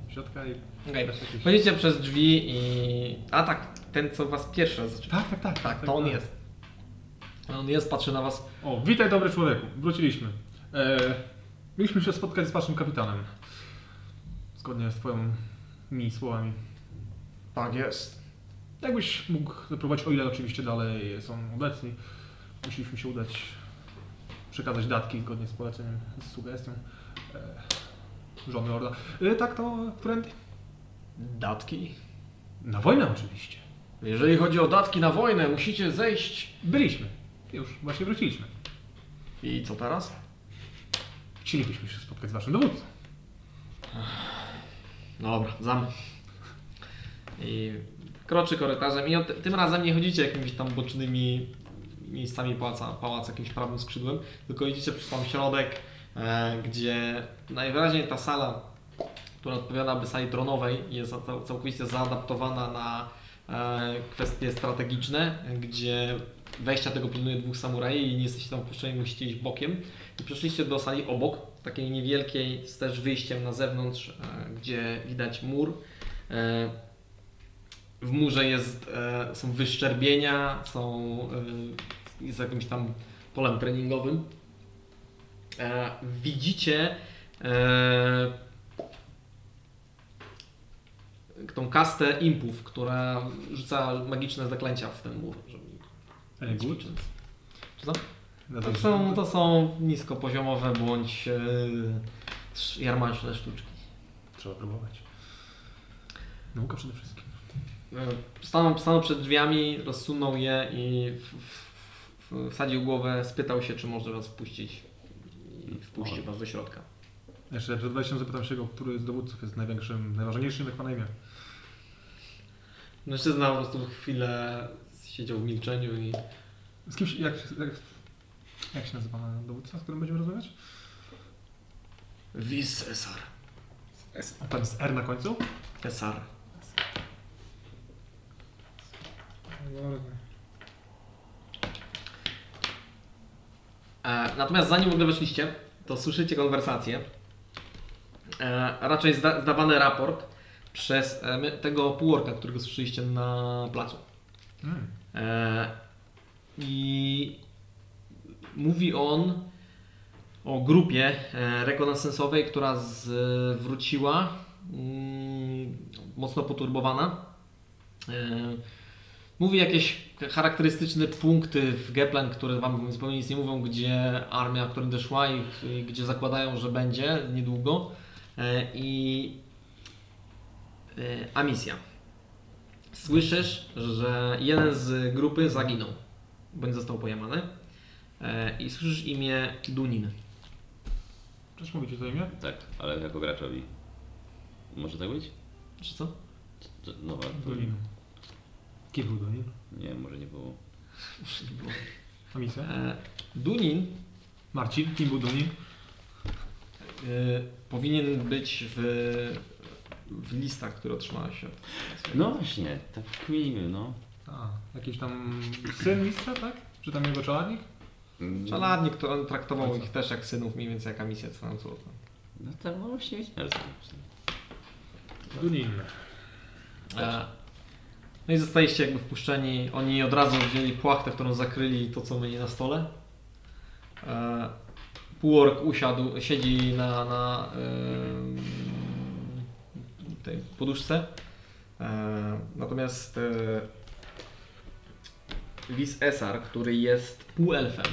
Środka i... Jakichś- Wchodzicie przez drzwi i... A tak, ten co was pierwszy raz zaczął. Tak, tak, tak. Tak, to on jest. On jest, patrzy na was. O, witaj dobry człowieku. Wróciliśmy. E, mieliśmy się spotkać z waszym kapitanem. Zgodnie z twoimi słowami. Tak jest. Jakbyś mógł zaprowadzić, o ile oczywiście dalej są obecni, musieliśmy się udać, przekazać datki zgodnie z poleceniem, z sugestią e, żony Lorda. E, tak, to którędy? Datki? Na wojnę oczywiście. Jeżeli chodzi o datki na wojnę, musicie zejść. Byliśmy. Już właśnie wróciliśmy. I co teraz? Chcielibyśmy się spotkać z waszym dowódcą. Dobra, zamek. I kroczy korytarzem i od, tym razem nie chodzicie jakimiś tam bocznymi miejscami pałaca, pałacu, jakimś prawym skrzydłem, tylko idziecie przez sam środek, e, gdzie najwyraźniej ta sala, która odpowiada by sali tronowej, jest całkowicie zaadaptowana na e, kwestie strategiczne, gdzie wejścia tego pilnuje dwóch samurajów i nie jesteście tam wpuszczeni, musicie iść bokiem. I przeszliście do sali obok, takiej niewielkiej, z też wyjściem na zewnątrz, e, gdzie widać mur. E, w murze jest, e, są wyszczerbienia, są, e, jest jakimś tam polem treningowym. E, widzicie e, tą kastę impów, która rzuca magiczne zaklęcia w ten mur. Żeby good? Czy to? No To są, to są niskopoziomowe bądź e, sz- jarmarczne sztuczki. Trzeba próbować. Nauka przede wszystkim. E, Stanął, stanął przed drzwiami, rozsunął je i w, wsadził głowę, spytał się, czy może was wpuścić. I wpuścił was do środka. Jeszcze przed wejściem zapytam się go, który z dowódców jest największym, najważniejszym, jak ma na imię. Mężczyzna po prostu chwilę siedział w milczeniu i Z kimś, jak, jak, jak się nazywa dowódca, z którym będziemy rozmawiać? Vis Cesar. A tam jest R na końcu? Kesar. E, natomiast zanim w ogóle weszliście, to słyszycie konwersację. E, raczej zda, zdawany raport przez e, tego półorka, którego słyszeliście na placu. Hmm. I mówi on o grupie rekonesansowej, która zwróciła, mm, mocno poturbowana. Mówi jakieś charakterystyczne punkty w Geplen, które Wam zupełnie nic nie mówią, gdzie armia, która szła i, i gdzie zakładają, że będzie niedługo. E, I e, a misja. Słyszysz, że jeden z grupy zaginął, bądź został pojamany. E, I słyszysz imię Dunin. Też mówicie to imię? Tak, ale jako graczowi. Może tak być? Czy co? To- No, Dolin. Kim był Dolin? nie, może nie było. A misja? E, Dunin Marcin, kim był Dolin? e, powinien być w, w listach, które otrzymałeś od No właśnie, tak kminimy, no. A, jakiś tam syn mistrza, tak? Czy tam jego czeladnik? Mm, Czeladnik, który traktował ich też jak synów, mniej więcej jak misję swoją córką. No no właśnie wiedziałem. Dunin. E, No i zostaliście jakby wpuszczeni. Oni od razu wzięli płachtę, którą zakryli to, co mieli na stole. E, Półork usiadł, siedzi na, na tej poduszce. E, Natomiast e, Lis Esar, który jest półelfem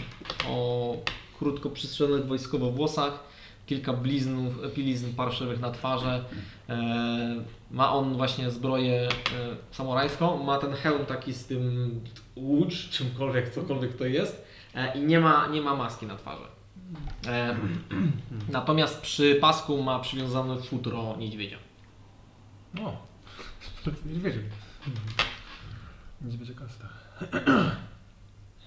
o krótko przystrzelonych wojskowo włosach, kilka bliznów, blizn parszywych na twarzy. E, ma on właśnie zbroję e, samurajską, ma ten hełm taki z tym łucz, czymkolwiek, cokolwiek to jest e, i nie ma, nie ma maski na twarzy. E, natomiast przy pasku ma przywiązane futro niedźwiedzia. No. Niedźwiedzie. Niedźwiedzie kasta.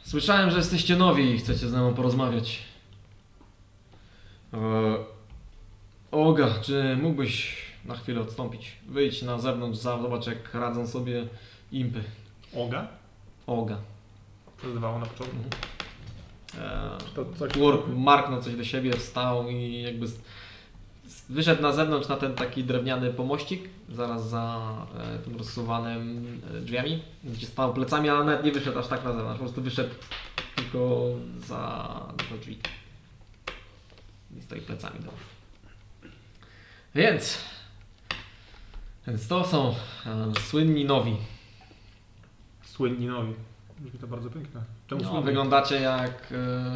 Słyszałem, że jesteście nowi i chcecie z nami porozmawiać. E, Oga, czy mógłbyś na chwilę odstąpić? Wyjdź na zewnątrz, zobacz jak radzą sobie impy. Oga? Oga. To na początku. E, To coś... Łork marknął coś do siebie, wstał i jakby wyszedł na zewnątrz na ten taki drewniany pomościk, zaraz za e, tym rozsuwanym e, drzwiami, gdzie stał plecami, ale nawet nie wyszedł aż tak na zewnątrz, po prostu wyszedł tylko za, za drzwi. I stoi plecami do was. Więc, więc to są e, słynni nowi. Słynni nowi. Brzmi to bardzo piękne. Czemu No, słynni? wyglądacie jak e,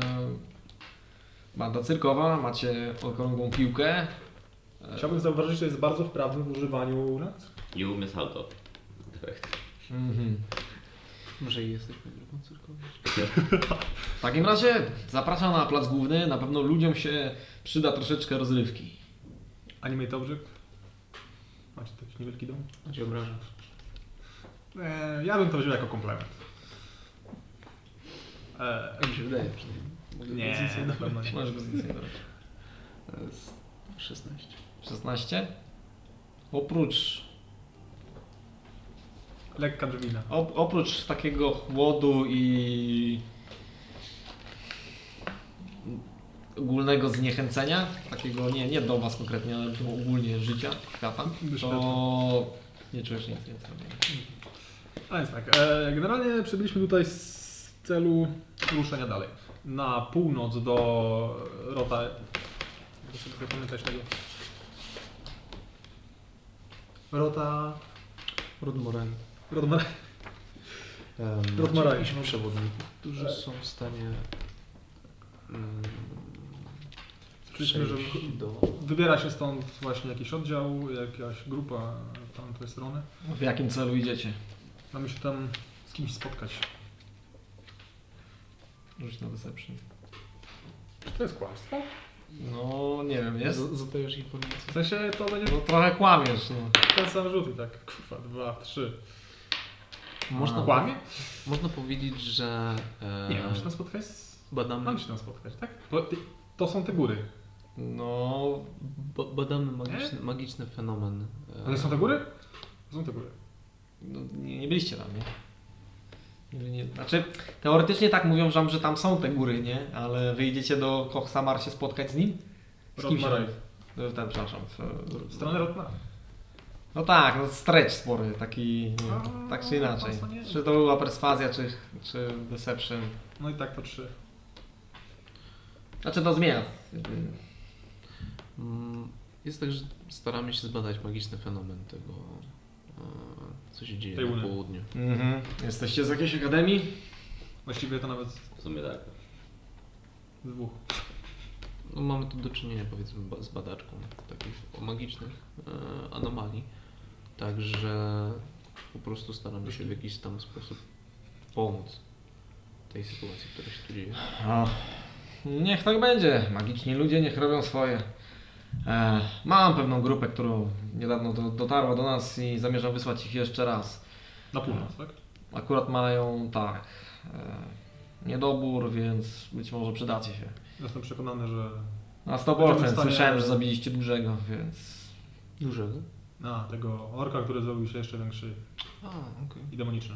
banda cyrkowa, macie okrągłą piłkę. E, Chciałbym zauważyć, że jest bardzo wprawny w używaniu umie salto. Efekt. mhm. Może i jesteśmy grupą cyrkową. W takim razie zapraszam na plac główny. Na pewno ludziom się przyda troszeczkę rozrywki. Animate Object. Macie taki niewielki dom? A cię obrażam. Eee, ja bym to wziął jako komplement. Eee, Tak mi się wydaje przynajmniej. Nie, na pewno nie. Możesz. To jest 16. 16. Oprócz, Lekka drwina. op, oprócz takiego chłodu i ogólnego zniechęcenia, takiego nie, nie do Was konkretnie, ale ogólnie życia, świata, to nie czujesz nic więcej. A więc tak, e, generalnie przybyliśmy tutaj z celu ruszenia dalej. Na północ do Rota... Muszę sobie pamiętać tego. Rota... Rodmoren. Rodmar... Um, jakichś przewodników, którzy są w stanie Przyszliśmy, że wybiera się stąd właśnie jakiś oddział, jakaś grupa w tamtej strony. W jakim celu idziecie? Mamy się tam z kimś spotkać. Rzuć na deception. Czy to jest kłamstwo? No, nie wiem, jest? Zadajesz informacje. W sensie to będzie No trochę kłamiesz, no. ten sam rzut i tak, kurwa, dwa, trzy. Można. Kłamie? można powiedzieć, że e, Nie, mam się tam spotkać z... badamy, Mam się tam spotkać, tak? To są te góry. No, ba, badamy magiczny, magiczny fenomen. e, nie są te góry? Są te góry. no nie, nie byliście tam, nie? nie, nie znaczy, teoretycznie tak mówią, że, że tam są te góry, nie? Ale wyjdziecie do Kochsamar się spotkać z nim? Z kim się? E, Ten, przepraszam. W, W stronę Rotmara. no tak, no stretch spory, taki, nie A, tak czy inaczej. to nie. Czy to była perswazja, czy, czy deception. No i tak to trzy. Znaczy to zmienia. Mm, Jest tak, że staramy się zbadać magiczny fenomen tego, e, co się dzieje Tej na południu. Mhm. Jesteście z jakiejś akademii? Właściwie to nawet W sumie tak. z dwóch. No, mamy tu do czynienia powiedzmy ba- z badaczką takich magicznych e, anomalii. Także po prostu staramy się w jakiś tam sposób pomóc tej sytuacji, która się tu dzieje. O, niech tak będzie. Magiczni ludzie niech robią swoje. E, mam pewną grupę, którą niedawno do, dotarła do nas i zamierzam wysłać ich jeszcze raz. Na północ, tak? Akurat mają tak. E, niedobór, więc być może przydacie się. Jestem przekonany, że... Na Będziemy 100% w stanie- słyszałem, że zabiliście dużego, więc. Dużego? A, tego orka, który zrobił się jeszcze większy A, okej. i demoniczny.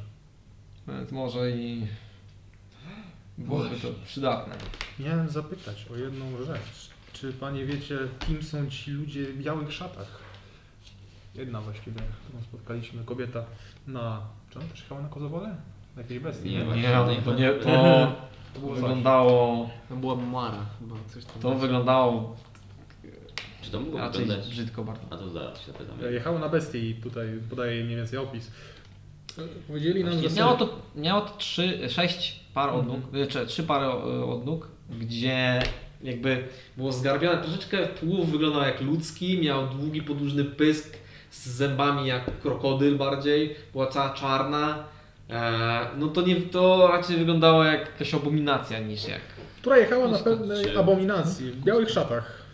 Więc może i. Byłoby to przydatne. Miałem zapytać o jedną rzecz. Czy panie wiecie, kim są ci ludzie w białych szatach? Jedna właściwie, którą spotkaliśmy, kobieta na... Czy ona też jechała na kozowole? Na jakiejś bestii? Nie, Nie, właśnie. to nie. To To było wyglądało. To była Mara chyba, coś tam. To wyglądało Czy to mogło raczej wyglądać... brzydko bardzo. A to zaraz się zapytam. Jechało na bestię i tutaj podaję mniej więcej opis. Powiedzieli nam, że. Miało to, miało to trzy, sześć par odnóg, czy trzy pary odnóg, gdzie jakby było zgarbione troszeczkę, tułów wyglądał jak ludzki, miał długi podłużny pysk z zębami jak krokodyl bardziej, była cała czarna. E, no to nie, to raczej wyglądało jak jakaś abominacja niż jak. Która jechała na Czy- pewnej abominacji, w białych szatach.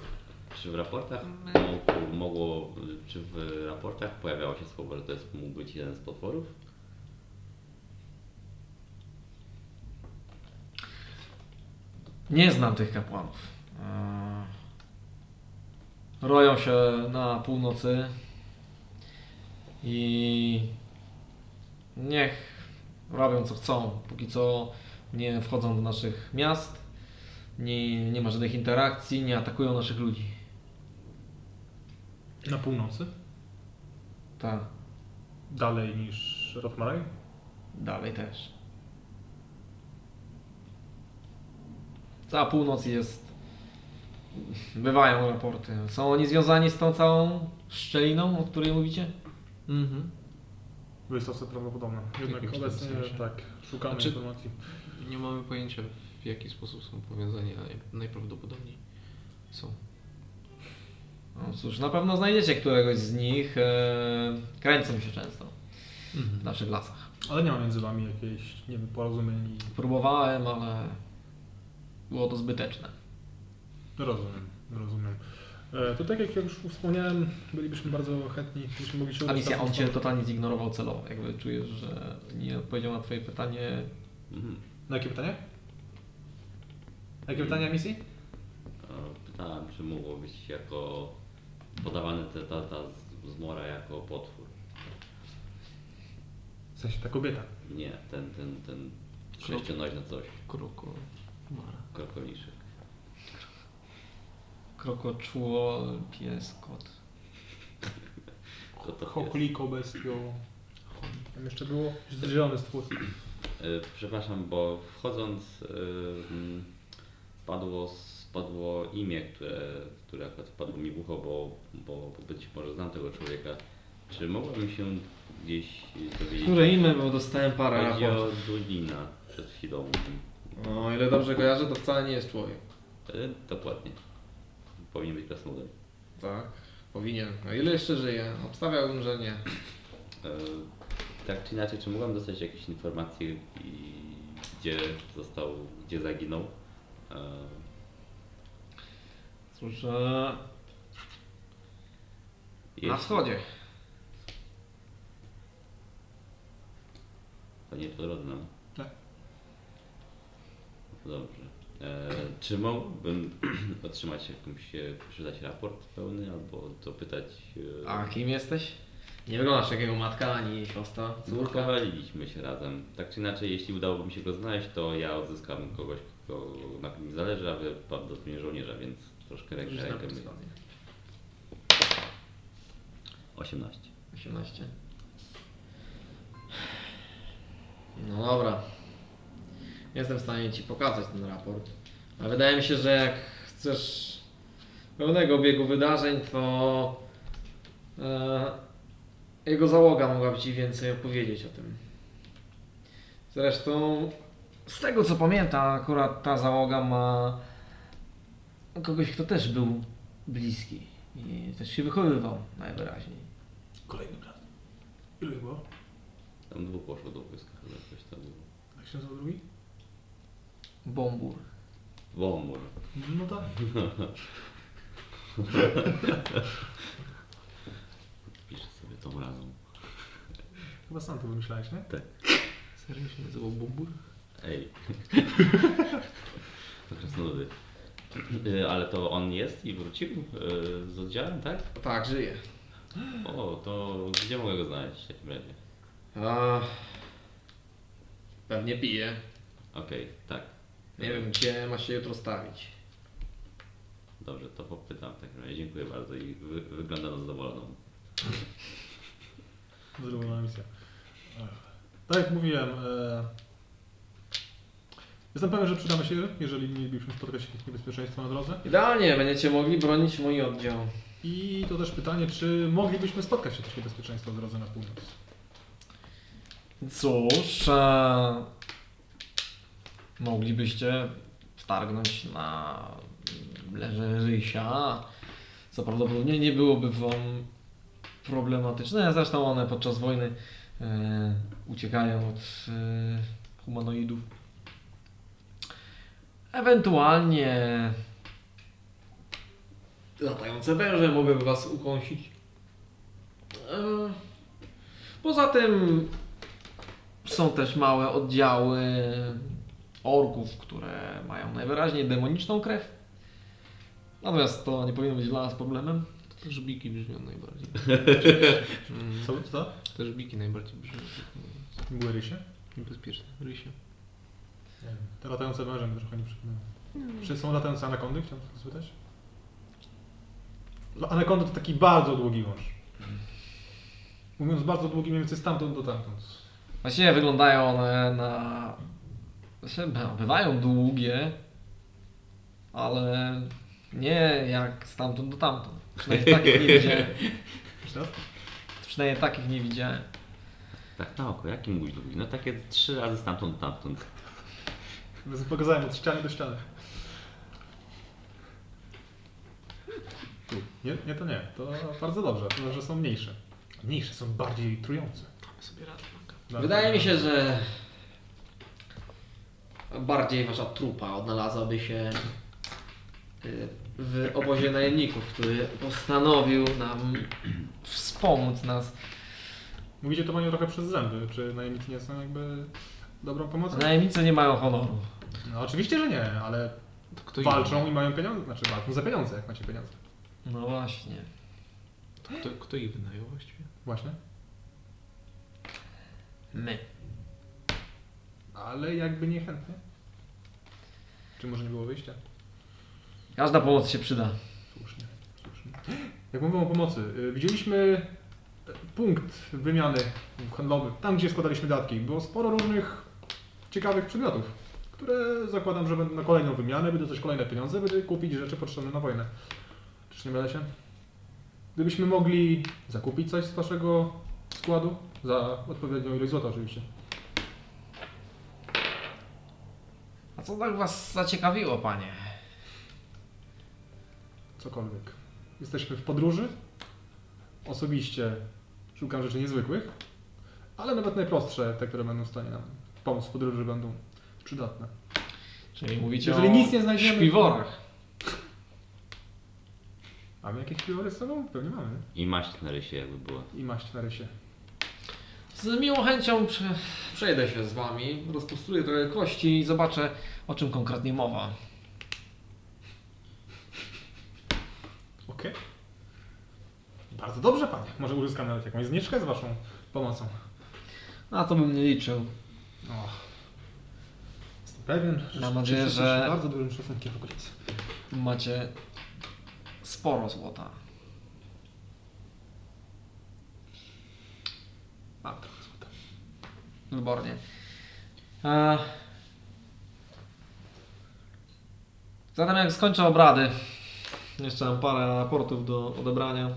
Czy w raportach mogło, mogło, czy w raportach pojawiało się słowo, że to jest, mógł być jeden z potworów? Nie znam tych kapłanów. E, roją się na północy i niech robią co chcą. Póki co nie wchodzą do naszych miast, nie, nie ma żadnych interakcji, nie atakują naszych ludzi. Na północy? Tak, Dalej niż Rotmaraj? dalej też. Cała północ jest. Bywają raporty. Są oni związani z tą całą szczeliną, o której mówicie? Mhm. Wysoce prawdopodobne. Jednak jakimś tam obecnie sensie. tak, szukamy Znaczy- informacji. Nie mamy pojęcia w jaki sposób są powiązani, ale najprawdopodobniej są. No cóż, na pewno znajdziecie któregoś z nich. E, kręcą się często w naszych lasach. Ale nie ma między wami jakiejś, nie wiem, porozumień. Próbowałem, ale było to zbyteczne. Rozumiem, rozumiem. E, to tak jak już wspomniałem, bylibyśmy bardzo chętni, gdybyśmy mogli się A misja, on cię totalnie zignorował celowo. Jakby czujesz, że nie odpowiedział na twoje pytanie. Mhm. Na jakie pytanie? Jakie pytania misji? E, Pytałem, czy mogło być jako podawany te, ta, ta z- zmora jako potwór. W sensie ta kobieta. Nie, ten, ten, ten sześcionośny coś, Kroko. Krokoliszek. Krokoczuło, pies, kot. To jest? Chokliko, bestio. Tam jeszcze było zielony stwór. E, Przepraszam, bo wchodząc e, padło, spadło imię, które, które akurat wpadło mi w ucho, bo, bo, bo być może znam tego człowieka. Czy mogłabym się gdzieś dowiedzieć? Które imię, bo dostałem parę Chodzi o raportów. Dulina przed chwilą. No, o ile dobrze kojarzę, to wcale nie jest człowiek. E, Dokładnie. Powinien być krasnoludem. Tak, powinien. A ile jeszcze żyje? Obstawiałbym, że nie. E, Tak czy inaczej, czy mogłem dostać jakieś informacje, i gdzie został, gdzie zaginął? E, Cóż, e, na wschodzie. To nie po drodze nam. Tak. Dobrze. E, czy mógłbym otrzymać jakąś, e, przeczytać raport pełny albo dopytać... E, A kim jesteś? Nie wyglądasz jak jego matka ani siostra, córka. Zurkowaliśmy się razem. Tak czy inaczej, jeśli udałoby mi się go znaleźć, to ja odzyskam kogoś, kto na kim mi zależy, a wy prawdopodobnie żołnierza, więc troszkę rękę na rękę. perswazję. 18. 18. No dobra. Jestem w stanie Ci pokazać ten raport. Ale wydaje mi się, że jak chcesz pełnego biegu wydarzeń, to e, jego załoga mogłaby Ci więcej opowiedzieć o tym. Zresztą z tego co pamiętam, akurat ta załoga ma kogoś, kto też był bliski i też się wychowywał najwyraźniej. Kolejny brat. Ilu ich było? Tam dwóch poszło do wojska, chyba jakoś tam było. Jak się nazywał drugi? Bombur. Womur. No tak. Piszę sobie tą razą. Chyba sam to wymyślałeś, nie? Serio się nazywał Bubur? Ej. to krasnoludy. Y, Ale to on jest i wrócił y, z oddziałem, tak? Tak, żyje. O, to gdzie mogę go znaleźć w takim razie? A, pewnie pije. Okej, tak. Nie wiem, gdzie ma się jutro stawić. Dobrze, to popytam w takim razie. Dziękuję bardzo i wy, wygląda na zadowoloną. Zadowolona misja. Tak jak mówiłem, e... jestem pewien, że przydamy się, jeżeli mielibyśmy spotkać jakieś niebezpieczeństwo na drodze. Idealnie, będziecie mogli bronić mój oddział. I to też pytanie, czy moglibyśmy spotkać jakieś niebezpieczeństwo na drodze na północ? Cóż, e, moglibyście wtargnąć na leże Rysia, co prawdopodobnie nie byłoby wam problematyczne. Zresztą one podczas wojny e, uciekają od e, humanoidów. Ewentualnie latające węże mogłyby was ukąsić. E, poza tym są też małe oddziały orków, które mają najwyraźniej demoniczną krew. Natomiast to nie powinno być dla nas problemem. To też biki brzmią najbardziej. Mm, Co? Co? Też biki najbardziej brzmią. Były rysie? Niebezpieczne. Rysie. Nie wiem, te latające węże mi trochę nie przypominają. Czy są latające anakondy? Chciałem spytać. La- Anakonda to taki bardzo długi wąż. Mówiąc bardzo długi, mniej więcej stamtąd do tamtąd. Właściwie wyglądają one na... Znaczy, bywają długie, ale nie jak stamtąd do tamtąd. Przynajmniej takich nie widziałem. Przynajmniej takich nie widziałem. Tak na oko, jaki mój długi? No takie trzy razy stamtąd, tamtąd. Więc Pokazałem od ściany do ściany. Nie, nie, to nie. To bardzo dobrze. To że są mniejsze. Mniejsze są bardziej trujące. Mamy sobie radę. Wydaje mi się, że bardziej wasza trupa odnalazłaby się y, w obozie najemników, który postanowił nam wspomóc nas. Mówicie to panie trochę przez zęby. Czy najemnicy nie są jakby dobrą pomocą? Najemnicy nie mają honoru. No oczywiście, że nie, ale To kto walczą ich i mają pieniądze. Znaczy walczą za pieniądze, jak macie pieniądze. No właśnie. To kto, kto ich wynajął właściwie? Właśnie. My. Ale jakby niechętnie. Czy może nie było wyjścia? Każda pomoc się przyda. Słusznie, słusznie. Jak mówią o pomocy, y, widzieliśmy e, punkt wymiany handlowy, tam gdzie składaliśmy datki. Było sporo różnych ciekawych przedmiotów, które zakładam, że będą na kolejną wymianę, będą coś kolejne pieniądze, będę kupić rzeczy potrzebne na wojnę. Czyż nie mylę się? Gdybyśmy mogli zakupić coś z waszego składu, za odpowiednią ilość złota oczywiście. A co tak was zaciekawiło, panie? Cokolwiek. Jesteśmy w podróży. Osobiście szukam rzeczy niezwykłych, ale nawet najprostsze, te, które będą w stanie nam pomóc w podróży, będą przydatne. Czyli mówicie Jeżeli o nic nie znajdziemy, śpiworach. Mamy jakieś piwory z sobą? Pewnie mamy. I maść na rysie jakby było. I maść na rysie. Z miłą chęcią prze, przejdę się z wami, rozpustruję trochę kości i zobaczę, o czym konkretnie mowa. Okej. Bardzo dobrze, panie. Może uzyskam nawet jakąś zniżkę z waszą pomocą. Na to bym nie liczył. Och. Jestem pewien, że Mam nadzieję, że- bardzo dobrym szacunkiem w okolicy. Macie sporo złota. Mam trochę złota. Wybornie. E... Zatem jak skończę obrady, jeszcze mam parę raportów do odebrania,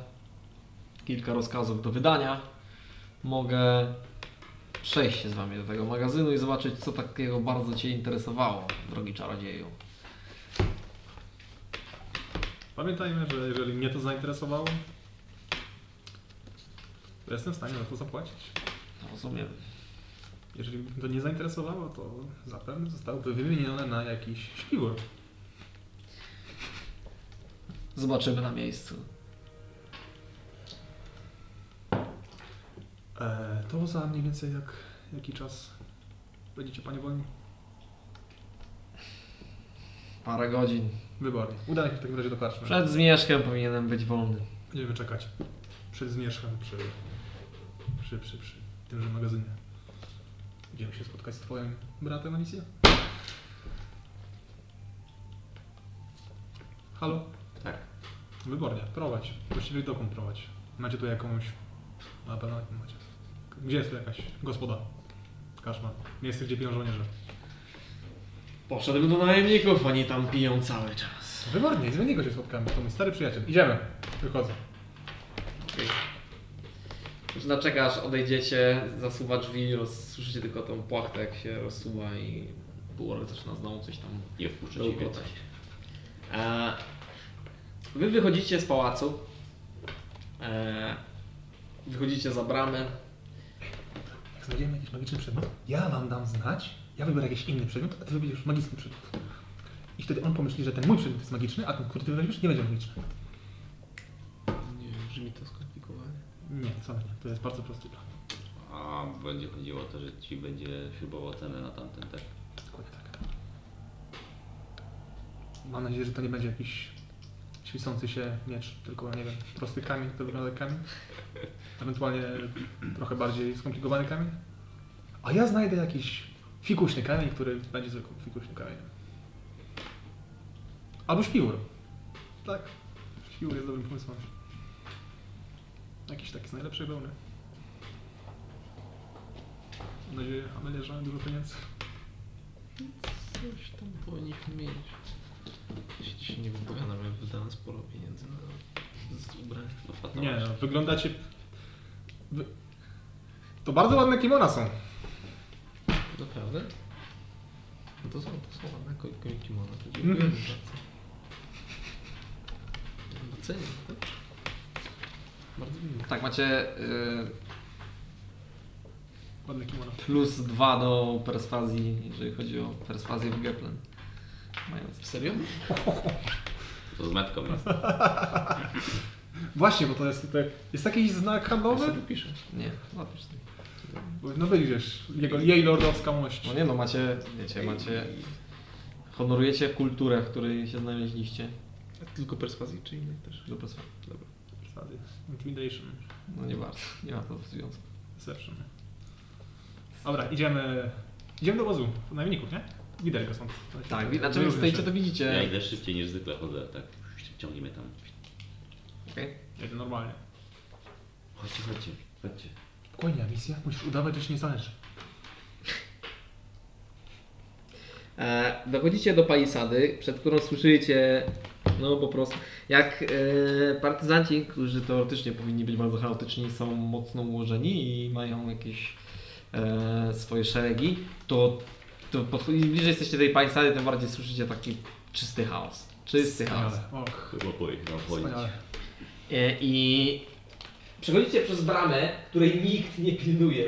kilka rozkazów do wydania, mogę przejść się z Wami do tego magazynu i zobaczyć, co takiego bardzo Cię interesowało, drogi czarodzieju. Pamiętajmy, że jeżeli mnie to zainteresowało, to jestem w stanie za to zapłacić. Rozumiem. Jeżeli mnie to nie zainteresowało, to zapewne zostałoby wymienione na jakiś śpiwór. Zobaczymy na miejscu. E, to za mniej więcej jak, jaki czas będziecie Panie wolni? Parę godzin. Wybornie. Udaj się w takim razie do karczmy. Przed zmierzchem powinienem być wolny. Będziemy czekać przed zmierzchem przy, przy, przy, przy tymże magazynie. Idziemy się spotkać z Twoim bratem, Alicja? Halo? Tak. Wybornie, prowadź. Właściwie dokąd prowadź? Macie tu jakąś... Na pewno macie. Gdzie jest tu jakaś gospoda? Kaszma. Miejsce, gdzie piją żołnierze. Poszedłem do najemników, oni tam piją cały czas. Wybornie, z niego się spotkamy. To mój stary przyjaciel. Idziemy. Wychodzę. Już zaczeka, aż odejdziecie, zasuwa drzwi, roz- słyszycie tylko tą płachtę, jak się rozsuwa i Bułor zaczyna znowu coś tam Nie wpuszczę ciebie. bełkotać. E, Wy wychodzicie z pałacu, e, wychodzicie za bramę, Jak znajdziemy jakiś magiczny przedmiot, ja wam dam znać, ja wybiorę jakiś inny przedmiot, a ty wybierzesz magiczny przedmiot. I wtedy on pomyśli, że ten mój przedmiot jest magiczny, a ten, który ty weźmiesz, nie będzie magiczny. Nie, brzmi to skomplikowanie. Nie, wcale nie. To jest bardzo prosty plan. A będzie chodziło o to, że ci będzie śrubował cenę na tamten, tak? Dokładnie tak. Mam nadzieję, że to nie będzie jakiś świecący się miecz, tylko, nie wiem, prosty kamień, który wygląda jak kamień. Ewentualnie trochę bardziej skomplikowany kamień. A ja znajdę jakiś fikuśny kamień, który będzie zwykłym fikuśnym kamieniem. Albo śpiwór. Tak, śpiwór jest dobrym pomysłem. Jakiś taki z najlepszej wełny. Mam nadzieję, nadzieję, że mamy dużo pieniędzy. Coś tam powinniśmy mieć. Jeśli się nie wypowiada, że wydano sporo pieniędzy na fatalnie. Nie, no, wyglądacie... Wy... To bardzo ładne kimona są. Naprawdę? No to są, to są ładne ko- ko- kimono. To Mhm. dziękujemy bardzo. Doceniam, tak? Bardzo miło. Tak, macie y, kimono. plus dwa do perswazji, jeżeli chodzi o perswazję w Geplen. Mając Serio? To z metką jest. Właśnie, bo to jest tutaj... Jest jakiś znak Ja handlowy? sobie piszę. Nie, napisz sobie. No wyjdziesz. Jego, jej lordowska mość. No nie no, macie, wiecie, macie... Honorujecie kulturę, w której się znaleźliście. Tylko perswazji, czy innych też? Do perswazji. Dobra. Zasady. Intimidation. No nie bardzo, nie ma to związku. Deception. Dobra, idziemy... Idziemy do wozu. Najemników, nie? Widać go stąd. Tak, znaczy jak stoicie, to widzicie. Ja idę szybciej niż zwykle chodzę, tak. Ciągnij mnie tam. Okej. Jedę normalnie. Chodźcie, chodźcie, chodźcie. Spokojnie, misja. Musisz udawać, że ci nie zależy. E, dochodzicie do palisady, przed którą słyszycie, no po prostu, jak e, partyzanci, którzy teoretycznie powinni być bardzo chaotyczni, są mocno ułożeni i mają jakieś e, swoje szeregi, to, to podchodzi, im bliżej jesteście tej palisady, tym bardziej słyszycie taki czysty chaos. Czysty chaos. Och, Chyba pojechał wspaniale. E, I przechodzicie przez bramę, której nikt nie pilnuje.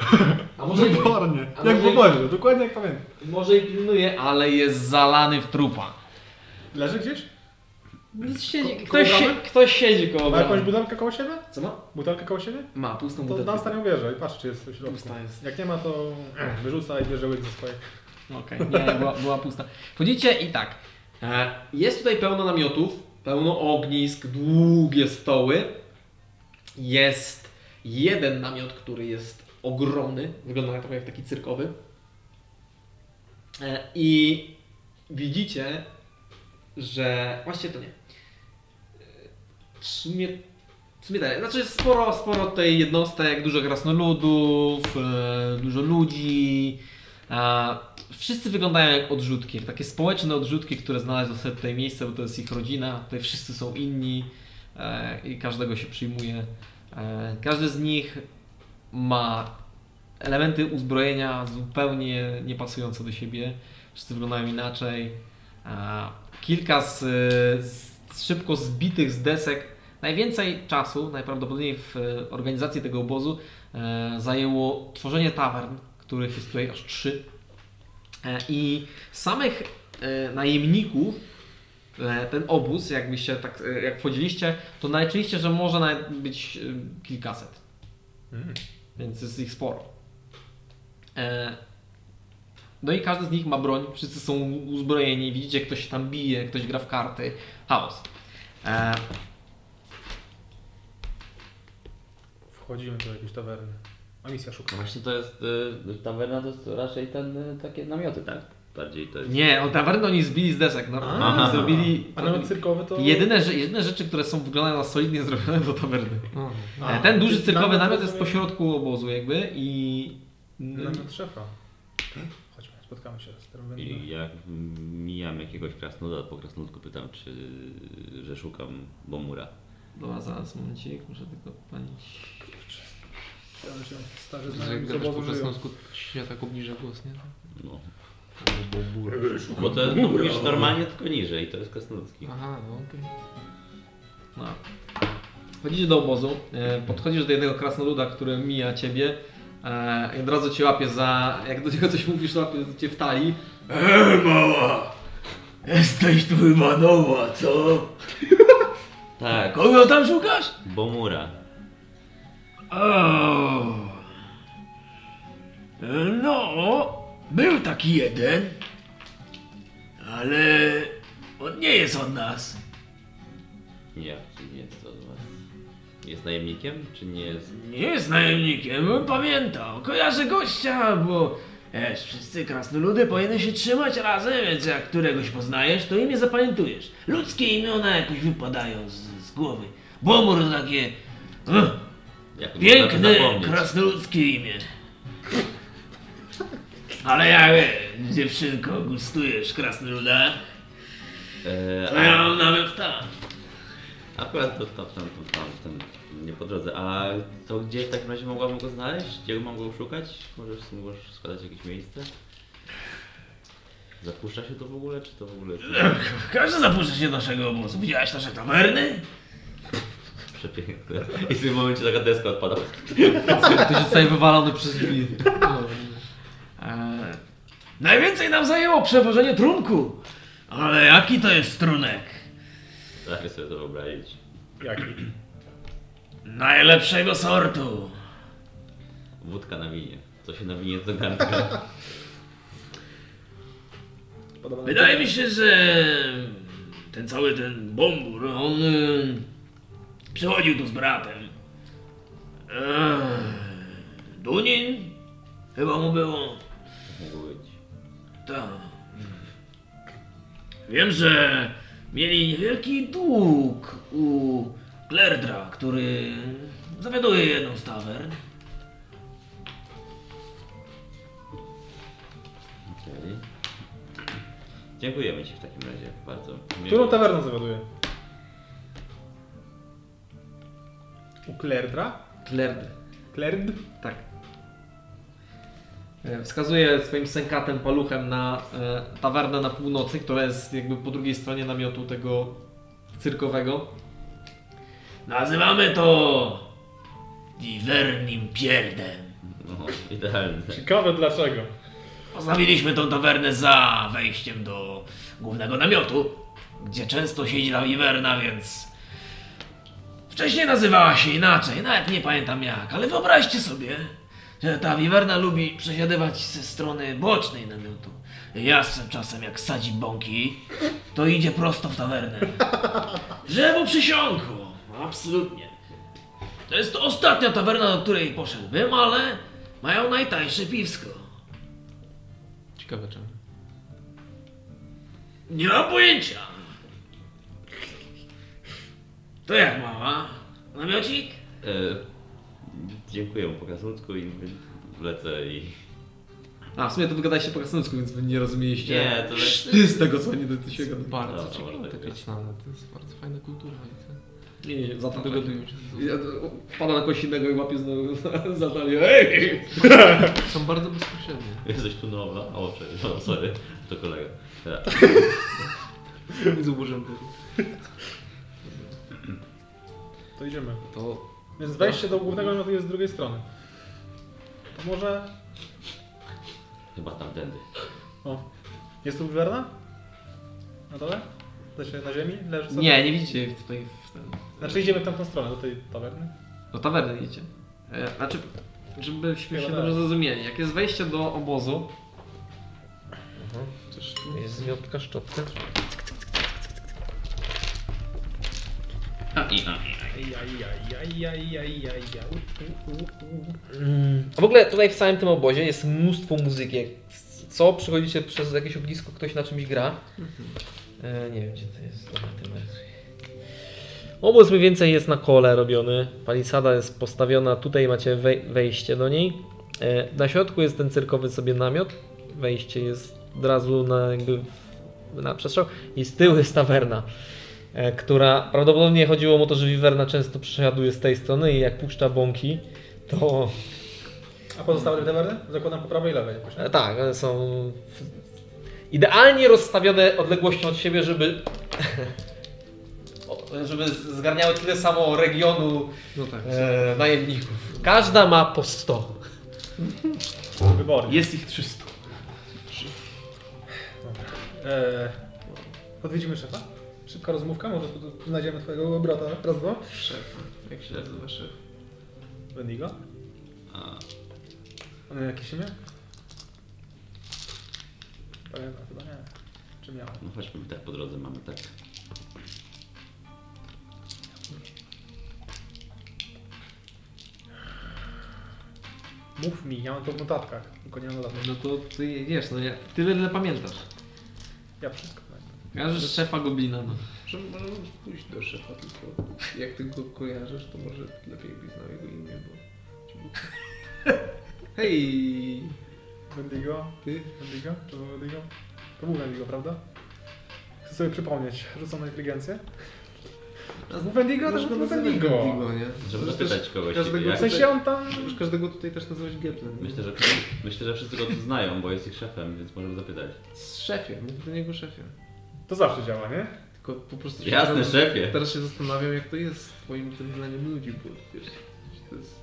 A może, Wybornie. A Jak w może- obozie, dokładnie jak pamiętam. może i pilnuje, ale jest zalany w trupa. Leży gdzieś? Siedzi, Ko- ktoś, bramy? ktoś siedzi koło Ma jakąś bramy. butelkę koło siebie? Co ma? Butelkę koło siebie? Ma, pustą To butelkę. na ostatnią wieżę i patrz, czy jest w środku. Pusta jest. Jak nie ma, to wyrzuca i bierze łyk ze swojej. Okej, nie, była, była pusta. Wchodzicie i tak. E, jest tutaj pełno namiotów, pełno ognisk, długie stoły. Jest jeden namiot, który jest ogromny, wygląda trochę jak taki cyrkowy. E, I widzicie, że właściwie to nie. Sumie, w sumie tak, znaczy sporo, sporo tutaj jednostek, dużo krasnoludów, e, dużo ludzi. Wszyscy wyglądają jak odrzutki, takie społeczne odrzutki, które znalazły sobie tutaj miejsce, bo to jest ich rodzina. Tutaj wszyscy są inni e, i każdego się przyjmuje. E, każdy z nich ma elementy uzbrojenia zupełnie niepasujące do siebie. Wszyscy wyglądają inaczej. Kilka z, z szybko zbitych z desek. Najwięcej czasu, najprawdopodobniej w e, organizacji tego obozu, e, zajęło tworzenie tawern, których jest tutaj aż trzy. E, I samych najemników, ten obóz, jakbyście tak, jak wchodziliście, to naliczyliście, że może nawet być kilkaset. Więc jest ich sporo. No i każdy z nich ma broń, wszyscy są uzbrojeni, widzicie, ktoś się tam bije, ktoś gra w karty. Chaos. E, Wchodzimy do jakiejś tawerny. A misja No szuka. właśnie to jest, y, tawerna to jest raczej ten, y, takie namioty, tak? Bardziej to jest... Nie, o tawernę oni zbili z desek. No, Aha. zrobili. A nawet cyrkowy to... Jedyne, że- jedyne rzeczy, które są wyglądają na solidnie zrobione to tawerny. A, E, Ten duży cyrkowy namiot namiot jest rozumiem- po środku obozu jakby i... Namiot szefa. Chodźmy, spotkamy się z tym I jak mijam jakiegoś krasnoluda, po krasnoludku pytam, czy, że szukam Bomura. Dobra, zaraz momencik, muszę tylko palić. Ale się starzy znajomi z gadasz po obozu żyją. krasnoludku, się tak obniża głos, nie? No. Bo to mówisz normalnie, tylko niżej, to jest krasnoludzki. Aha, no okej. No. Wchodzicie do obozu, e, podchodzisz do jednego krasnoluda, który mija ciebie e, i od razu cię łapie za... Jak do niego coś mówisz, to łapie cię w talii. E, mała! Jesteś tu chyba nowa, co? Tak, Kogo tam szukasz? Bomura. O. No, był taki jeden, ale on nie jest od nas. Nie, nie jest od was. Jest najemnikiem, czy nie jest? Nie jest najemnikiem, pamiętał. Kojarzę gościa, bo wiesz, wszyscy krasnoludy powinny się trzymać razem, więc jak któregoś poznajesz, to imię zapamiętujesz. Ludzkie imiona jakoś wypadają z, z głowy. Bomur takie... Uh, Jak piękne, krasnoludzkie imię. Ale jak wiesz, dziewczynko, gustujesz krasnoluda, E, to ja a, mam nawet tam. akurat to, tam, to, tam, tam, nie po drodze. A to gdzie w takim razie mogłabym go znaleźć? Gdzie mogę go szukać? Możesz, możesz wskazać jakieś miejsce? Zapuszcza się to w ogóle, czy to w ogóle Każdy zapuszcza się do naszego obozu. Widziałeś nasze tawerny? Przepiękne? I w tym momencie taka deska odpada. To się zostaje wywalony przez drzwi. E, najwięcej nam zajęło przewożenie trunku. Ale jaki to jest trunek? Trafię sobie to wyobrazić. Jaki? Najlepszego sortu. Wódka na winie. Co się na winie to garnka. Wydaje mi się, że ten cały ten bombur, on przychodził tu z bratem. Eee, Dunin? Chyba mu było. Mogło być. Tak. Wiem, że mieli niewielki dług u Klerdra, który zawiaduje jedną z tawern. Okej. Dziękujemy Ci w takim razie bardzo. Którą tawerną zawiaduje? U Klerdra? Klerd. Klerd? Tak. E, Wskazuje swoim sękatem paluchem na e, tawernę na północy, która jest jakby po drugiej stronie namiotu tego cyrkowego. Nazywamy to Divernim Pierdem. No, idealne. Ciekawe dlaczego. Postawiliśmy tą tawernę za wejściem do głównego namiotu, gdzie często siedzi ta wiwerna, więc... Wcześniej nazywała się inaczej, nawet nie pamiętam jak, ale wyobraźcie sobie, że ta wiwerna lubi przesiadywać ze strony bocznej namiotu. Jastrząb czasem jak sadzi bąki, to idzie prosto w tawernę. Drzewo przysiągu, absolutnie. To jest to ostatnia tawerna, do której poszedłbym, ale mają najtańsze piwsko. Ciekawe czemu. Nie mam pojęcia. To jak mała? Namiocik? E, dziękuję po krasnoludzku i wlecę i... A, w sumie to wygadaliście po krasnoludzku, więc wy nie rozumieliście. Nie, to lecę. Ty z tego co nie do się gada. Bardzo ciekawe może te tak być. krasnale, to jest bardzo fajna kultura. i to- Nie, nie, nie, za to Dogadują się ze Ja, to- wpada na kogoś innego i łapie znowu za, za talię. Ej! Są bardzo bezpośrednie. Jesteś tu nowa? O, cześć. No, sorry. To kolega. Ja. Z urzędu. To idziemy. To Więc wejście do głównego namiotu jest z drugiej strony. To może... Chyba tamtędy. O. Jest tu wiwerna? Na dole? Znaczy na ziemi? Leży sobie? Nie, nie widzicie tutaj w ten... Znaczy idziemy w tamtą stronę, do tej tawerny? Do tawerny idzie. E, Znaczy, żebyśmy się dobrze tak. zrozumieli. Jak jest wejście do obozu, też tu jest zmiotka, szczotka. W ogóle tutaj w całym tym obozie jest mnóstwo muzyki. Co? Przychodzicie przez jakieś ognisko, ktoś na czymś gra. E, nie wiem gdzie to jest. Dobra, tym razem. Obóz mniej więcej jest na kole robiony. Palisada jest postawiona, tutaj macie wej- wejście do niej. E, na środku jest ten cyrkowy sobie namiot. Wejście jest od razu na jakby w- na przestrzał. I z tyłu jest tawerna, która prawdopodobnie chodziło o to, że wiwerna często przesiaduje z tej strony i jak puszcza bąki, to A pozostałe dwie tawerny? Zakładam po prawej i lewej. jakoś, E, Tak, one są idealnie rozstawione odległością od siebie, żeby o, żeby zgarniały tyle samo regionu No tak. e, najemników. Każda ma po 100. Wybornie. jest ich 300. Eee, odwiedzimy szefa? szybka rozmówka, może znajdziemy twojego brata, raz, dwa. Szef, jak się nazywa szef? Wendigo? A. On miał jakieś imię? Pamiętam, chyba nie. Czy miał? No chodźmy tak po drodze, mamy tak. Mów mi, ja mam to w notatkach, tylko nie mam notatek. No to ty wiesz, no ja tyle ile pamiętasz. Ja wszystko. Kojarzysz szefa Goblina, no. Że możemy pójść do szefa, tylko jak ty go kojarzysz, to może lepiej byś znał jego imię, bo... Hej! Wendigo? Ty? Wendigo? To był Wendigo? To był Wendigo, prawda? Chcę sobie przypomnieć. Rzucam na inteligencję. To był Wendigo, to Możesz był Wendigo. Wendigo, nie? Żeby zapytać też kogoś. każdego Ja- W sensie on tam... Możesz każdego tutaj też nazywać Geplem. Myślę, że, myślę, że wszyscy go tu znają, bo jest ich szefem, więc możemy zapytać. Z szefie, mów do niego szefie. To zawsze działa, nie? Tylko po prostu się Jasne, teraz, szefie. Teraz się zastanawiam, jak to jest z twoim tym zdaniem ludzi, bo wiesz, to jest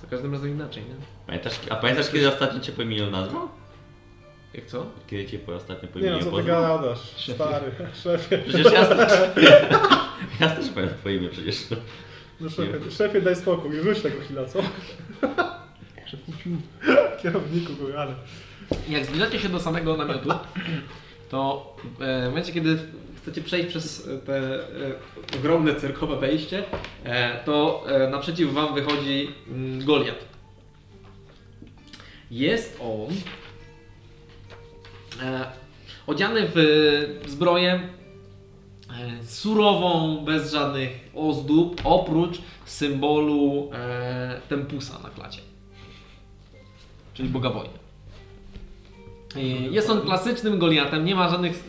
za każdym razem inaczej, nie? Pamiętasz, a pamiętasz kiedy ostatnio cię po imieniu nazwał? Jak co? Kiedy cię po ostatnio po Nie no, co ty gadasz? Stary, szefie. Przecież ja, ja też pamiętam twoje imię przecież. No szefie, szefie daj spokój, rzuć tego chwila, co? Szefuciu. Kierowniku, kochany. Jak zbliżacie się do samego namiotu, to e, w momencie, kiedy chcecie przejść przez te e, ogromne cyrkowe wejście, e, to e, naprzeciw wam wychodzi mm, Goliat. Jest on e, odziany w zbroję e, surową, bez żadnych ozdób, oprócz symbolu e, Tempusa na klacie, czyli Boga Wojny. Jest on klasycznym Goliatem, nie ma żadnych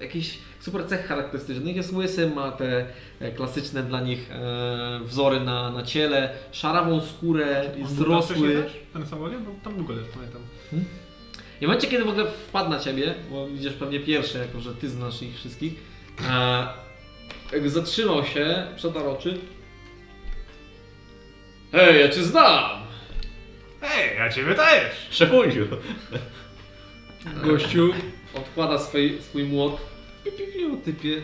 jakichś super cech charakterystycznych. Jest łysy, ma te e, klasyczne dla nich e, wzory na, na ciele, szarawą skórę, jest zrosły. Ten sam Goliat? Bo tam długo jest, pamiętam. I w momencie, kiedy w ogóle wpadł na ciebie, bo idziesz pewnie pierwszy, jako że ty znasz ich wszystkich, jakby zatrzymał się, przetarł oczy. Hej, ja cię znam! Ej, ja ciebie też! Szefunciu! Gościu odkłada swój, swój młot. Piu, piu, piu, typie.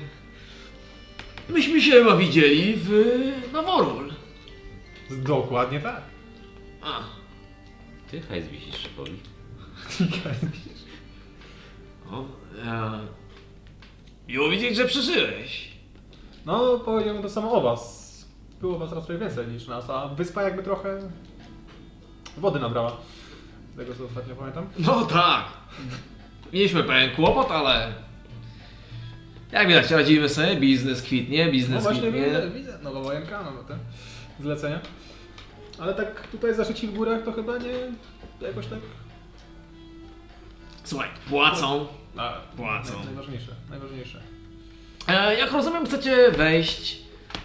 Myśmy się chyba widzieli w Naworul. Dokładnie tak. A, Ty hajs wisisz szefowi. o, e, miło widzieć, że przeżyłeś. No, powiedziałbym to samo o was. Było was raczej więcej niż nas, a wyspa jakby trochę wody nabrała. Tego co ostatnio pamiętam. No tak. Mieliśmy pewien kłopot, ale jak widać radzimy sobie, biznes kwitnie, No biznes właśnie kwitnie. widzę, widzę, nowa wojenka, no te zlecenia. Ale tak tutaj zaszyci w górach to chyba nie jakoś tak... Słuchaj, płacą. A, Płacą. naj- Najważniejsze, najważniejsze. E, jak rozumiem, chcecie wejść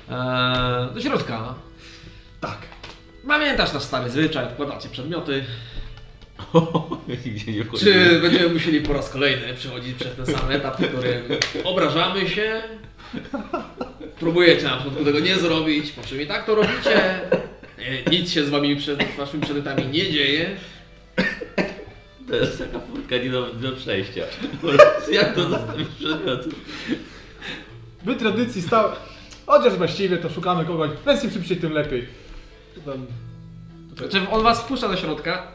e, do środka. Tak. Pamiętasz nasz stary zwyczaj, wkładacie przedmioty. Nigdzie nie wchodzi. Czy będziemy musieli po raz kolejny przechodzić przez ten sam etap, w którym obrażamy się? Próbujecie na początku tego nie zrobić, po czym i tak to robicie. E, Nic się z wami przed waszymi przedmiotami nie dzieje. To jest taka furtka nie do, do przejścia. Jak to zostawić przedmiotu? My tradycji stałe. Chociaż właściwie to szukamy kogoś. Prędzej szybciej, tym lepiej. Tam... Znaczy on was wpuszcza do środka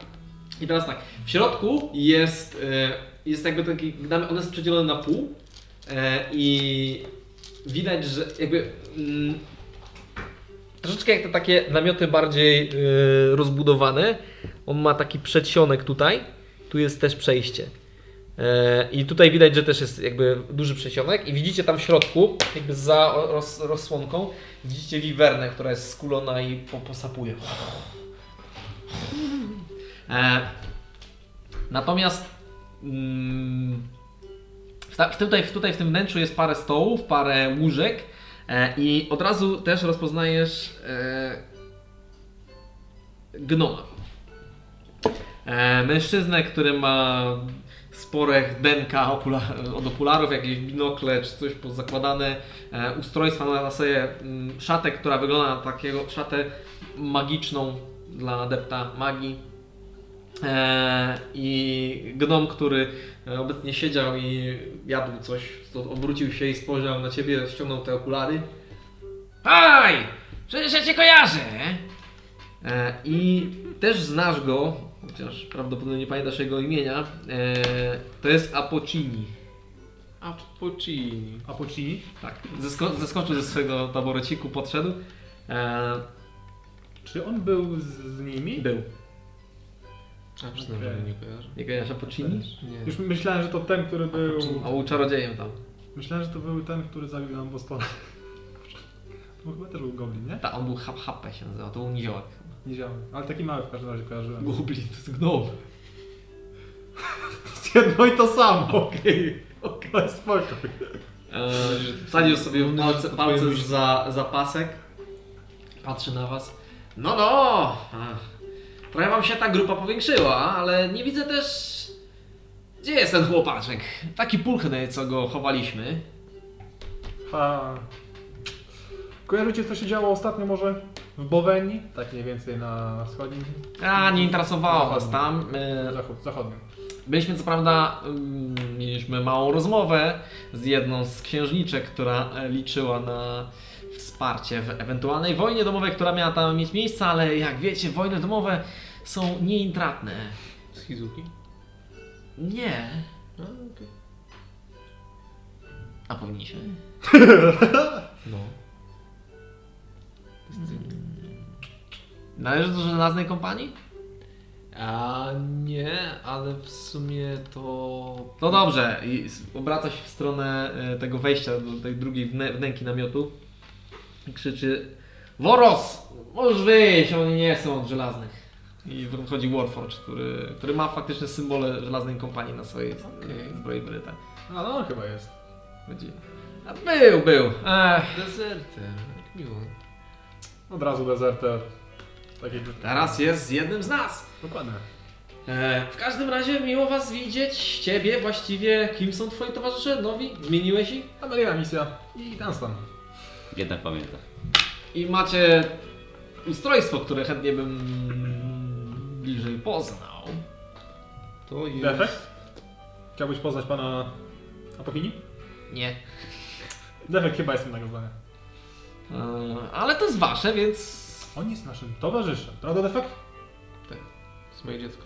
i teraz tak, w środku jest, e, jest jakby taki, on jest przedzielony na pół e, i widać, że jakby mm, troszeczkę jak te takie namioty bardziej e, rozbudowane, on ma taki przedsionek tutaj, tu jest też przejście. I tutaj widać, że też jest jakby duży przesionek i widzicie tam w środku, jakby za roz, rozsłonką, widzicie wiwernę, która jest skulona i po, posapuje. E, natomiast mm, w ta, w tutaj, w tutaj w tym wnętrzu jest parę stołów, parę łóżek e, i od razu też rozpoznajesz e, gnoma. Mężczyznę, który ma spore denka od okularów, jakieś binokle czy coś pozakładane, e, ustrojstwa na, sobie mm, szatę, która wygląda na takiego szatę magiczną dla adepta magii. E, I gnom, który e, obecnie siedział i jadł coś, to obrócił się i spojrzał na ciebie, ściągnął te okulary. Aj! Przecież ja cię kojarzę! E, I też znasz go, chociaż prawdopodobnie nie pamiętasz jego imienia. E, to jest Apocini. A Pocini. A po ci? Tak, zesko- zeskoczył ze swojego taboreciku, podszedł. E, Czy on był z, z nimi? był. A przyznam, że nie kojarzę. Nie kojarzysz Apocini? Nie. Już myślałem, że to ten, który był... A był czarodziejem tam. Myślałem, że to był ten, który zabił nam Bostona. To chyba też był Goblin, nie? Ta, on był Hap Happę się nazywał, to był niziołek. Nie działał. Ale taki mały w każdym razie kojarzyłem. Goblin, to jest gnom. Jedno i to samo, okej. Okej, spokój. Eee, Wsadził sobie palce, palce za, za pasek. Patrzy na was. No, no! Ach, Trochę wam się ta grupa powiększyła, ale nie widzę też... Gdzie jest ten chłopaczek? Taki pulchny, co go chowaliśmy. Ha. Kojarzycie, co się działo ostatnio może w Bowenii? Tak mniej więcej na wschodnim... A, nie interesowało was tam. Eee, Zachód, zachodnim. Byliśmy co prawda, mm, mieliśmy małą rozmowę z jedną z księżniczek, która e, liczyła na wsparcie w ewentualnej wojnie domowej, która miała tam mieć miejsce, ale jak wiecie, wojny domowe są nieintratne. Z Hizuki? Nie. A, okej. A powinniśmy? No. Należy do żelaznej kompanii? A nie, ale w sumie to... No dobrze, i obraca się w stronę e, tego wejścia do tej drugiej wnę- wnęki namiotu i krzyczy Woros! Możesz wyjść, oni nie są od żelaznych. I wchodzi Warforged, który, który ma faktycznie symbole żelaznej kompanii na swojej Okej. zbroi bryte. A no, on chyba jest. Będzie... A był, był. Ech, Dezerter, miło. Od razu dezerter. Taki... teraz jest z jednym z nas. Dokładnie. E, w każdym razie miło was widzieć, ciebie właściwie. Kim są twoi towarzysze nowi? Zmieniłeś ich? Amelia misja i Dunstan. Jednak pamiętam. I macie ustrojstwo, które chętnie bym bliżej poznał. To jest... Defekt? Chciałbyś poznać pana Apokini? Nie. Defekt chyba jest innego zdania. E, ale to jest wasze, więc. On jest naszym towarzyszem. Prawda, Defekt? To jest moje dziecko.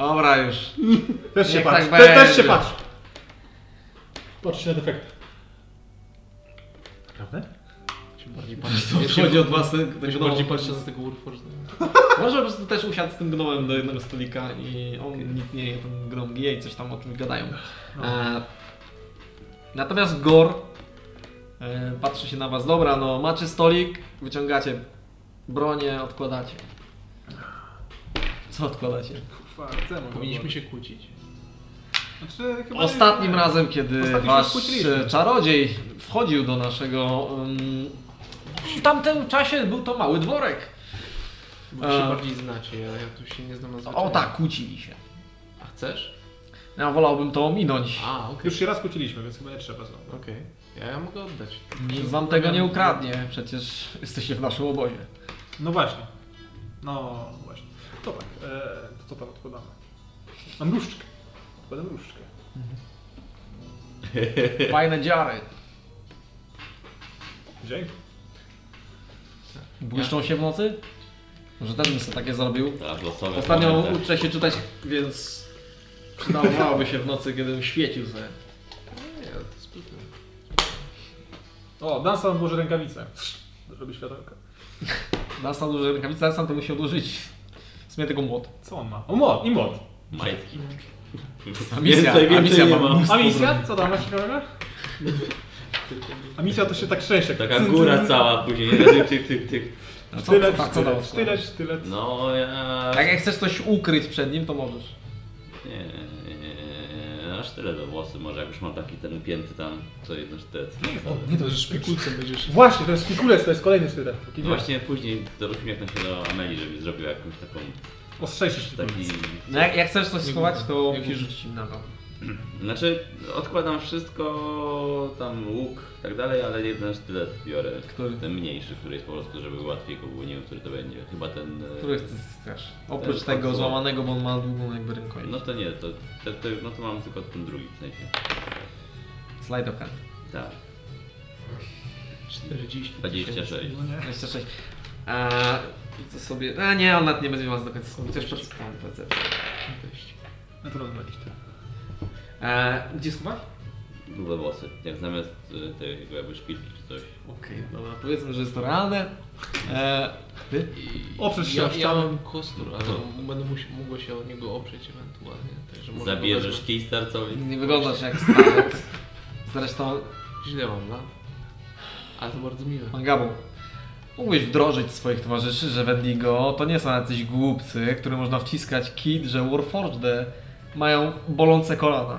Dobra, już. Też się Niech patrz. tak te, też się patrz. Patrz na defekt. Prawda? Się bardziej Wchodzi od was ten, ten Ja się gnom. bardziej patrzę na tego Warforged. Może po prostu też usiadł z tym gnomem do jednego stolika i on nic nie je, ten gnom je i coś tam o czymś gadają. E, natomiast Gor e, patrzy się na was. Dobra, no macie stolik, wyciągacie bronię, odkładacie. Co odkładacie? Powinniśmy się kłócić. Znaczy, chyba Ostatnim nie. razem, kiedy Ostatnio się wasz skłóciliśmy. e, czarodziej wchodził do naszego... Um, w tamtym czasie był to mały dworek. Bo się E. bardziej znacie, ja, ja tu się nie znam na O zwyczajach. tak, kłócili się. A chcesz? Ja wolałbym to ominąć. A, okej. Już się raz kłóciliśmy, więc chyba nie trzeba znowu. Okej. Ja, ja mogę oddać. Nikt wam tego nie ukradnie, przecież jesteście w naszym obozie. No właśnie. No właśnie. To tak, e, tam odkładamy? Mam różdżkę. Odkładam różdżkę. Fajne dziary. Dzięki. Błyszczą się w nocy? Może też bym sobie takie zrobił. Tak, losowe. Ostatnio momenty. uczę się czytać, więc przydawałoby się w nocy, kiedym świecił sobie. Nie, to jest sprytne. O, Dunstan włoży rękawicę. Robi światełka. Nasta duże rękawice, sam to musi odłożyć. W sumie tylko młot. Co on ma? O, młot, i młot. Majtki. A misja, Więcej, a misja ma mnóstwo A misja? Co tam masz ciekawego? A misja to się tak szczęście. Taka góra cała później. Tyk, tyk, tyk, tyk. Co, Sztylet, co, co, co, sztylet, sztylet, sztylet. No ja... Jak, jak chcesz coś ukryć przed nim, to możesz. Nie, aż tyle do włosy. Może jak już mam taki ten upięty tam, to jedno sztylet. Nie, To już szpikulcem będziesz. Właśnie, to jest szpikulec, to jest kolejny sztylet. No właśnie później uśmiechnę się do Ameli, żeby zrobił jakąś taką... Ostrzejszy szpikulec. Taki... No jak, jak chcesz coś schować, to Jak musisz rzucić im na to. Znaczy odkładam wszystko, tam łuk i tak dalej, ale jeden sztylet biorę. Który? Ten mniejszy, który jest po prostu, żeby łatwiej go było, nie wiem, który to będzie. Chyba ten... e, Który chcesz. Oprócz Ten tego złamanego, bo on ma długą jakby rękojeść. No to nie, to, to, to, no to mam tylko ten drugi w sensie. Slide of hand. Tak, 40. 26. No nie. 26. A, to sobie... A nie, on nawet nie będzie was do końca. Też przeczytałem percepcję. Naturalnie 20. E, gdzie schować? grube włosy. Jak zamiast y, tej jakby szpilki czy coś. Okej, dobra, powiedzmy, że jest to realne. E, ty? Oprzesz się ja, o ja ścianę. mam kostur, ale będę musi, mogło się od niego oprzeć ewentualnie. Także może go Zabierzesz wezmę. kij starcowy. Nie wyglądasz jak stariec. Zresztą, Źle mam lat. Ale to bardzo miłe. Mangabu, mógłbyś wdrożyć swoich towarzyszy, że Wendigo to nie są jacyś głupcy, którym można wciskać kit, że Warforged mają bolące kolana.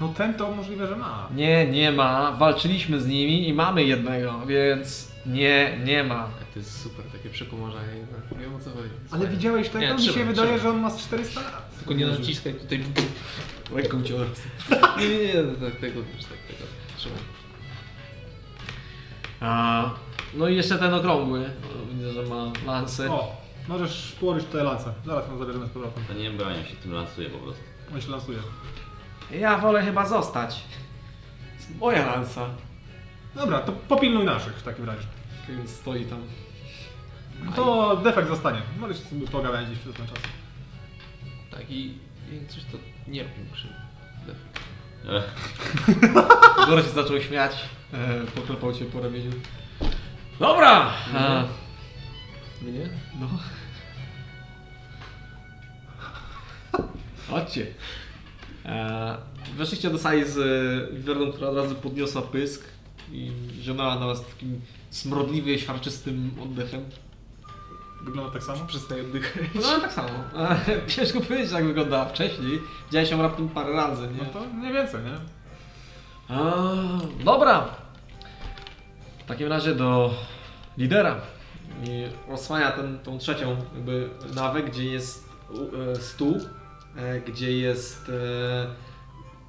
No ten to możliwe, że ma. Nie, nie ma. Walczyliśmy z nimi i mamy jednego, więc nie, nie ma. To jest super, takie przekomarzanie. jednak. Wiem o co chodzi. Ale Fajnie. widziałeś tego? Nie, Mi się wydaje, że on ma z 400 lat. Tylko nie naciskaj tutaj. Ręką cię Nie, nie, nie, tak, tego też, tak, tego. Trzymaj. A, No i jeszcze ten okrągły. Widzę, że ma lansy. O, możesz położyć tutaj lance. Zaraz ją zabierzemy z powrotem. To nie bronią się, tym lansuje po prostu. On się lansuje. Ja wolę chyba zostać. To jest Moja lansa. Dobra, to popilnuj naszych w takim razie. Więc stoi tam. To defekt zostanie. Możesz sobie pogawędzić przez ten czas. Tak i jak coś to nie robi mi krzywdy. Defekt. Gora się zaczął śmiać. E, poklepał cię po ramieniu. Dobra! A, Mnie? no. Chodźcie. E, weszliście do sali z Wiwerną, która od razu podniosła pysk i zionęła na was takim smrodliwie siarczystym oddechem. Wygląda tak samo? Przestaję oddychać. No tak samo. E, ciężko powiedzieć jak wyglądała wcześniej. Widziałeś ją raptem parę razy, nie? No to mniej więcej, nie? A, dobra. W takim razie do lidera. I osłania ten, tą trzecią jakby nawę, gdzie jest e, stół, gdzie jest e,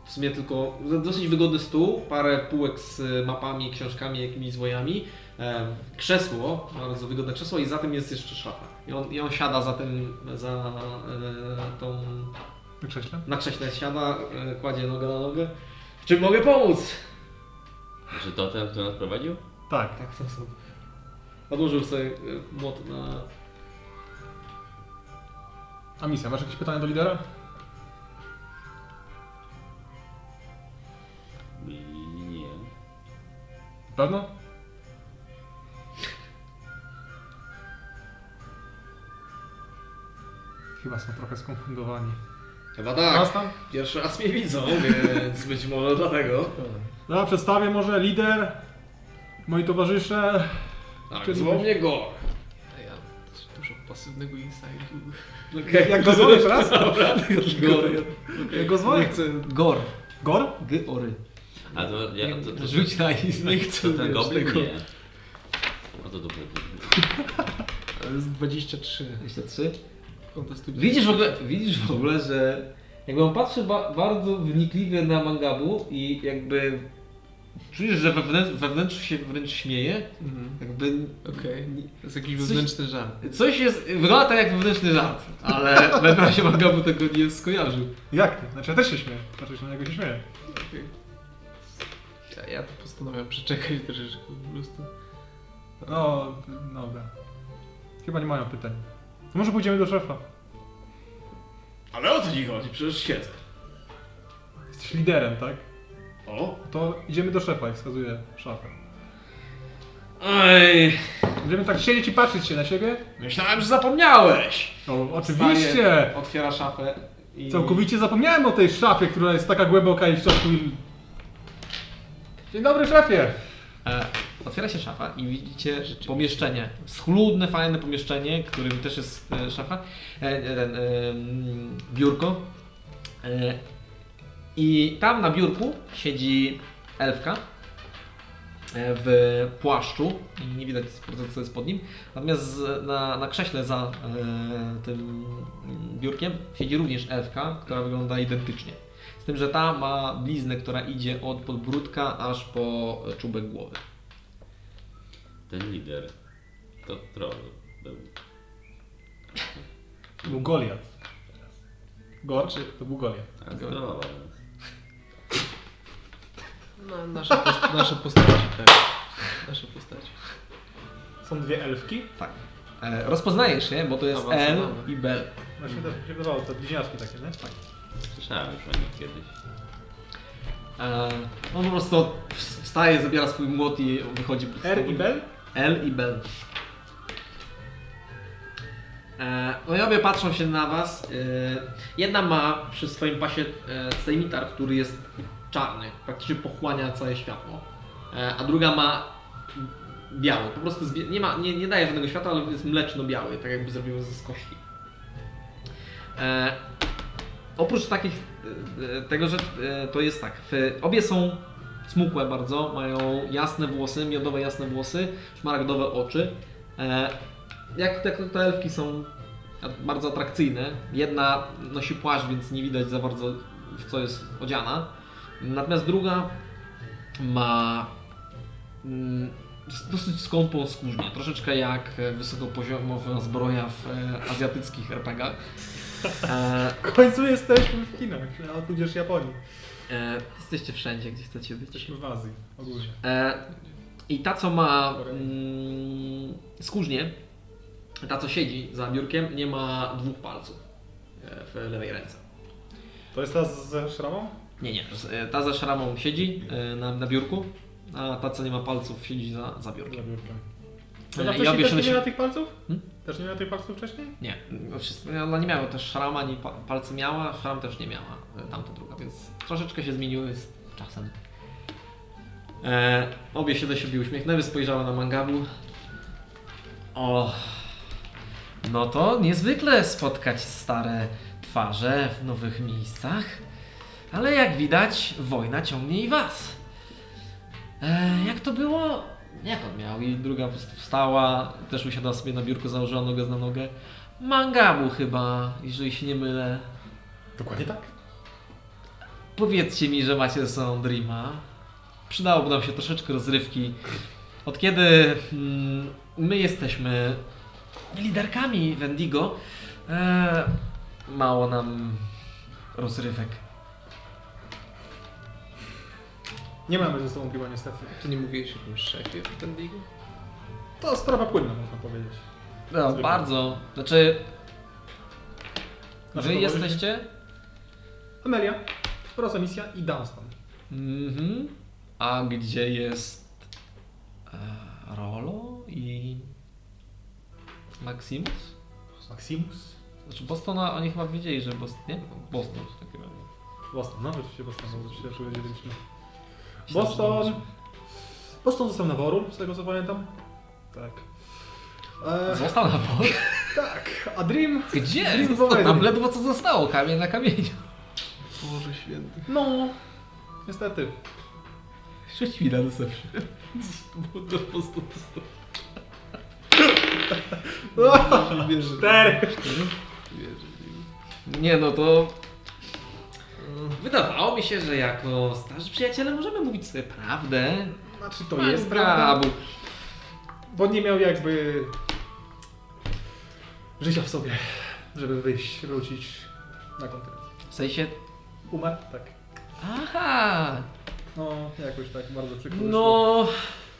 w sumie tylko dosyć wygodny stół, parę półek z mapami, książkami, jakimiś zwojami, e, krzesło, bardzo wygodne krzesło i za tym jest jeszcze szafa. I on, i on siada za tym, za e, tą Na krześle? na krześle siada, e, kładzie nogę na nogę. W czym mogę pomóc? Czy to ten, kto nas prowadził? Tak. Tak, to są. Odłożył sobie e, młot na... A misja, masz jakieś pytania do lidera? Pewno? Chyba są trochę skonfundowani. Chyba Raz tam? Pierwszy raz mnie widzą, więc być może dlatego. Dobra, przedstawię może lider, moi towarzysze. Tak, go. Ja dużo pasywnego inside'u. Okay. Jak go zwołę teraz? Gor. Jak go zwołę? Gor. Gor? G-ory. A to, ja, to, to, Rzuć na iz, nie chcę. to ten goblin? tego. Nie. No to dupy. Ale jest 23. 23. Fantastycznie. Widzisz w ogóle, widzisz w ogóle, że jakby on patrzy ba bardzo wnikliwie na mangabu i jakby czujesz, że wewnętrz, wewnętrznie się wręcz śmieje. Mhm. Jakby Okej. To jest jakiś Coś- wewnętrzny żart. coś jest, wygląda tak jak wewnętrzny żart, ale w razie mangabu tego nie skojarzył. Jak? Znaczy ja też się śmieję. Znaczy się na niego się śmieję. Okej. Ja, ja to postanowiłem przeczekać troszeczkę po prostu. No, dobra. Chyba nie mają pytań. To może pójdziemy do szefa. Ale o co ci chodzi? Przecież siedzę. Jesteś liderem, tak? O! To idziemy do szefa i wskazuje szafę. Ej, Będziemy tak siedzieć i patrzeć się na siebie? myślałem, że zapomniałeś! No, oczywiście! Wstaje, otwiera szafę i... Całkowicie zapomniałem o tej szafie, która jest taka głęboka i w środku. i- Dzień dobry, szefie! E, otwiera się szafa i widzicie pomieszczenie. Schludne, fajne pomieszczenie, którym też jest e, szafa. E, e, mm, biurko. E, I tam na biurku siedzi elfka e, w płaszczu i nie widać co jest pod nim. Natomiast na, na krześle za e, tym biurkiem siedzi również elfka, która wygląda identycznie. Z tym, że ta ma bliznę, która idzie od podbródka aż po czubek głowy. Ten lider to troll był. To był Goliat. Gor? To był Goliat. Trollował nas. No, nasze, post nasze postaci, tak. Nasze postaci. Są dwie elfki? Tak. E, rozpoznajesz je, bo to jest L Awansowane. i Bel. Właśnie to się wydawało, to bliźniaczki takie, nie? Tak. Słyszałem już o nich kiedyś. E, on po prostu wstaje, zabiera swój młot i wychodzi. R i Bell? L i Bell. E, no i obie patrzą się na was. E, jedna ma przy swoim pasie e, sejmitar, który jest czarny, praktycznie pochłania całe światło. E, a druga ma biały, po prostu zbie- nie, ma, nie, nie daje żadnego światła, ale jest mleczno-biały, tak jakby zrobił ze. E, oprócz takich, e, tego, że e, to jest tak, obie są smukłe bardzo, mają jasne włosy, miodowe jasne włosy, szmaragdowe oczy. E, jak, jak te elfki są bardzo atrakcyjne. Jedna nosi płaszcz, więc nie widać za bardzo w co jest odziana. Natomiast druga ma mm, dosyć skąpą skórznię. Troszeczkę jak e, wysokopoziomowa zbroja w e, azjatyckich RPGach. E, W końcu jesteśmy w Chinach, a tudzież Japonii. e, jesteście wszędzie, gdzie chcecie być. Jesteśmy w Azji ogólnie. E, I ta, co ma mm, skórznię, ta, co siedzi za biurkiem, nie ma dwóch palców e, w lewej ręce. To jest ta ze szramą? Nie, nie. e, Ta za szramą siedzi na, na biurku, a ta, co nie ma palców, siedzi za, za biurkiem. Za biurkiem. Ona i obie się nie miała tych palców? Hmm? Też nie miała tych palców wcześniej? Nie, no ona nie miała też szrama, ani pa, palce miała, szram też nie miała, e, tamta druga, więc troszeczkę się zmieniły z czasem. E, obie się do siebie uśmiechnęły, spojrzały na Mangabu. O, no to niezwykle spotkać stare twarze w nowych miejscach, ale jak widać, wojna ciągnie i was. E, jak to było? Jak on miał? I druga po prostu wstała, też usiadła sobie na biurku, założyła nogę na nogę. Mangabu chyba, jeżeli się nie mylę. Dokładnie tak. Powiedzcie mi, że macie ze sobą Dreama. Przydałoby nam się troszeczkę rozrywki. Od kiedy mm, my jesteśmy liderkami Wendigo, e, mało nam rozrywek. Nie mamy ze sobą chyba niestety. Tu nie mówiłeś o jakimś szefie w Bendigo? To sprawa płynna, można powiedzieć. No, Zwykle. bardzo. Znaczy, Nasze wy towarzysze? jesteście? Amelia, Proza Misja i Dunstan. Mhm. A gdzie jest e, Rolo i Maximus? Maximus? Znaczy Bostona, oni chyba wiedzieli, że Boston, nie? Boston w takim razie. Boston, no rzeczywiście Boston, bo się też wiedzieliśmy. Myślałem, że Boston. to Boston został na Worul, z tego co pamiętam. Tak. E, Został na pol? tak, a Dream? Gdzie? Dream Został, tam ledwo co zostało, kamień na kamieniu. Boże święty. No, niestety. Mi na deception. Bo to po prostu dostał. Cztery. Nie no to... Wydawało mi się, że jako starzy przyjaciele możemy mówić sobie prawdę. Znaczy to jest prawda. Mangabu. Bo nie miał jakby życia w sobie, żeby wyjść, wrócić na kontynent. W sensie... Umarł? Tak. Aha! No, jakoś tak bardzo przykro. wyszło. No...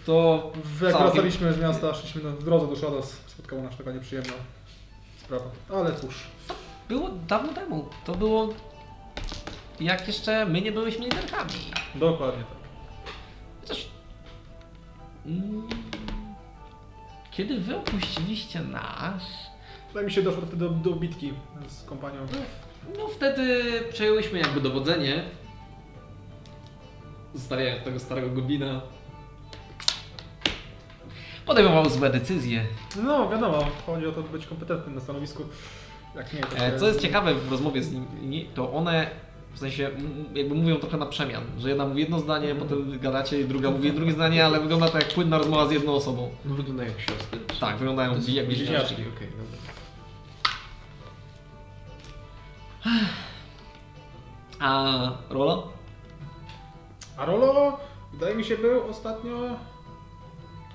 To... Jak całkiem- wracaliśmy z miasta, szliśmy na w drodze do Shadows, spotkała nas taka nieprzyjemna sprawa. Ale cóż, Było dawno temu. To było... Jak jeszcze my nie byliśmy liderkami. dokładnie tak. Chociaż... Mm, Kiedy wy opuściliście nasz... Wydaje mi się, doszło wtedy do, do bitki z kompanią. No wtedy przejęłyśmy jakby dowodzenie. Zostawiając tego starego goblina. Podejmował złe decyzje. No, wiadomo, chodzi o to, by być kompetentnym na stanowisku. Jak nie, to E, Co jest ciekawe w rozmowie z nimi, to one w sensie jakby mówią trochę na przemian, że jedna mówi jedno zdanie, potem gadacie i druga mówi drugie zdanie, ale wygląda to jak płynna rozmowa z jedną osobą. No wygląda jak siostry. Tak, wyglądają jak bliźniaczki. bliźniaczki. Okej, dobra. A Rola? A Rolo, wydaje mi się, był ostatnio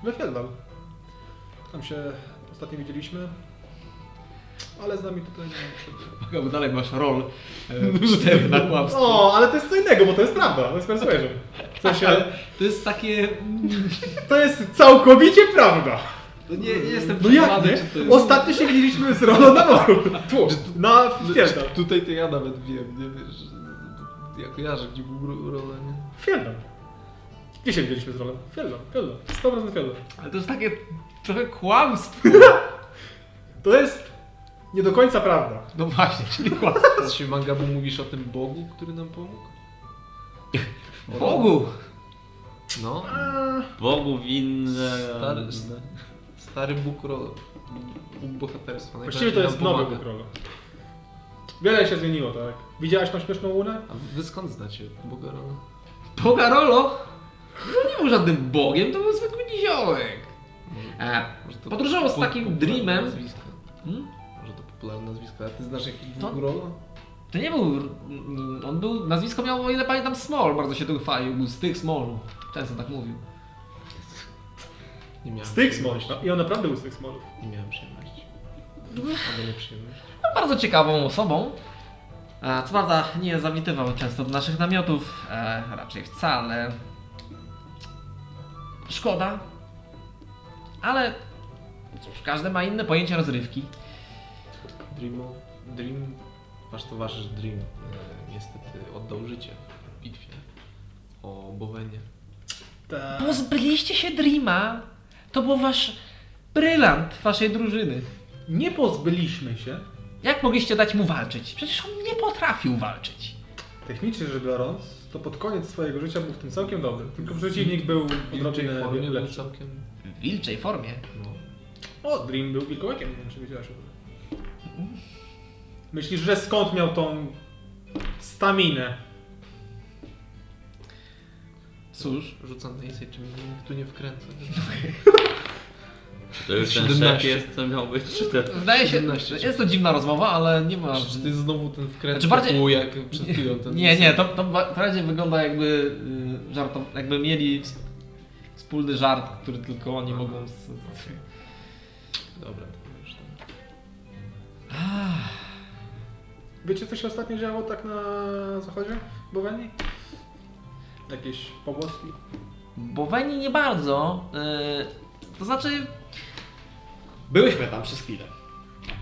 we Fjeldal. Tam się ostatnio widzieliśmy. Ale z nami tutaj nie. Bo dalej masz rol e, cztery na kłamstwo. O, ale to jest co innego, bo to jest prawda, to jest persuasion. W sensie, to jest takie... to jest całkowicie prawda. To nie, nie jestem No jak nie? jest... Ostatnio się widzieliśmy z Rolo na moru. Tu, na Fjeldal. Tutaj to ja nawet wiem, nie wiesz. że- Ja kojarzę, gdzie był rola, nie? Fieldon. Gdzie się widzieliśmy z rolą? Fieldon, Fieldon. 100% Fieldon. Ale to jest takie trochę kłamstwo. To jest nie do końca prawda. No właśnie, czyli kłamstwo. Się Mangabu mówisz o tym Bogu, który nam pomógł? Bogu! No, Bogu winne. stary, stary Bóg, ro... Bóg bohaterstwa. Właściwie to jest nowy. Bóg Rolo. Wiele się zmieniło, tak? Widziałaś tą śmieszną łunę? A wy skąd znacie Boga Rola? Boga Rolo? No nie był żadnym bogiem, to był zwykły niziołek. E, Może to Podróżował z po- takim dreamem. Hmm? Popularne nazwisko. A ty znasz jakiś To-? To nie był. On był. Nazwisko miał, o ile pamiętam, Small. Bardzo się tym chwalił. Był z tych Smallu. Często tak mówił. Nie miałem Z tych przyjemności. I on naprawdę był z tych smolów. Nie miałem przyjemności. Albo nieprzyjemności. No, bardzo ciekawą osobą. E, co prawda nie zawitywał często do naszych namiotów. E, raczej wcale. Szkoda. Ale cóż, każdy ma inne pojęcie rozrywki. Dream, Dream, wasz towarzysz Dream e, niestety oddał życie w bitwie o Bowenie. Ta... Pozbyliście się Dreama. To był wasz brylant waszej drużyny. Nie pozbyliśmy się, Jak mogliście dać mu walczyć? Przecież on nie potrafił walczyć. technicznie rzecz biorąc, to pod koniec swojego życia był w tym całkiem dobry. Tylko przeciwnik był W odrobinę formie był lepszy. całkiem... W wilczej formie. No. O, Dream był wilkołakiem, nie wiem czy wiedziałeś o tym. Myślisz, że skąd miał tą staminę? Cóż, Rzucam na insight, czy mnie nikt tu nie wkręca. To już ten 17. szef jest, co miał być, czy ten... wydaje się, 17. jest to dziwna rozmowa, ale nie ma... Czy ty znowu ten wkręt Znaczy bardziej- typu, jak przed chwilą ten... Nie, nie, to, to ba- bardziej wygląda jakby y, żartow... jakby mieli ws- wspólny żart, który tylko oni mogą... Z... Dobra, to. Wiecie, co się ostatnio działo tak na zachodzie Bowenii? Jakieś pogłoski? Bo Weni nie bardzo. y, to znaczy. Byłyśmy tam przez chwilę.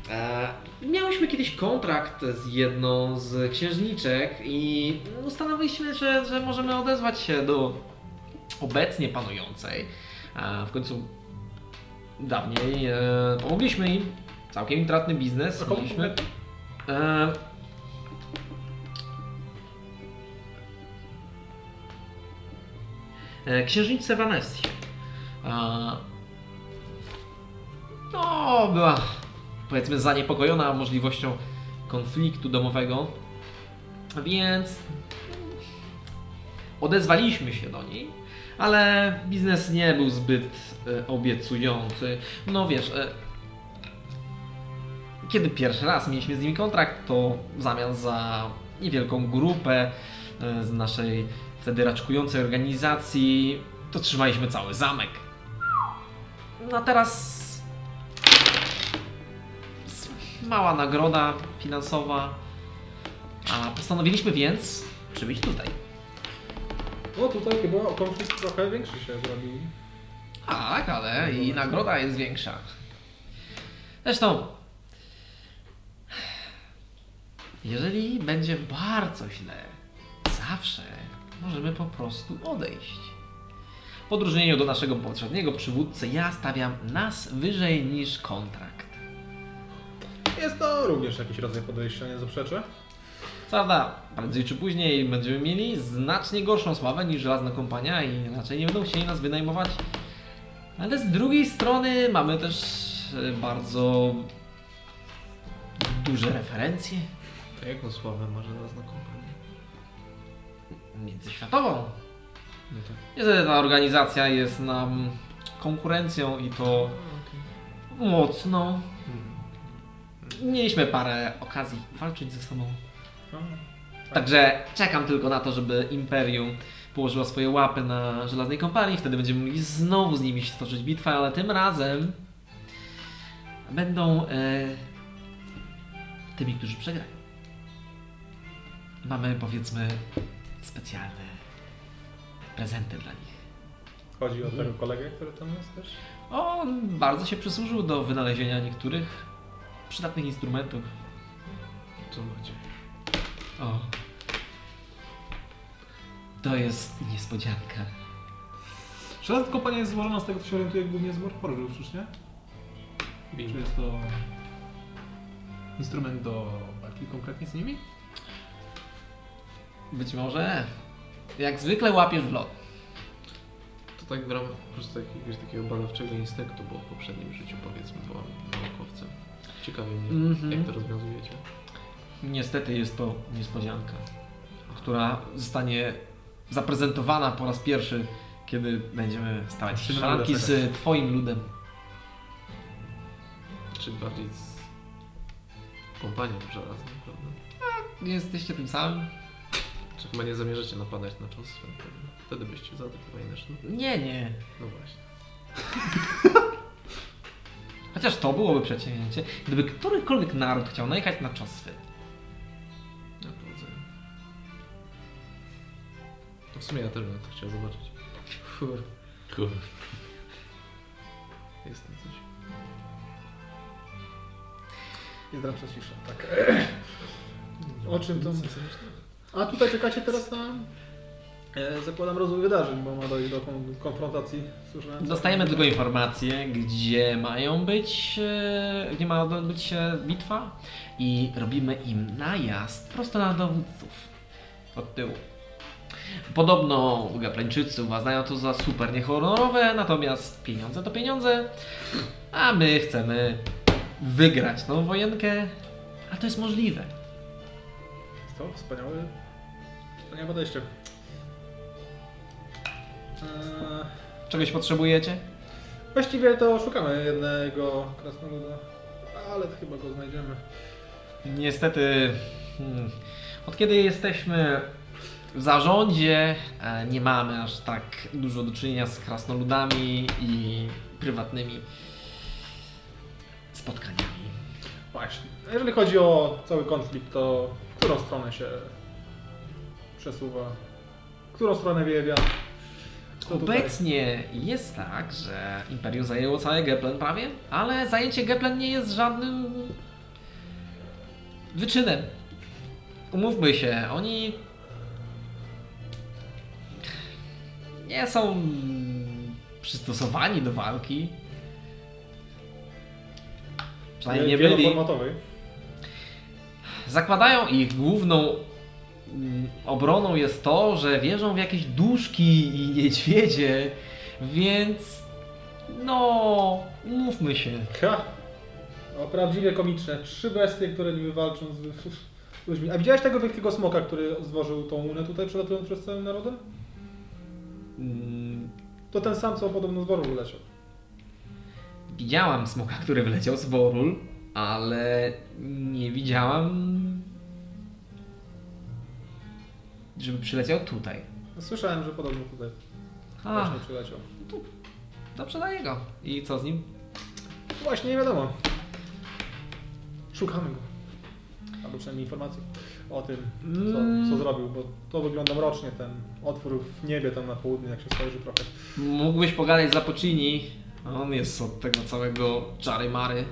E, miałyśmy kiedyś kontrakt z jedną z księżniczek i ustanowiliśmy, że, że możemy odezwać się do obecnie panującej. E, w końcu dawniej e, pomogliśmy im. Całkiem intratny biznes. A komu Mieliśmy, e, E, Księżniczce Vanessie. No, była powiedzmy zaniepokojona możliwością konfliktu domowego, więc odezwaliśmy się do niej, ale biznes nie był zbyt e, obiecujący. No wiesz, e, kiedy pierwszy raz mieliśmy z nimi kontrakt, to w zamian za niewielką grupę e, z naszej wtedy raczkującej organizacji, to trzymaliśmy cały zamek. No a teraz mała nagroda finansowa, a postanowiliśmy więc przybyć tutaj. No tutaj chyba konflikt trochę większy się zrobił. Tak, ale i nagroda jest większa. Zresztą, jeżeli będzie bardzo źle, zawsze możemy po prostu odejść. W odróżnieniu do naszego poprzedniego przywódcy, ja stawiam nas wyżej niż kontrakt. Jest to również jakiś rodzaj podejścia, nie zaprzeczę. Prawda, prędzej czy później będziemy mieli znacznie gorszą sławę niż żelazna kompania i raczej nie będą chcieli nas wynajmować. Ale z drugiej strony mamy też e, bardzo duże referencje A jaką sławę ma żelazna kompania? międzyświatową. No tak. Niestety ta organizacja jest nam konkurencją i to mocno. Mieliśmy parę okazji walczyć ze sobą. Także czekam tylko na to, żeby Imperium położyło swoje łapy na żelaznej kompanii. Wtedy będziemy mogli znowu z nimi stoczyć bitwę, ale tym razem będą e, tymi, którzy przegrają. Mamy powiedzmy specjalne prezenty dla nich. Chodzi o tego kolegę, który tam jest też? On bardzo się przysłużył do wynalezienia niektórych przydatnych instrumentów. Co macie? O. To jest niespodzianka. Czy ta kompania jest złożona z tego, co się orientuje głównie z Warforge'u, przecież nie? Czy jest to instrument do walki konkretnie z nimi? Być może. Jak zwykle łapiesz w lot. To tak w ramach po prostu jakiegoś takiego badawczego instynktu, bo w poprzednim życiu powiedzmy byłam naukowcem. Ciekawi mnie, Mhm. jak to rozwiązujecie. Niestety jest to niespodzianka, która zostanie zaprezentowana po raz pierwszy, kiedy będziemy stawać szranki z Twoim ludem. Czy bardziej z kompanią żelazną, prawda? Nie jesteście tym samym? Czy chyba nie zamierzacie napadać na czas? Wtedy byście zaatakowali nasz lud? Nie, nie. No właśnie. Chociaż to byłoby przedsięwzięcie, gdyby którykolwiek naród chciał najechać na czoswy. Na powodzenia. To w sumie ja też bym to chciał zobaczyć. Kurde. jest tam coś. Jest ramsza cisza, tak. O czym to... A tutaj czekacie teraz na... E, zakładam rozwój wydarzeń, bo ma dojść do kon- konfrontacji. Słyszałem. Dostajemy tylko informację, gdzie mają być, e, gdzie ma być e, bitwa i robimy im najazd prosto na dowódców od tyłu. Podobno Gaplańczycy uważają to za super niehonorowe, natomiast pieniądze to pieniądze, a my chcemy wygrać tą wojenkę, a to jest możliwe. Jest to wspaniałe... Wspaniałe podejście. Eee, Czegoś potrzebujecie? właściwie to szukamy jednego krasnoluda, ale chyba go znajdziemy. Niestety, hmm, od kiedy jesteśmy w zarządzie, e, nie mamy aż tak dużo do czynienia z krasnoludami i prywatnymi spotkaniami. Właśnie. Jeżeli chodzi o cały konflikt, to w którą stronę się przesuwa? Którą stronę wieje wiatr? Obecnie jest tak, że Imperium zajęło całe Geplen prawie, ale zajęcie Geplen nie jest żadnym wyczynem. Umówmy się, oni nie są przystosowani do walki. Przynajmniej nie byli. Zakładają ich główną obroną jest to, że wierzą w jakieś duszki i niedźwiedzie, więc no, mówmy się. Ha! O, prawdziwie komiczne. Trzy bestie, które niby walczą z ludźmi. A widziałeś tego wielkiego smoka, który zwożył tą unę tutaj, przelatując przez całym narodem? Mm, To ten sam, co podobno z woru wyleciał. Widziałam smoka, który wyleciał z Worul, ale nie widziałam, żeby przyleciał tutaj. Słyszałem, że podobno tutaj A, właśnie przyleciał. dobrze dla niego. I co z nim? Właśnie nie wiadomo. Szukamy go. Albo przynajmniej informacji o tym, co, co zrobił, bo to wygląda mrocznie, ten otwór w niebie tam na południe, jak się spojrzy trochę. Mógłbyś pogadać z Zapocini. On jest od tego całego czary mary.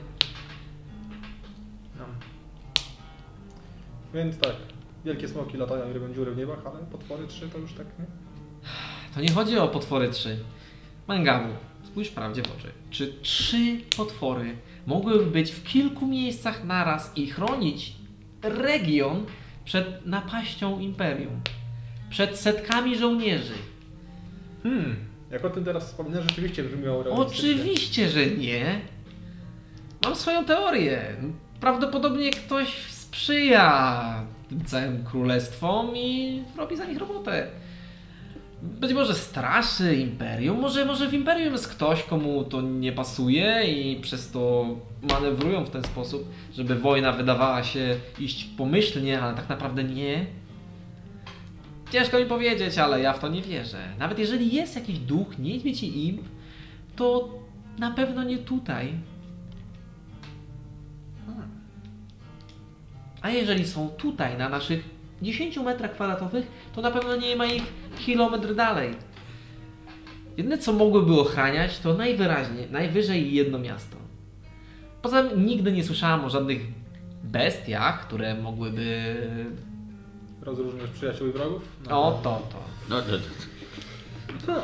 No. Więc tak, wielkie smoki latają i robią dziury w niebach, ale potwory trzy to już tak, nie? To nie chodzi o potwory trzy. Mangabu, spójrz prawdzie w oczy. Czy trzy potwory mogłyby być w kilku miejscach naraz i chronić region przed napaścią Imperium? Przed setkami żołnierzy? Hmm, jak o tym teraz wspominam, rzeczywiście brzmiało realistycznie. Oczywiście, że nie. Mam swoją teorię. Prawdopodobnie ktoś sprzyja tym całym królestwom i robi za nich robotę. Być może straszy imperium, może, może w imperium jest ktoś, komu to nie pasuje i przez to manewrują w ten sposób, żeby wojna wydawała się iść pomyślnie, ale tak naprawdę nie. Ciężko mi powiedzieć, ale ja w to nie wierzę. Nawet jeżeli jest jakiś duch, niedźwiedź i imp, to na pewno nie tutaj. A jeżeli są tutaj, na naszych 10 metrach kwadratowych, to na pewno nie ma ich kilometr dalej. Jedyne co mogłyby ochraniać, to najwyraźniej, najwyżej jedno miasto. Poza tym nigdy nie słyszałam o żadnych bestiach, które mogłyby rozróżniasz przyjaciół i wrogów? No. O, to, to. No, to, to.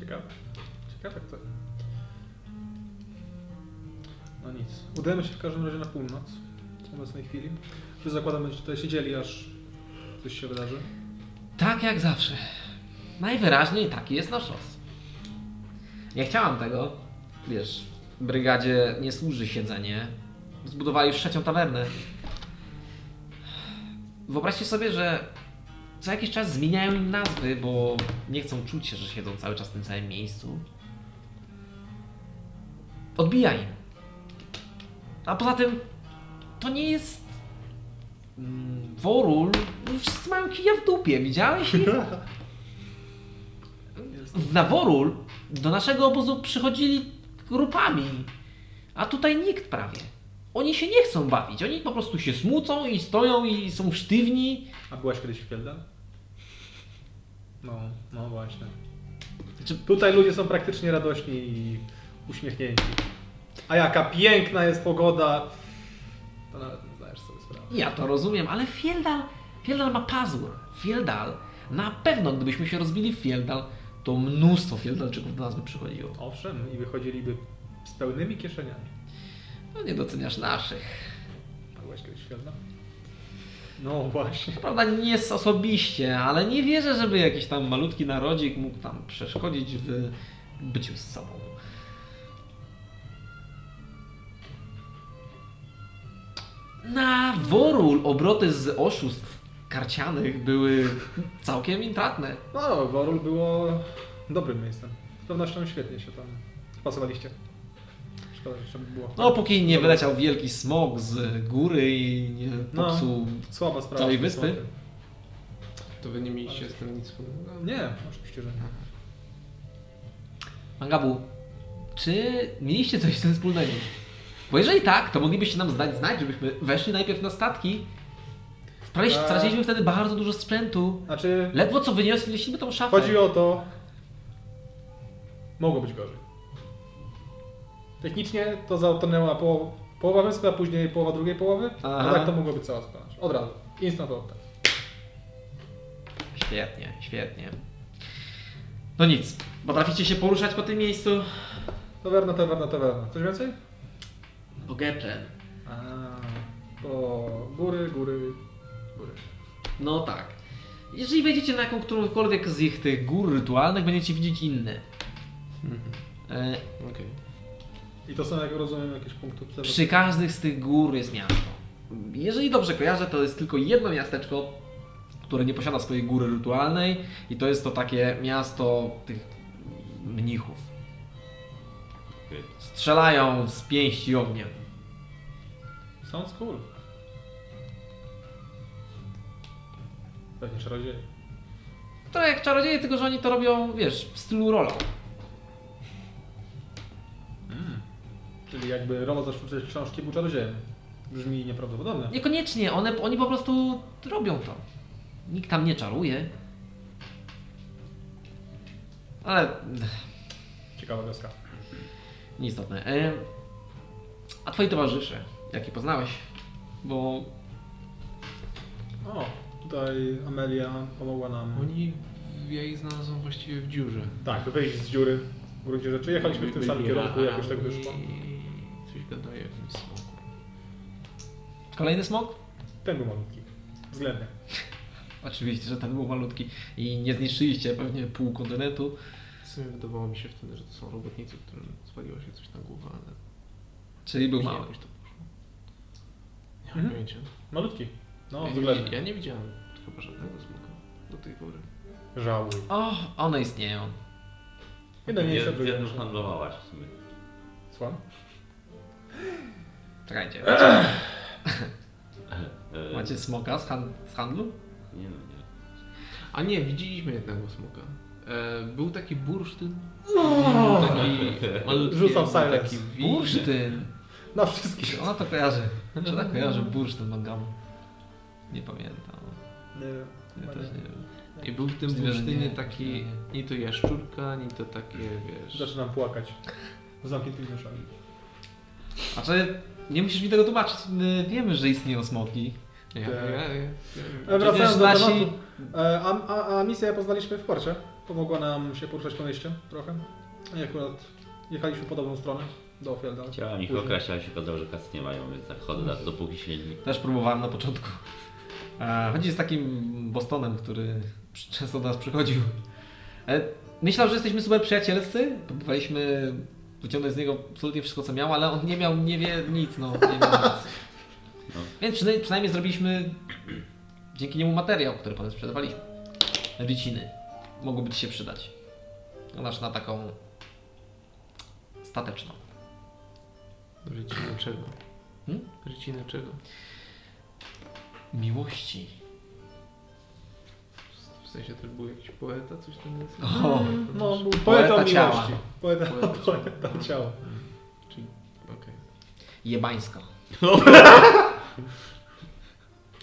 Ciekawe. Ciekawe kto. No nic. Udajemy się w każdym razie na północ w obecnej chwili. Wy zakładam, będziecie tutaj siedzieli, aż coś się wydarzy. Tak jak zawsze. Najwyraźniej taki jest nasz los. Nie chciałam tego. Wiesz, brygadzie nie służy siedzenie. Zbudowali już trzecią tawernę. Wyobraźcie sobie, że co jakiś czas zmieniają im nazwy, bo nie chcą czuć się, że siedzą cały czas w tym samym miejscu. Odbija im. A poza tym to nie jest mm, Worul. Wszyscy mają kija w dupie, widziałeś? Na Worul do naszego obozu przychodzili grupami, a tutaj nikt prawie. Oni się nie chcą bawić, oni po prostu się smucą i stoją i są sztywni. A byłaś kiedyś w Fielda? No, no właśnie. Znaczy, Tutaj ludzie są praktycznie radośni i uśmiechnięci. A jaka piękna jest pogoda! To nawet nie zdajesz sobie sprawy. Ja to rozumiem, ale Fieldal, Fieldal ma pazur. Fieldal, na pewno gdybyśmy się rozbili w Fieldal, to mnóstwo Fieldalczyków do nas by przychodziło. Owszem, i wychodziliby z pełnymi kieszeniami. No nie doceniasz naszych. A byłaś kiedyś w Fielda? No właśnie. Prawda, nie jest osobiście, ale nie wierzę, żeby jakiś tam malutki narodzik mógł tam przeszkodzić w byciu z sobą. Na Worul obroty z oszustw karcianych były całkiem intratne. No, Worul było dobrym miejscem. Z pewnością świetnie się tam pasowaliście. Szkoda, że trzeba by było. No, póki nie wyleciał wielki smog z góry i nie No. popsuł Słaba sprawa. całej wyspy. To wy nie mieliście z tym nic wspólnego? Nie, oczywiście, że nie. Mangabu, czy mieliście coś z tym wspólnego? Bo jeżeli tak, to moglibyście nam zdać znać, żebyśmy weszli najpierw na statki. Prawie Eee. straciliśmy wtedy bardzo dużo sprzętu. Znaczy, Ledwo co wynieśliśmy tą szafę. chodzi o to... Mogło być gorzej. Technicznie to zatonęła po, połowa wyspy, a później połowa drugiej połowy. A Aha. tak to mogło być cała sprawa. Od razu. Instant oddech. Świetnie, świetnie. No nic, potraficie się poruszać po tym miejscu? Tawerna, tawerna, tawerna. Coś więcej? Bogecze. A, to góry, góry, góry. No tak. Jeżeli wejdziecie na jaką którąkolwiek z ich tych gór rytualnych, będziecie widzieć inne. E, Okej. I to są, jak rozumiem, jakieś punkty obserwacji. Przy każdych z tych gór jest miasto. Jeżeli dobrze kojarzę, to jest tylko jedno miasteczko, które nie posiada swojej góry rytualnej i to jest to takie miasto tych mnichów. Strzelają z pięści ogniem. Sounds cool. Pewnie czarodzieje. To jak czarodzieje, tylko że oni to robią, wiesz, w stylu rola. Czyli jakby Rolo zaczął czytać książki, był czarodziejem. Brzmi nieprawdopodobne. Niekoniecznie, one, oni po prostu robią to. Nikt tam nie czaruje. Ale Ciekawa wioska. nieistotne. E, a twoi towarzysze, jakie poznałeś? Bo O, tutaj Amelia pomogła nam. Oni, ja ich znalazłem właściwie w dziurze. Tak, wyjść z dziury. W gruncie rzeczy jechaliśmy w tym samym kierunku, jakoś tak wyszło. I coś gadaje o jakimś smoku. kolejny smok? Ten był malutki. Względnie. Oczywiście, że ten był malutki i nie zniszczyliście pewnie pół kontynentu. W sumie wydawało mi się wtedy, że to są robotnicy, którym zwaliło się coś na głowę, ale Czyli był później mały. jakoś to. Nie mam Mhm. pojęcia. Malutki. No, ja, względnie. nie, ja nie widziałem chyba żadnego smoka do tej pory. Żałuj. O, one istnieją. Jeden mniejszy, Jed- drugi Jedną większy. handlowałaś w sumie. Słucham? Czekajcie. E, Macie smoka z, hand, z handlu? Nie no, nie. A nie, widzieliśmy jednego smoka. E, był taki bursztyn. No. Taki malutki, Rzucam był silence. taki wi- Bursztyn. Na wszystkich. Ona to kojarzy. Czy tak kojarzy bursztyn mangamu? Nie pamiętam. Nie, Ja też nie wiem. I był w tym bursztynie nie. taki, ni to jaszczurka, ni to takie, wiesz... Zaczynam płakać. Z zamkniętymi oczami. A czy nie musisz mi tego tłumaczyć? My wiemy, że istnieją smoki. Ja, ja, ja, ja. E, Wracając do nasi- tematu. E, A, a, a misję poznaliśmy w porcie. Pomogła nam się poruszać po mieście trochę. I akurat jechaliśmy po dobrą stronę do Fielda. Chciałem ich okraść, ale się okazało, że kasy nie mają, więc tak chodzę da- dopóki się nie... Też próbowałem na początku. E, Chodzi z takim Bostonem, który często do nas przychodził. E, Myślał, że jesteśmy super przyjacielscy. Próbowaliśmy wyciągnąć z niego absolutnie wszystko, co miał, ale on nie miał, nie wie nic, no. Nie miał nic. No. Więc przynajmniej, przynajmniej zrobiliśmy dzięki niemu materiał, który potem sprzedawaliśmy. Ryciny. Mogłyby Ci się przydać. Nasz na taką stateczną. Rycinę czego? Hmm? Rycinę czego? Miłości. W sensie też był jakiś poeta, coś tam jest? O, No, był Poeta poetą ciała. miłości. Poeta, Poeta poeta ciała. Czyli, okej. jebańska.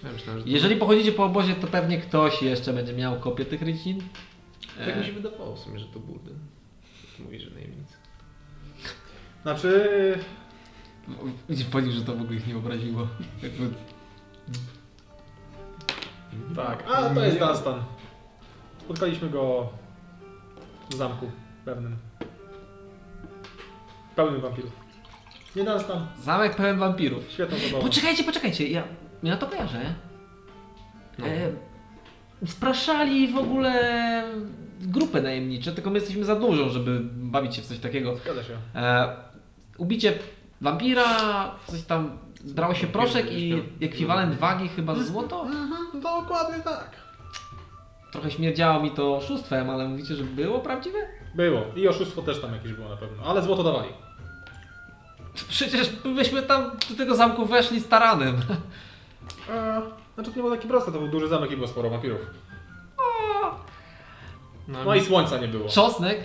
Ja myślałem, że to- Jeżeli pochodzicie po obozie, to pewnie ktoś jeszcze będzie miał kopię tych rycin. Tak mi się E, wydawało w sumie, że to Burden. Mówi, że najemnicy. Znaczy, Widzisz, powiedział, że to w ogóle ich nie obraziło. Jakby, tak. A to jest Dunstan. Spotkaliśmy go w zamku pewnym. Pełnym wampirów. Nie Dunstan. zamek pełen wampirów. Świetna zabawa. Poczekajcie, poczekajcie, ja, ja to kojarzę. No. E, spraszali w ogóle grupy najemnicze, tylko my jesteśmy za dużą, żeby bawić się w coś takiego. Zgadza się. E, ubicie wampira, coś tam, zbrało się proszek i ekwiwalent wagi chyba za złoto. Mhm, dokładnie tak. Trochę śmierdziało mi to oszustwem, ale mówicie, że było prawdziwe? Było. I oszustwo też tam jakieś było na pewno. Ale złoto dawali. Przecież myśmy tam do tego zamku weszli z taranem. E, znaczy to nie było takie proste, to był duży zamek i było sporo wampirów. No, No i słońca nie było. Czosnek?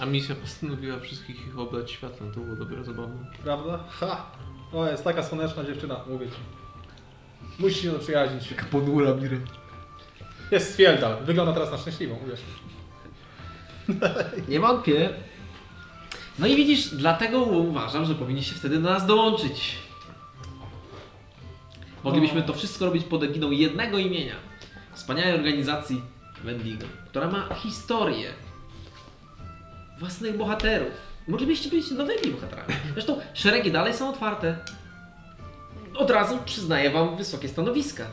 A misja postanowiła wszystkich ich oblać światłem, to było dopiero zabawne. Prawda? Ha! O, jest taka słoneczna dziewczyna, mówię ci. Musisz się zaprzyjaźnić. Ponura Miry. Jest Sfieldal. Wygląda teraz na szczęśliwą, uwierz. Nie wątpię. No i widzisz, dlatego uważam, że powinniście wtedy do nas dołączyć. Moglibyśmy to wszystko robić pod egidą jednego imienia. Wspaniałej organizacji Wendigo, która ma historię własnych bohaterów. Moglibyście być nowymi bohaterami. Zresztą szeregi dalej są otwarte. Od razu przyznaję wam wysokie stanowiska.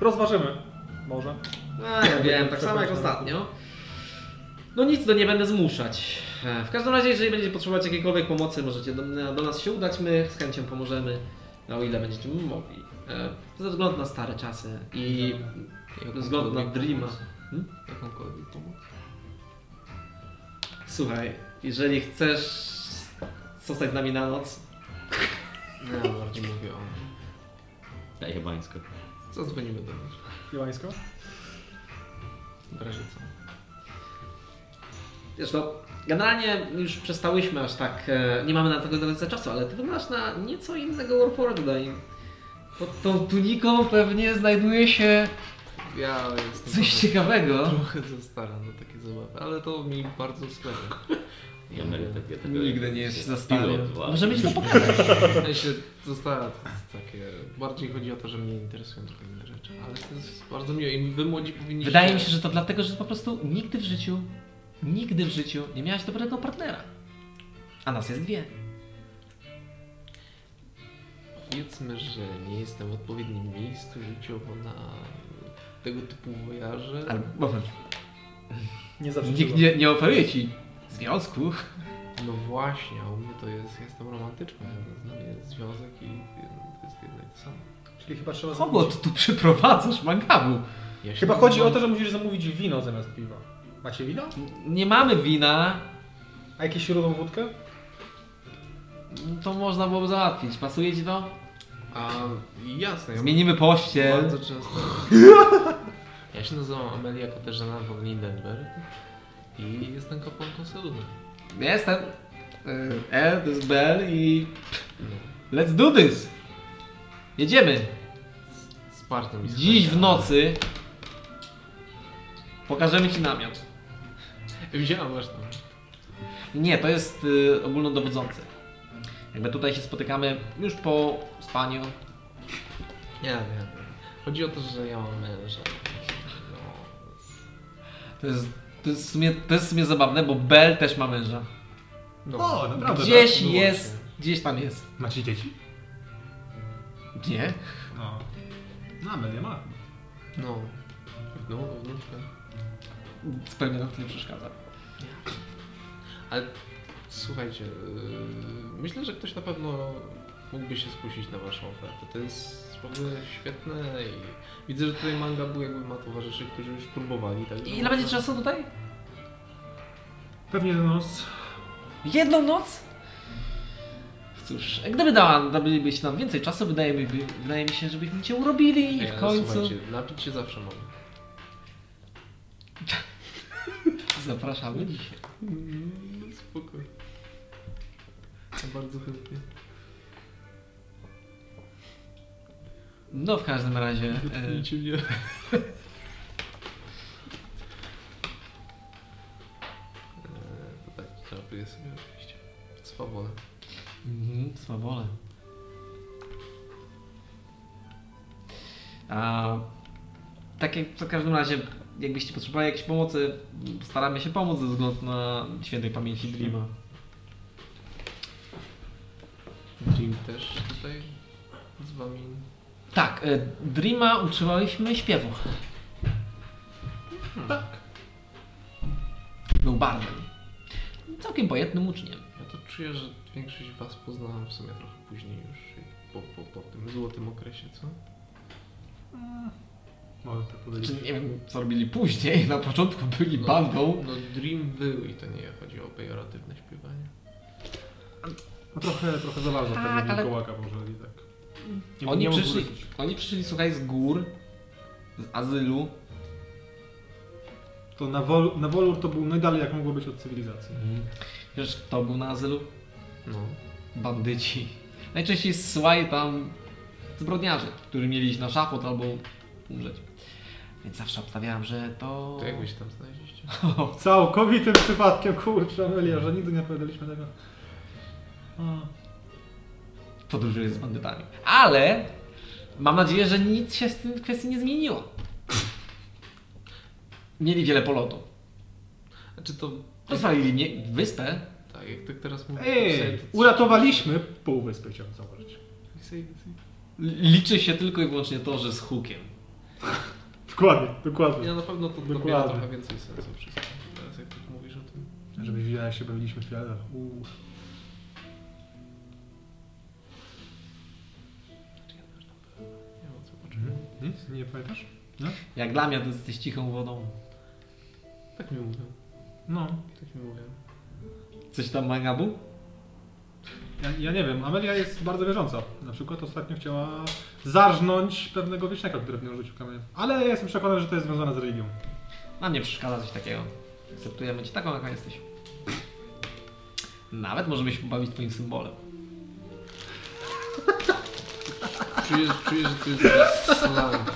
Rozważymy. Może. A, ja wiem, tak samo jak ostatnio. No nic, to nie będę zmuszać. E, W każdym razie, jeżeli będziecie potrzebować jakiejkolwiek pomocy, możecie do, do nas się udać, my z chęcią pomożemy, no, o ile będziecie mogli. E, Ze względu na stare czasy i ze względu na Dreama. Hmm? Jakąkolwiek pomoc. Słuchaj, jeżeli chcesz zostać z nami na noc, No, ja bardziej mówię o... Ja jebańsko. Zadzwonimy do nich. Jełańsko? W razie co. wiesz no, generalnie już przestałyśmy aż tak, e, nie mamy na tego do końca czasu, ale ty wyglądasz na nieco innego Warforda i pod tą tuniką pewnie znajduje się Ja jestem coś trochę, ciekawego. trochę za stara na takie zabawy, ale to mi bardzo sklepia. Ja będę takie, takie, Nigdy nie jest za stary. dwa. Może mieć to pokazać. Została to jest takie... Bardziej chodzi o to, że mnie interesują trochę inne rzeczy, ale to jest bardzo miłe i wy młodzi powinniście... Wydaje mi się, że to dlatego, że po prostu nigdy w życiu, nigdy w życiu nie miałaś dobrego partnera. A nas jest dwie. Powiedzmy, że nie jestem w odpowiednim miejscu życiowo na tego typu wojaże. Ale moment, Nie zawsze. nikt nie, nie oferuje ci związku. No właśnie, a u mnie to jest, jestem romantyczny, dla mnie jest związek i to jest jedno i to samo. Czyli chyba trzeba Kogo zamówić. ty tu przyprowadzasz, Mangabu? Ja Chyba chodzi o to, że musisz zamówić wino zamiast piwa. Macie wino? Nie mamy wina, A jakieś śródą wódkę? to można byłoby załatwić. Pasuje ci to? A jasne, ja Zmienimy pościel. bardzo często. Ja się nazywam Amelia Katarzyna von Lindenberg i jestem kapłanką Seluny. Jestem. Y, E, to jest Bell i No. let's do this. Jedziemy. Z mi Dziś w nocy pokażemy ci namiot. Widziałam właśnie. Nie, to jest y, ogólnodowodzący. Jakby tutaj się spotykamy już po spaniu. Nie, nie. Chodzi o to, że ja mam męża. No, To jest, to jest, w, sumie, to jest w sumie zabawne, bo Bell też ma męża. no. O, naprawdę. Gdzieś tak? jest, gdzieś tam jest. Macie dzieci? Nie? No. No, Amelia ma. No. No, wnuczka. Zupełnie nam to nie przeszkadza. Ale słuchajcie, yy, myślę, że ktoś na pewno mógłby się skusić na waszą ofertę. To jest w ogóle świetne i widzę, że tutaj manga był jakby ma towarzyszy, którzy już próbowali. Tak, I ile będzie czasu tutaj? Pewnie noc. Jedną noc? Cóż, gdyby dała, dalibyście nam więcej czasu, wydaje mi, wydaje mi się, żebyśmy cię urobili i w no, końcu Słuchajcie, napić się zawsze mogę. zapraszamy dzisiaj. Mm, spoko. Ja bardzo chętnie. No w każdym razie. E, Dotknijcie mnie. To tak, żartuję sobie oczywiście. Swobodę. mhm, swobole. A tak jak w każdym razie, jakbyście potrzebowali jakiejś pomocy, staramy się pomóc ze względu na świętej pamięci Dreama. Jim też tutaj z wami. Tak, e, Dreama uczyliśmy śpiewu. Tak. Był bardem. Całkiem pojetnym uczniem. Ja to czuję, że większość was poznałem w sumie trochę później już po, po, po tym złotym okresie, co? Może tak powiedzieć. Znaczy, nie wiem, co robili później. Na początku byli No, bandą. No Dream był i to nie chodzi o pejoratywne śpiewanie. No trochę, trochę za bardzo Tak, pewnie ale- może i tak. Nie, Oni nie przyszli, oni przyszli, słuchaj, z gór, z azylu. To na, wol, na Wolur to był najdalej jak mogło być od cywilizacji. Wiesz, kto był na azylu? No. Bandyci. Najczęściej zsyłaje tam zbrodniarzy, którzy mieli iść na szafot albo umrzeć. Więc zawsze obstawiałem, że to... To jak wy się tam znaleźliście? Całkowitym przypadkiem, kurczę, Amelia, że nigdy nie opowiadaliśmy tego. A, podróżuje z bandytami. Ale mam nadzieję, że nic się z tym w kwestii nie zmieniło. Mieli wiele polotu. Znaczy to... Rozwalili mnie wyspę. Tak, jak tak teraz mówię... Ej, uratowaliśmy półwyspy, chciałem zauważyć. Liczy się tylko i wyłącznie to, że z hukiem. Dokładnie, dokładnie. Ja na pewno to Dokładnie. dobiera trochę więcej sensu wszystko. Teraz jak tak mówisz o tym. Żebyś widział, jak się bawiliśmy w. Nic? Nie pamiętasz? Jak dla mnie to jesteś cichą wodą. Tak mi mówią. No. Tak mi mówią. Coś tam Mangabu? Ja, ja nie wiem, Amelia jest bardzo wierząca. Na przykład ostatnio chciała zarżnąć pewnego wiecznego, który w nią rzucił kamieniem. Ale ja jestem przekonany, że to jest związane z religią. Nam nie przeszkadza coś takiego. Akceptujemy cię taką, jaka jesteś. Nawet możemy się pobawić twoim symbolem. Czuję, czuję, że to jest jakiś slang,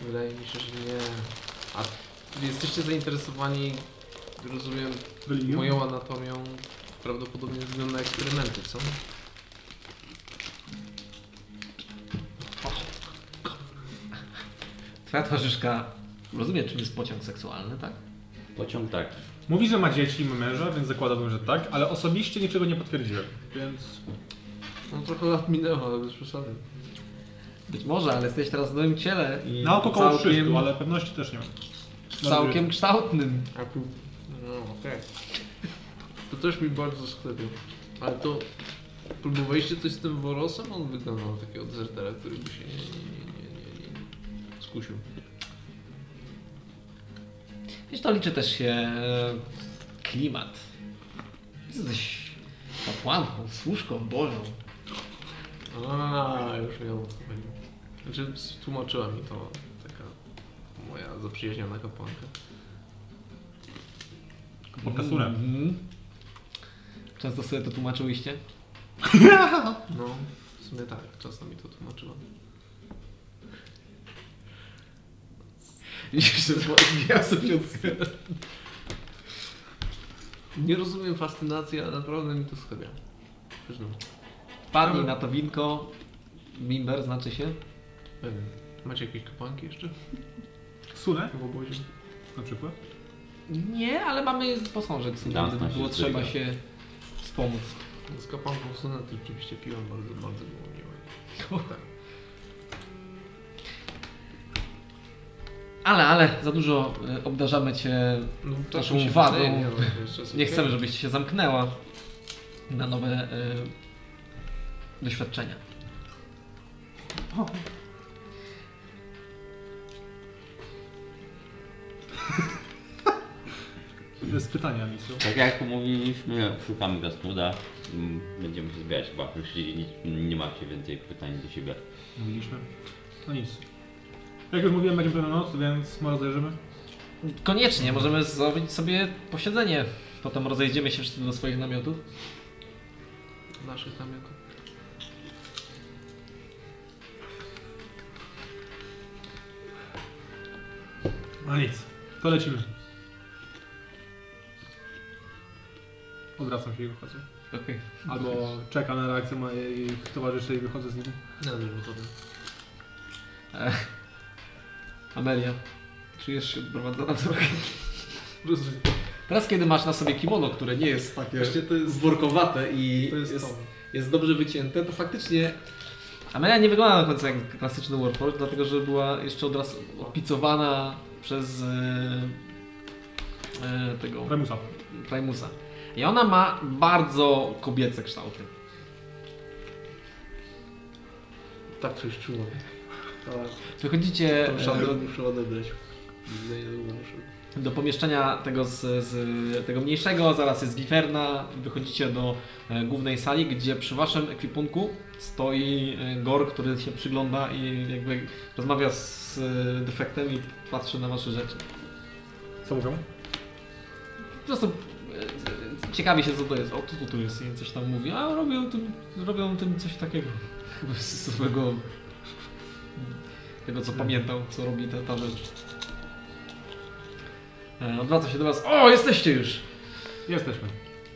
wydaje mi się, że nie. A jesteście zainteresowani, rozumiem, Religią? moją anatomią prawdopodobnie ze względu na eksperymenty, co? Twoja towarzyszka rozumie, czym jest pociąg seksualny, tak? Pociąg tak. Mówi, że ma dzieci i ma męża, więc zakładałbym, że tak, ale osobiście niczego nie potwierdziłem, więc... No trochę lat minęło, ale bez przesady. Być może, ale jesteś teraz w nowym ciele i Na oko koło całkiem, 300, ale pewności też nie mam. całkiem kształtnym. A tu... No okej. To też mi bardzo sklepił. Ale to... Próbowaliście coś z tym Worosem? On wyglądał na takiego dezertera, który by się nie, nie, nie, nie, nie, nie skusił. Wiesz, to liczy też się e, klimat. Jesteś kapłanką, służką Bożą. A, już chodzi. Znaczy, tłumaczyła mi to taka moja zaprzyjaźniona kapłanka. Pod kasurem. Mhm. Często sobie to tłumaczyłyście? No, w sumie tak, czasem mi to tłumaczyła. Widzisz, że ja sobie. Nie rozumiem fascynacji, ale naprawdę mi to schybia. Przyznam. Wpadnij na to winko. Bimber znaczy się. Pewnie. Macie jakieś kapłanki jeszcze Sunę w obozie? na przykład. Nie, ale mamy posążek, Dam gdyby na było się trzeba zryga. się wspomóc. Z kapłanką sonaty rzeczywiście piłem bardzo, bardzo było miłe. Tak. Ale, ale za dużo y, obdarzamy cię No, naszą mi się wadą. wydaje, nie, no, jest Nie okej. chcemy, żebyś się zamknęła na nowe y, doświadczenia. Jest pytanie, Amisu. Tak jak mówiliśmy, szukamy Gasnuda. Mm, Będziemy się zbierać chyba. Jeśli nie, nie macie więcej pytań do siebie. Mówiliśmy. No nic. Jak już mówiłem, będziemy pełną noc, więc może zajrzymy. Koniecznie, możemy zrobić sobie posiedzenie. Potem rozejdziemy się wszyscy do swoich namiotów. Naszych namiotów. No nic. To lecimy. Odwracam się i wychodzę. Okej. Albo czekam na reakcję moich towarzyszy i wychodzę z nimi. No, nie metody. Amelia, czujesz się odprowadzona trochę. Rozumiem. Teraz, kiedy masz na sobie kimono, które nie jest takie Właśnie to jest- workowate i To jest, jest, to. jest dobrze wycięte, to faktycznie Amelia nie wygląda na końcu jak klasyczny Warforged, dlatego że była jeszcze od razu opicowana przez e, e, tego Remusa. Primusa. I ona ma bardzo kobiece kształty. Tak coś czułem. Ale Wychodzicie e, szanę do, muszę odebrać. Muszę. do pomieszczenia tego, z, z, tego mniejszego, zaraz jest wiferna, wychodzicie do e, głównej sali, gdzie przy waszym ekwipunku stoi Gor, który się przygląda i jakby rozmawia z defektem i patrzy na wasze rzeczy. Co mówią? Po prostu e, ciekawi się co to jest. O, tu, tu, tu jest i coś tam mówi, a robią tym, robią tym coś takiego. Chyba z swojego tego co pamiętał, co robi ta, ta rzecz. E, Odwraca się do was. O, jesteście już! Jesteśmy.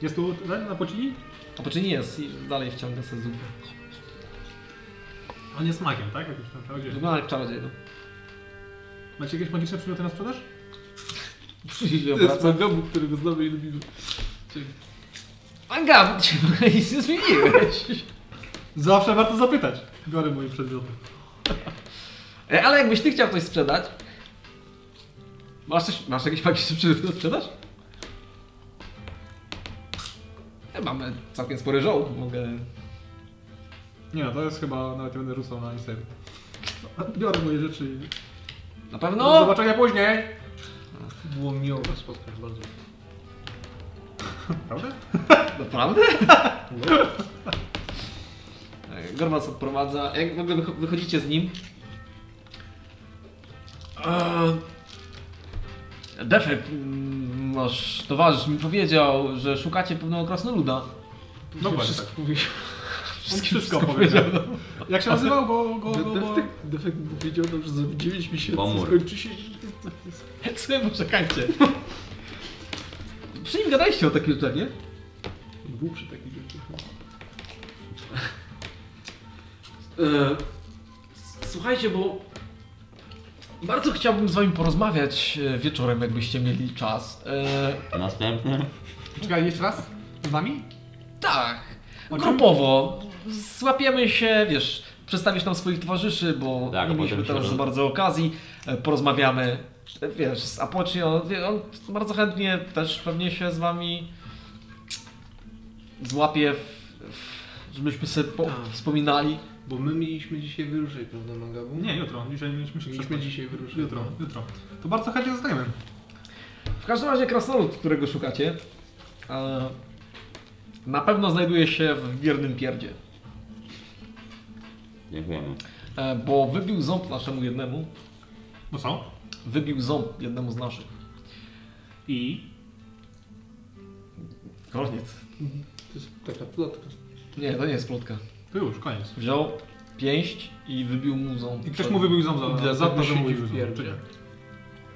Jest tu na pocini? A po jest i dalej wciąga sobie zupę. On jest magiem, tak? Jakiś tam czarodziej. Jak czarodziej, no. Macie jakieś magiczne przedmioty na sprzedaż? Przyjdzie obraca. magabu, którego znamy i lubimy. Bo ty się w ogóle nic nie zmieniłeś. Zawsze warto zapytać. Biorę moje przedmioty. E, Ale jakbyś ty chciał coś sprzedać, masz, coś, masz jakieś magiczne przedmioty do sprzedaż? E, Mamy całkiem spory żołd, mogę... Nie no, to jest chyba, nawet nie będę rzucał na Instagram. Biorę moje rzeczy i... Na Do pewno... zobaczenia później! Było miło was spotkać bardzo. Prawda? Naprawdę? E, Gormas odprowadza. Jak w ogóle wycho- wychodzicie z nim? Eee, Defekt, mm, nasz towarzysz mi powiedział, że szukacie pewnego krasnoluda. No właśnie Wszystko tak. On wszystko powiedział. Jak się nazywał go? go, go, go? Defekt, powiedział nam, że za 9 miesięcy Pomór. skończy się... Co, poczekajcie. Przy nim gadaliście o takich rzeczach, nie? Był przy takich rzeczach. E, Słuchajcie, bo bardzo chciałbym z wami porozmawiać e, wieczorem, jakbyście mieli czas. E, Następny. Czekaj, jeszcze raz? Z nami? tak, czym? grupowo. Złapiemy się, wiesz, przedstawisz nam swoich towarzyszy, bo Tak, nie mieliśmy teraz za bardzo okazji. E, Porozmawiamy, wiesz, z Apochi, on, bardzo chętnie też pewnie się z wami złapie, w, w, żebyśmy sobie po, Tak. wspominali. Bo my mieliśmy dzisiaj wyruszyć, prawda Magabu? Nie, jutro. Dzisiaj mieliśmy się Mieliśmy dzisiaj wyruszyć. Jutro, jutro. To bardzo chętnie zostajemy. W każdym razie krasnolud, którego szukacie, e, na pewno znajduje się w biernym pierdzie. Dziękujemy. E, bo wybił ząb naszemu jednemu. No co? Wybił ząb jednemu z naszych. I? Koniec. To jest taka plotka. Nie, to nie jest plotka. To już, koniec. Wziął pięść i wybił mu ząb. I ktoś mu wybił ząb za, za to, że siedzi mówił w ząb. pierdzie.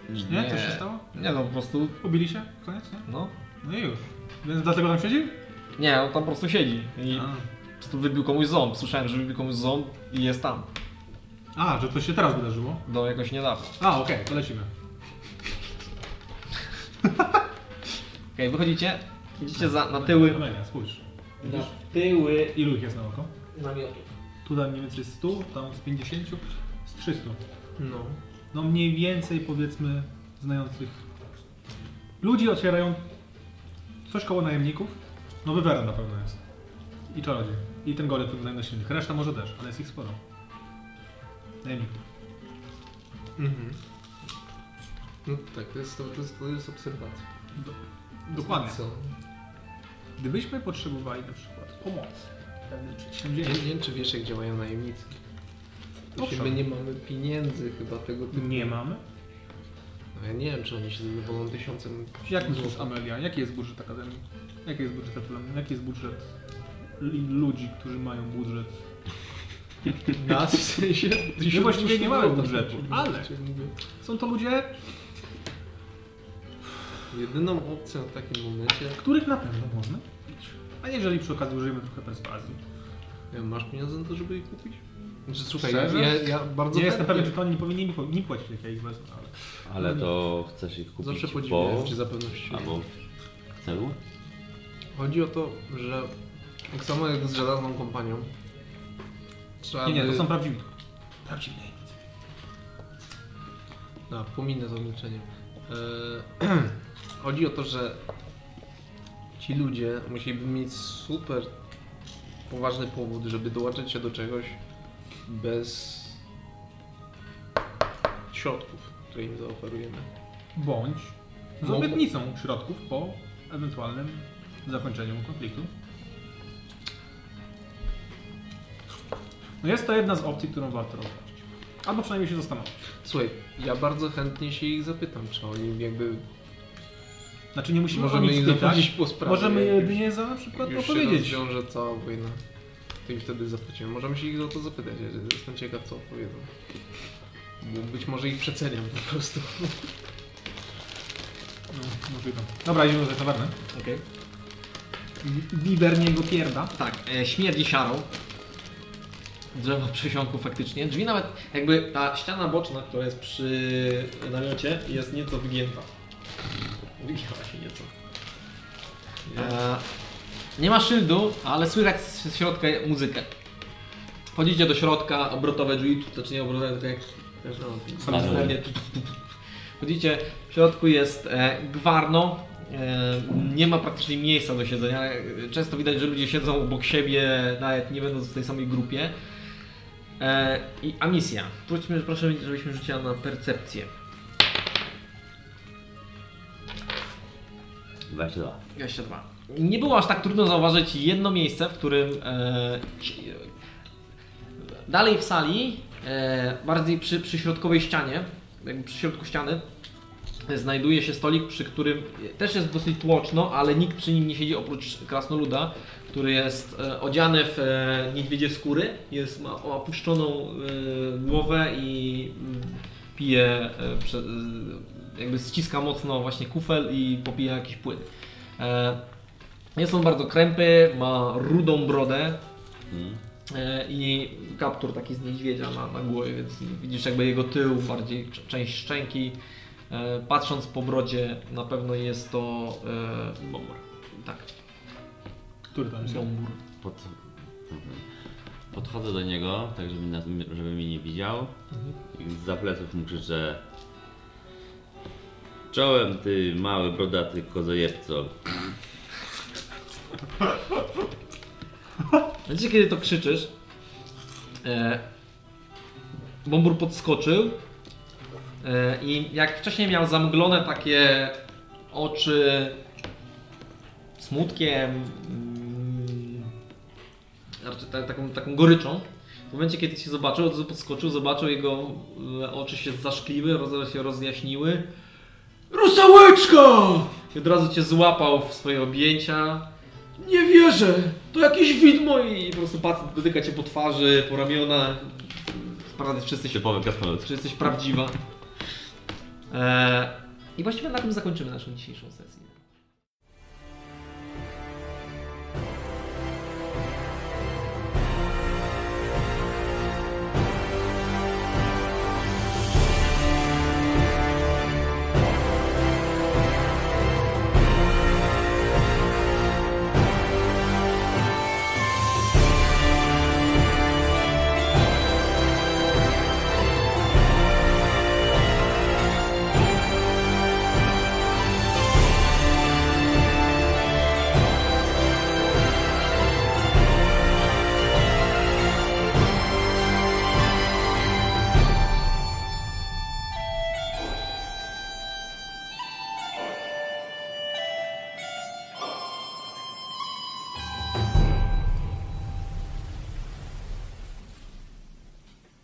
czy Nie? Nie? Coś się stało? Nie no, po prostu, Ubili się? Koniec, nie? no. No i już. Więc dlatego tam siedzi? Nie, on tam po prostu siedzi i A. po prostu wybił komuś ząb. Słyszałem, że wybił komuś ząb i jest tam. A, że to się teraz wydarzyło? Do jakoś niedawno. A, okej, to lecimy. Okej, wychodzicie, idziecie za, na tyły. Amelia, spójrz. Na tyły Ilu ich jest na oko? namiotu. Tutaj mniej więcej 100, tam z 50, z 300. No. No mniej więcej powiedzmy znających ludzi ocierają coś koło najemników. No wywerem na pewno jest. I czarodziej. I ten gory, który najsilniejszy. Reszta może też, ale jest ich sporo. Najemników. Mhm. No tak, to jest, to to jest obserwacja. Dokładnie. Co? Gdybyśmy potrzebowali na przykład pomocy Nie, przedsięwzięciu, nie wiem, czy wiesz, jak działają najemnicy. Jeśli Owszem. my nie mamy pieniędzy chyba tego typu. nie mamy. No ja nie wiem, czy oni się zadowolą tysiącem. Jak myślisz, Amelia, jaki jest budżet Akademii? Jaki jest budżet? Jaki jest budżet ludzi, którzy mają budżet? Nas w sensie. My właściwie nie mamy budżetu, ale są to ludzie, Jedyną opcją w takim momencie. których na pewno można kupić. A jeżeli przy okazji użyjemy trochę perswazji. Nie wiem, masz pieniądze na to, żeby ich kupić? Znaczy, słuchaj, ja, Szczerze? ja, ja bardzo Nie jestem pewien, czy to oni nie powinni mi, mi płacić, jak ja ich wezmę, ale... Ale to chcesz ich kupić Zawsze po... podziwiałem cię za pewność. Albo w celu? Chodzi o to, że tak samo jak z żelazną kompanią. Trzeba Nie, nie, to są prawdziwi. Prawdziwi najemnicy. No, pominę to milczenie. E, chodzi o to, że ci ludzie musieliby mieć super poważny powód, żeby dołączyć się do czegoś bez środków, które im zaoferujemy. Bądź z Mogą- obietnicą środków po ewentualnym zakończeniu konfliktu. No jest to jedna z opcji, którą warto rozważyć. Albo przynajmniej się zastanowić. Słuchaj, ja bardzo chętnie się ich zapytam, czy oni jakby... Znaczy nie musimy Możemy nic ich pytać. zapłacić po sprawie. Możemy już- jedynie za na przykład już się opowiedzieć. rozwiąże cała wojna. To im wtedy zapłacimy. Możemy się ich o to zapytać, ja jestem ciekaw co opowiedzą. Bo być może ich przeceniam po prostu. No, możliwe. Dobra, idziemy do tawerny. Okej. Wiberniego pierda. Tak, e, śmierdzi siarą. Drzewo przesiąku faktycznie. Drzwi nawet, jakby ta ściana boczna, która jest przy namiocie, jest nieco wygięta. Wygięła się nieco. E, nie ma szyldu, ale słychać z środka muzykę. Wchodzicie do środka, obrotowe drzwi, znaczy nie obrotowe, tylko jak tu. Wchodzicie, w środku jest e, gwarno, e, nie ma praktycznie miejsca do siedzenia. E, Często widać, że ludzie siedzą obok siebie, nawet nie będąc w tej samej grupie. E, I a misja. Prośmy, proszę, żebyśmy rzucili na percepcję. 22. 22. Nie było aż tak trudno zauważyć jedno miejsce, w którym e, dalej w sali, e, bardziej przy, przy środkowej ścianie, jakby przy środku ściany, znajduje się stolik, przy którym też jest dosyć tłoczno, ale nikt przy nim nie siedzi oprócz krasnoluda, który jest e, odziany w e, niedźwiedzie skóry, jest, ma opuszczoną e, głowę i mm, pije, jakby ściska mocno właśnie kufel i popija jakiś płyn. Jest on bardzo krępy, ma rudą brodę Hmm. e, i kaptur taki z niedźwiedzia ma na głowie, więc widzisz jakby jego tył, bardziej część szczęki. Patrząc po brodzie na pewno jest to bombur. Tak, Który tam jest? Pod... Podchodzę do niego, tak żeby, nas, żeby mnie nie widział. I za pleców mu krzyczę Czołem ty mały brodaty kozojebco. Wiecie kiedy to krzyczysz? E, bombur podskoczył e, i jak wcześniej miał zamglone takie oczy smutkiem, raczej ta, taką, taką goryczą. W momencie kiedy się zobaczył, razu podskoczył, zobaczył jego e, oczy się zaszkliły, roz, się rozjaśniły. Rusałeczka! I od razu cię złapał w swoje objęcia. Nie wierzę! To jakieś widmo i po prostu patrzy, dotyka cię po twarzy, po ramionach. Sprawdza, czy jesteś, Typowy kasnolud. czy jesteś prawdziwa. Eee, I właściwie na tym zakończymy naszą dzisiejszą sesję.